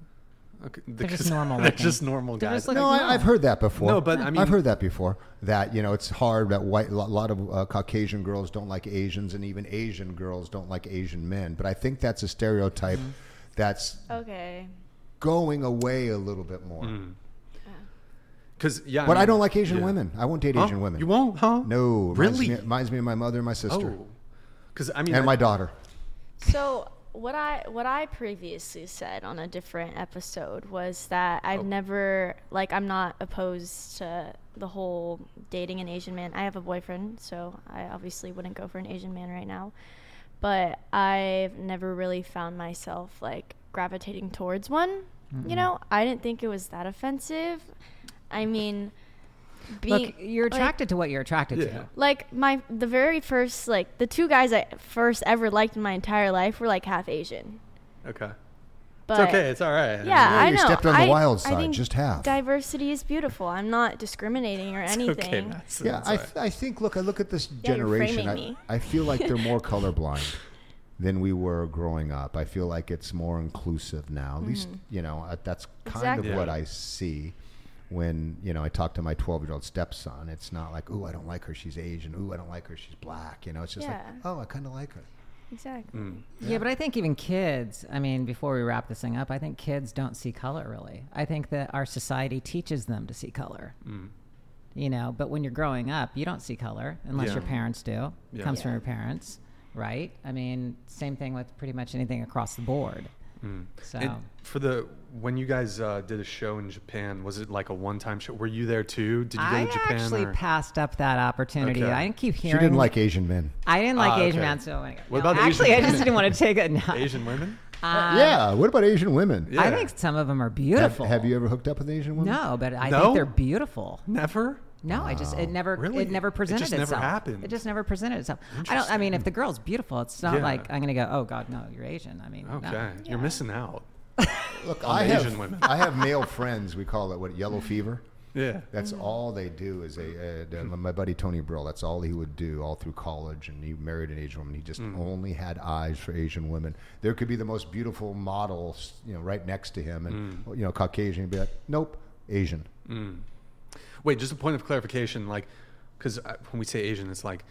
[SPEAKER 1] Okay,
[SPEAKER 3] They're just normal
[SPEAKER 1] They're
[SPEAKER 3] looking.
[SPEAKER 1] just normal guys.
[SPEAKER 3] just looking
[SPEAKER 2] No, I, I've heard that before.
[SPEAKER 1] No, but I mean-
[SPEAKER 2] I've heard that before. That you know, it's hard that white. A lot of uh, Caucasian girls don't like Asians, and even Asian girls don't like Asian men. But I think that's a stereotype
[SPEAKER 1] Mm-hmm.
[SPEAKER 2] that's
[SPEAKER 4] Okay.
[SPEAKER 2] going away a little bit more.
[SPEAKER 1] Because yeah,
[SPEAKER 2] but I,
[SPEAKER 1] mean,
[SPEAKER 2] don't like Asian
[SPEAKER 1] yeah.
[SPEAKER 2] women. I won't date
[SPEAKER 1] Huh?
[SPEAKER 2] Asian women.
[SPEAKER 1] You won't, huh?
[SPEAKER 2] No, reminds
[SPEAKER 1] Really?
[SPEAKER 2] Me, reminds me of my mother and my sister,
[SPEAKER 1] Oh, because I mean,
[SPEAKER 2] and
[SPEAKER 1] I-
[SPEAKER 2] my daughter.
[SPEAKER 4] So what I what I previously said on a different episode was that I've
[SPEAKER 1] Oh.
[SPEAKER 4] never like I'm not opposed to the whole dating an Asian man. I have a boyfriend, so I obviously wouldn't go for an Asian man right now. But I've never really found myself like gravitating towards one.
[SPEAKER 3] Mm-mm.
[SPEAKER 4] You know, I didn't think it was that offensive. I mean, being,
[SPEAKER 3] Look, you're
[SPEAKER 4] like-
[SPEAKER 3] attracted to what you're attracted
[SPEAKER 1] Yeah.
[SPEAKER 3] to.
[SPEAKER 4] like my the very first like the two guys I first ever liked in my entire life were like half Asian.
[SPEAKER 1] okay.
[SPEAKER 4] But
[SPEAKER 1] it's okay. It's all right.
[SPEAKER 4] Yeah,
[SPEAKER 2] Yeah,
[SPEAKER 4] I
[SPEAKER 2] you
[SPEAKER 4] know.
[SPEAKER 2] stepped on the
[SPEAKER 4] I-
[SPEAKER 2] wild
[SPEAKER 4] I think
[SPEAKER 2] just half.
[SPEAKER 4] Diversity is beautiful. I'm not discriminating or anything.
[SPEAKER 1] Okay,
[SPEAKER 2] Yeah, I, th- I think. Look, I look at this
[SPEAKER 4] Yeah, you're
[SPEAKER 2] generation. I,
[SPEAKER 4] me.
[SPEAKER 2] I feel like they're more colorblind than we were growing up. I feel like it's more inclusive now. At least you know uh, that's kind
[SPEAKER 4] Exactly.
[SPEAKER 2] of what I see when you know I talk to my 12 year old stepson. It's not like, oh, I don't like her. She's Asian. Ooh, I don't like her. She's black. You know, it's just like, oh, I kind of like her.
[SPEAKER 4] Exactly.
[SPEAKER 1] Mm.
[SPEAKER 3] Yeah. but I think even kids, I mean, before we wrap this thing up, I think kids don't see color really. I think that our society teaches them to see color.
[SPEAKER 1] Mm.
[SPEAKER 3] You know, but when you're growing up, you don't see color unless
[SPEAKER 1] Yeah.
[SPEAKER 3] your parents do. It
[SPEAKER 1] Yeah.
[SPEAKER 3] comes from your parents, right? I mean, same thing with pretty much anything across the board.
[SPEAKER 1] Mm.
[SPEAKER 3] So
[SPEAKER 1] And for the when you guys uh, did a show in Japan, was it like a one-time show? Were you there too? Did you go
[SPEAKER 3] I
[SPEAKER 1] to Japan?
[SPEAKER 3] actually
[SPEAKER 1] or?
[SPEAKER 3] passed up that opportunity.
[SPEAKER 1] Okay.
[SPEAKER 3] I didn't keep
[SPEAKER 2] She didn't like Asian men.
[SPEAKER 3] I didn't like
[SPEAKER 1] Ah,
[SPEAKER 3] Asian
[SPEAKER 1] okay.
[SPEAKER 3] men, so I-
[SPEAKER 1] What
[SPEAKER 3] no,
[SPEAKER 1] about
[SPEAKER 3] actually,
[SPEAKER 1] Asian
[SPEAKER 3] I just didn't want to take it. No.
[SPEAKER 1] Asian women?
[SPEAKER 3] Um,
[SPEAKER 2] yeah. What about Asian women?
[SPEAKER 1] Yeah.
[SPEAKER 3] I think some of them are
[SPEAKER 2] Have,
[SPEAKER 3] beautiful.
[SPEAKER 2] have you ever hooked up with Asian women?
[SPEAKER 3] No, but I
[SPEAKER 1] No?
[SPEAKER 3] think they're beautiful.
[SPEAKER 1] Never.
[SPEAKER 3] No, I just it never
[SPEAKER 1] Really?
[SPEAKER 3] it never presented
[SPEAKER 1] It
[SPEAKER 3] presented
[SPEAKER 1] just never
[SPEAKER 3] itself.
[SPEAKER 1] happened.
[SPEAKER 3] It just never presented itself. I don't. I mean, if the girl's beautiful, it's not
[SPEAKER 1] Yeah.
[SPEAKER 3] like I'm gonna go. Oh God, no, you're Asian. I mean, no.
[SPEAKER 1] Okay, you're missing out.
[SPEAKER 2] Look,
[SPEAKER 1] on
[SPEAKER 2] I
[SPEAKER 1] the
[SPEAKER 2] have
[SPEAKER 1] Asian women.
[SPEAKER 2] I have male friends. We call it what yellow fever.
[SPEAKER 1] Yeah.
[SPEAKER 2] That's all they do is they. Uh, uh, my buddy Tony Brill. That's all he would do all through college, and he married an Asian woman. He just
[SPEAKER 1] Mm.
[SPEAKER 2] only had eyes for Asian women. There could be the most beautiful models, you know, right next to him, and
[SPEAKER 1] Mm.
[SPEAKER 2] you know, Caucasian. He'd be like, nope, Asian.
[SPEAKER 1] Mm. Wait, just a point of clarification, like, because when we say Asian, it's like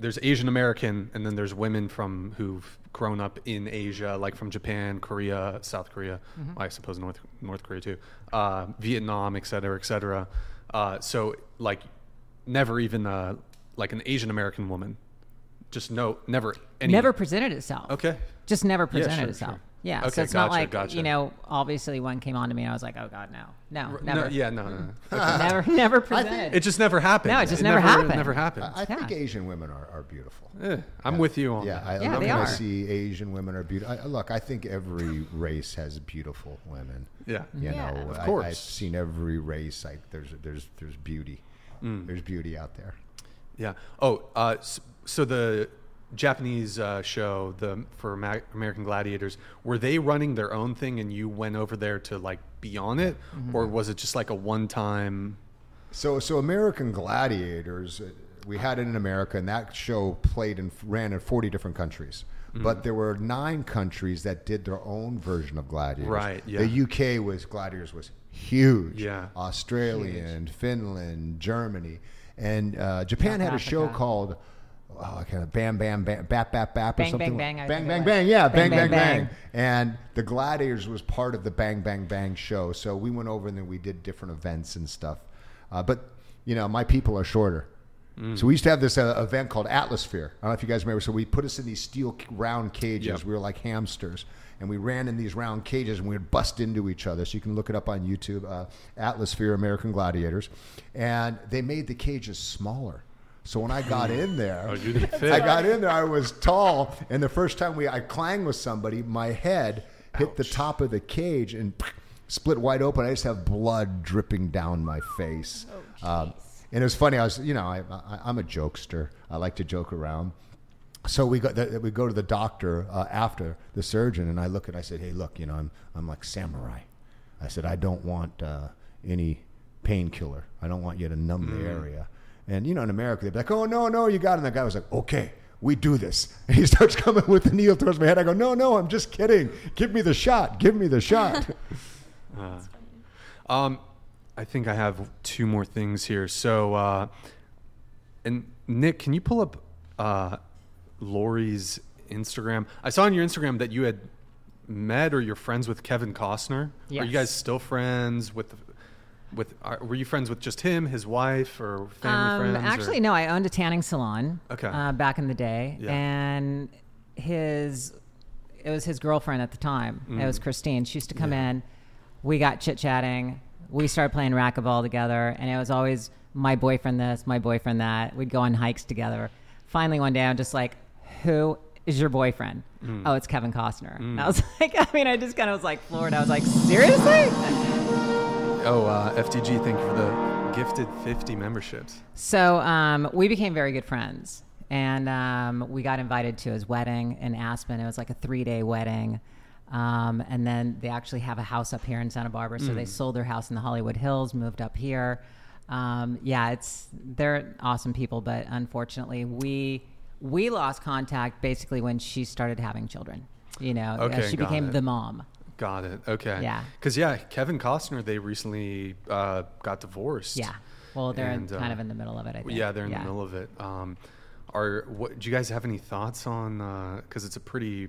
[SPEAKER 1] there's Asian American, and then there's women from who've grown up in Asia, like from Japan, Korea, South Korea,
[SPEAKER 3] Mhm.
[SPEAKER 1] I suppose North North Korea too, uh, Vietnam, et cetera, et cetera. Uh, so like, never even uh, like an Asian American woman. Just no, never any.
[SPEAKER 3] never presented itself.
[SPEAKER 1] Okay.
[SPEAKER 3] Just never
[SPEAKER 1] Yeah,
[SPEAKER 3] presented
[SPEAKER 1] sure,
[SPEAKER 3] itself.
[SPEAKER 1] sure.
[SPEAKER 3] Yeah.
[SPEAKER 1] Okay,
[SPEAKER 3] so it's not like
[SPEAKER 1] gotcha.
[SPEAKER 3] you know. Obviously, one came on to me, and I was like, "Oh God, no, no, never."
[SPEAKER 1] No, yeah, no, no. no.
[SPEAKER 3] Never, never presented.
[SPEAKER 1] It just never happened.
[SPEAKER 3] No, it just
[SPEAKER 1] It
[SPEAKER 3] never, happened.
[SPEAKER 1] Never happened.
[SPEAKER 2] I, I think Asian women are, are beautiful.
[SPEAKER 1] Yeah, I'm with you on
[SPEAKER 2] Yeah,
[SPEAKER 1] that.
[SPEAKER 2] I
[SPEAKER 3] Yeah,
[SPEAKER 2] love
[SPEAKER 3] they
[SPEAKER 2] when I see Asian women are beautiful. Look, I think every race has beautiful women.
[SPEAKER 1] Yeah.
[SPEAKER 2] you
[SPEAKER 4] Yeah.
[SPEAKER 2] know,
[SPEAKER 1] Of course.
[SPEAKER 2] I've seen every race. Like there's there's there's beauty.
[SPEAKER 1] Mm.
[SPEAKER 2] There's beauty out there.
[SPEAKER 1] Yeah. Oh, uh, so the Japanese uh, show, the for Ma- American Gladiators, were they running their own thing, and you went over there to like be on it,
[SPEAKER 2] Mm-hmm.
[SPEAKER 1] or was it just like a one-time?
[SPEAKER 2] So, so American Gladiators, uh, we had it in America, and that show played and ran in 40 different countries.
[SPEAKER 1] Mm.
[SPEAKER 2] But there were nine countries that did their own version of Gladiators.
[SPEAKER 1] Right, yeah.
[SPEAKER 2] The UK was Gladiators was huge.
[SPEAKER 1] Yeah.
[SPEAKER 2] Australian, Finland, Germany, and uh, Japan
[SPEAKER 3] South
[SPEAKER 2] had a show called. Oh, kind of bam, bam, bam, bap, bap, bap, or something.
[SPEAKER 3] bang, bang, I
[SPEAKER 2] bang, bang, bang. Yeah,
[SPEAKER 3] Bang,
[SPEAKER 2] bang, bang,
[SPEAKER 3] bang,
[SPEAKER 2] bang,
[SPEAKER 3] bang.
[SPEAKER 2] And the Gladiators was part of the Bang Bang Bang show. So we went over and then we did different events and stuff. Uh, but you know, my people are shorter.
[SPEAKER 1] Mm.
[SPEAKER 2] So we used to have this uh, event called Atlasphere. I don't know if you guys remember. So we put us in these steel round cages.
[SPEAKER 1] Yep.
[SPEAKER 2] We were like hamsters, and we ran in these round cages, and we would bust into each other. So you can look it up on YouTube, uh, Atlasphere American Gladiators, and they made the cages smaller. So when I got in there,
[SPEAKER 1] Oh, you didn't fit.
[SPEAKER 2] I got in there. I was tall, and the first time we I clanged with somebody, my head hit the top of the cage and split wide open. I just have blood dripping down my face. Um, and it was funny. I was, you know, I, I, I'm a jokester. I like to joke around. So we go we go to the doctor uh, after the surgeon, and I look and I said, "Hey, look, you know, I'm I'm like samurai." I said, "I don't want uh, any painkiller. I don't want you to numb the area." And you know, in America, they'd be like, "Oh no, no, you got it." And the guy was like, "Okay, we do this." And he starts coming with the needle towards my head. I go, "No, no, I'm just kidding. Give me the shot. Give me the shot."
[SPEAKER 1] Um, I think I have two more things here. So, uh, and Nick, can you pull up uh, Lori's Instagram? I saw on your Instagram that you had met or you're friends with Kevin Costner. Are you guys still friends with? With are, were you friends with just him, his wife, or family
[SPEAKER 3] Um,
[SPEAKER 1] friends? or-
[SPEAKER 3] actually, no. I owned a tanning salon.
[SPEAKER 1] Okay.
[SPEAKER 3] Uh, back in the day,
[SPEAKER 1] Yeah.
[SPEAKER 3] and his it was his girlfriend at the time. It
[SPEAKER 1] Mm.
[SPEAKER 3] was Christine. She used to come in. We got chit chatting. We started playing racquetball together, and it was always my boyfriend this, my boyfriend that. We'd go on hikes together. Finally, one day, I'm just like, "Who is your boyfriend?"
[SPEAKER 1] Mm.
[SPEAKER 3] Oh, it's Kevin Costner. And I was like, I mean, I just kind of was like floored. I was like, seriously?
[SPEAKER 1] Oh, uh, FTG, thank you for the gifted 50 memberships.
[SPEAKER 3] So um, we became very good friends, and um, we got invited to his wedding in Aspen. It was like a three-day wedding, um, and then they actually have a house up here in Santa Barbara. So they sold their house in the Hollywood Hills, moved up here. Um, yeah, it's they're awesome people, but unfortunately, we we lost contact basically when she started having children. You know,
[SPEAKER 1] Okay,
[SPEAKER 3] she became
[SPEAKER 1] it.
[SPEAKER 3] the mom.
[SPEAKER 1] Got it. Okay.
[SPEAKER 3] Yeah.
[SPEAKER 1] Because yeah, Kevin Costner, they recently uh, got divorced.
[SPEAKER 3] Yeah. Well, they're
[SPEAKER 1] And,
[SPEAKER 3] kind
[SPEAKER 1] uh,
[SPEAKER 3] of in the middle of it. I think.
[SPEAKER 1] Yeah, they're in the middle of it. Um, are what? Do you guys have any thoughts on? Because it's a pretty,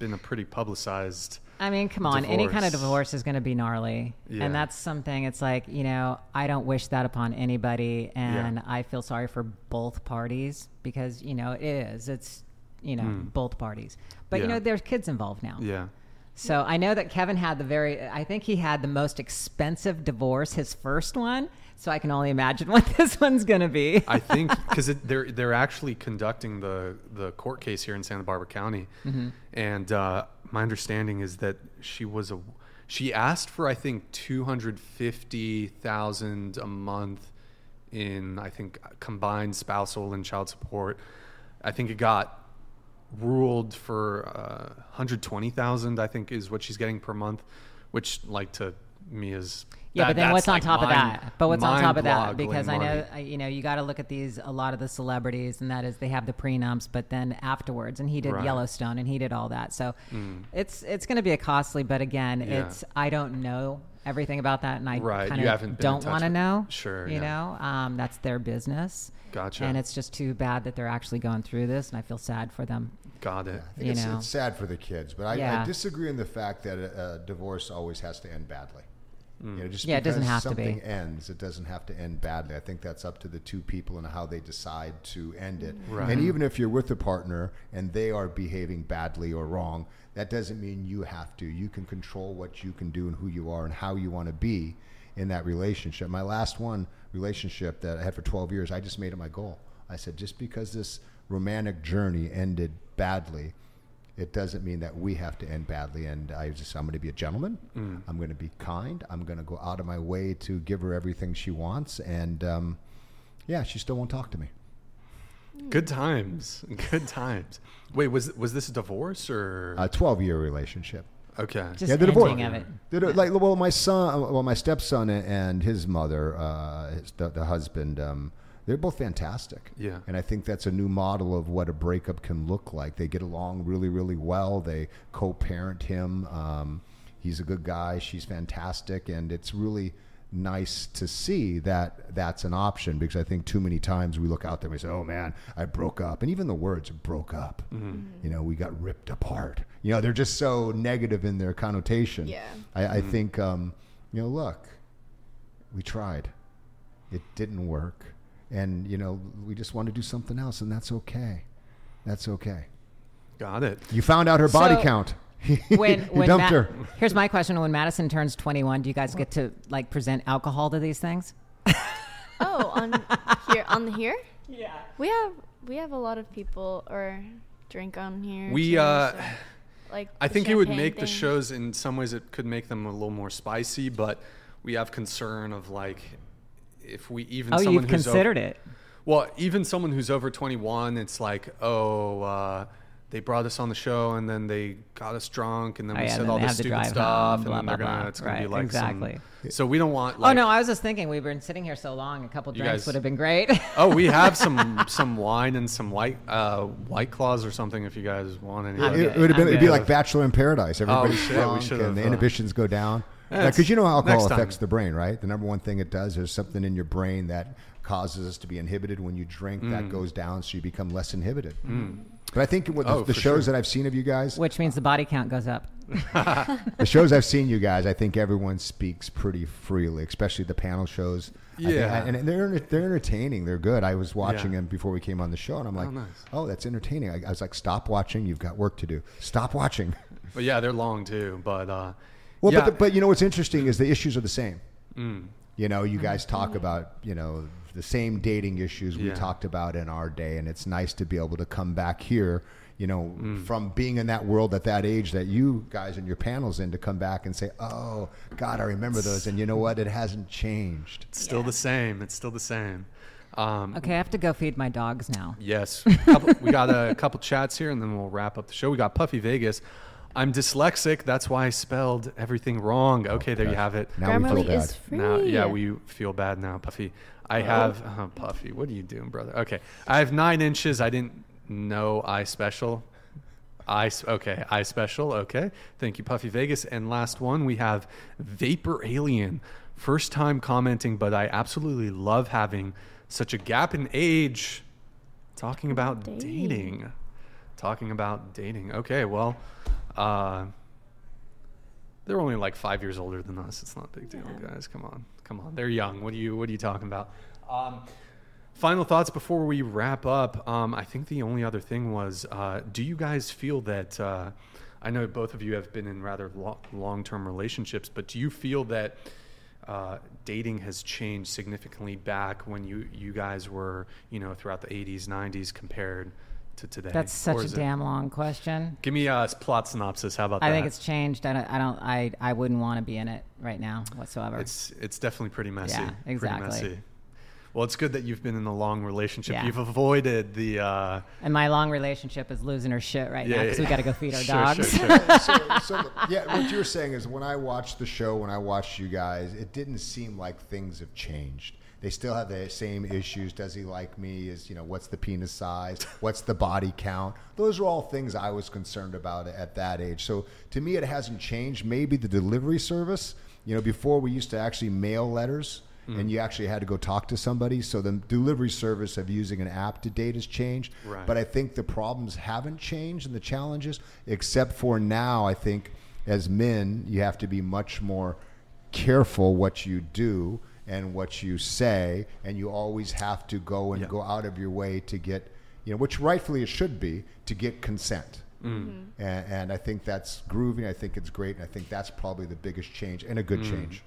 [SPEAKER 1] been a pretty publicized.
[SPEAKER 3] I mean, come on. Any kind of
[SPEAKER 1] divorce.
[SPEAKER 3] divorce is going to be gnarly.
[SPEAKER 1] Yeah.
[SPEAKER 3] And that's something, it's like, you know, I don't wish that upon anybody. And
[SPEAKER 1] Yeah.
[SPEAKER 3] I feel sorry for both parties because, you know, it is. It's, you know, both parties. But, you. Know, there's kids involved now.
[SPEAKER 1] Yeah.
[SPEAKER 3] So I know that Kevin had the very, I think he had the most expensive divorce, his first one. So I can only imagine what this one's going to be.
[SPEAKER 1] I think because they're they're actually conducting the the court case here in Santa Barbara County,
[SPEAKER 3] Mm-hmm.
[SPEAKER 1] and uh, my understanding is that she was a she asked for I think two hundred fifty thousand a month in I think combined spousal and child support. I think it got ruled for uh, 120,000 I think is what she's getting per month which like to me is
[SPEAKER 3] Yeah,
[SPEAKER 1] that-
[SPEAKER 3] but then what's on
[SPEAKER 1] like
[SPEAKER 3] top of that? But what's on top of that? Because I know,
[SPEAKER 1] money.
[SPEAKER 3] you know, you got to look at these. A lot of the celebrities, and that is they have the prenups, but then afterwards, and he did
[SPEAKER 1] Right. Mm.
[SPEAKER 3] Yellowstone, and he did all that. So it's it's going to be a costly. But again,
[SPEAKER 1] Yeah.
[SPEAKER 3] it's I don't know everything about that, and I
[SPEAKER 1] Right,
[SPEAKER 3] kind
[SPEAKER 1] you
[SPEAKER 3] of
[SPEAKER 1] haven't
[SPEAKER 3] don't want to know.
[SPEAKER 1] Sure,
[SPEAKER 3] you
[SPEAKER 1] yeah.
[SPEAKER 3] know, um, that's their business.
[SPEAKER 1] Gotcha.
[SPEAKER 3] And it's just too bad that they're actually going through this, and I feel sad for them.
[SPEAKER 1] Got it.
[SPEAKER 2] I think
[SPEAKER 3] You
[SPEAKER 2] it's,
[SPEAKER 3] know.
[SPEAKER 2] it's sad for the kids, but I, I disagree in the fact that a, a divorce always has to end badly.
[SPEAKER 1] Mm.
[SPEAKER 2] You know, just
[SPEAKER 3] Yeah, it doesn't
[SPEAKER 2] because
[SPEAKER 3] have to be.
[SPEAKER 2] something ends, it doesn't have to end badly. I think that's up to the two people and how they decide to end it.
[SPEAKER 1] Right.
[SPEAKER 2] And even if you're with a partner and they are behaving badly or wrong, that doesn't mean you have to. You can control what you can do and who you are and how you want to be in that relationship. My last one relationship that I had for 12 years, I just made it my goal. I said, just because this romantic journey ended badly, it doesn't mean that we have to end badly. And I just, I'm going to be a gentleman.
[SPEAKER 1] Mm.
[SPEAKER 2] I'm going to be kind. I'm going to go out of my way to give her everything she wants. And um, yeah, she still won't talk to me.
[SPEAKER 1] Good times. Good times. Wait, was was this a divorce or
[SPEAKER 2] A 12 year relationship.
[SPEAKER 1] okay?
[SPEAKER 3] Just
[SPEAKER 2] yeah, the divorce.
[SPEAKER 3] ending of it.
[SPEAKER 2] The di- Like, well, my son, well, my stepson and his mother, uh, his, the, the husband, um, they're both fantastic.
[SPEAKER 1] Yeah.
[SPEAKER 2] And I think that's a new model of what a breakup can look like. They get along really, really well. They co-parent him. Um, he's a good guy. She's fantastic, and it's really nice to see that that's an option because I think too many times we look out there and we say, "Oh man, I broke up," and even the words "broke up," you know, we got ripped apart. You know, they're just so negative in their connotation.
[SPEAKER 4] Yeah.
[SPEAKER 2] I, I think, um, you know, look, we tried, it didn't work, and you know, we just want to do something else, and that's okay. That's okay.
[SPEAKER 1] Got it.
[SPEAKER 2] You found out her body
[SPEAKER 3] So-
[SPEAKER 2] count.
[SPEAKER 3] When,
[SPEAKER 2] you
[SPEAKER 3] when
[SPEAKER 2] dumped
[SPEAKER 3] Ma-
[SPEAKER 2] her.
[SPEAKER 3] Here's my question: When Madison turns 21, do you guys get to like present alcohol to these things?
[SPEAKER 4] Oh, on here on here? Yeah. We have we have a lot of people or drink on here.
[SPEAKER 1] We,
[SPEAKER 4] too,
[SPEAKER 1] uh,
[SPEAKER 4] so, like
[SPEAKER 1] I think it would
[SPEAKER 4] champagne
[SPEAKER 1] make the shows in some ways it could make them a little more spicy, but we have concern of like if we even
[SPEAKER 3] Oh,
[SPEAKER 1] someone
[SPEAKER 3] you've
[SPEAKER 1] who's
[SPEAKER 3] considered
[SPEAKER 1] over,
[SPEAKER 3] it.
[SPEAKER 1] Well, even someone who's over 21, it's like, oh, uh, they brought us on the show and then they got us drunk and then
[SPEAKER 3] Oh,
[SPEAKER 1] we
[SPEAKER 3] yeah,
[SPEAKER 1] said
[SPEAKER 3] then
[SPEAKER 1] all
[SPEAKER 3] they
[SPEAKER 1] this stupid
[SPEAKER 3] drive
[SPEAKER 1] stuff
[SPEAKER 3] home, blah,
[SPEAKER 1] and then they're
[SPEAKER 3] blah,
[SPEAKER 1] gonna
[SPEAKER 3] blah.
[SPEAKER 1] it's gonna be like
[SPEAKER 3] exactly.
[SPEAKER 1] some. So we don't want. Like,
[SPEAKER 3] oh no, I was just thinking we've been sitting here so long. A couple drinks
[SPEAKER 1] guys-
[SPEAKER 3] would have been great.
[SPEAKER 1] oh, we have some some wine and some white uh, white claws or something if you guys want any.
[SPEAKER 3] I'm
[SPEAKER 2] It, it would have been.
[SPEAKER 3] I'm
[SPEAKER 2] It'd be like Bachelor in Paradise. Everybody's
[SPEAKER 1] shit,
[SPEAKER 2] drunk
[SPEAKER 1] should've,
[SPEAKER 2] and the
[SPEAKER 1] uh,
[SPEAKER 2] inhibitions go down.
[SPEAKER 1] Yeah,
[SPEAKER 2] Because you know how alcohol affects the brain, right? The number one thing it does is something in your brain that causes us to be inhibited. When you drink, that goes down, so you become less inhibited. But I think with the,
[SPEAKER 1] Oh,
[SPEAKER 2] the shows
[SPEAKER 1] sure.
[SPEAKER 2] that I've seen of you guys,
[SPEAKER 3] Which means the body count goes up.
[SPEAKER 2] the shows I've seen you guys, I think everyone speaks pretty freely, especially the panel shows. I think-
[SPEAKER 1] Yeah.
[SPEAKER 2] and they're they're entertaining. They're good. I was watching
[SPEAKER 1] Yeah.
[SPEAKER 2] them before we came on the show, and I'm like,
[SPEAKER 1] nice.
[SPEAKER 2] oh, that's entertaining. I, I was like, stop watching. You've got work to do. Stop watching.
[SPEAKER 1] But yeah, they're long too. But uh,
[SPEAKER 2] Well,
[SPEAKER 1] yeah,
[SPEAKER 2] but, the, but you know what's interesting is the issues are the same.
[SPEAKER 1] Mm.
[SPEAKER 2] You know, you guys talk about you know the same dating issues we
[SPEAKER 1] Yeah.
[SPEAKER 2] talked about in our day, and it's nice to be able to come back here. You know,
[SPEAKER 1] Mm.
[SPEAKER 2] from being in that world at that age that you guys and your panels in to come back and say, "Oh God, I remember those," and you know what? It hasn't changed.
[SPEAKER 1] it's still the same. It's still the same. Um,
[SPEAKER 3] Okay, I have to go feed my dogs now.
[SPEAKER 1] Yes. Couple, we got a couple chats here, and then we'll wrap up the show. We got Puffy Vegas. I'm dyslexic. That's why I spelled everything wrong. Oh, okay, there you have it.
[SPEAKER 2] Now we feel
[SPEAKER 4] Grammarly
[SPEAKER 2] bad.
[SPEAKER 4] is free.
[SPEAKER 1] Now, yeah, we feel bad now, Puffy. I oh. have oh, Puffy. What are you doing, brother? Okay, I have nine inches. I didn't know I special. I s- okay. I special. Okay, thank you, Puffy Vegas. And last one, we have Vapor Alien. First time commenting, but I absolutely love having such a gap in age. Talking about
[SPEAKER 4] Dating.
[SPEAKER 1] dating. Talking about dating. Okay, well, uh, they're only like five years older than us. It's not a big deal, guys. Come on, come on. They're young. What are you What are you talking about? Um, final thoughts before we wrap up. Um, I think the only other thing was, uh, do you guys feel that? Uh, I know both of you have been in rather lo- long term relationships, but do you feel that? Uh, dating has changed significantly back when you you guys were you know throughout the 80s 90s compared to today
[SPEAKER 3] That's such a
[SPEAKER 1] is it-
[SPEAKER 3] damn long question.
[SPEAKER 1] give me a plot synopsis how about
[SPEAKER 3] I
[SPEAKER 1] that I
[SPEAKER 3] think it's changed. I don't. I don't. I, I wouldn't want to be in it right now whatsoever.
[SPEAKER 1] It's it's definitely pretty messy.
[SPEAKER 3] Yeah, exactly.
[SPEAKER 1] Pretty messy. Well, it's good that you've been in a long relationship.
[SPEAKER 3] Yeah.
[SPEAKER 1] You've avoided the. Uh,
[SPEAKER 3] and my long relationship is losing her shit right now because
[SPEAKER 1] yeah,
[SPEAKER 3] we got to go feed our
[SPEAKER 1] Sure,
[SPEAKER 3] dogs.
[SPEAKER 1] sure, sure.
[SPEAKER 2] so, so yeah, what you were saying is when I watched the show, when I watched you guys, it didn't seem like things have changed. They still have the same issues. Does he like me? Is you know what's the penis size? What's the body count? Those are all things I was concerned about at that age. So to me, it hasn't changed. Maybe the delivery service. You know, before we used to actually mail letters
[SPEAKER 1] Mm.
[SPEAKER 2] and you actually had to go talk to somebody. So the delivery service of using an app to date has changed.
[SPEAKER 1] Right.
[SPEAKER 2] But I think the problems haven't changed and the challenges, except for now, I think as men, you have to be much more careful what you do and what you say, and you always have to go and
[SPEAKER 1] Yeah.
[SPEAKER 2] go out of your way to get, you know, which rightfully it should be, to get consent.
[SPEAKER 1] Mm.
[SPEAKER 2] And, and I think that's groovy. I think it's great, and I think that's probably the biggest change and a good
[SPEAKER 1] Mm.
[SPEAKER 2] change.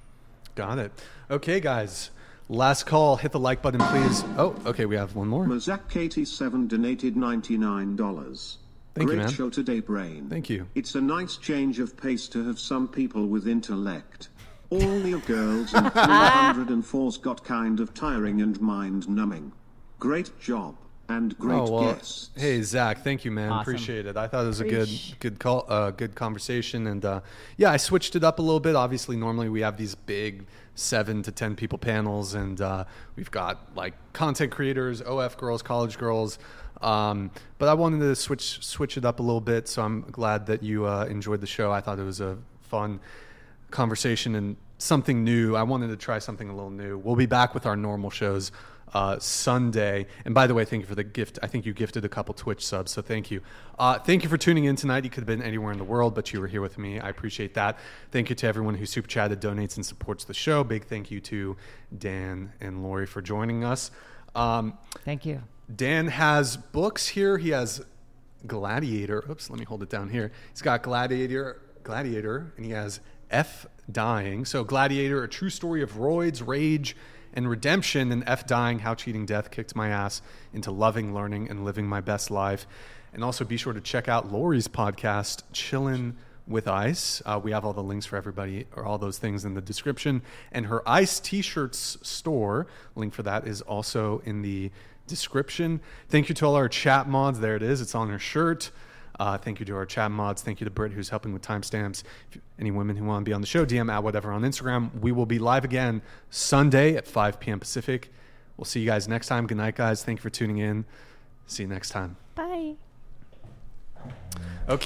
[SPEAKER 1] Got it. Okay, guys. Last call. Hit the like button, please. Oh, okay. We have one more.
[SPEAKER 11] Mazak87 donated $99.
[SPEAKER 1] Thank you,
[SPEAKER 11] Great
[SPEAKER 1] man.
[SPEAKER 11] show today, Brain.
[SPEAKER 1] Thank you.
[SPEAKER 11] It's a nice change of pace to have some people with intellect. All the girls in 304's got kind of tiring and mind numbing. Great job and great
[SPEAKER 1] oh, well,
[SPEAKER 11] guests.
[SPEAKER 1] Hey Zach, thank you, man.
[SPEAKER 3] Awesome.
[SPEAKER 1] Appreciate it. I thought it was a good, good call, uh, good conversation, and uh, yeah, I switched it up a little bit. Obviously, normally we have these big seven to ten people panels, and uh, we've got like content creators, OF girls, college girls. Um, but I wanted to switch switch it up a little bit, so I'm glad that you uh, enjoyed the show. I thought it was a fun conversation and something new. I wanted to try something a little new. We'll be back with our normal shows uh, Sunday. And by the way, thank you for the gift. I think you gifted a couple Twitch subs, so thank you. Uh, thank you for tuning in tonight. You could have been anywhere in the world, but you were here with me. I appreciate that. Thank you to everyone who super chatted, donates, and supports the show. Big thank you to Dan and Lori for joining us. Um,
[SPEAKER 3] Thank you.
[SPEAKER 1] Dan has books here. He has Gladiator. Oops, let me hold it down here. He's got Gladiator, Gladiator, and he has F Dying. So Gladiator, a true story of roids, rage, and redemption, and F Dying, how cheating death kicked my ass into loving, learning, and living my best life. And also be sure to check out Lori's podcast, Chillin' with Ice. Uh, we have all the links for everybody, or all those things in the description. And her Ice T-shirts store, link for that is also in the description. Thank you to all our chat mods. There it is. It's on her shirt. Uh, thank you to our chat mods. Thank you to Britt, who's helping with timestamps. Any women who want to be on the show, DM at whatever on Instagram. We will be live again Sunday at 5 p.m. Pacific. We'll see you guys next time. Good night, guys. Thank you for tuning in. See you next time.
[SPEAKER 4] Bye. Okay.